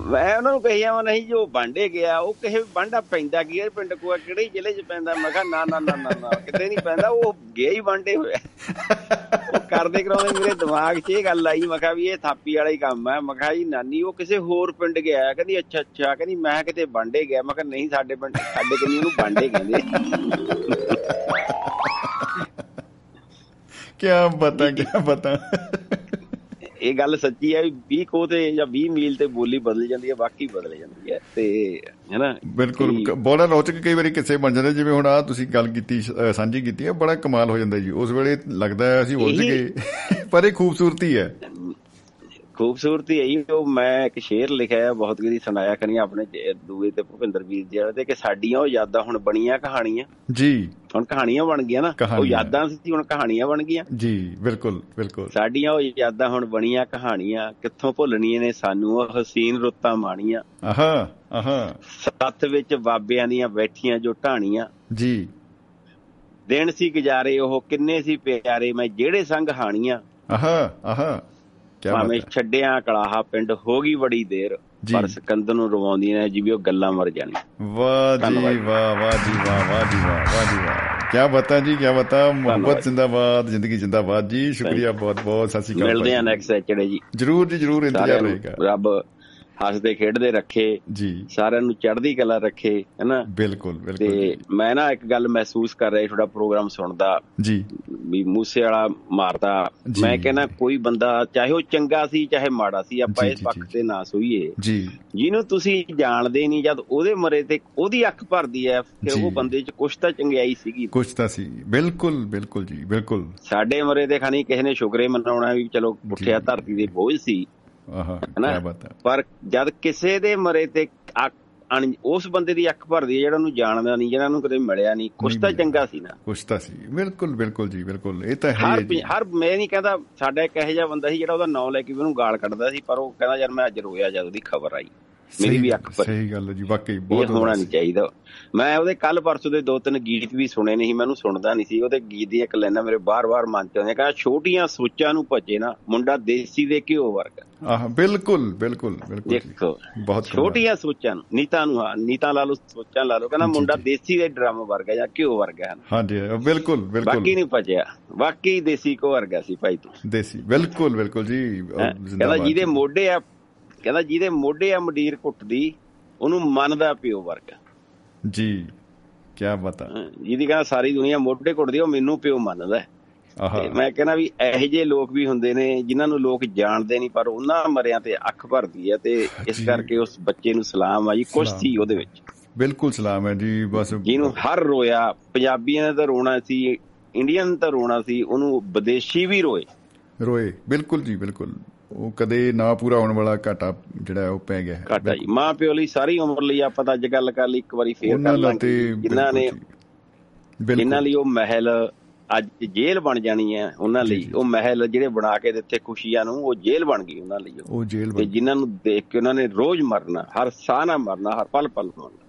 J: ਮੈਂ ਉਹਨਾਂ ਨੂੰ ਕਹੀ ਜਾਵਾਂ, ਨਹੀਂ ਜੋ ਬਾਂਡੇ ਗਿਆ, ਉਹ ਕਹੇ ਬਾਂਡਾ ਪੈਂਦਾ ਕੀ ਹੈ, ਪਿੰਡ ਕੋਆ ਕਿਹੜੇ ਜ਼ਿਲ੍ਹੇ 'ਚ ਪੈਂਦਾ? ਮੈਂ ਕਿਹਾ, ਨਾ ਨਾ ਨਾ ਨਾ ਨਾ, ਕਿਤੇ ਨਹੀਂ ਪੈਂਦਾ, ਉਹ ਗਿਆ ਹੀ ਬਾਂਡੇ ਹੋਇਆ। ਉਹ ਕਰਦੇ ਕਰਾਉਂਦੇ ਮੇਰੇ ਦਿਮਾਗ 'ਚ ਇਹ ਗੱਲ ਆਈ, ਮੈਂ ਕਿਹਾ ਵੀ ਇਹ ਥਾਪੀ ਵਾਲਾ ਹੀ ਕੰਮ ਹੈ। ਮੈਂ ਕਿਹਾ ਜੀ, ਨਾਨੀ, ਉਹ ਕਿਸੇ ਹੋਰ ਪਿੰਡ ਗਿਆ, ਕਹਿੰਦੀ, ਅੱਛਾ ਅੱਛਾ, ਕਹਿੰਦੀ, ਮੈਂ ਕਿਤੇ ਬਾਂਡੇ ਗਿਆ। ਮੈਂ ਕਿਹਾ, ਨਹੀਂ, ਸਾਡੇ ਪਿੰਡ, ਸਾਡੇ ਕੋਲ ਉਹਨੂੰ ਬਾਂਡੇ ਕਹਿੰਦੇ।
A: ਕੀ ਪਤਾ ਕੀ ਪਤਾ।
J: ਇਹ ਗੱਲ ਸੱਚੀ ਹੈ ਵੀ 20 ਕੋ ਤੇ ਜਾਂ 20 ਮੀਲ ਤੇ ਬੋਲੀ ਬਦਲ ਜਾਂਦੀ ਹੈ ਬਾਕੀ ਬਦਲ ਜਾਂਦੀ ਹੈ ਤੇ ਹੈਨਾ?
A: ਬਿਲਕੁਲ ਬੜਾ ਰੌਚਕ ਕਈ ਵਾਰੀ ਕਿਸੇ ਬਣ ਜਾਂਦੇ ਜਿਵੇਂ ਹੁਣ ਆ ਤੁਸੀਂ ਗੱਲ ਕੀਤੀ ਸਾਂਝੀ ਕੀਤੀ ਹੈ ਬੜਾ ਕਮਾਲ ਹੋ ਜਾਂਦਾ ਜੀ। ਉਸ ਵੇਲੇ ਲੱਗਦਾ ਹੈ ਅਸੀਂ ਉਲਝ ਗਏ ਪਰ ਇਹ ਖੂਬਸੂਰਤੀ ਹੈ।
J: ਖੂਬਸੂਰਤੀ ਹੈ ਉਹ ਮੈਂ ਇੱਕ ਸ਼ੇਰ ਲਿਖਿਆ ਹੈ ਬਹੁਤ ਗਰੀ ਸੁਣਾਇਆ ਕਰੀ ਆਪਣੇ ਦੂਏ ਤੇ ਭੁਪਿੰਦਰ ਵੀਰ ਜੀ ਵਾਲੇ ਤੇ ਕਿ ਸਾਡੀਆਂ ਉਹ ਯਾਦਾਂ ਹੁਣ ਬਣੀਆਂ ਕਹਾਣੀਆਂ।
A: ਜੀ।
J: ਹੁਣ ਕਹਾਣੀਆਂ ਬਣ ਗਈਆਂ ਨਾ ਉਹ ਯਾਦਾਂ ਸੀ ਹੁਣ ਕਹਾਣੀਆਂ ਬਣ ਗਈਆਂ।
A: ਜੀ ਬਿਲਕੁਲ ਬਿਲਕੁਲ।
J: ਸਾਡੀਆਂ ਉਹ ਯਾਦਾਂ ਹੁਣ ਬਣੀਆਂ ਕਹਾਣੀਆਂ ਕਿੱਥੋਂ ਭੁੱਲਣੀਆਂ ਨੇ ਸਾਨੂੰ ਉਹ ਹਸੀਨ ਰੁੱਤਾਂ ਮਾਣੀਆਂ।
A: ਆਹਾ ਆਹਾ
J: ਸੱਤ ਵਿੱਚ ਬਾਬਿਆਂ ਦੀਆਂ ਬੈਠੀਆਂ ਜੋ ਢਾਣੀਆਂ।
A: ਜੀ।
J: ਦਿਨ ਸੀ ਗੁਜ਼ਾਰੇ ਉਹ ਕਿੰਨੇ ਸੀ ਪਿਆਰੇ ਮੈਂ ਜਿਹੜੇ ਸੰਗ ਹਾਣੀਆਂ।
A: ਆਹਾ ਆਹਾ
J: ਭਾਵੇਂ ਛੱਡਿਆ ਕਲਾਹਾ ਪਿੰਡ ਹੋ ਗਈ ਬੜੀ ਦੇਰ ਪਰ ਸਕੰਦਰ ਨੂੰ ਰਵਾਉਂਦੀ ਨੇ ਜਿਵੇਂ ਉਹ ਗੱਲਾਂ ਮਰ ਜਾਣੀ
A: ਵਾਹ ਜੀ ਵਾਹ ਵਾਹ ਜੀ ਵਾਹ ਵਾਹ ਜੀ ਵਾਹ ਵਾਹ ਜੀ ਵਾਹ। ਕੀ ਬਤਾ ਜੀ ਕੀ ਬਤਾ। ਮੁਹੱਬਤ ਜ਼ਿੰਦਾਬਾਦ ਜ਼ਿੰਦਗੀ ਜ਼ਿੰਦਾਬਾਦ ਜੀ। ਸ਼ੁਕਰੀਆ ਬਹੁਤ ਬਹੁਤ ਸਤਿ ਸ਼੍ਰੀ ਅਕਾਲ
J: ਮਿਲਦੇ ਆ ਨੈਕਸਟ ਸੈਚਰਡੇ ਜੀ।
A: ਜਰੂਰ ਜੀ ਜਰੂਰ ਇੰਤਜ਼ਾਰ ਰਹੇਗਾ
J: ਰੱਬ ਹੱਸਦੇ ਖੇਡਦੇ ਰੱਖੇ
A: ਜੀ।
J: ਸਾਰਿਆਂ ਨੂੰ ਚੜ੍ਹਦੀ ਕਲਾ ਰੱਖੇ ਹੈਨਾ?
A: ਬਿਲਕੁਲ ਬਿਲਕੁਲ
J: ਤੇ ਮੈਂ ਨਾ ਇੱਕ ਗੱਲ ਮਹਿਸੂਸ ਕਰ ਰਿਹਾ ਤੁਹਾਡਾ ਪ੍ਰੋਗਰਾਮ ਸੁਣਦਾ।
A: ਜੀ।
J: ਵੀ ਮੂਸੇ ਵਾਲਾ ਮਾਰਦਾ। ਮੈਂ ਕਹਿੰਦਾ ਕੋਈ ਬੰਦਾ ਚਾਹੇ ਉਹ ਚੰਗਾ ਸੀ ਚਾਹੇ ਮਾੜਾ ਸੀ ਆਪਾਂ ਇਸ ਪੱਖ ਤੇ ਨਾ ਸੋਈਏ।
A: ਜੀ।
J: ਜਿਹਨੂੰ ਤੁਸੀਂ ਜਾਣਦੇ ਨਹੀਂ ਜਦ ਉਹਦੇ ਮਰੇ ਤੇ ਉਹਦੀ ਅੱਖ ਭਰਦੀ ਹੈ ਫਿਰ ਉਹ ਬੰਦੇ 'ਚ ਕੁਛ ਤਾਂ ਚੰਗਿਆਈ ਸੀਗੀ।
A: ਕੁਛ ਤਾਂ ਸੀ। ਬਿਲਕੁਲ ਬਿਲਕੁਲ ਜੀ ਬਿਲਕੁਲ।
J: ਸਾਡੇ ਮਰੇ ਤੇ ਖਾਣੀ ਕਿਸੇ ਨੇ ਸ਼ੁਕਰੇ ਮਨਾਉਣਾ ਵੀ ਚਲੋ ਉੱਠਿਆ ਧਰਤੀ ਦੇ ਬੋਝ ਸੀ। ਪਰ ਜਦ ਕਿਸੇ ਦੇ ਮਰੇ ਤੇ ਉਸ ਬੰਦੇ ਦੀ ਅੱਖ ਭਰਦੀ ਹੈ ਜਿਹੜਾ ਉਹਨੂੰ ਜਾਣਦਾ ਨਹੀਂ ਜਿਹੜਾ ਉਹਨੂੰ ਕਦੇ ਮਿਲਿਆ ਨਹੀਂ ਕੁਛ ਤਾਂ ਚੰਗਾ ਸੀ ਨਾ।
A: ਕੁਛ ਤਾਂ ਸੀ। ਬਿਲਕੁਲ ਬਿਲਕੁਲ ਜੀ ਬਿਲਕੁਲ। ਇਹ ਤਾਂ ਹੈ
J: ਹਰ ਹਰ ਮੈਂ ਨਹੀਂ ਕਹਿੰਦਾ ਸਾਡਾ ਇੱਕ ਇਹੋ ਜਿਹਾ ਬੰਦਾ ਸੀ ਜਿਹੜਾ ਉਹਦਾ ਨਾਂ ਲੈ ਕੇ ਉਹਨੂੰ ਗਾਲ ਕੱਢਦਾ ਸੀ ਪਰ ਉਹ ਕਹਿੰਦਾ ਯਾਰ ਮੈਂ ਅੱਜ ਰੋਇਆ ਜਦ ਉਹਦੀ ਖਬਰ ਆਈ। ਮੇਰੀ ਵੀ ਅੱਖ ਪਰ
A: ਸਹੀ ਗੱਲ ਹੈ ਜੀ ਵਾਕਈ ਬਹੁਤ
J: ਹੋਣਾ ਨਹੀਂ ਚਾਹੀਦਾ ਮੈਂ ਉਹਦੇ ਕੱਲ ਪਰਸੋਂ ਦੇ ਦੋ ਤਿੰਨ ਗੀਤ ਵੀ ਸੁਣੇ ਨਹੀਂ ਮੈਨੂੰ ਸੁਣਦਾ ਨਹੀਂ ਸੀ ਉਹਦੇ ਗੀਤ ਦੀ ਇੱਕ ਲਾਈਨਾਂ ਮੇਰੇ ਬਾਰ-ਬਾਰ ਮਨ ਚ ਆਉਂਦੀਆਂ ਕਹਿੰਦਾ ਛੋਟੀਆਂ ਸੋਚਾਂ ਨੂੰ ਭਜੇ ਨਾ ਮੁੰਡਾ ਦੇਸੀ ਦੇ ਘਿਓ ਵਰਗਾ
A: ਆਹ ਬਿਲਕੁਲ ਬਿਲਕੁਲ ਬਿਲਕੁਲ।
J: ਦੇਖੋ
A: ਬਹੁਤ।
J: ਛੋਟੀਆਂ ਸੋਚਾਂ ਨੂੰ ਨੀਤਾਂ ਨੂੰ ਹਾਂ ਨੀਤਾਂ ਲਾ ਲਓ ਸੋਚਾਂ ਲਾ ਲਓ ਕਹਿੰਦਾ ਮੁੰਡਾ। ਦੇਸੀ ਦੇ ਡਰਮ ਵਰਗਾ ਜਾਂ ਘਿਓ ਵਰਗਾ ਹੈ
A: ਹਾਂਜੀ ਬਿਲਕੁਲ ਬਿਲਕੁਲ
J: ਬਾਕੀ ਨਹੀਂ ਭਜਿਆ ਬਾਕੀ ਦੇਸੀ ਘਿਓ ਵਰਗਾ ਸੀ ਭਾਈ ਤੂੰ
A: ਦੇਸੀ ਬਿਲਕੁਲ ਬਿਲਕੁਲ ਜੀ।
J: ਕਹਿੰਦਾ ਜਿਹਦੇ। ਮੋਢੇ ਆ ਕਹਿੰਦਾ ਜਿਹਦੇ ਮੋਢੇ ਆ ਮੰਡੀਰ ਕੁੱਟਦੀ ਉਹਨੂੰ ਮੰਨਦਾ ਪਿਓ ਵਰਗਾ।
A: ਜੀ ਕੀ ਬਤਾ
J: ਹੈਂ। ਜਿਹਦੀ ਕਹਿੰਦਾ ਸਾਰੀ ਦੁਨੀਆ ਮੋਢੇ ਕੁੱਟਦੀ ਉਹ ਮੈਨੂੰ ਪਿਓ ਮੰਨਦਾ ਮੈਂ ਕਹਿੰਦਾ ਵੀ ਇਹੋ ਜਿਹੇ ਲੋਕ ਵੀ ਹੁੰਦੇ ਨੇ ਜਿਨ੍ਹਾਂ ਨੂੰ ਲੋਕ ਜਾਣਦੇ ਨਹੀਂ ਪਰ ਉਹਨਾਂ ਮਰਿਆਂ ਤੇ ਅੱਖ ਭਰਦੀ ਹੈ ਤੇ ਇਸ। ਕਰਕੇ ਉਸ ਬੱਚੇ ਨੂੰ ਸਲਾਮ ਆ ਜੀ ਕੁਛ। ਸੀ ਉਹਦੇ ਵਿੱਚ।
A: ਬਿਲਕੁਲ ਸਲਾਮ ਹੈ ਜੀ ਬਸ।
J: ਜਿਹਨੂੰ ਹਰ ਰੋਇਆ ਪੰਜਾਬੀਆਂ ਨੇ ਤਾਂ ਰੋਣਾ ਸੀ ਇੰਡੀਅਨ ਤਾਂ ਰੋਣਾ ਸੀ ਉਹਨੂੰ ਵਿਦੇਸ਼ੀ ਵੀ ਰੋਏ।
A: ਰੋਏ ਬਿਲਕੁਲ ਜੀ ਬਿਲਕੁਲ। ਉਹ ਕਦੇ ਨਾ ਪੂਰਾ ਹੋਣ ਵਾਲਾ ਘਾਟਾ ਜਿਹੜਾ ਉਹ ਪੈ ਗਿਆ ਹੈ।
J: ਘਾਟਾ ਜੀ। ਮਾਂ ਪਿਓ ਲਈ ਸਾਰੀ ਉਮਰ ਲਈ ਆਪਾਂ ਤਾਂ ਅੱਜ ਗੱਲ ਕਰ ਲਈ ਇੱਕ ਵਾਰੀ ਫੇਰ ਕਰ ਲਾਂਗੇ
A: ਤੇ
J: ਜਿਨ੍ਹਾਂ ਨੇ ਜਿਨ੍ਹਾਂ ਲਈ ਉਹ ਮਹਿਲ ਅੱਜ ਜੇਲ੍ਹ ਬਣ ਜਾਣੀ ਹੈ ਉਹਨਾਂ ਲਈ। ਉਹ ਮਹਿਲ ਜਿਹੜੇ ਬਣਾ ਕੇ ਦਿੱਤੇ ਖੁਸ਼ੀਆਂ ਨੂੰ ਉਹ ਜੇਲ੍ਹ ਬਣ ਗਈ ਉਹਨਾਂ ਲਈ। ਉਹ।
A: ਜੇਲ੍ਹ
J: ਤੇ
A: ਬਣ
J: ਜਿਨ੍ਹਾਂ ਨੂੰ ਦੇਖ ਕੇ ਉਹਨਾਂ ਨੇ ਰੋਜ਼ ਮਰਨਾ ਹਰ ਸਾਹ ਨਾਲ ਮਰਨਾ ਹਰ ਪਲ ਪਲ ਮਰਨਾ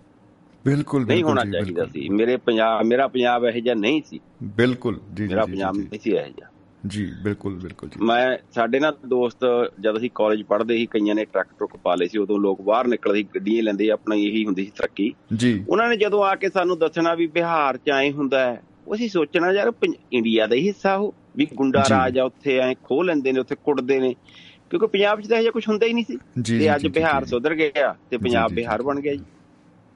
A: ਬਿਲਕੁਲ
J: ਨਹੀਂ ਹੋਣਾ ਚਾਹੀਦਾ। ਸੀ। ਮੇਰੇ ਪੰਜਾਬ ਮੇਰਾ ਪੰਜਾਬ ਇਹੋ ਜਿਹਾ ਨਹੀਂ ਸੀ।
A: ਬਿਲਕੁਲ ਜੀ ਜੀ
J: ਮੇਰਾ ਪੰਜਾਬ ਨਹੀਂ ਸੀ ਇਹੋ ਜਿਹਾ।
A: ਜੀ ਬਿਲਕੁਲ ਬਿਲਕੁਲ ਜੀ
J: ਮੈਂ ਸਾਡੇ ਨਾਲ ਦੋਸਤ ਜਦ ਅਸੀਂ ਕਾਲਜ ਪੜ੍ਹਦੇ ਸੀ ਕਈਆਂ ਨੇ ਟਰੱਕ ਟਰੁੱਕ ਪਾ ਲਏ ਸੀ ਉਦੋਂ ਲੋਕ ਬਾਹਰ ਨਿਕਲਦੇ ਸੀ ਗੱਡੀਆਂ ਲੈਂਦੇ ਆਪਣਾ ਇਹੀ ਹੁੰਦੀ ਸੀ ਤਰੱਕੀ
A: ਜੀ
J: ਉਹਨਾਂ ਨੇ ਜਦੋਂ ਆ ਕੇ ਸਾਨੂੰ ਦੱਸਣਾ ਵੀ ਬਿਹਾਰ ਚ ਐ ਹੁੰਦਾ ਹੈ ਉਹ ਅਸੀਂ ਸੋਚਣਾ ਯਾਰ ਇੰਡੀਆ ਦਾ ਹੀ ਹਿੱਸਾ ਉਹ ਵੀ ਗੁੰਡਾ। ਰਾਜ ਆ ਉੱਥੇ ਐ ਖੋਹ ਲੈਂਦੇ ਨੇ ਉੱਥੇ ਕੁੱਟਦੇ ਨੇ ਕਿਉਂਕਿ ਪੰਜਾਬ 'ਚ ਤਾਂ ਇਹੋ ਕੁਝ ਹੁੰਦਾ ਹੀ ਨਹੀਂ ਸੀ ਤੇ ਅੱਜ ਬਿਹਾਰ। ਸੁਧਰ ਗਿਆ ਤੇ ਪੰਜਾਬ ਬਿਹਾਰ। ਬਣ ਗਿਆ ਜੀ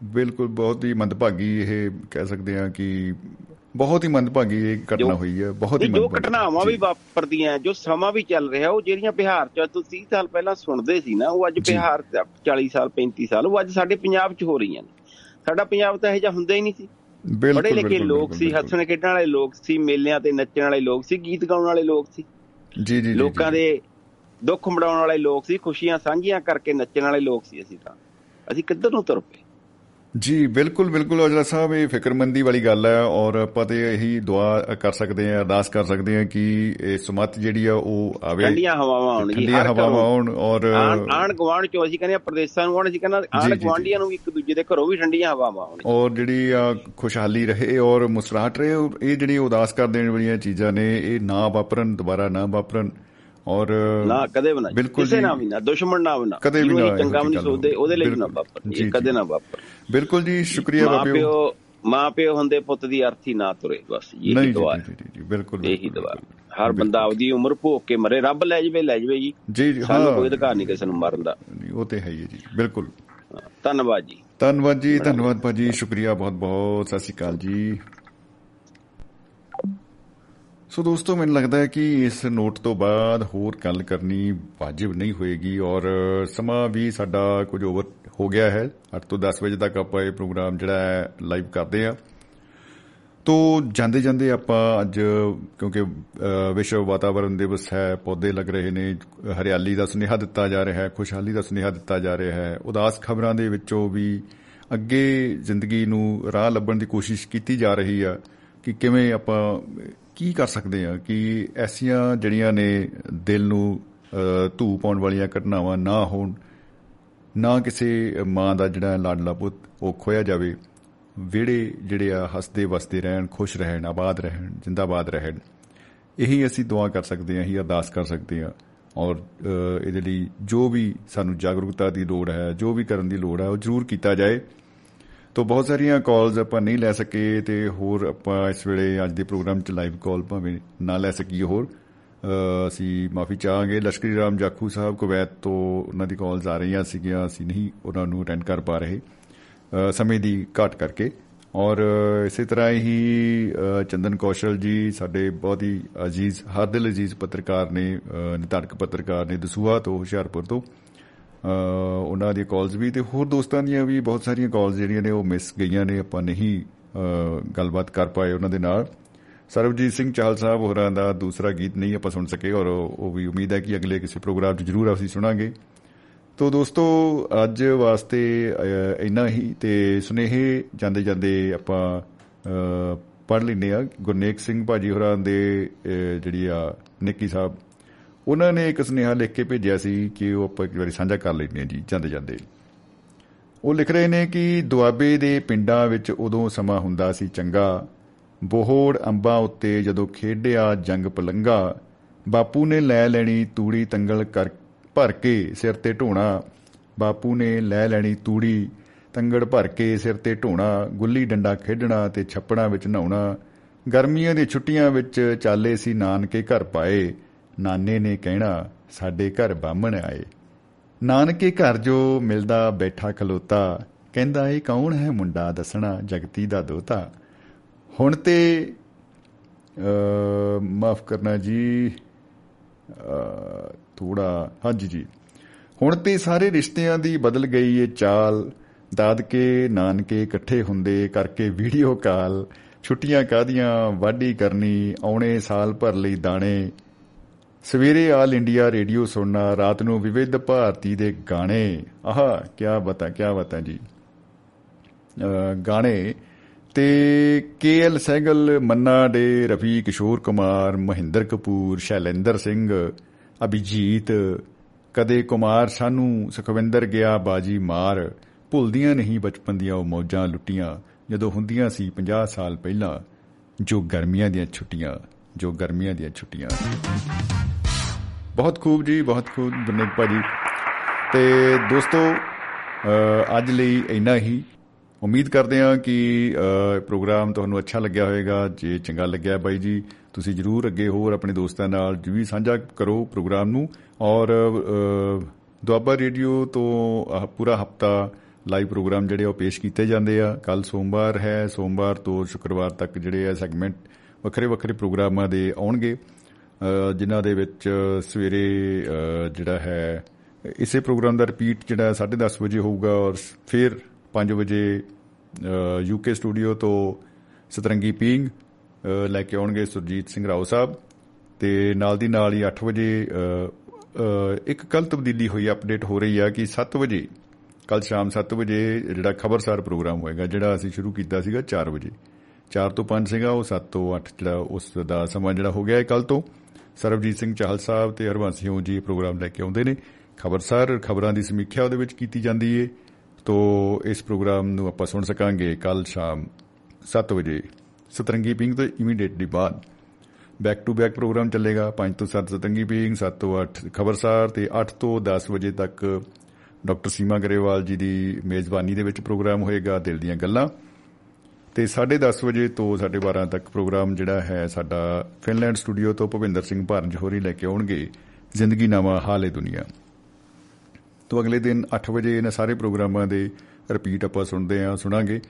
A: ਬਿਲਕੁਲ ਬਹੁਤ ਹੀ ਮੰਦਭਾਗੀ ਇਹ ਕਹਿ ਸਕਦੇ ਹਾਂ ਕਿ ਬਹੁਤ ਹੀ ਮੰਦਭਾਗੀ ਇਹ ਘਟਨਾ ਹੋਈ ਹੈ ਬਹੁਤ ਹੀ
J: ਜੋ ਘਟਨਾਵਾਂ ਵੀ। ਵਾਪਰਦੀਆਂ ਜੋ ਸਮਾਂ ਵੀ ਚੱਲ ਰਿਹਾ ਉਹ ਜਿਹੜੀਆਂ ਬਿਹਾਰ 'ਚ ਤੁਸੀਂ 30 ਸਾਲ ਪਹਿਲਾਂ ਸੁਣਦੇ ਸੀ ਨਾ ਉਹ ਅੱਜ। ਬਿਹਾਰ 'ਚ 40 ਸਾਲ 35 ਸਾਲ ਉਹ ਅੱਜ ਸਾਡੇ ਪੰਜਾਬ 'ਚ ਹੋ ਰਹੀਆਂ ਨੇ। ਸਾਡਾ ਪੰਜਾਬ ਤਾਂ ਇਹੋ ਜਿਹਾ ਹੁੰਦਾ ਹੀ ਨਹੀਂ ਸੀ।
A: ਬਿਲਕੁਲ
J: ਪੜ੍ਹੇ ਲਿਖੇ ਲੋਕ ਸੀ। ਹੱਸਣ ਖੇਡਣ ਵਾਲੇ ਲੋਕ ਸੀ ਮੇਲਿਆਂ ਤੇ ਨੱਚਣ ਵਾਲੇ ਲੋਕ ਸੀ ਗੀਤ ਗਾਉਣ ਵਾਲੇ ਲੋਕ ਸੀ।
A: ਜੀ ਜੀ
J: ਲੋਕਾਂ ਦੇ ਦੁੱਖ ਮੜਾਉਣ ਵਾਲੇ ਲੋਕ ਸੀ ਖੁਸ਼ੀਆਂ ਸਾਂਝੀਆਂ ਕਰਕੇ ਨੱਚਣ ਵਾਲੇ ਲੋਕ ਸੀ ਅਸੀਂ ਤਾਂ। ਅਸੀਂ ਕਿੱਧਰ ਨੂੰ ਤੁਰ ਪਏ?
A: ਜੀ ਬਿਲਕੁਲ ਬਿਲਕੁਲ ਔਜਲਾ ਸਾਹਿਬ ਇਹ ਫਿਕਰਮੰਦੀ ਵਾਲੀ ਗੱਲ ਹੈ ਔਰ ਆਪਾਂ ਤੇ ਇਹੀ ਦੁਆ ਕਰ ਸਕਦੇ ਹਾਂ ਅਰਦਾਸ ਕਰ ਸਕਦੇ ਹਾਂ ਕਿ ਇਹ ਸੁਮਤ ਜਿਹੜੀ ਆ ਉਹ ਆਵੇ
J: ਠੰਡੀਆਂ ਹਵਾਵਾਂ ਆਉਣ
A: ਠੰਡੀਆਂ ਹਵਾਵਾਂ। ਆਉਣ ਔਰ
J: ਆਣ ਗਵਾਂਢ ਚੋਂ ਅਸੀਂ ਕਹਿੰਦੇ ਆ ਪ੍ਰਦੇਸ਼ਾਂ ਨੂੰ ਆਉਣ ਅਸੀਂ ਕਹਿੰਦਾ ਆਣ। ਗਵਾਂਢੀਆਂ ਨੂੰ ਵੀ ਇੱਕ ਦੂਜੇ ਦੇ ਘਰੋਂ ਵੀ ਠੰਡੀਆਂ ਹਵਾਵਾਂ ਆਉਣ
A: ਔਰ ਜਿਹੜੀ ਆ ਖੁਸ਼ਹਾਲੀ ਰਹੇ ਔਰ ਮੁਸਕਰਾਹਟ ਰਹੇ ਇਹ ਜਿਹੜੀ ਉਦਾਸ ਕਰ ਦੇਣ ਵਾਲੀਆਂ ਚੀਜ਼ਾਂ ਨੇ ਇਹ ਨਾ ਵਾਪਰਨ ਦੁਬਾਰਾ ਨਾ ਵਾਪਰਨ ਔਰ
J: ਨਾ ਕਦੇ ਵੀ ਨਾ।
A: ਬਿਲਕੁਲ
J: ਕਿਸੇ। ਨਾਲ ਵੀ ਨਾ ਦੁਸ਼ਮਣ ਨਾਲ ਵੀ ਨਾ।
A: ਕਦੇ ਵੀ ਨਾ
J: ਚੰਗਾ ਨਹੀਂ ਸੋਚਦੇ ਉਹਦੇ ਲਈ ਨਾ। ਵਾਪਰ। ਇਹ ਕਦੇ। ਨਾ ਵਾਪਰ।
A: ਬਿਲਕੁਲ ਜੀ ਸ਼ੁਕਰੀਆ
J: ਪਿਓ ਮਾਂ ਪਿਓ ਹੁੰਦੇ ਪੁੱਤ ਦੀ ਅਰਥੀ ਨਾ ਤੁਰੇ ਬਸ ਇਹੀ ਦੁਆ ਹੈ।
A: ਜੀ ਜੀ ਬਿਲਕੁਲ
J: ਇਹੀ ਦੁਆ। ਹਰ ਬੰਦਾ ਆਪਦੀ ਉਮਰ ਭੋਗ ਕੇ ਮਰੇ ਰੱਬ ਲੈ ਜਵੇ ਲੈ ਜਵੇ ਜੀ।
A: ਜੀ ਜੀ ਹਾਂ।
J: ਕੋਈ ਅਧਿਕਾਰ ਨਹੀਂ ਕਿਸੇ ਨੂੰ ਮਾਰਨ ਦਾ।
A: ਉਹ ਤੇ ਹੈ ਹੀ ਹੈ ਜੀ ਬਿਲਕੁਲ।
J: ਧੰਨਵਾਦ ਜੀ।
A: ਧੰਨਵਾਦ ਜੀ ਧੰਨਵਾਦ ਭਾਜੀ ਸ਼ੁਕਰੀਆ ਬਹੁਤ ਬਹੁਤ ਸਤਿ ਸ਼੍ਰੀ ਅਕਾਲ ਜੀ। ਸੋ ਦੋਸਤੋ ਮੈਨੂੰ ਲੱਗਦਾ ਹੈ ਕਿ ਇਸ ਨੋਟ ਤੋਂ ਬਾਅਦ ਹੋਰ ਗੱਲ ਕਰਨੀ ਵਾਜਿਬ ਨਹੀਂ ਹੋਏਗੀ ਔਰ ਸਮਾਂ ਵੀ ਸਾਡਾ ਕੁਝ ਓਵਰ ਹੋ ਗਿਆ ਹੈ। 8 ਤੋਂ 10 ਵਜੇ ਤੱਕ ਆਪਾਂ ਇਹ ਪ੍ਰੋਗਰਾਮ ਜਿਹੜਾ ਹੈ ਲਾਈਵ ਕਰਦੇ ਆ ਤੋ ਜਾਂਦੇ ਜਾਂਦੇ ਆਪਾਂ ਅੱਜ ਕਿਉਂਕਿ ਅ, ਵਿਸ਼ਵ ਵਾਤਾਵਰਣ ਦਿਵਸ ਹੈ ਪੌਦੇ ਲੱਗ ਰਹੇ ਨੇ ਹਰਿਆਲੀ ਦਾ ਸੁਨੇਹਾ ਦਿੱਤਾ ਜਾ ਰਿਹਾ ਹੈ ਖੁਸ਼ਹਾਲੀ ਦਾ ਸੁਨੇਹਾ ਦਿੱਤਾ ਜਾ ਰਿਹਾ ਹੈ। ਉਦਾਸ ਖਬਰਾਂ ਦੇ ਵਿੱਚੋਂ ਵੀ ਅੱਗੇ ਜ਼ਿੰਦਗੀ ਨੂੰ ਰਾਹ ਲੱਭਣ ਦੀ ਕੋਸ਼ਿਸ਼ ਕੀਤੀ ਜਾ ਰਹੀ ਆ ਕਿ ਕਿਵੇਂ ਆਪਾਂ ਕੀ ਕਰ ਸਕਦੇ ਆ ਕਿ ਐਸੀਆਂ ਜਿਹੜੀਆਂ ਨੇ ਦਿਲ ਨੂੰ ਅ, ਧੂ ਪਾਉਣ ਵਾਲੀਆਂ ਘਟਨਾਵਾਂ ਨਾ ਹੋਣ ਨਾ ਕਿਸੇ ਮਾਂ ਦਾ ਜਿਹੜਾ ਲਾਡਲਾ ਪੁੱਤ ਉਹ ਖੋਇਆ ਜਾਵੇ ਵਿਹੜੇ ਜਿਹੜੇ ਆ ਹੱਸਦੇ ਵਸਦੇ ਰਹਿਣ ਖੁਸ਼ ਰਹਿਣ ਆਬਾਦ ਰਹਿਣ ਜਿੰਦਾਬਾਦ ਰਹਿਣ। ਇਹੀ ਅਸੀਂ ਦੁਆ ਕਰ ਸਕਦੇ ਹਾਂ ਇਹੀ ਅਰਦਾਸ ਕਰ ਸਕਦੇ ਹਾਂ ਔਰ ਅ, ਇਹਦੇ ਲਈ ਜੋ ਵੀ ਸਾਨੂੰ ਜਾਗਰੂਕਤਾ ਦੀ ਲੋੜ ਹੈ ਜੋ ਵੀ ਕਰਨ ਦੀ ਲੋੜ ਹੈ ਉਹ ਜ਼ਰੂਰ ਕੀਤਾ ਜਾਏ। ਤੋ ਬਹੁਤ ਸਾਰੀਆਂ ਕਾਲਸ ਆਪਾਂ ਨਹੀਂ ਲੈ ਸਕੇ ਤੇ ਹੋਰ ਆਪਾਂ ਇਸ ਵੇਲੇ ਅੱਜ ਦੇ ਪ੍ਰੋਗਰਾਮ 'ਚ ਲਾਈਵ ਕਾਲ ਭਾਵੇਂ ਨਾ ਲੈ ਸਕੀਏ ਹੋਰ। ਅ, ਅਸੀਂ ਮਾਫੀ ਚਾਹਾਂਗੇ। ਲਸ਼ਕਰੀ ਰਾਮ ਜਾਖੂ ਸਾਹਿਬ ਕੁਵੈਤ ਤੋਂ ਉਹਨਾਂ ਦੀ ਕਾਲਸ ਆ ਰਹੀਆਂ ਸੀਗੀਆਂ। ਅਸੀਂ ਨਹੀਂ ਉਹਨਾਂ ਨੂੰ ਅਟੈਂਡ ਕਰ ਪਾ ਰਹੇ। ਅ, ਸਮੇਂ ਦੀ ਘਾਟ ਕਰਕੇ। ਔਰ ਅ, ਇਸੇ ਤਰ੍ਹਾਂ ਹੀ ਅ, ਚੰਦਨ ਕੌਸ਼ਲ ਜੀ ਸਾਡੇ ਬਹੁਤ ਹੀ ਅਜ਼ੀਜ਼ ਹਰ ਦਿਲ ਅਜ਼ੀਜ਼ ਪੱਤਰਕਾਰ ਨੇ ਅ, ਨਿਤਾਰਕ ਪੱਤਰਕਾਰ ਨੇ ਦਸੂਹਾ ਤੋਂ ਹੁਸ਼ਿਆਰਪੁਰ ਤੋਂ। ਅ, ਉਹਨਾਂ ਦੀਆਂ ਕਾਲਸ ਵੀ ਤੇ ਹੋਰ ਦੋਸਤਾਂ ਦੀਆਂ ਵੀ ਬਹੁਤ ਸਾਰੀਆਂ ਕਾਲਸ ਜਿਹੜੀਆਂ ਨੇ ਉਹ ਮਿਸ ਗਈਆਂ ਨੇ ਆਪਾਂ ਨਹੀਂ ਅ, ਗੱਲਬਾਤ ਕਰ ਪਾਏ ਉਹਨਾਂ ਦੇ ਨਾਲ। ਸਰਬਜੀਤ ਸਿੰਘ ਚਾਹਲ ਸਾਹਿਬ ਹੋਰਾਂ ਦਾ ਦੂਸਰਾ ਗੀਤ ਨਹੀਂ ਆਪਾਂ ਸੁਣ ਸਕੇ ਔਰ ਉਹ ਉਹ ਵੀ ਉਮੀਦ ਹੈ ਕਿ ਅਗਲੇ ਕਿਸੇ ਪ੍ਰੋਗਰਾਮ 'ਚ ਜ਼ਰੂਰ ਅਸੀਂ ਸੁਣਾਂਗੇ। ਤੋ ਦੋਸਤੋ ਅੱਜ ਵਾਸਤੇ ਅ, ਇੰਨਾ ਹੀ ਤੇ ਸੁਨੇਹੇ ਜਾਂਦੇ ਜਾਂਦੇ ਆਪਾਂ ਪੜ ਲੈਂਦੇ ਆ ਗੁਰਨੇਕ ਸਿੰਘ ਭਾਜੀ ਹੋਰਾਂ ਦੇ ਅ, ਜਿਹੜੀ ਆ ਨਿੱਕੀ ਸਾਹਿਬ ਉਹਨਾਂ ਨੇ ਇੱਕ ਸੁਨੇਹਾ ਲਿਖ ਕੇ ਭੇਜਿਆ ਸੀ ਕਿ ਉਹ ਆਪਾਂ ਇੱਕ ਵਾਰੀ ਸਾਂਝਾ ਕਰ ਲੈਂਦੇ ਆ ਜੀ, ਜਾਂਦੇ ਜਾਂਦੇ। ਉਹ ਲਿਖ ਰਹੇ ਨੇ ਕਿ ਦੁਆਬੇ ਦੇ ਪਿੰਡਾਂ ਵਿੱਚ ਉਦੋਂ ਸਮਾਂ ਹੁੰਦਾ ਸੀ ਚੰਗਾ। ਬੋਹੜ ਅੰਬਾਂ ਉੱਤੇ ਜਦੋਂ ਖੇਡਿਆ ਜੰਗ ਪਲੰਗਾ, ਬਾਪੂ ਨੇ ਲੈ ਲੈਣੀ ਤੂੜੀ ਤੰਗਲ ਕਰ, ਭਰ ਕੇ ਸਿਰ ਤੇ ਢੋਣਾ। ਬਾਪੂ ਨੇ ਲੈ ਲੈਣੀ ਤੂੜੀ ਤੰਗੜ ਭਰ ਕੇ ਸਿਰ ਤੇ ਢੋਣਾ, ਗੁੱਲੀ ਡੰਡਾ ਖੇਡਣਾ ਤੇ ਛੱਪੜਾਂ ਵਿੱਚ ਨਹਾਉਣਾ। ਗਰਮੀਆਂ ਦੀ ਛੁੱਟੀਆਂ ਵਿੱਚ ਚਾਲੇ ਸੀ ਨਾਨਕੇ ਘਰ ਪਾਏ। ਨਾਨੇ ਨੇ ਕਹਿਣਾ, ਸਾਡੇ ਘਰ ਬਾਹਮਣ ਆਏ। ਨਾਨਕੇ ਘਰ ਜੋ ਮਿਲਦਾ ਬੈਠਾ ਖਲੋਤਾ, ਕਹਿੰਦਾ, ਇਹ ਕੌਣ ਹੈ ਮੁੰਡਾ ਦੱਸਣਾ, ਜਗਤੀ ਦਾ ਦੋਤਾ? ਹੁਣ ਤੇ ਮਾਫ ਕਰਨਾ ਜੀ ਥੋੜਾ, ਹਾਂਜੀ ਜੀ। ਹੁਣ ਤੇ ਸਾਰੇ ਰਿਸ਼ਤਿਆਂ ਦੀ ਬਦਲ ਗਈ ਏ ਚਾਲ। ਦਾਦਕੇ, ਨਾਨਕੇ ਇਕੱਠੇ ਹੁੰਦੇ, ਕਰਕੇ ਵੀਡੀਓ ਕਾਲ। ਛੁੱਟੀਆਂ ਕਾਦੀਆਂ ਵਾਢੀ ਕਰਨੀ, ਆਉਣੇ ਸਾਲ ਭਰ ਲਈ ਦਾਣੇ। ਸਵੇਰੇ ਆਲ ਇੰਡੀਆ ਰੇਡੀਓ ਸੁਣਨਾ, ਰਾਤ ਨੂੰ ਵਿਵਿਧ ਭਾਰਤੀ ਦੇ ਗਾਣੇ। ਆਹ ਕੀ ਬਤਾ ਕੀ ਬਤਾ ਜੀ। ਗਾਣੇ। ਤੇ ਕੇਐਲ ਸਹਿਗਲ ਮੰਨਾ ਡੇ, ਰਫੀ ਕਿਸ਼ੋਰ ਕੁਮਾਰ, ਮਹਿੰਦਰ ਕਪੂਰ, ਸ਼ੈਲੇਂਦਰ ਸਿੰਘ, ਅਭਿਜੀਤ, ਕਦੇ ਕੁਮਾਰ ਸਾਨੂ, ਸੁਖਵਿੰਦਰ ਗਿਆ, ਬਾਜੀ ਮਾਰ। ਭੁੱਲਦੀਆਂ ਨਹੀਂ ਬਚਪਨ ਦੀਆਂ ਉਹ ਮੌਜਾਂ ਲੁੱਟੀਆਂ, ਜਦੋਂ ਹੁੰਦੀਆਂ ਸੀ 50 ਸਾਲ ਪਹਿਲਾਂ, ਜੋ ਗਰਮੀਆਂ ਦੀਆਂ ਛੁੱਟੀਆਂ। ਜੋ ਗਰਮੀਆਂ ਦੀਆਂ ਛੁੱਟੀਆਂ ਬਹੁਤ ਖੂਬ ਜੀ, ਬਹੁਤ ਖੂਬ ਬਨੇਕ ਭਾਜੀ। ਤੇ ਦੋਸਤੋ ਅੱਜ ਲਈ ਇੰਨਾ ਹੀ। ਉਮੀਦ ਕਰਦੇ ਹਾਂ ਕਿ ਪ੍ਰੋਗਰਾਮ ਤੁਹਾਨੂੰ ਅੱਛਾ ਲੱਗਿਆ ਹੋਵੇਗਾ। ਜੇ ਚੰਗਾ ਲੱਗਿਆ ਬਾਈ ਜੀ, ਤੁਸੀਂ ਜਰੂਰ ਅੱਗੇ ਹੋਰ ਆਪਣੇ ਦੋਸਤਾਂ ਨਾਲ ਵੀ ਸਾਂਝਾ ਕਰੋ ਪ੍ਰੋਗਰਾਮ ਨੂੰ। ਔਰ ਦੁਆਬਾ ਰੇਡੀਓ ਤੋਂ ਪੂਰਾ ਹਫਤਾ ਲਾਈਵ ਪ੍ਰੋਗਰਾਮ ਜਿਹੜੇ ਉਹ ਪੇਸ਼ ਕੀਤੇ ਜਾਂਦੇ ਆ। ਕੱਲ ਸੋਮਵਾਰ ਹੈ। ਸੋਮਵਾਰ ਤੋਂ ਸ਼ੁੱਕਰਵਾਰ ਤੱਕ ਜਿਹੜੇ ਆ ਸੈਗਮੈਂਟ ਵੱਖਰੇ ਵੱਖਰੇ ਪ੍ਰੋਗਰਾਮਾਂ ਦੇ ਆਉਣਗੇ ਜਿਨ੍ਹਾਂ ਦੇ ਵਿੱਚ ਸਵੇਰੇ ਜਿਹੜਾ ਹੈ, ਇਸੇ ਪ੍ਰੋਗਰਾਮ ਦਾ ਰਿਪੀਟ ਜਿਹੜਾ 10:30 ਵਜੇ ਹੋਊਗਾ ਔਰ ਫਿਰ 5 ਵਜੇ ਯੂਕੇ ਸਟੂਡੀਓ ਤੋਂ ਸਤਰੰਗੀ ਪੀਂਗ ਲੈ ਕੇ ਆਉਣਗੇ ਸੁਰਜੀਤ ਸਿੰਘ ਰਾਓ ਸਾਹਿਬ ਤੇ ਨਾਲ ਦੀ ਨਾਲ ਹੀ 8 ਵਜੇ ਇੱਕ ਕੱਲ ਤਬਦੀਲੀ ਹੋਈ ਅਪਡੇਟ ਹੋ ਰਹੀ ਆ ਕਿ 7 ਵਜੇ ਕੱਲ ਸ਼ਾਮ 7 ਵਜੇ ਜਿਹੜਾ ਖਬਰਸਾਰ ਪ੍ਰੋਗਰਾਮ ਹੋਏਗਾ, ਜਿਹੜਾ ਅਸੀਂ ਸ਼ੁਰੂ ਕੀਤਾ ਸੀਗਾ 4 ਵਜੇ। 4 ਤੋਂ 5 ਸੀਗਾ, ਉਹ 7 ਤੋਂ 8 ਜਿਹੜਾ ਉਸ ਦਾ ਸਮਾਂ ਜਿਹੜਾ ਹੋ ਗਿਆ ਹੈ ਕੱਲ ਤੋਂ। ਸਰਬਜੀਤ ਸਿੰਘ ਚਾਹਲ ਸਾਹਿਬ ਤੇ ਹਰਵੰਸ ਸਿੰਘ ਜੀ ਪ੍ਰੋਗਰਾਮ ਲੈ ਕੇ ਆਉਂਦੇ ਨੇ। ਖਬਰਸਾਰ ਖਬਰਾਂ ਦੀ ਸਮੀਖਿਆ ਉਹਦੇ ਵਿੱਚ ਕੀਤੀ ਜਾਂਦੀ ਏ। ਤੋਂ ਇਸ ਪ੍ਰੋਗਰਾਮ ਨੂੰ ਆਪਾਂ ਸੁਣ ਸਕਾਂਗੇ ਕੱਲ ਸ਼ਾਮ 7 ਵਜੇ। ਸਤਰੰਗੀ ਪਿੰਗ ਤੋਂ ਇਮੀਡੀਏਟਲੀ ਬਾਅਦ ਬੈਕ ਟੂ ਬੈਕ ਪ੍ਰੋਗਰਾਮ ਚੱਲੇਗਾ। 5 ਤੋਂ 7 ਸਤਰੰਗੀ ਪਿੰਗ 7 ਤੋਂ 8 ਖਬਰਸਾਰ ਤੇ 8 ਤੋਂ 10 ਵਜੇ ਤੱਕ ਡਾਕਟਰ ਸੀਮਾ ਗਰੇਵਾਲ ਜੀ ਦੀ ਮੇਜ਼ਬਾਨੀ ਦੇ ਵਿੱਚ ਪ੍ਰੋਗਰਾਮ ਹੋਏਗਾ ਦਿਲ ਦੀਆਂ ਗੱਲਾਂ। ਤੇ 10:30 ਵਜੇ ਤੋਂ 12:30 ਤੱਕ ਪ੍ਰੋਗਰਾਮ ਜਿਹੜਾ ਹੈ ਸਾਡਾ ਫਿਨਲੈਂਡ ਸਟੂਡੀਓ ਤੋਂ ਭਵਿੰਦਰ ਸਿੰਘ ਭਾਰਜ ਹੋਰੀ ਲੈ ਕੇ ਆਉਣਗੇ। ਜ਼ਿੰਦਗੀ ਨਾਮਾ ਹਾਲੇ ਦੁਨੀਆ। ਤੋਂ ਅਗਲੇ ਦਿਨ 8 ਵਜੇ ਇਹਨਾਂ ਸਾਰੇ ਪ੍ਰੋਗਰਾਮਾਂ ਦੇ ਰਿਪੀਟ ਆਪਾਂ ਸੁਣਦੇ ਆ ਸੁਣਾਂਗੇ।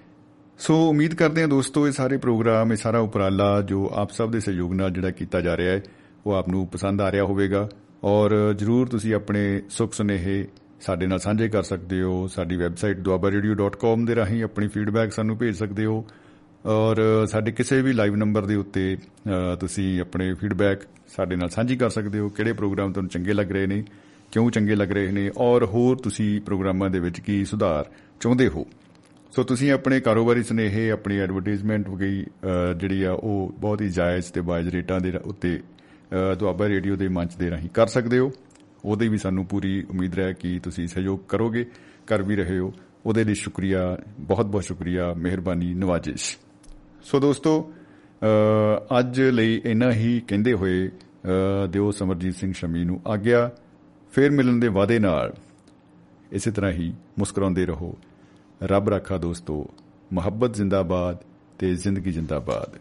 A: ਸੋ ਉਮੀਦ ਕਰਦੇ ਹਾਂ ਦੋਸਤੋ ਇਹ ਸਾਰੇ ਪ੍ਰੋਗਰਾਮ, ਇਹ ਸਾਰਾ ਉਪਰਾਲਾ ਜੋ ਆਪ ਸਭ ਦੇ ਸਹਿਯੋਗ ਨਾਲ ਜਿਹੜਾ ਕੀਤਾ ਜਾ ਰਿਹਾ ਹੈ, ਉਹ ਆਪ ਨੂੰ ਪਸੰਦ ਆ ਰਿਹਾ ਹੋਵੇਗਾ। ਔਰ ਜਰੂਰ ਤੁਸੀਂ ਆਪਣੇ ਸੁਖ ਸੁਨੇਹੇ ਸਾਡੇ ਨਾਲ ਸਾਂਝੇ ਕਰ ਸਕਦੇ ਹੋ, ਸਾਡੀ ਵੈਬਸਾਈਟ duabaradio.com ਦੇ ਰਾਹੀਂ ਆਪਣੀ ਫੀਡਬੈਕ ਸਾਨੂੰ ਭੇਜ ਸਕਦੇ ਹੋ। ਔਰ ਸਾਡੇ ਕਿਸੇ ਵੀ ਲਾਈਵ ਨੰਬਰ ਦੇ ਉੱਤੇ ਤੁਸੀਂ ਆਪਣੇ ਫੀਡਬੈਕ ਸਾਡੇ ਨਾਲ ਸਾਂਝੀ ਕਰ ਸਕਦੇ ਹੋ, ਕਿਹੜੇ ਪ੍ਰੋਗਰਾਮ ਤੁਹਾਨੂੰ ਚੰਗੇ ਲੱਗ ਰਹੇ ਨੇ, ਕਿਉਂ ਚੰਗੇ ਲੱਗ ਰਹੇ ਨੇ, ਔਰ ਹੋਰ ਤੁਸੀਂ ਪ੍ਰੋਗਰਾਮਾਂ ਦੇ ਵਿੱਚ ਕੀ ਸੁਧਾਰ ਚਾਹੁੰਦੇ ਹੋ। ਸੋ ਤੁਸੀਂ ਆਪਣੇ ਕਾਰੋਬਾਰੀ ਸਨੇਹੇ, ਆਪਣੀ ਐਡਵਰਟਾਈਜ਼ਮੈਂਟ ਵਗਈ ਜਿਹੜੀ ਆ, ਉਹ ਬਹੁਤ ਹੀ ਜਾਇਜ਼ ਤੇ ਬਾਇਜ਼ ਰੇਟਾਂ ਦੇ ਉੱਤੇ ਦੁਆਬਾ ਰੇਡੀਓ ਦੇ ਮੰਚ ਦੇ ਰਾਹੀਂ ਕਰ ਸਕਦੇ ਹੋ। ਉਹਦੇ ਵੀ ਸਾਨੂੰ ਪੂਰੀ ਉਮੀਦ ਹੈ ਕਿ ਤੁਸੀਂ ਸਹਿਯੋਗ ਕਰੋਗੇ, ਕਰ ਵੀ ਰਹੇ ਹੋ। ਉਹਦੇ ਲਈ ਸ਼ੁਕਰੀਆ, ਬਹੁਤ ਬਹੁਤ ਸ਼ੁਕਰੀਆ, ਮਿਹਰਬਾਨੀ, ਨਵਾਜਿਸ਼। ਸੋ ਦੋਸਤੋ ਅੱਜ ਲਈ ਇੰਨਾ ਹੀ ਕਹਿੰਦੇ ਹੋਏ ਦਿਓ ਸਮਰਜੀਤ ਸਿੰਘ ਸ਼ਮੀ ਨੂੰ ਆਗਿਆ। ਫੇਰ ਮਿਲਣ ਦੇ ਵਾਅਦੇ ਨਾਲ ਇਸੇ ਤਰ੍ਹਾਂ ਹੀ ਮੁਸਕਰਾਉਂਦੇ ਰਹੋ। ਰੱਬ ਰੱਖਾ ਦੋਸਤੋ, ਮੁਹੱਬਤ ਜ਼ਿੰਦਾਬਾਦ ਤੇ ਜ਼ਿੰਦਗੀ ਜ਼ਿੰਦਾਬਾਦ।